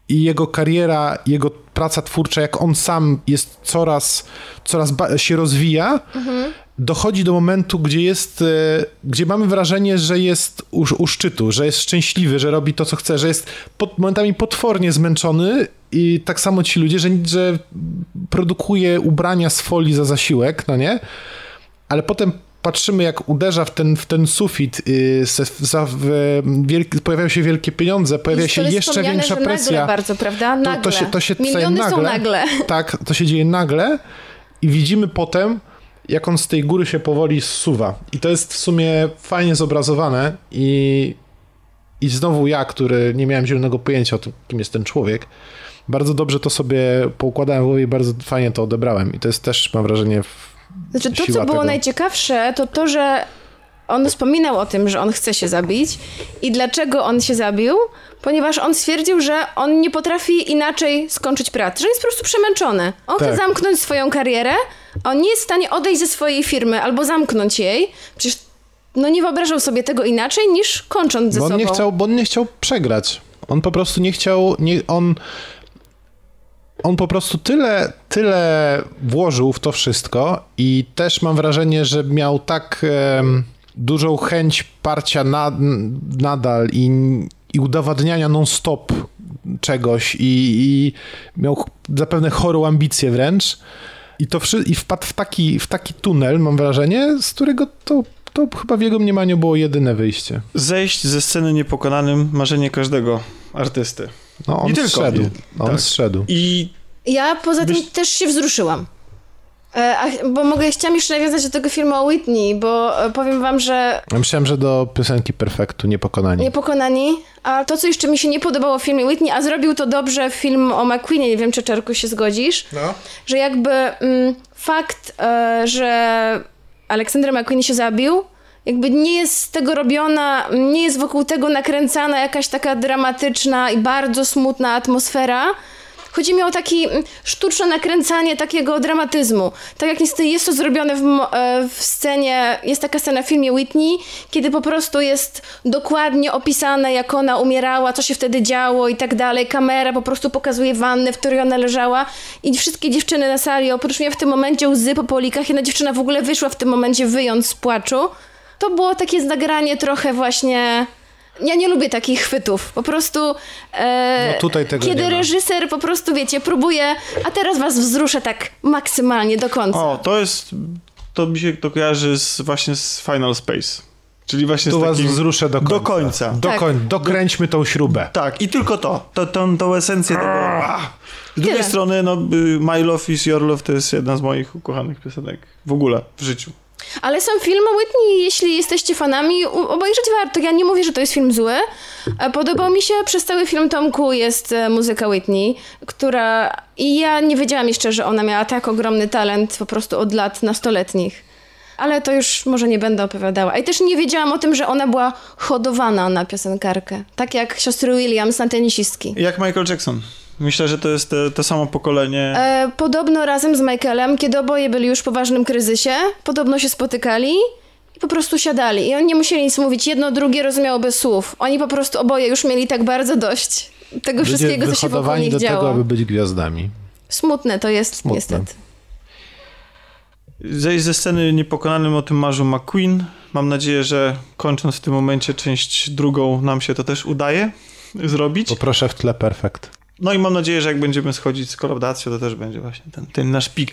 i jego kariera, jego praca twórcza, jak on sam jest coraz, coraz się rozwija, dochodzi do momentu, gdzie jest, e, gdzie mamy wrażenie, że jest u, u szczytu, że jest szczęśliwy, że robi to, co chce, że jest pod, momentami potwornie zmęczony i tak samo ci ludzie, że, że produkuje ubrania z folii za zasiłek, no nie? Ale potem patrzymy, jak uderza w ten, w ten sufit, yy, se, za, w, wielki, pojawiają się wielkie pieniądze, pojawia się jeszcze większa że presja. Nagle bardzo, prawda? Nagle. To, to się, to się Miliony nagle. są nagle. Tak, to się dzieje nagle i widzimy potem, jak on z tej góry się powoli zsuwa. I to jest w sumie fajnie zobrazowane i, i znowu ja, który nie miałem zielonego pojęcia o tym, kim jest ten człowiek, bardzo dobrze to sobie poukładałem w głowie i bardzo fajnie to odebrałem. I to jest też, mam wrażenie, Znaczy to, co było tego. najciekawsze, to to, że on wspominał o tym, że on chce się zabić i dlaczego on się zabił, ponieważ on stwierdził, że on nie potrafi inaczej skończyć pracy, że jest po prostu przemęczony. On chce Tak. zamknąć swoją karierę, a on nie jest w stanie odejść ze swojej firmy albo zamknąć jej. Przecież no nie wyobrażał sobie tego inaczej niż kończąc ze bo on, sobą. nie chciał, bo on nie chciał przegrać. On po prostu nie chciał, nie, on, on po prostu tyle, tyle włożył w to wszystko i też mam wrażenie, że miał tak dużą chęć parcia na, nadal i, i udowadniania non-stop czegoś i, i miał zapewne chorą ambicję wręcz. I to wszy- i wpadł w taki, w taki tunel, mam wrażenie, z którego to to chyba w jego mniemaniu było jedyne wyjście. Zejść ze sceny niepokonanym marzenie każdego artysty. No on Nie tylko. zszedł. On Tak. zszedł. I Ja poza tym Byś- też się wzruszyłam. E, a, bo mogę, chciałam jeszcze nawiązać do tego filmu o Whitney, bo e, powiem wam, że myślałem, że do piosenki Perfektu Niepokonani. Niepokonani. A to, co jeszcze mi się nie podobało w filmie Whitney, a zrobił to dobrze film o McQueenie, nie wiem, czy Czarku się zgodzisz, No. że jakby mm, fakt, e, że Aleksander McQueen się zabił, jakby nie jest z tego robiona, nie jest wokół tego nakręcana jakaś taka dramatyczna i bardzo smutna atmosfera. Chodzi mi o taki mm, sztuczne nakręcanie takiego dramatyzmu. Tak jak niestety jest to zrobione w, e, w scenie, jest taka scena w filmie Whitney, kiedy po prostu jest dokładnie opisane, jak ona umierała, co się wtedy działo i tak dalej. Kamera po prostu pokazuje wannę, w której ona leżała i wszystkie dziewczyny na sali, oprócz mnie w tym momencie łzy po polikach, jedna dziewczyna w ogóle wyszła w tym momencie wyjąc z płaczu. To było takie nagranie trochę właśnie... Ja nie lubię takich chwytów. Po prostu. E, No tutaj tego kiedy nie ma. reżyser po prostu, wiecie, próbuje, a teraz was wzruszę tak maksymalnie do końca. o, to jest, to mi się to kojarzy z, właśnie z Final Space. Czyli właśnie Tu z was takim... wzruszę do końca. Do końca. Do Tak. koń, dokręćmy tą śrubę. Tak, i tylko to. To, to, tą esencję tego. Ah. Z drugiej Tyle. strony, no, y, My Love is Your Love to jest jedna z moich ukochanych piosenek w ogóle w życiu. Ale sam film Whitney, jeśli jesteście fanami, obejrzeć warto. Ja nie mówię, że to jest film zły. E, Podobał mi się, przez cały film Tomku jest e, muzyka Whitney, która... I ja nie wiedziałam jeszcze, że ona miała tak ogromny talent po prostu od lat nastoletnich. Ale to już może nie będę opowiadała. I też nie wiedziałam o tym, że ona była hodowana na piosenkarkę. Tak jak siostry Williams na tenisistki. Jak Michael Jackson. Myślę, że to jest te, to samo pokolenie. E, podobno razem z Michaelem, kiedy oboje byli już w poważnym kryzysie, podobno się spotykali i po prostu siadali. I oni nie musieli nic mówić, jedno drugie rozumiało bez słów. Oni po prostu oboje już mieli tak bardzo dość tego wszystkiego, co się wokół nich do działo. tego, aby być gwiazdami. Smutne to jest, Smutne. niestety. Zejść ze sceny niepokonanym o tym marzył McQueen. Mam nadzieję, że kończąc w tym momencie część drugą nam się to też udaje zrobić. Poproszę w tle Perfekt. No i mam nadzieję, że jak będziemy schodzić z kolaudacją, to też będzie właśnie ten, ten nasz pik.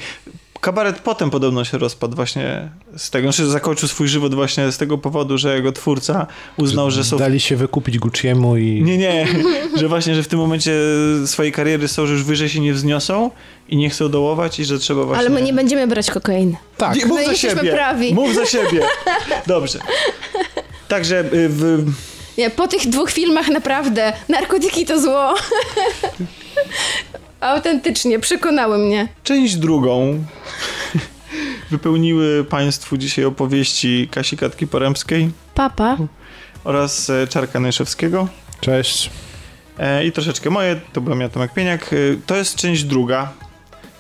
Kabaret potem podobno się rozpadł właśnie z tego, znaczy zakończył swój żywot właśnie z tego powodu, że jego twórca uznał, że są... Dali się wykupić Gucci'emu i... Nie, nie, że właśnie, że w tym momencie swojej kariery są, że już wyżej się nie wzniosą i nie chcą dołować i że trzeba właśnie... Ale my nie będziemy brać kokainy. Tak. Nie, mów My za siebie. prawi. Mów za siebie. Dobrze. Także y, w, Nie, po tych dwóch filmach naprawdę narkotyki to zło. Autentycznie, przekonały mnie. część drugą wypełniły Państwu dzisiaj opowieści Kasi Katki Poremskiej Papa. oraz e, Czarka Nyszewskiego. Cześć. E, I troszeczkę moje, to byłem ja Tomek Pieniak. E, To jest część druga.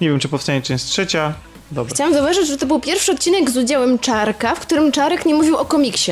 Nie wiem, czy powstanie część trzecia. Dobra. Chciałam zauważyć, że to był pierwszy odcinek z udziałem Czarka, w którym Czarek nie mówił o komiksie.